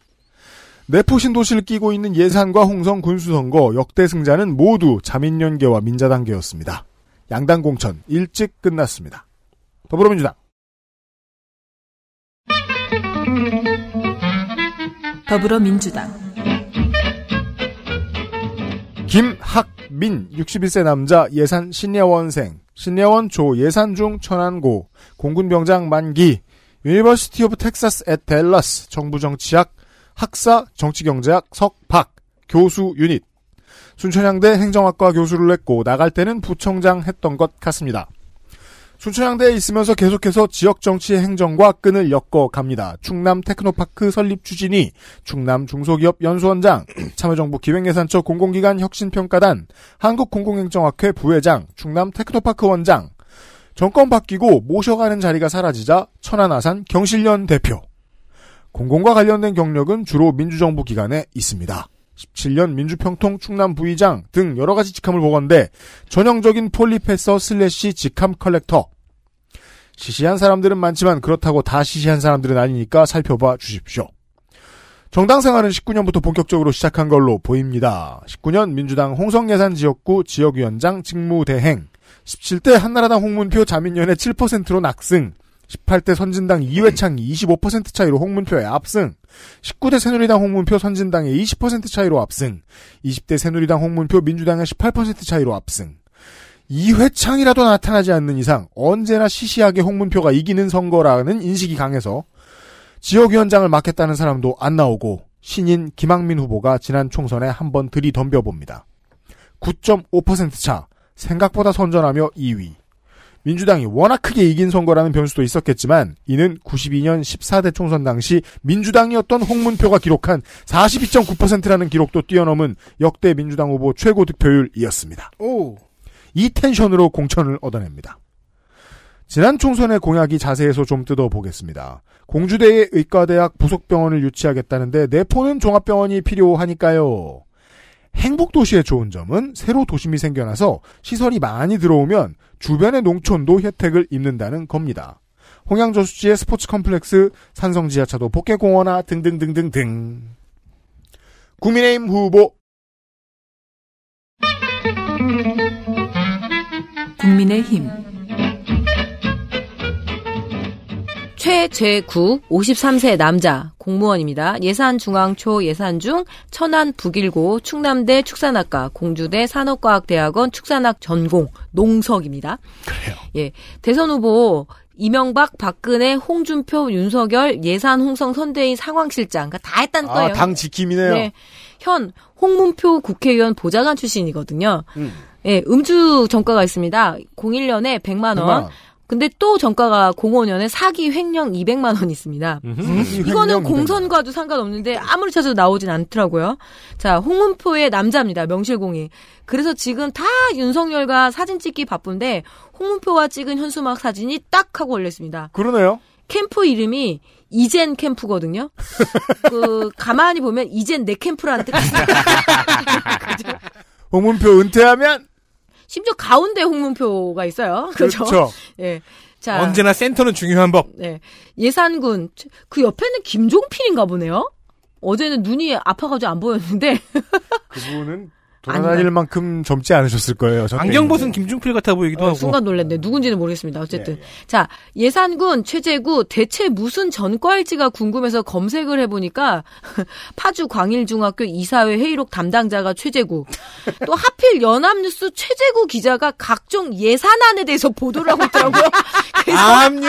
내포 신도시를 끼고 있는 예산과 홍성 군수선거 역대 승자는 모두 자민연계와 민자단계였습니다. 양당 공천 일찍 끝났습니다. 더불어민주당 더불어민주당. 김학민 61세 남자 예산 신례원생. 신례원초 예산 중 천안고. 공군병장 만기. University of Texas at Dallas 정부정치학. 학사 정치경제학 석박. 교수 유닛. 순천향대 행정학과 교수를 했고 나갈 때는 부총장 했던 것 같습니다. 순천향대에 있으면서 계속해서 지역 정치의 행정과 끈을 엮어 갑니다. 충남 테크노파크 설립 추진위, 충남 중소기업 연수원장, 참여정부 기획예산처 공공기관 혁신평가단, 한국공공행정학회 부회장, 충남 테크노파크 원장. 정권 바뀌고 모셔가는 자리가 사라지자 천안아산 경실련 대표. 공공과 관련된 경력은 주로 민주정부 기관에 있습니다. 17년 민주평통 충남 부의장 등 여러 가지 직함을 보건데 전형적인 폴리페서 slash 직함 collector. 시시한 사람들은 많지만 그렇다고 다 시시한 사람들은 아니니까 살펴봐 주십시오. 정당 생활은 19년부터 본격적으로 시작한 걸로 보입니다. 19년 민주당 홍성예산 지역구 지역위원장 직무대행, 17대 한나라당 홍문표 자민연회 7%로 낙승, 18대 선진당 이회창 25% 차이로 홍문표에 압승, 19대 새누리당 홍문표 선진당의 20% 차이로 압승, 20대 새누리당 홍문표 민주당의 18% 차이로 압승. 이회창이라도 나타나지 않는 이상 언제나 시시하게 홍문표가 이기는 선거라는 인식이 강해서 지역위원장을 맡겠다는 사람도 안 나오고 신인 김학민 후보가 지난 총선에 한 번 들이덤벼 봅니다. 9.5%차 생각보다 선전하며 2위. 민주당이 워낙 크게 이긴 선거라는 변수도 있었겠지만 이는 92년 14대 총선 당시 민주당이었던 홍문표가 기록한 42.9%라는 기록도 뛰어넘은 역대 민주당 후보 최고 득표율이었습니다. 오. 이 텐션으로 공천을 얻어냅니다. 지난 총선의 공약이 자세해서 좀 뜯어보겠습니다. 공주대의 의과대학 부속병원을 유치하겠다는데 내포는 종합병원이 필요하니까요. 행복도시의 좋은 점은 새로 도심이 생겨나서 시설이 많이 들어오면 주변의 농촌도 혜택을 입는다는 겁니다. 홍양저수지의 스포츠 컴플렉스, 산성 지하차도 복개공원화 등등등등등. 국민의힘 후보 국민의힘 최재구 53세 남자 공무원입니다. 예산중앙초 예산중 천안 북일고 충남대 축산학과 공주대 산업과학대학원 축산학 전공 농석입니다. 그래요. 예. 대선 후보 이명박, 박근혜, 홍준표, 윤석열, 예산 홍성 선대위 상황실장 그러니까 다 했다는 거예요. 아, 당 지킴이네요. 네. 현 홍문표 국회의원 보좌관 출신이거든요. 음. 예, 음주 전과가 있습니다. 01년에 100만 100만 원. 원. 근데 또 전과가 05년에 사기 횡령 200만 원 있습니다. 이거는 공선과도 상관없는데 아무리 찾아도 나오진 않더라고요. 자, 홍문표의 남자입니다. 명실공히. 그래서 지금 다 윤석열과 사진 찍기 바쁜데 홍문표와 찍은 현수막 사진이 딱 하고 올렸습니다. 그러네요. 캠프 이름이 이젠 캠프거든요. 그 가만히 보면 이젠 내 캠프라는 뜻이 있어요. 홍문표 은퇴하면 심지어 가운데 홍문표가 있어요. 그렇죠? 그렇죠. 예. 자, 언제나 센터는 중요한 법. 네. 예산군 그 옆에는 김종필인가 보네요. 어제는 눈이 아파가지고 안 보였는데 그분은 돌아다닐 만큼 젊지 않으셨을 거예요. 저 안경. 벗은 김중필 같아 보이기도 어, 하고. 순간 놀랐네. 누군지는 모르겠습니다. 어쨌든. 예, 예. 자, 예산군 최재구 대체 무슨 전과일지가 궁금해서 검색을 해보니까 파주 광일중학교 이사회 회의록 담당자가 최재구. 또 하필 연합뉴스 최재구 기자가 각종 예산안에 대해서 보도를 하고 있더라고요. 그래서, 암요.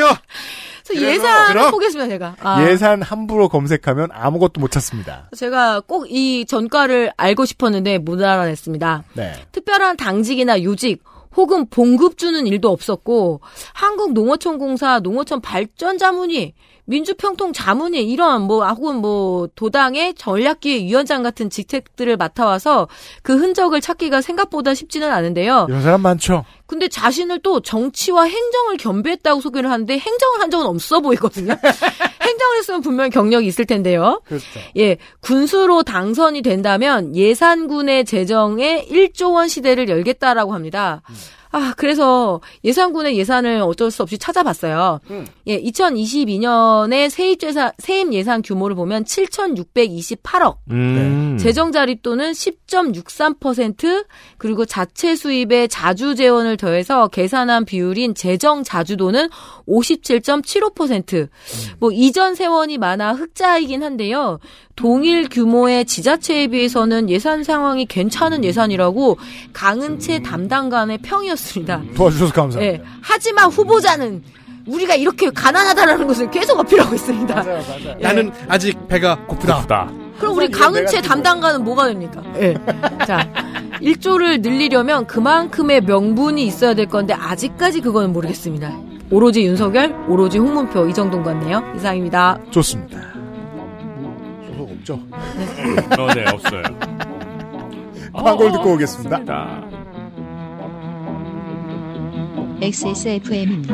그래서 그럼. 보겠습니다, 제가. 아. 예산 함부로 검색하면 아무것도 못 찾습니다. 제가 꼭 이 전과를 알고 싶었는데 못 알아냈습니다. 네. 특별한 당직이나 요직 혹은 봉급 주는 일도 없었고 한국농어촌공사 농어촌 발전 자문위 민주평통 자문위 이런 뭐 혹은 뭐 도당의 전략기획 위원장 같은 직책들을 맡아와서 그 흔적을 찾기가 생각보다 쉽지는 않은데요. 이런 사람 많죠. 근데 자신을 또 정치와 행정을 겸비했다고 소개를 하는데 행정을 한 적은 없어 보이거든요. 행정을 했으면 분명히 경력이 있을 텐데요. 그렇죠. 예, 군수로 당선이 된다면 예산군의 재정에 1조 원 시대를 열겠다라고 합니다. 아, 그래서 예산군의 예산을 어쩔 수 없이 찾아봤어요. 예, 2022년에 세입 예산, 세입 예산 규모를 보면 7,628억. 음. 재정 자립도는 10.63% 그리고 자체 수입에 자주 재원을 더해서 계산한 비율인 재정 자주도는 57.75%. 뭐 이전 세원이 많아 흑자이긴 한데요. 동일 규모의 지자체에 비해서는 예산 상황이 괜찮은 예산이라고 강은채 담당관의 평이었습니다. 도와주셔서 감사합니다. 예. 하지만 후보자는 우리가 이렇게 가난하다라는 것을 계속 어필하고 있습니다. 예. 나는 아직 배가 고프다. 고프다. 그럼 우리 강은채 담당관은 뭐가 됩니까? 예. 자, 일조를 늘리려면 그만큼의 명분이 있어야 될 건데 아직까지 그거는 모르겠습니다. 오로지 윤석열, 오로지 홍문표 이 정도인 것 같네요. 이상입니다. 좋습니다. 없죠? 어, 네, 없어요. 광고를 듣고 오겠습니다. XSFM입니다.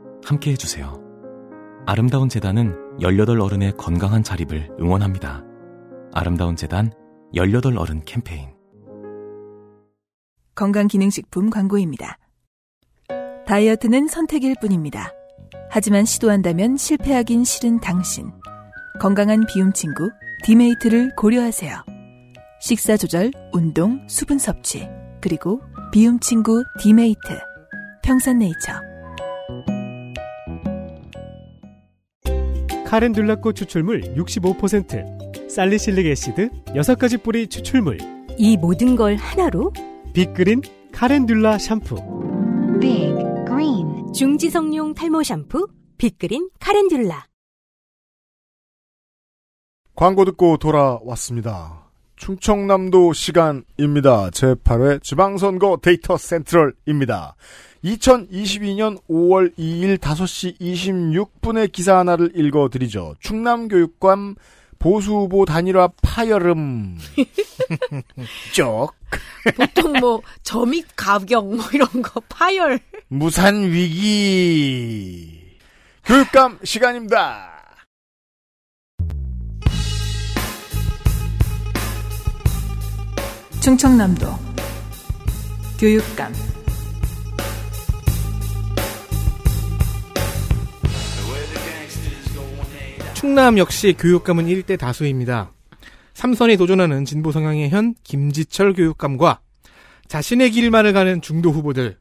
함께 해주세요. 아름다운 재단은 18 어른의 건강한 자립을 응원합니다. 아름다운 재단 18 어른 캠페인. 건강기능식품 광고입니다. 다이어트는 선택일 뿐입니다. 하지만 시도한다면 실패하긴 싫은 당신. 건강한 비움 친구 디메이트를 고려하세요. 식사 조절, 운동, 수분 섭취, 그리고 비움 친구 디메이트. 평산네이처. calendula꽃 추출물 65%, salicylic acid 6가지 뿌리 추출물, 이 모든 걸 하나로 Big Green calendula 샴푸. Big Green 중지성용 탈모 샴푸 Big Green calendula 광고 듣고 돌아왔습니다. 충청남도 시간입니다. 제8회 지방선거 데이터 센트럴입니다. 2022년 5월 2일 5시 26분의 기사 하나를 읽어드리죠. 충남교육감 보수 후보 단일화 파열음. 쪽. 보통 뭐 점입 가격 뭐 이런 거 파열. 무산 위기. 교육감 시간입니다. 충청남도 교육감 충남 역시 교육감은 1대 다수입니다. 삼선에 도전하는 진보 성향의 현 김지철 교육감과 자신의 길만을 가는 중도 후보들,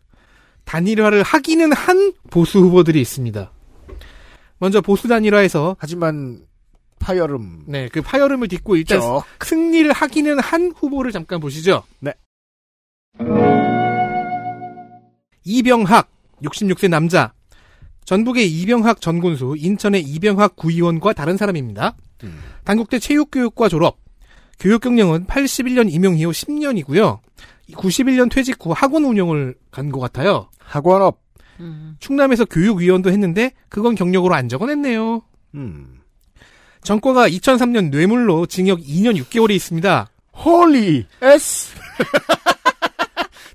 단일화를 하기는 한 보수 후보들이 있습니다. 먼저 보수 단일화에서 하지만 파열음. 네, 그 파열음을 딛고 일단 쪽. 승리를 하기는 한 후보를 잠깐 보시죠. 네. 이병학 66세 남자 전북의 이병학 전군수 인천의 이병학 구의원과 다른 사람입니다. 단국대 체육교육과 졸업 교육 경력은 81년 임용 이후 10년이고요. 91년 퇴직 후 학원 운영을 간 것 같아요. 학원업. 충남에서 교육위원도 했는데 그건 경력으로 안 적어냈네요. 음. 전과가 2003년 뇌물로 징역 2년 6개월이 있습니다. Holy S.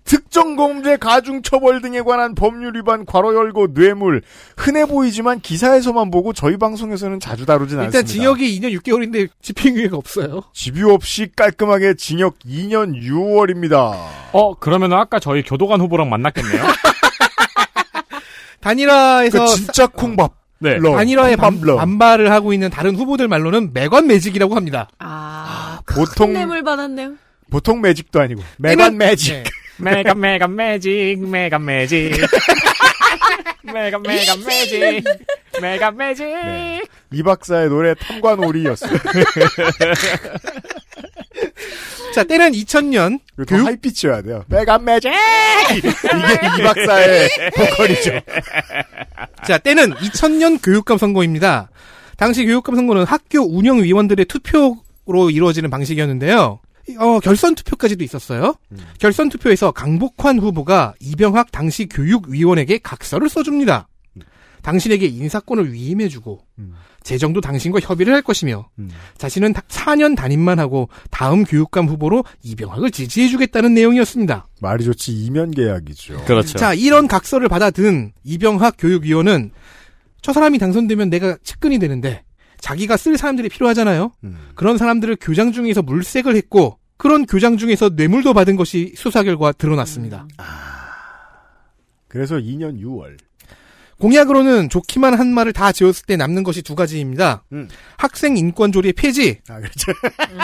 특정 범죄 가중 처벌 등에 관한 법률 위반 괄호 열고 뇌물 흔해 보이지만 기사에서만 보고 저희 방송에서는 자주 다루진 일단 않습니다. 징역이 2년 6개월인데 집행유예가 없어요. 집유 없이 깔끔하게 징역 2년 6월입니다. 어, 그러면 아까 저희 교도관 후보랑 만났겠네요? 단일화에서 그 진짜 콩밥. 네. 러. 단일화에 반. 반발을 하고 있는 다른 후보들 말로는 매관매직이라고 합니다. 아, 보통 뇌물 받았네요. 보통 매직도 아니고 때는- 매직. 네. 매관 매관 매직 매관 매직 매관 매관 매직 매관 매직 네. 이 박사의 노래 탐관오리였어요. 자, 때는 2000년 더 high pitch여야 돼요. 매관 매직. 이게 이 박사의 보컬이죠. 자, 때는 2000년 교육감 선거입니다. 당시 교육감 선거는 학교 운영위원들의 투표로 이루어지는 방식이었는데요. 어, 결선 투표까지도 있었어요. 결선 투표에서 강복환 후보가 이병학 당시 교육위원에게 각서를 써줍니다. 당신에게 인사권을 위임해주고 재정도 당신과 협의를 할 것이며 자신은 4년 단임만 하고 다음 교육감 후보로 이병학을 지지해주겠다는 내용이었습니다. 말이 좋지 이면 계약이죠. 그렇죠. 자, 이런 각서를 받아든 이병학 교육위원은 저 사람이 당선되면 내가 측근이 되는데 자기가 쓸 사람들이 필요하잖아요. 그런 사람들을 교장 중에서 물색을 했고 그런 교장 중에서 뇌물도 받은 것이 수사 결과 드러났습니다. 그래서 2년 6월. 공약으로는 좋기만 한 말을 다 지었을 때 남는 것이 두 가지입니다. 음. 학생 인권 조례 폐지, 아, 그렇죠.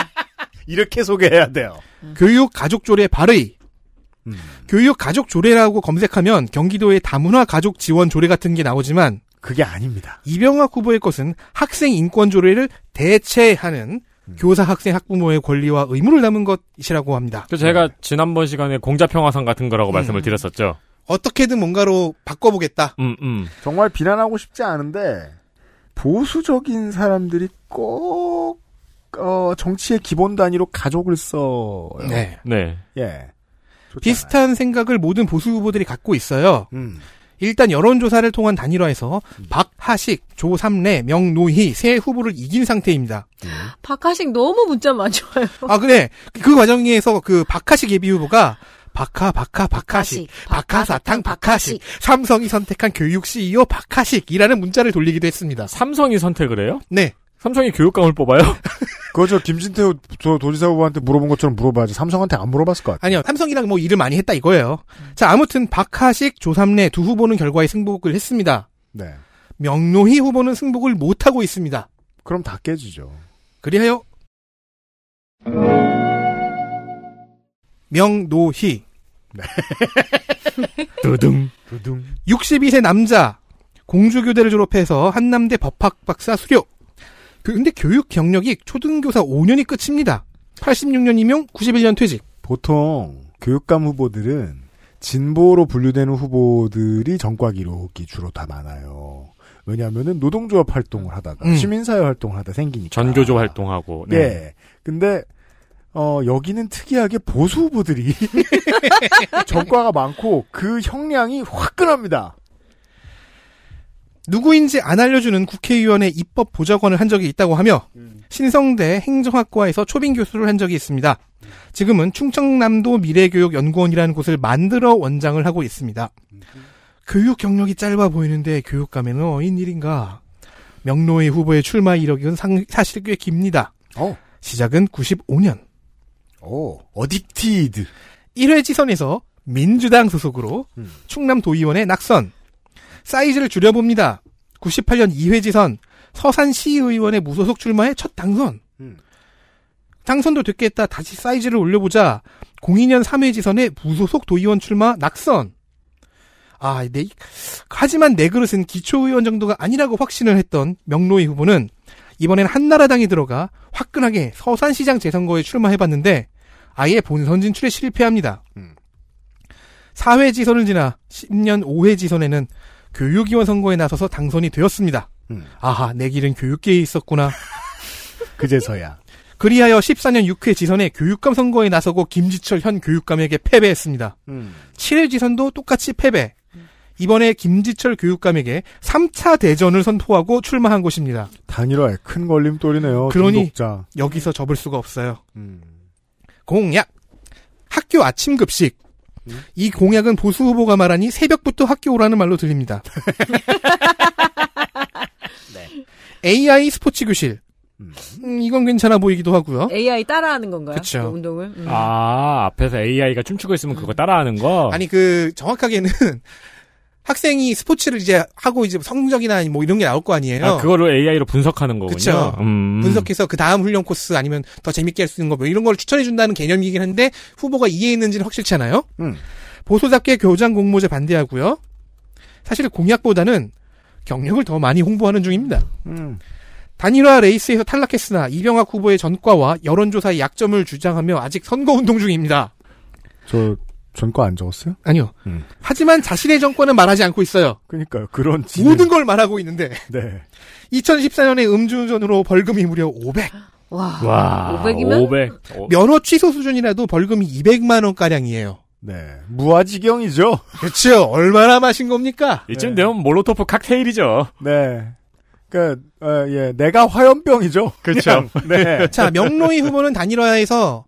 이렇게 소개해야 돼요. 교육 가족 조례 발의. 음. 교육 가족 조례라고 검색하면 경기도의 다문화 가족 지원 조례 같은 게 나오지만 그게 아닙니다. 이병학 후보의 것은 학생 인권 조례를 대체하는 음. 교사 학생 학부모의 권리와 의무를 담은 것이라고 합니다. 그 제가 지난번 시간에 공자평화상 같은 거라고 음. 말씀을 드렸었죠. 어떻게든 뭔가로 바꿔보겠다. 음, 음. 정말 비난하고 싶지 않은데 보수적인 사람들이 꼭 어, 정치의 기본 단위로 가족을 써요. 네. 네. 예. 비슷한 생각을 모든 보수 후보들이 갖고 있어요. 음. 일단 여론조사를 통한 단일화에서 박하식, 조삼래, 명노희 세 후보를 이긴 상태입니다. 박하식 너무 문자 많이 와요. 아 그래 그 과정에서 그 박하식 예비 후보가 박하 박하 박하식 박하사탕 박하식 삼성이 선택한 교육 CEO 박하식이라는 문자를 돌리기도 했습니다. 삼성이 선택을 해요? 네. 삼성이 교육감을 뽑아요? 그거 저 김진태 저 도지사 후보한테 물어본 것처럼 물어봐야지 삼성한테 안 물어봤을 것 같아요. 아니요 삼성이랑 뭐 일을 많이 했다 이거예요. 자 아무튼 박하식, 조삼래 두 후보는 결과에 승복을 했습니다. 네. 명노희 후보는 승복을 못하고 있습니다. 그럼 다 깨지죠. 그리하여 명노희 두둥 두둥 62세 남자 공주교대를 졸업해서 한남대 법학 박사 수료 그- 근데 교육 경력이 초등교사 5년이 끝입니다 86년 임용 91년 퇴직 보통 교육감 후보들은 진보로 분류되는 후보들이 전과 기록이 주로 다 많아요. 왜냐하면은 노동조합 활동을 하다가 음. 시민사회 활동을 하다 생기니까. 전교조 활동하고. 네. 예. 근데 어 여기는 특이하게 보수 후보들이 전과가 많고 그 형량이 화끈합니다. 누구인지 안 알려주는 국회의원의 입법 보좌관을 한 적이 있다고 하며 신성대 행정학과에서 초빙 교수를 한 적이 있습니다. 지금은 충청남도 미래교육연구원이라는 곳을 만들어 원장을 하고 있습니다. 교육 경력이 짧아 보이는데 교육감에는 어인 일인가? 명노의 후보의 출마 이력은 상- 사실 꽤 깁니다. 시작은 95년. 오, 어딕티드. 1회 지선에서 민주당 소속으로 충남 도의원에 낙선. 사이즈를 줄여봅니다. 98년 2회 지선 서산시의원의 무소속 출마에 첫 당선. 당선도 됐겠다. 다시 사이즈를 올려보자. 02년 3회 지선에 무소속 도의원 출마 낙선. 아, 내, 하지만 내 그릇은 기초의원 정도가 아니라고 확신을 했던 명로이 후보는 이번엔 한나라당이 들어가 화끈하게 서산시장 재선거에 출마해봤는데 아예 본선 진출에 실패합니다. 4회 지선을 지나 10년 5회 지선에는 교육위원 선거에 나서서 당선이 되었습니다. 아하, 내 길은 교육계에 있었구나. 그제서야. 그리하여 14년 6회 지선에 교육감 선거에 나서고 김지철 현 교육감에게 패배했습니다. 음. 7회 지선도 똑같이 패배. 이번에 김지철 교육감에게 3차 대전을 선포하고 출마한 곳입니다. 단일화에 큰 걸림돌이네요. 그러니 중독자. 여기서 접을 수가 없어요. 음. 공약. 학교 아침 급식. 이 공약은 보수 후보가 말하니 새벽부터 학교 오라는 말로 들립니다. AI 스포츠 교실. 음, 이건 괜찮아 보이기도 하고요. AI 따라하는 건가요? 그쵸. 그 운동을? 음. 아, 앞에서 AI가 춤추고 있으면 그거 따라하는 거? 아니 그 정확하게는 학생이 스포츠를 이제 하고 이제 성적이나 뭐 이런 게 나올 거 아니에요. 아, 그거를 AI로 분석하는 거군요. 그쵸. 음. 분석해서 그 다음 훈련 코스 아니면 더 재밌게 할 수 있는 거 뭐 이런 걸 추천해 준다는 개념이긴 한데 후보가 이해했는지는 확실치 않아요. 음. 보수답게 교장 공모제 반대하고요. 사실 공약보다는 경력을 더 많이 홍보하는 중입니다. 음. 단일화 레이스에서 탈락했으나 이병학 후보의 전과와 여론조사의 약점을 주장하며 아직 선거운동 중입니다. 저 전과 안 적었어요? 아니요. 음. 하지만 자신의 정권은 말하지 않고 있어요. 그러니까요. 그런 모든 걸 말하고 있는데 네. 2014년에 음주운전으로 벌금이 무려 500. 와. 와. 500이면? 500. 어, 면허 취소 수준이라도 벌금이 200만 원 가량이에요. 네. 무아지경이죠. 그렇죠. 얼마나 마신 겁니까? 이쯤 되면 몰로토프 칵테일이죠. 네. 그니까, 어, 예, 내가 화염병이죠. 그렇죠. 네. 자, 명로이 후보는 단일화에서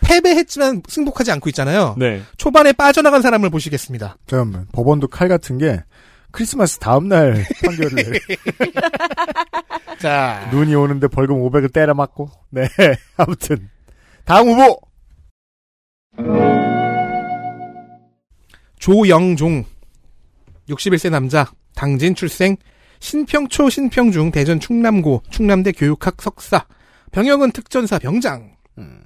패배했지만 승복하지 않고 있잖아요. 네. 초반에 빠져나간 사람을 보시겠습니다. 잠깐만. 법원도 칼 같은 게 크리스마스 다음날 판결을 내려. 자. 눈이 오는데 벌금 500을 때려 맞고. 네. 아무튼. 다음 후보! 조영종. 61세 남자. 당진 출생. 신평초 신평중 대전 충남고 충남대 교육학 석사. 병역은 특전사 병장. 음.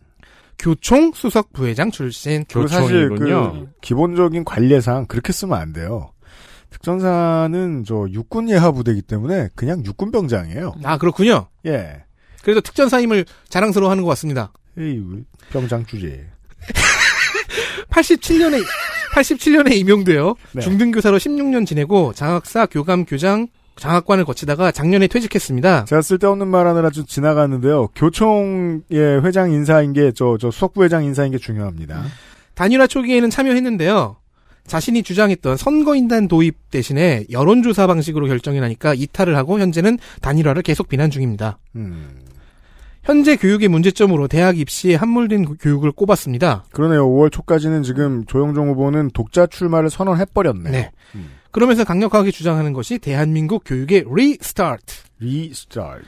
교총 수석 부회장 출신 그 사실 그 기본적인 관례상 그렇게 쓰면 안 돼요. 특전사는 저 육군 예하 부대이기 때문에 그냥 육군 병장이에요. 아 그렇군요. 예. 그래도 특전사임을 자랑스러워하는 것 같습니다. 에이, 병장 주제. 87년에 87년에 임용되어 네. 중등교사로 16년 지내고 장학사 교감 교장 장학관을 거치다가 작년에 퇴직했습니다. 제가 쓸데없는 말 하느라 좀 지나갔는데요. 교총의 회장 인사인 게, 저, 저 수석부 회장 인사인 게 중요합니다. 단일화 초기에는 참여했는데요. 자신이 주장했던 선거인단 도입 대신에 여론조사 방식으로 결정이 나니까 이탈을 하고 현재는 단일화를 계속 비난 중입니다. 음. 현재 교육의 문제점으로 대학 입시에 함몰된 고- 교육을 꼽았습니다. 그러네요. 5월 초까지는 지금 조영종 후보는 독자 출마를 선언해버렸네요. 네. 그러면서 강력하게 주장하는 것이 대한민국 교육의 restart. Restart.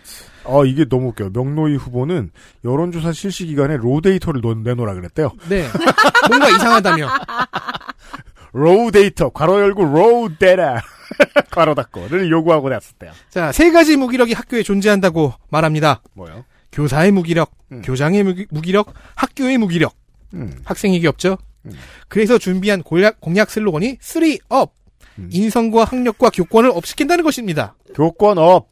어, 이게 너무 웃겨요. 명노희 후보는 여론조사 실시 기간에 raw data를 놓- 내놓으라 그랬대요. 네. 뭔가 이상하다며. raw data, 괄호 열고 raw data, 괄호 닫고를 요구하고 났었대요. 자, 세 가지 무기력이 학교에 존재한다고 말합니다. 뭐요? 교사의 무기력, 교장의 무기, 무기 력, 학교의 무기력. 음. 학생에게 없죠? 그래서 준비한 공약, 공약 슬로건이 3 up. 음. 인성과 학력과 교권을 up시킨다는 것입니다. 교권 up.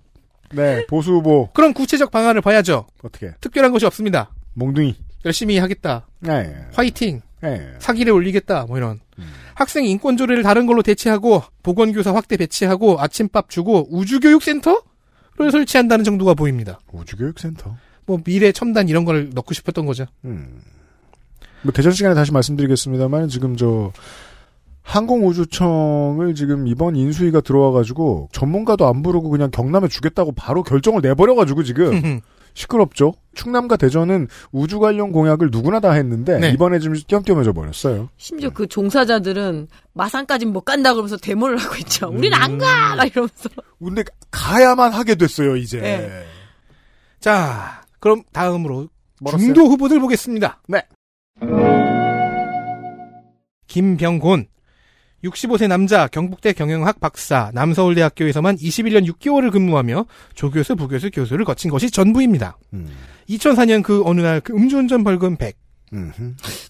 네, 보수 후보. 그럼 구체적 방안을 봐야죠. 어떻게? 특별한 것이 없습니다. 몽둥이. 열심히 하겠다. 네. 화이팅. 네. 사기를 올리겠다. 뭐 이런. 음. 학생 인권 조례를 다른 걸로 대체하고 보건교사 확대 배치하고 아침밥 주고 우주교육센터를 설치한다는 정도가 보입니다. 우주교육센터. 뭐 미래 첨단 이런 걸 넣고 싶었던 거죠. 음. 뭐 대전 시간에 다시 말씀드리겠습니다만 지금 저 항공우주청을 지금 이번 인수위가 들어와가지고 전문가도 안 부르고 그냥 경남에 주겠다고 바로 결정을 내버려가지고 지금 시끄럽죠. 충남과 대전은 우주 관련 공약을 누구나 다 했는데 네. 이번에 좀 띄엄띄엄 해져 버렸어요. 심지어 그 종사자들은 마산까진 못 간다 그러면서 데모를 하고 있죠. 우린 안 음. 가! 막 이러면서. 근데 가야만 하게 됐어요 이제. 네. 자, 그럼 다음으로 멀었어요? 중도 후보들 보겠습니다. 네. 김병곤 65세 남자 경북대 경영학 박사 남서울대학교에서만 21년 6개월을 근무하며 조교수 부교수 교수를 거친 것이 전부입니다. 음. 2004년 그 어느 날 그 음주운전 벌금 100.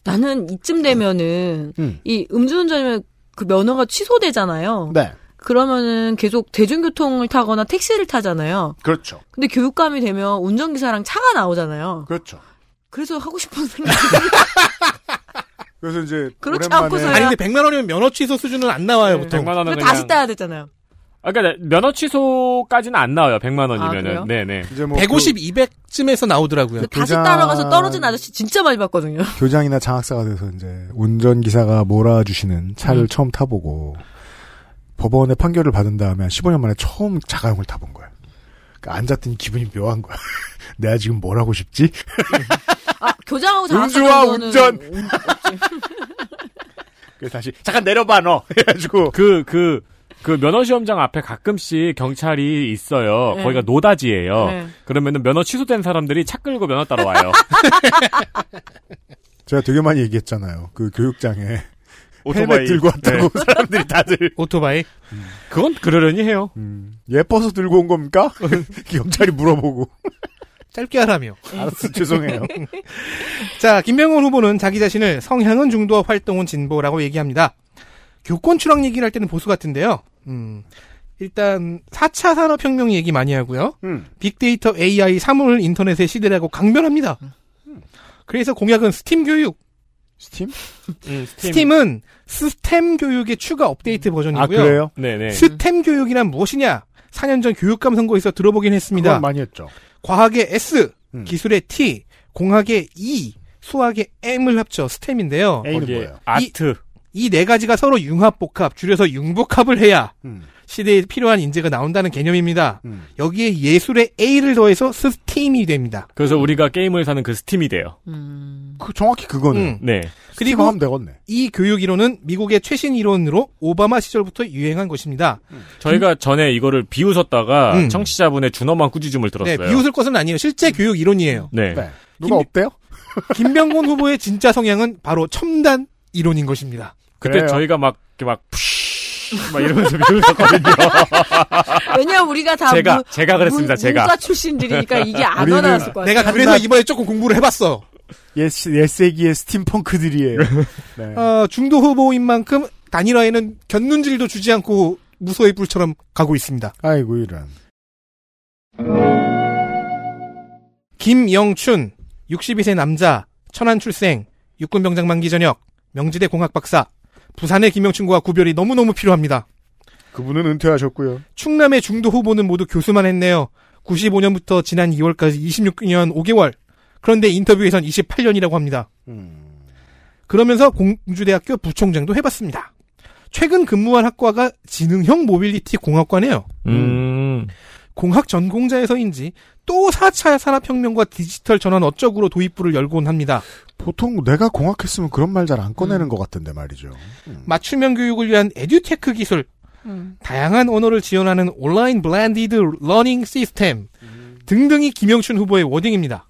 나는 이쯤 되면은 음. 이 음주운전이면 그 면허가 취소되잖아요. 네. 그러면은 계속 대중교통을 타거나 택시를 타잖아요. 그렇죠. 근데 교육감이 되면 운전기사랑 차가 나오잖아요. 그렇죠. 그래서 하고 싶은 생각이 그래서 이제 그렇지 오랜만에 않고서야. 아니 근데 100만 원이면 면허 취소 수준은 안 나와요, 보통. 100만 원은 다시 그냥 따야 되잖아요. 아, 그러니까 면허 취소까지는 안 나와요. 100만 아, 원이면은. 그래요? 네 네. 이제 뭐 150, 200쯤에서 나오더라고요. 그 다시 교장- 따라가서 떨어진 아저씨 진짜 많이 봤거든요. 교장이나 장학사가 돼서 이제 운전 기사가 몰아주시는 차를 음. 처음 타보고 법원의 판결을 받은 다음에 한 15년 만에 처음 자가용을 타본 거야. 그러니까 앉았더니 기분이 묘한 거야. 내가 지금 뭘 하고 싶지? 아, 교장하고 정도는 운전! 그래서 다시 잠깐 내려봐 너 해가지고 그, 그, 그 면허 시험장 앞에 가끔씩 경찰이 있어요. 네. 거기가 노다지예요. 네. 그러면은 면허 취소된 사람들이 차 끌고 면허 따러 와요. 제가 되게 많이 얘기했잖아요. 그 교육장에 오토바이. 헬멧 들고 왔다고 네. 사람들이 다들 오토바이. 그건 그러려니 해요. 예뻐서 들고 온 겁니까? 경찰이 물어보고 짧게 하라며. 알았어 죄송해요. 자, 김병훈 후보는 자기 자신을 성향은 중도, 활동은 진보라고 얘기합니다. 교권 추락 얘기를 할 때는 보수 같은데요. 음, 일단 4차 산업혁명 얘기 많이 하고요. 음. 빅데이터 AI 사물 인터넷의 시대라고 강변합니다. 그래서 공약은 스팀 교육. 스팀? 음, 스팀. 은 STEM 교육의 추가 업데이트 버전이고요. 아, 그래요? 네네. STEM 교육이란 무엇이냐? 4년 전 교육감 선거에서 들어보긴 했습니다. 그건 많이 했죠. 과학의 S, 음. 기술의 T, 공학의 E, 수학의 M을 합쳐 STEM인데요. A는 뭐예요? 아트. 이 네 가지가 서로 융합복합, 줄여서 융복합을 해야 음. 시대에 필요한 인재가 나온다는 개념입니다. 음. 여기에 예술의 A를 더해서 STEAM이 됩니다. 그래서 우리가 게임을 사는 그 Steam이 돼요. 그 정확히 그거네. 음. 네. 그리고 하면 되겠네. 이 교육 이론은 미국의 최신 이론으로 오바마 시절부터 유행한 것입니다. 저희가 전에 이거를 비웃었다가 음. 청취자분의 준엄한 꾸짖음을 네, 들었어요. 비웃을 것은 아니에요. 실제 교육 이론이에요. 네. 누가 김- 없대요? 김병곤 후보의 진짜 성향은 바로 첨단 이론인 것입니다. 그때 그래요. 저희가 막 이렇게 막 푸쉬 막 이러면서 미웠었거든요. 왜냐면 우리가 다 제가 문- 제가 그랬습니다. 문- 제가 문과 출신들이니까 이게 안 우리는 와닿았을 것 같아요. 내가 그래서 이번에 조금 공부를 해봤어. 예스, 예세기의 steampunk들이에요. 네. 어, 중도 후보인 만큼 단일화에는 곁눈질도 주지 않고 무소의 뿔처럼 가고 있습니다. 아이고, 이런. 김영춘, 62세 남자, 천안 출생, 육군병장 만기 전역, 명지대 공학 박사. 부산의 김영춘과 구별이 너무너무 필요합니다. 그분은 은퇴하셨고요. 충남의 중도 후보는 모두 교수만 했네요. 95년부터 지난 2월까지 26년 5개월. 그런데 인터뷰에선 28년이라고 합니다. 그러면서 공주대학교 부총장도 해봤습니다. 최근 근무한 학과가 지능형 모빌리티 공학과네요. 음. 공학 전공자여서인지 또 4차 산업혁명과 디지털 전환 어쩌구로 도입부를 열곤 합니다. 보통 내가 공학했으면 그런 말 잘 안 꺼내는 것 같던데 말이죠. 맞춤형 교육을 위한 에듀테크 기술, 다양한 언어를 지원하는 온라인 blended learning 시스템 등등이 김영춘 후보의 워딩입니다.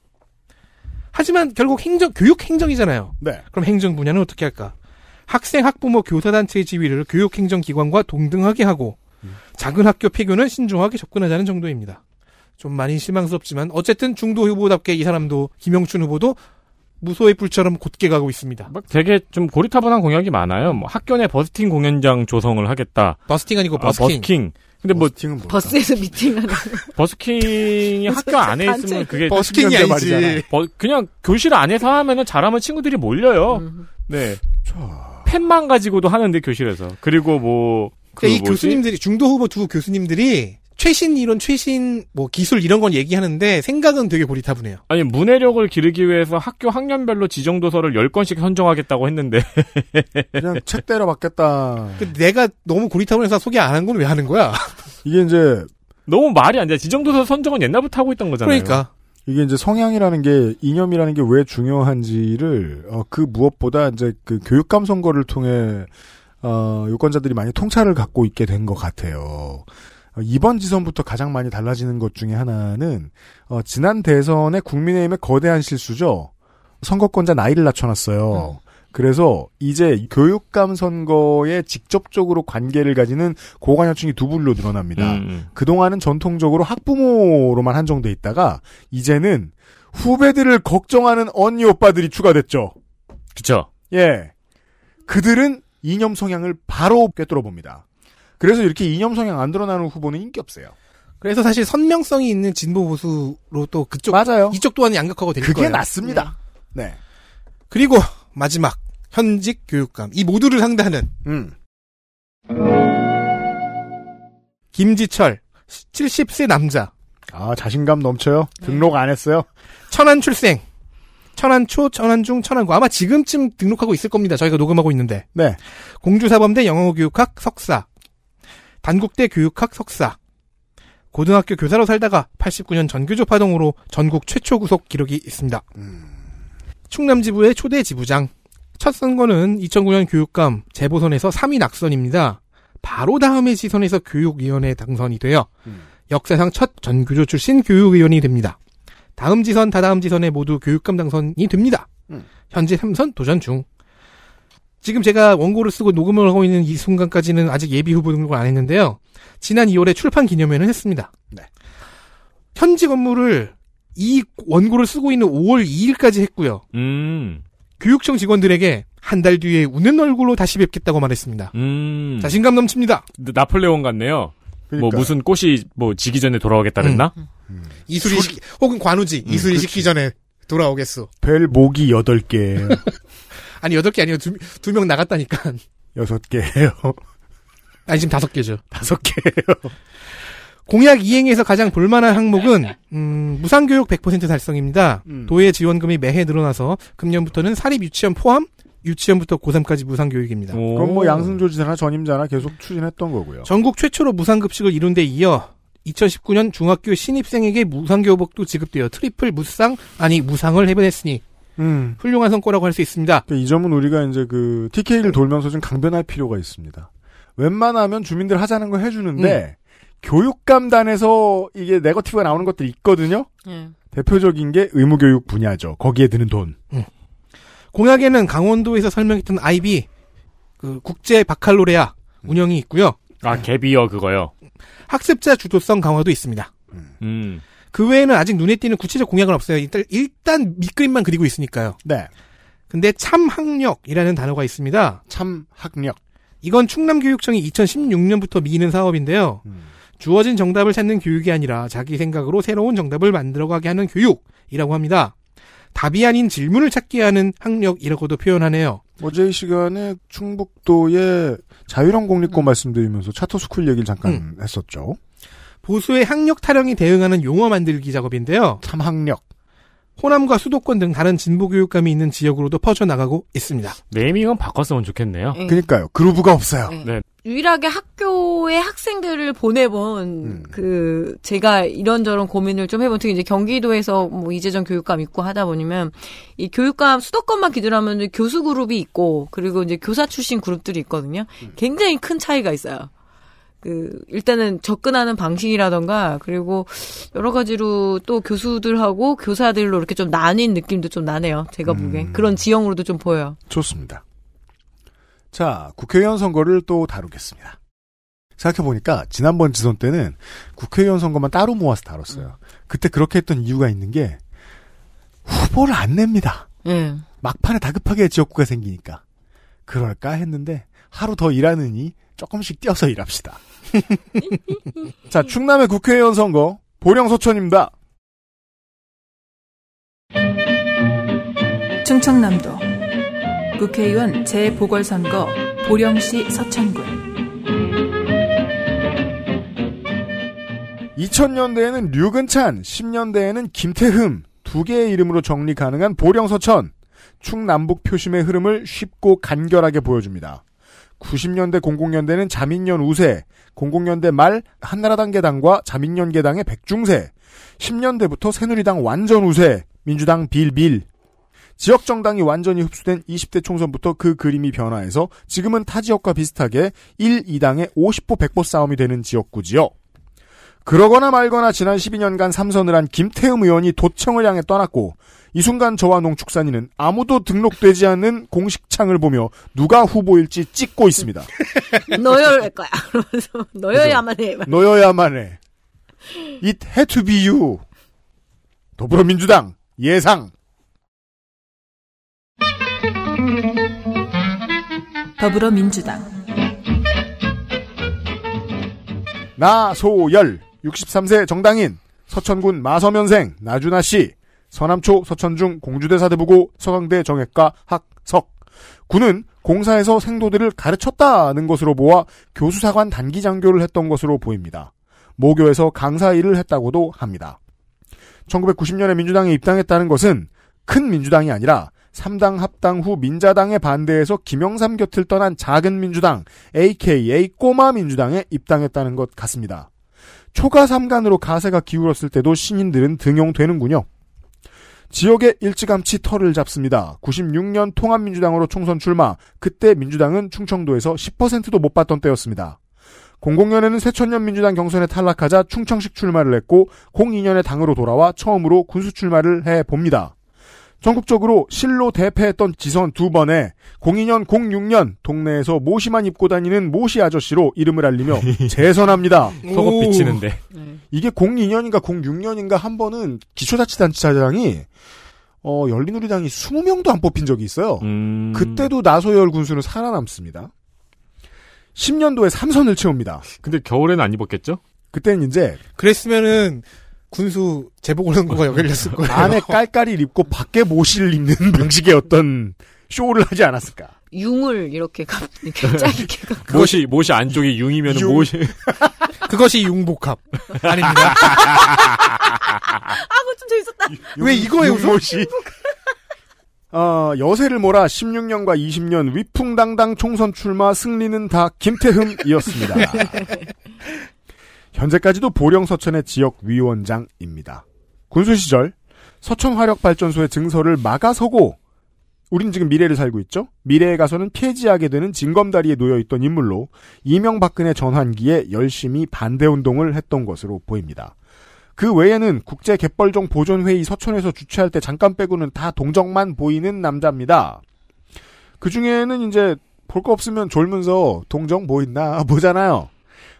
하지만 결국 행정 교육 행정이잖아요. 네. 그럼 행정 분야는 어떻게 할까? 학생, 학부모, 교사단체의 지위를 교육행정기관과 동등하게 하고 작은 학교 폐교는 신중하게 접근하자는 정도입니다. 좀 많이 실망스럽지만 어쨌든 중도 후보답게 이 사람도 김영춘 후보도 무소의 뿔처럼 곧게 가고 있습니다. 막 되게 좀 고리타분한 공약이 많아요. 뭐 학교 내 버스팅 공연장 조성을 하겠다. 버스팅 아니고 아, 버스킹. 버스킹. 근데 뭐 버스에서 미팅하는. 버스킹이 학교 안에 있으면 그게 버스킹이 아니지. 버- 그냥 교실 안에서 하면은 잘하면 친구들이 몰려요. 음. 네. 펜만 가지고도 하는데 교실에서. 그리고 뭐. 그 이? 교수님들이 중도 후보 두 교수님들이 최신 이론, 최신 뭐 기술 이런 건 얘기하는데 생각은 되게 고리타분해요. 아니 문해력을 기르기 위해서 학교 학년별로 지정 도서를 10권씩 선정하겠다고 했는데 그냥 책 때려 받겠다. 그 내가 너무 고리타분해서 소개 안 한 건 왜 하는 거야? 이게 이제 너무 말이 안 돼. 지정 도서 선정은 옛날부터 하고 있던 거잖아요. 그러니까 이게 이제 성향이라는 게 이념이라는 게 왜 중요한지를 어, 그 무엇보다 이제 그 교육감 선거를 통해 어, 유권자들이 많이 통찰을 갖고 있게 된 것 같아요. 어, 이번 지선부터 가장 많이 달라지는 것 중에 하나는 어, 지난 대선의 국민의힘의 거대한 실수죠. 선거권자 나이를 낮춰놨어요. 그래서 이제 교육감 선거에 직접적으로 관계를 가지는 고관여층이 두 불로 늘어납니다. 음. 그동안은 전통적으로 학부모로만 한정돼 있다가 이제는 후배들을 걱정하는 언니 오빠들이 추가됐죠. 그쵸. 예. 그들은 이념 성향을 바로 꿰뚫어 봅니다. 그래서 이렇게 이념 성향 안 드러나는 후보는 인기 없어요. 그래서 사실 선명성이 있는 진보 보수로 또 그쪽 맞아요. 이쪽 또한 양극화가 될 그게 거예요. 낫습니다. 네. 그리고 마지막 현직 교육감 이 모두를 상대하는 음. 김지철 70세 남자 아, 자신감 넘쳐요. 등록 안 했어요. 천안 출생 천안초, 천안중, 천안고 아마 지금쯤 등록하고 있을 겁니다. 저희가 녹음하고 있는데 네. 공주사범대 영어교육학 석사 단국대 교육학 석사 고등학교 교사로 살다가 89년 전교조 파동으로 전국 최초 구속 기록이 있습니다. 충남지부의 초대 지부장 첫 선거는 2009년 교육감 재보선에서 3위 낙선입니다. 바로 다음에 지선에서 교육위원회 당선이 되어 역사상 첫 전교조 출신 교육위원이 됩니다. 다음 지선, 다다음 지선에 모두 교육감 당선이 됩니다. 현재 3선 도전 중. 지금 제가 원고를 쓰고 녹음을 하고 있는 이 순간까지는 아직 예비 후보 등록을 안 했는데요. 지난 2월에 출판 기념회는 했습니다. 네. 현직 업무를 이 원고를 쓰고 있는 5월 2일까지 했고요. 음. 교육청 직원들에게 한 달 뒤에 웃는 얼굴로 다시 뵙겠다고 말했습니다. 음. 자신감 넘칩니다. 나폴레옹 같네요. 뭐 무슨 꽃이 뭐 지기 전에 돌아오겠다 그랬나? 이수리 시키, 혹은 관우지. 이수리 시키기 전에 돌아오겠소. 벨 목이 8개. 아니, 8개 아니요. 두, 두명 나갔다니까. 6개예요. 아니, 지금 5개죠. 5개예요. 공약 이행에서 가장 볼만한 항목은 음, 무상교육 100% 달성입니다. 도의 지원금이 매해 늘어나서 금년부터는 사립 유치원 포함 유치원부터 고3까지 무상교육입니다. 그럼 뭐 양승조 지사나 전임자나 계속 추진했던 거고요. 전국 최초로 무상급식을 이룬 데 이어 2019년 중학교 신입생에게 무상교복도 지급되어 트리플 무상 아니 무상을 해보냈으니 음. 훌륭한 성과라고 할 수 있습니다. 이 점은 우리가 이제 그 TK를 돌면서 좀 강변할 필요가 있습니다. 웬만하면 주민들 하자는 거 해주는데 교육감단에서 이게 네거티브가 나오는 것들이 있거든요. 예. 대표적인 게 의무교육 분야죠. 거기에 드는 돈. 공약에는 강원도에서 설명했던 아이비 그 국제 바칼로레아 운영이 있고요. 아, 개비어 그거요. 학습자 주도성 강화도 있습니다. 음. 그 외에는 아직 눈에 띄는 구체적 공약은 없어요. 일단, 일단 밑그림만 그리고 있으니까요. 네. 근데 참학력이라는 단어가 있습니다. 참학력. 이건 충남교육청이 2016년부터 미는 사업인데요. 주어진 정답을 찾는 교육이 아니라 자기 생각으로 새로운 정답을 만들어가게 하는 교육이라고 합니다. 답이 아닌 질문을 찾게 하는 학력이라고도 표현하네요. 어제 이 시간에 충북도의 자유형 공립고 말씀드리면서 차터스쿨 얘기를 잠깐 했었죠. 보수의 학력 타령이 대응하는 용어 만들기 작업인데요. 참학력. 호남과 수도권 등 다른 진보 교육감이 있는 지역으로도 퍼져나가고 있습니다. 네이밍은 바꿨으면 좋겠네요. 네. 그니까요. 그루브가 없어요. 네. 유일하게 학교에 학생들을 보내본 그 제가 이런저런 고민을 좀 해본 특히 이제 경기도에서 뭐 이재정 교육감 있고 하다 보니면 이 교육감 수도권만 기준으로 하면 교수 그룹이 있고 그리고 이제 교사 출신 그룹들이 있거든요. 굉장히 큰 차이가 있어요. 그 일단은 접근하는 방식이라던가 그리고 여러 가지로 또 교수들하고 교사들로 이렇게 좀 나뉜 느낌도 좀 나네요. 제가 보기엔 그런 지형으로도 좀 보여요. 좋습니다. 자, 국회의원 선거를 또 다루겠습니다. 생각해보니까 지난번 지선 때는 국회의원 선거만 따로 모아서 다뤘어요. 그때 그렇게 했던 이유가 있는 게 후보를 안 냅니다. 예. 막판에 다급하게 지역구가 생기니까. 그럴까 했는데 하루 더 일하느니 조금씩 뛰어서 일합시다. 자, 충남의 국회의원 선거 보령 서천입니다. 충청남도 국회의원 재보궐선거 보령시 서천군 2000년대에는 류근찬, 10년대에는 김태흠 두 개의 이름으로 정리 가능한 보령 서천 충남북 표심의 흐름을 쉽고 간결하게 보여줍니다. 90년대 00년대는 자민련 우세, 00년대 말 한나라당 개당과 자민련 개당의 백중세, 10년대부터 새누리당 완전 우세, 민주당 빌빌. 지역 정당이 완전히 흡수된 20대 총선부터 그 그림이 변화해서 지금은 타 지역과 비슷하게 1, 2당의 50보 100보 싸움이 되는 지역구지요. 그러거나 말거나 지난 12년간 삼선을 한 김태흠 의원이 도청을 향해 떠났고 이 순간 저와 농축산인은 아무도 등록되지 않는 공식 창을 보며 누가 후보일지 찍고 있습니다. 너여야 할 거야. 너여야만 해. 너여야만 해. It had to be you. 더불어민주당 예상. 더불어민주당 나소열 63세 정당인 서천군 마서면생 나준하 씨 서남초 서천중 공주대 사대부고 서강대 정외과 학석 군은 공사에서 생도들을 가르쳤다는 것으로 보아 교수사관 단기장교를 했던 것으로 보입니다. 모교에서 강사 일을 했다고도 합니다. 1990년에 민주당에 입당했다는 것은 큰 민주당이 아니라 3당 합당 후 민자당에 반대해서 김영삼 곁을 떠난 작은 민주당, AKA 꼬마 민주당에 입당했다는 것 같습니다. 초가 삼간으로 가세가 기울었을 때도 신인들은 등용되는군요. 지역에 일찌감치 털을 잡습니다. 96년 통합민주당으로 총선 출마. 그때 민주당은 충청도에서 10%도 못 받던 때였습니다. 00년에는 새천년 민주당 경선에 탈락하자 충청식 출마를 했고 02년에 당으로 돌아와 처음으로 군수 출마를 해 봅니다. 전국적으로 실로 대패했던 지선 두 번에 02년, 06년 동네에서 모시만 입고 다니는 모시 아저씨로 이름을 알리며 재선합니다. 속옷 비치는데. 이게 02년인가 06년인가 한 번은 기초자치단체장이 어, 열린우리당이 20명도 안 뽑힌 적이 있어요. 음. 그때도 나소열 군수는 살아남습니다. 10년도에 삼선을 채웁니다. 근데 겨울에는 안 입었겠죠? 그때는 이제 그랬으면은 군수 재보궐선거가 열렸을 거예요. 안에 깔깔이 입고 밖에 모시를 입는 방식의 어떤 쇼를 하지 않았을까? 융을 이렇게 가, 이렇게 짧게 가. 못이 못이 안쪽이 융이면 융. 못이 그것이 융복합 아닙니다. 아, 그거 좀 재밌었다. 왜 이거에 웃어? 모시. 어, 여세를 몰아 16년과 20년 위풍당당 총선 출마 승리는 다 김태흠이었습니다. 현재까지도 보령 서천의 지역 위원장입니다. 군수 시절 서천 화력 발전소의 증설을 막아서고 우린 지금 미래를 살고 있죠. 미래에 가서는 폐지하게 되는 징검다리에 놓여 있던 인물로 이명박근혜 전환기에 열심히 반대 운동을 했던 것으로 보입니다. 그 외에는 국제 갯벌종 보존회의 서천에서 주최할 때 잠깐 빼고는 다 동정만 보이는 남자입니다. 그 중에는 이제 볼 거 없으면 졸면서 동정 뭐 있나 보잖아요.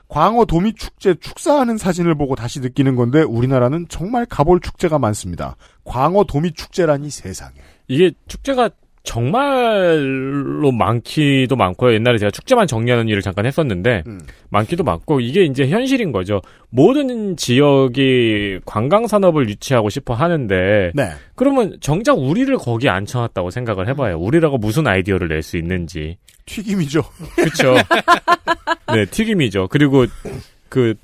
광어 도미 축제 축사하는 사진을 보고 다시 느끼는 건데 우리나라는 정말 가볼 축제가 많습니다. 광어 도미 축제라니 세상에. 이게 축제가 정말로 많기도 많고요. 옛날에 제가 축제만 정리하는 일을 잠깐 했었는데 음. 많기도 많고 이게 이제 현실인 거죠. 모든 지역이 관광 산업을 유치하고 싶어 하는데 네. 그러면 정작 우리를 거기 앉혀놨다고 생각을 해봐요. 우리라고 무슨 아이디어를 낼 수 있는지. 튀김이죠. 그렇죠. 네, 튀김이죠. 그리고 그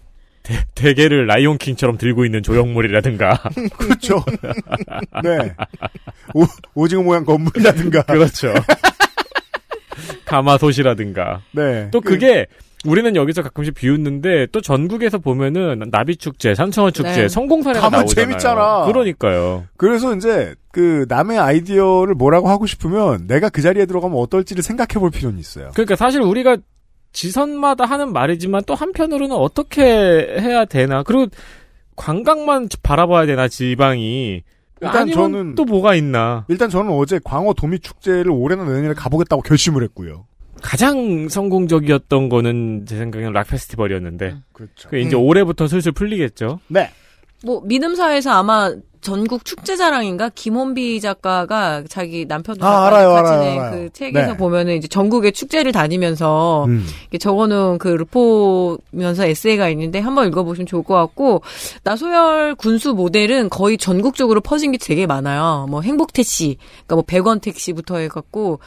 대, 대게를 라이온킹처럼 들고 있는 조형물이라든가. 그렇죠. 네. 오, 오징어 모양 건물이라든가. 그렇죠. 가마솥이라든가. 네. 또 그게 우리는 여기서 가끔씩 비웃는데 또 전국에서 보면은 나비 축제, 산청어 축제 네. 성공 사례가 가면 나오잖아요. 재밌잖아. 그러니까요. 그래서 이제 그 남의 아이디어를 뭐라고 하고 싶으면 내가 그 자리에 들어가면 어떨지를 생각해 볼 필요는 있어요. 그러니까 사실 우리가 지선마다 하는 말이지만 또 한편으로는 어떻게 해야 되나. 그리고 관광만 바라봐야 되나 지방이. 일단 아니면 저는 또 뭐가 있나. 일단 저는 어제 광어 도미 축제를 올해나 내년에 가보겠다고 결심을 했고요. 가장 성공적이었던 거는 제 생각에는 락 페스티벌이었는데. 그렇죠. 그 이제 음. 올해부터 슬슬 풀리겠죠. 네. 뭐 믿음사에서 아마 전국 축제 자랑인가 김원비 작가가 자기 남편도 아, 알아요, 알아요, 낸 알아요. 그 책에서 네. 보면은 이제 전국의 축제를 다니면서 음. 적어놓은 그 르포면서 에세이가 있는데 한번 읽어보시면 좋을 것 같고 나소열 군수 모델은 거의 전국적으로 퍼진 게 되게 많아요. 뭐 행복 택시, 그러니까 뭐 100원 택시부터 해갖고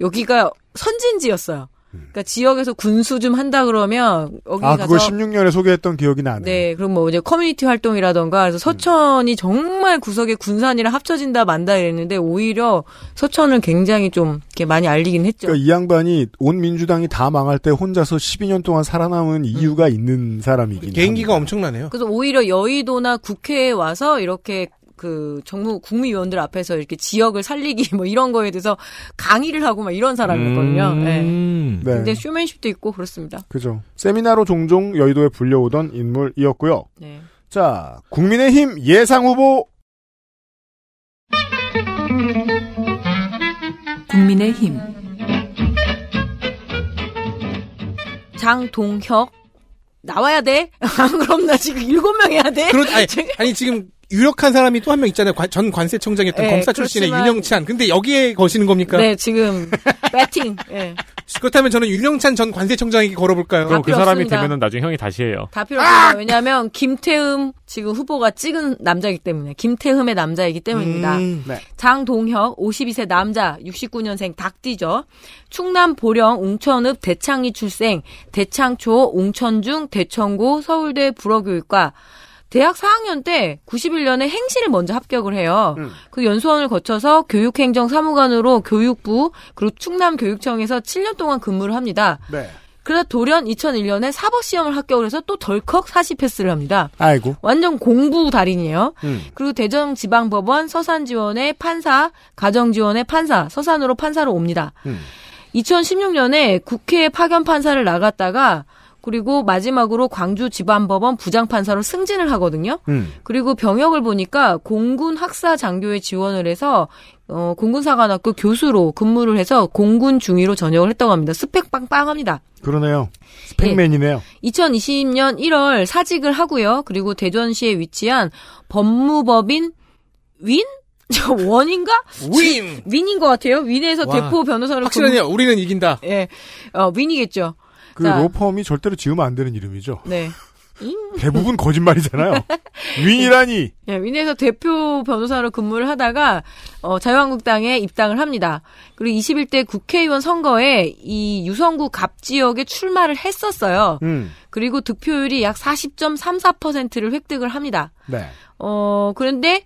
여기가 선진지였어요. 그러니까 지역에서 군수 좀 한다 그러면 여기 아, 가서 그걸 16년에 소개했던 기억이 나네. 네, 그럼 뭐 이제 커뮤니티 활동이라던가 그래서 서천이 정말 구석에 군산이랑 합쳐진다 만다 이랬는데 오히려 서천을 굉장히 좀 이렇게 많이 알리긴 했죠. 그러니까 이 양반이 온 민주당이 다 망할 때 혼자서 12년 동안 살아남은 이유가 있는 사람이긴 개인기가 엄청나네요. 그래서 오히려 여의도나 국회에 와서 이렇게 그 정무 국무위원들 앞에서 이렇게 지역을 살리기 뭐 이런 거에 대해서 강의를 하고 막 이런 사람이었거든요. 네. 네. 근데 쇼맨십도 있고 그렇습니다. 그죠. 세미나로 종종 여의도에 불려오던 인물이었고요. 네. 자, 국민의힘 예상 후보 국민의힘 장동혁 나와야 돼? 안 그럼 나 지금 일곱 명 해야 돼? 그런 아니, 아니 지금 유력한 사람이 또 한 명 있잖아요. 관- 전 관세청장이었던 네, 검사 출신의 그렇지만- 윤영찬. 근데 여기에 거시는 겁니까? 네, 지금 배팅. 예. 그렇다면 저는 윤영찬 전 관세청장에게 걸어볼까요? 그럼 그 필요 사람이 없습니다. 되면은 나중에 형이 다시 해요. 다 필요 없습니다. 왜냐하면 김태흠 지금 후보가 찍은 남자이기 때문에 김태흠의 남자이기 때문입니다. 음, 네. 장동혁 52세 남자 69년생 닭띠죠. 충남 보령 웅천읍 대창리 출생 대창초 웅천중 대천고 서울대 불어교육과 대학 4학년 때 91년에 행시를 먼저 합격을 해요. 그 연수원을 거쳐서 교육행정 사무관으로 교육부 그리고 충남교육청에서 7년 동안 근무를 합니다. 네. 그러다 돌연 2001년에 사법 시험을 합격을 해서 또 덜컥 사시 패스를 합니다. 아이고. 완전 공부 달인이에요. 음. 그리고 대전지방법원 서산 지원의 판사, 가정 지원의 판사, 서산으로 판사로 옵니다. 음. 2016년에 국회 파견 판사를 나갔다가 그리고 마지막으로 광주 지방법원 부장판사로 승진을 하거든요. 음. 그리고 병역을 보니까 공군 학사 장교에 지원을 해서 어, 공군사관학교 교수로 근무를 해서 공군 중위로 전역을 했다고 합니다. 스펙 빵빵합니다. 그러네요. 스펙맨이네요. 2020년 1월 사직을 하고요. 그리고 대전시에 위치한 법무법인 윈? 저 원인가? 윈! 윈인 것 같아요. 윈에서 와. 대표 변호사로 확실하네요. 우리는 이긴다. 예, 어, 윈이겠죠. 그 자. 로펌이 절대로 지으면 안 되는 이름이죠. 네. 대부분 거짓말이잖아요. 윈이라니. 예, 윈에서 대표 변호사로 근무를 하다가 어, 자유한국당에 입당을 합니다. 그리고 21대 국회의원 선거에 이 유성구 갑 지역에 출마를 했었어요. 음. 그리고 득표율이 약 40.34%를 획득을 합니다. 네. 어, 그런데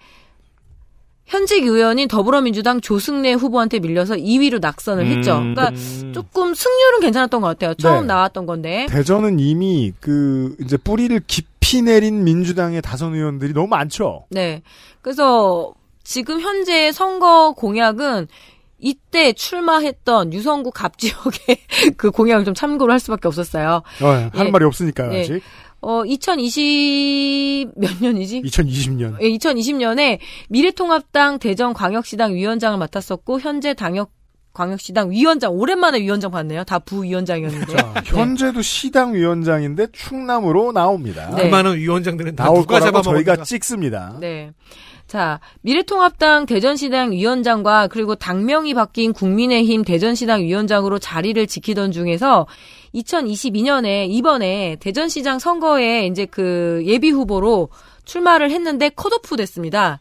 현직 의원인 더불어민주당 조승래 후보한테 밀려서 2위로 낙선을 했죠. 음. 그러니까 조금 승률은 괜찮았던 것 같아요. 처음 네. 나왔던 건데. 대전은 이미 그 이제 뿌리를 깊이 내린 민주당의 다선 의원들이 너무 많죠. 네. 그래서 지금 현재 선거 공약은 이때 출마했던 유성구 갑 지역의 그 공약을 좀 참고를 할 수밖에 없었어요. 어, 하는 예. 말이 없으니까요, 예. 아직. 어, 2020 몇 년이지? 2020년. 예, 2020년에 미래통합당 대전광역시당 위원장을 맡았었고 현재 당협 광역시당 위원장 오랜만에 위원장 봤네요. 다 부위원장이었는데. 네. 현재도 시당 위원장인데 충남으로 나옵니다. 네. 그 많은 위원장들은 다 나올 누가 거라고? 저희가 찍습니다. 네. 자, 미래통합당 대전시당 위원장과 그리고 당명이 바뀐 국민의힘 대전시당 위원장으로 자리를 지키던 중에서 2022년에 이번에 대전시장 선거에 이제 그 예비 후보로 출마를 했는데 컷오프 됐습니다.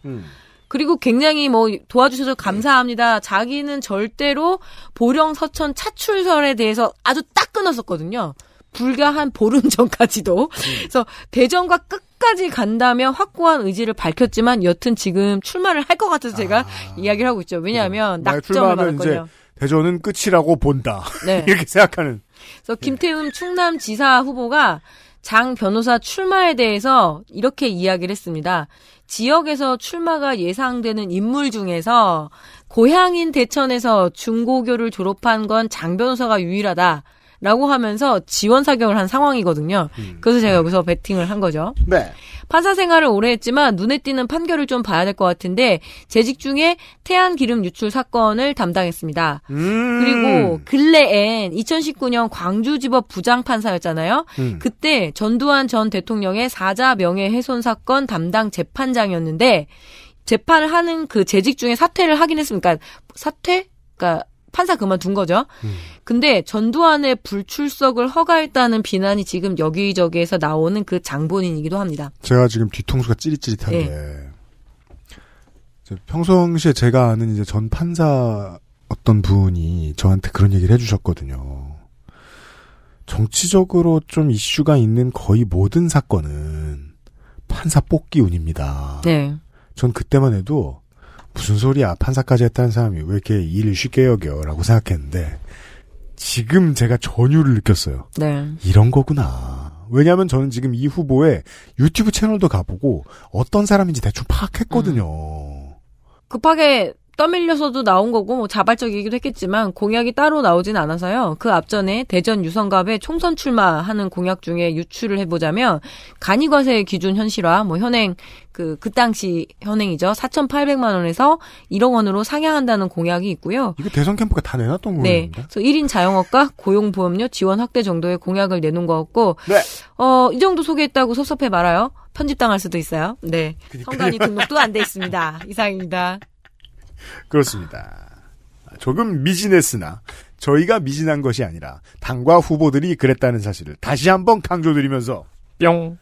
그리고 굉장히 뭐 도와주셔서 감사합니다. 자기는 절대로 보령 서천 차출설에 대해서 아주 딱 끊었었거든요. 불과 한 보름 전까지도. 그래서 대전과 끝까지 간다며 확고한 의지를 밝혔지만 여튼 지금 출마를 할 것 같아서 제가 이야기를 하고 있죠. 왜냐하면 만약 낙점을 받았거든요. 대전은 끝이라고 본다. 네. 이렇게 생각하는. 그래서 김태흠 충남지사 후보가 장 변호사 출마에 대해서 이렇게 이야기를 했습니다. 지역에서 출마가 예상되는 인물 중에서 고향인 대천에서 중고교를 졸업한 건 장 변호사가 유일하다. 라고 하면서 지원 사격을 한 상황이거든요. 그래서 제가 여기서 베팅을 한 거죠. 네. 판사 생활을 오래 했지만 눈에 띄는 판결을 좀 봐야 될 것 같은데 재직 중에 태안 기름 유출 사건을 담당했습니다. 음. 그리고 근래엔 2019년 광주지법 부장 판사였잖아요. 음. 그때 전두환 전 대통령의 사자 명예훼손 사건 담당 재판장이었는데 재판을 하는 그 재직 중에 사퇴를 하긴 했습니까? 사퇴? 그러니까 판사 그만둔 거죠. 근데 전두환의 불출석을 허가했다는 비난이 지금 여기저기에서 나오는 그 장본인이기도 합니다. 제가 지금 뒤통수가 찌릿찌릿한데 네. 저 평상시에 제가 아는 이제 전 판사 어떤 분이 저한테 그런 얘기를 해주셨거든요. 정치적으로 좀 이슈가 있는 거의 모든 사건은 판사 뽑기 운입니다. 네. 전 그때만 해도 무슨 소리야 판사까지 했다는 사람이 왜 이렇게 일을 쉽게 여겨라고 생각했는데 지금 제가 전율을 느꼈어요. 네. 이런 거구나. 왜냐하면 저는 지금 이 후보의 유튜브 채널도 가보고 어떤 사람인지 대충 파악했거든요. 급하게 떠밀려서도 나온 거고 뭐 자발적이기도 했겠지만 공약이 따로 나오진 않아서요. 그 앞전에 대전 유성갑에 총선 출마하는 공약 중에 유출을 해보자면 간이과세 기준 현실화, 뭐 현행 그 그 당시 현행이죠. 4,800만 원에서 1억 원으로 상향한다는 공약이 있고요. 이거 대선 캠프가 다 내놨던 네. 거였는데. 그래서 1인 자영업과 고용보험료 지원 확대 정도의 공약을 내놓은 것 같고, 네. 어, 이 정도 소개했다고 섭섭해 말아요. 편집당할 수도 있어요. 네. 선관위 등록도 안 돼 있습니다. 이상입니다. 그렇습니다. 조금 미진했으나 저희가 미진한 것이 아니라 당과 후보들이 그랬다는 사실을 다시 한번 강조드리면서 뿅.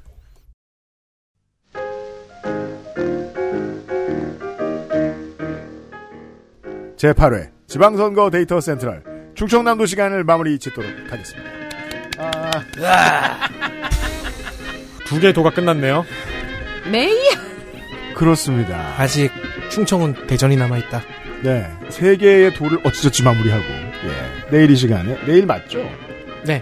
제8회 지방선거 데이터 센트럴 충청남도 시간을 마무리 짓도록 하겠습니다. 아, 두개 도가 끝났네요. 메이 그렇습니다. 아직 충청은 대전이 남아있다. 네. 세 개의 돌을 어찌저찌 마무리하고, 예. 내일 이 시간에, 내일 맞죠? 네.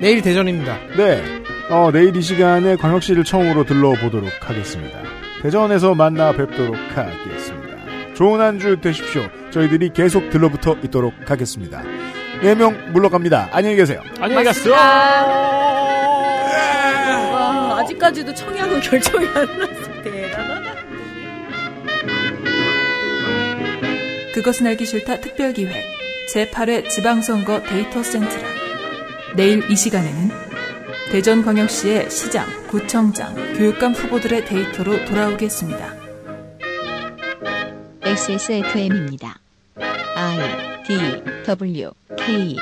내일 대전입니다. 네. 어, 내일 이 시간에 광역시를 처음으로 들러보도록 하겠습니다. 대전에서 만나 뵙도록 하겠습니다. 좋은 한 주 되십시오. 저희들이 계속 들러붙어 있도록 하겠습니다. 네 명 물러갑니다. 안녕히 계세요. 안녕히 가세요. 와, 아직까지도 청약은 결정이 안 났어. 대 그것은 알기 싫다 특별기획 제8회 지방선거 데이터 센트럴 내일 이 시간에는 대전광역시의 시장, 구청장, 교육감 후보들의 데이터로 돌아오겠습니다. XSFM입니다. I D W K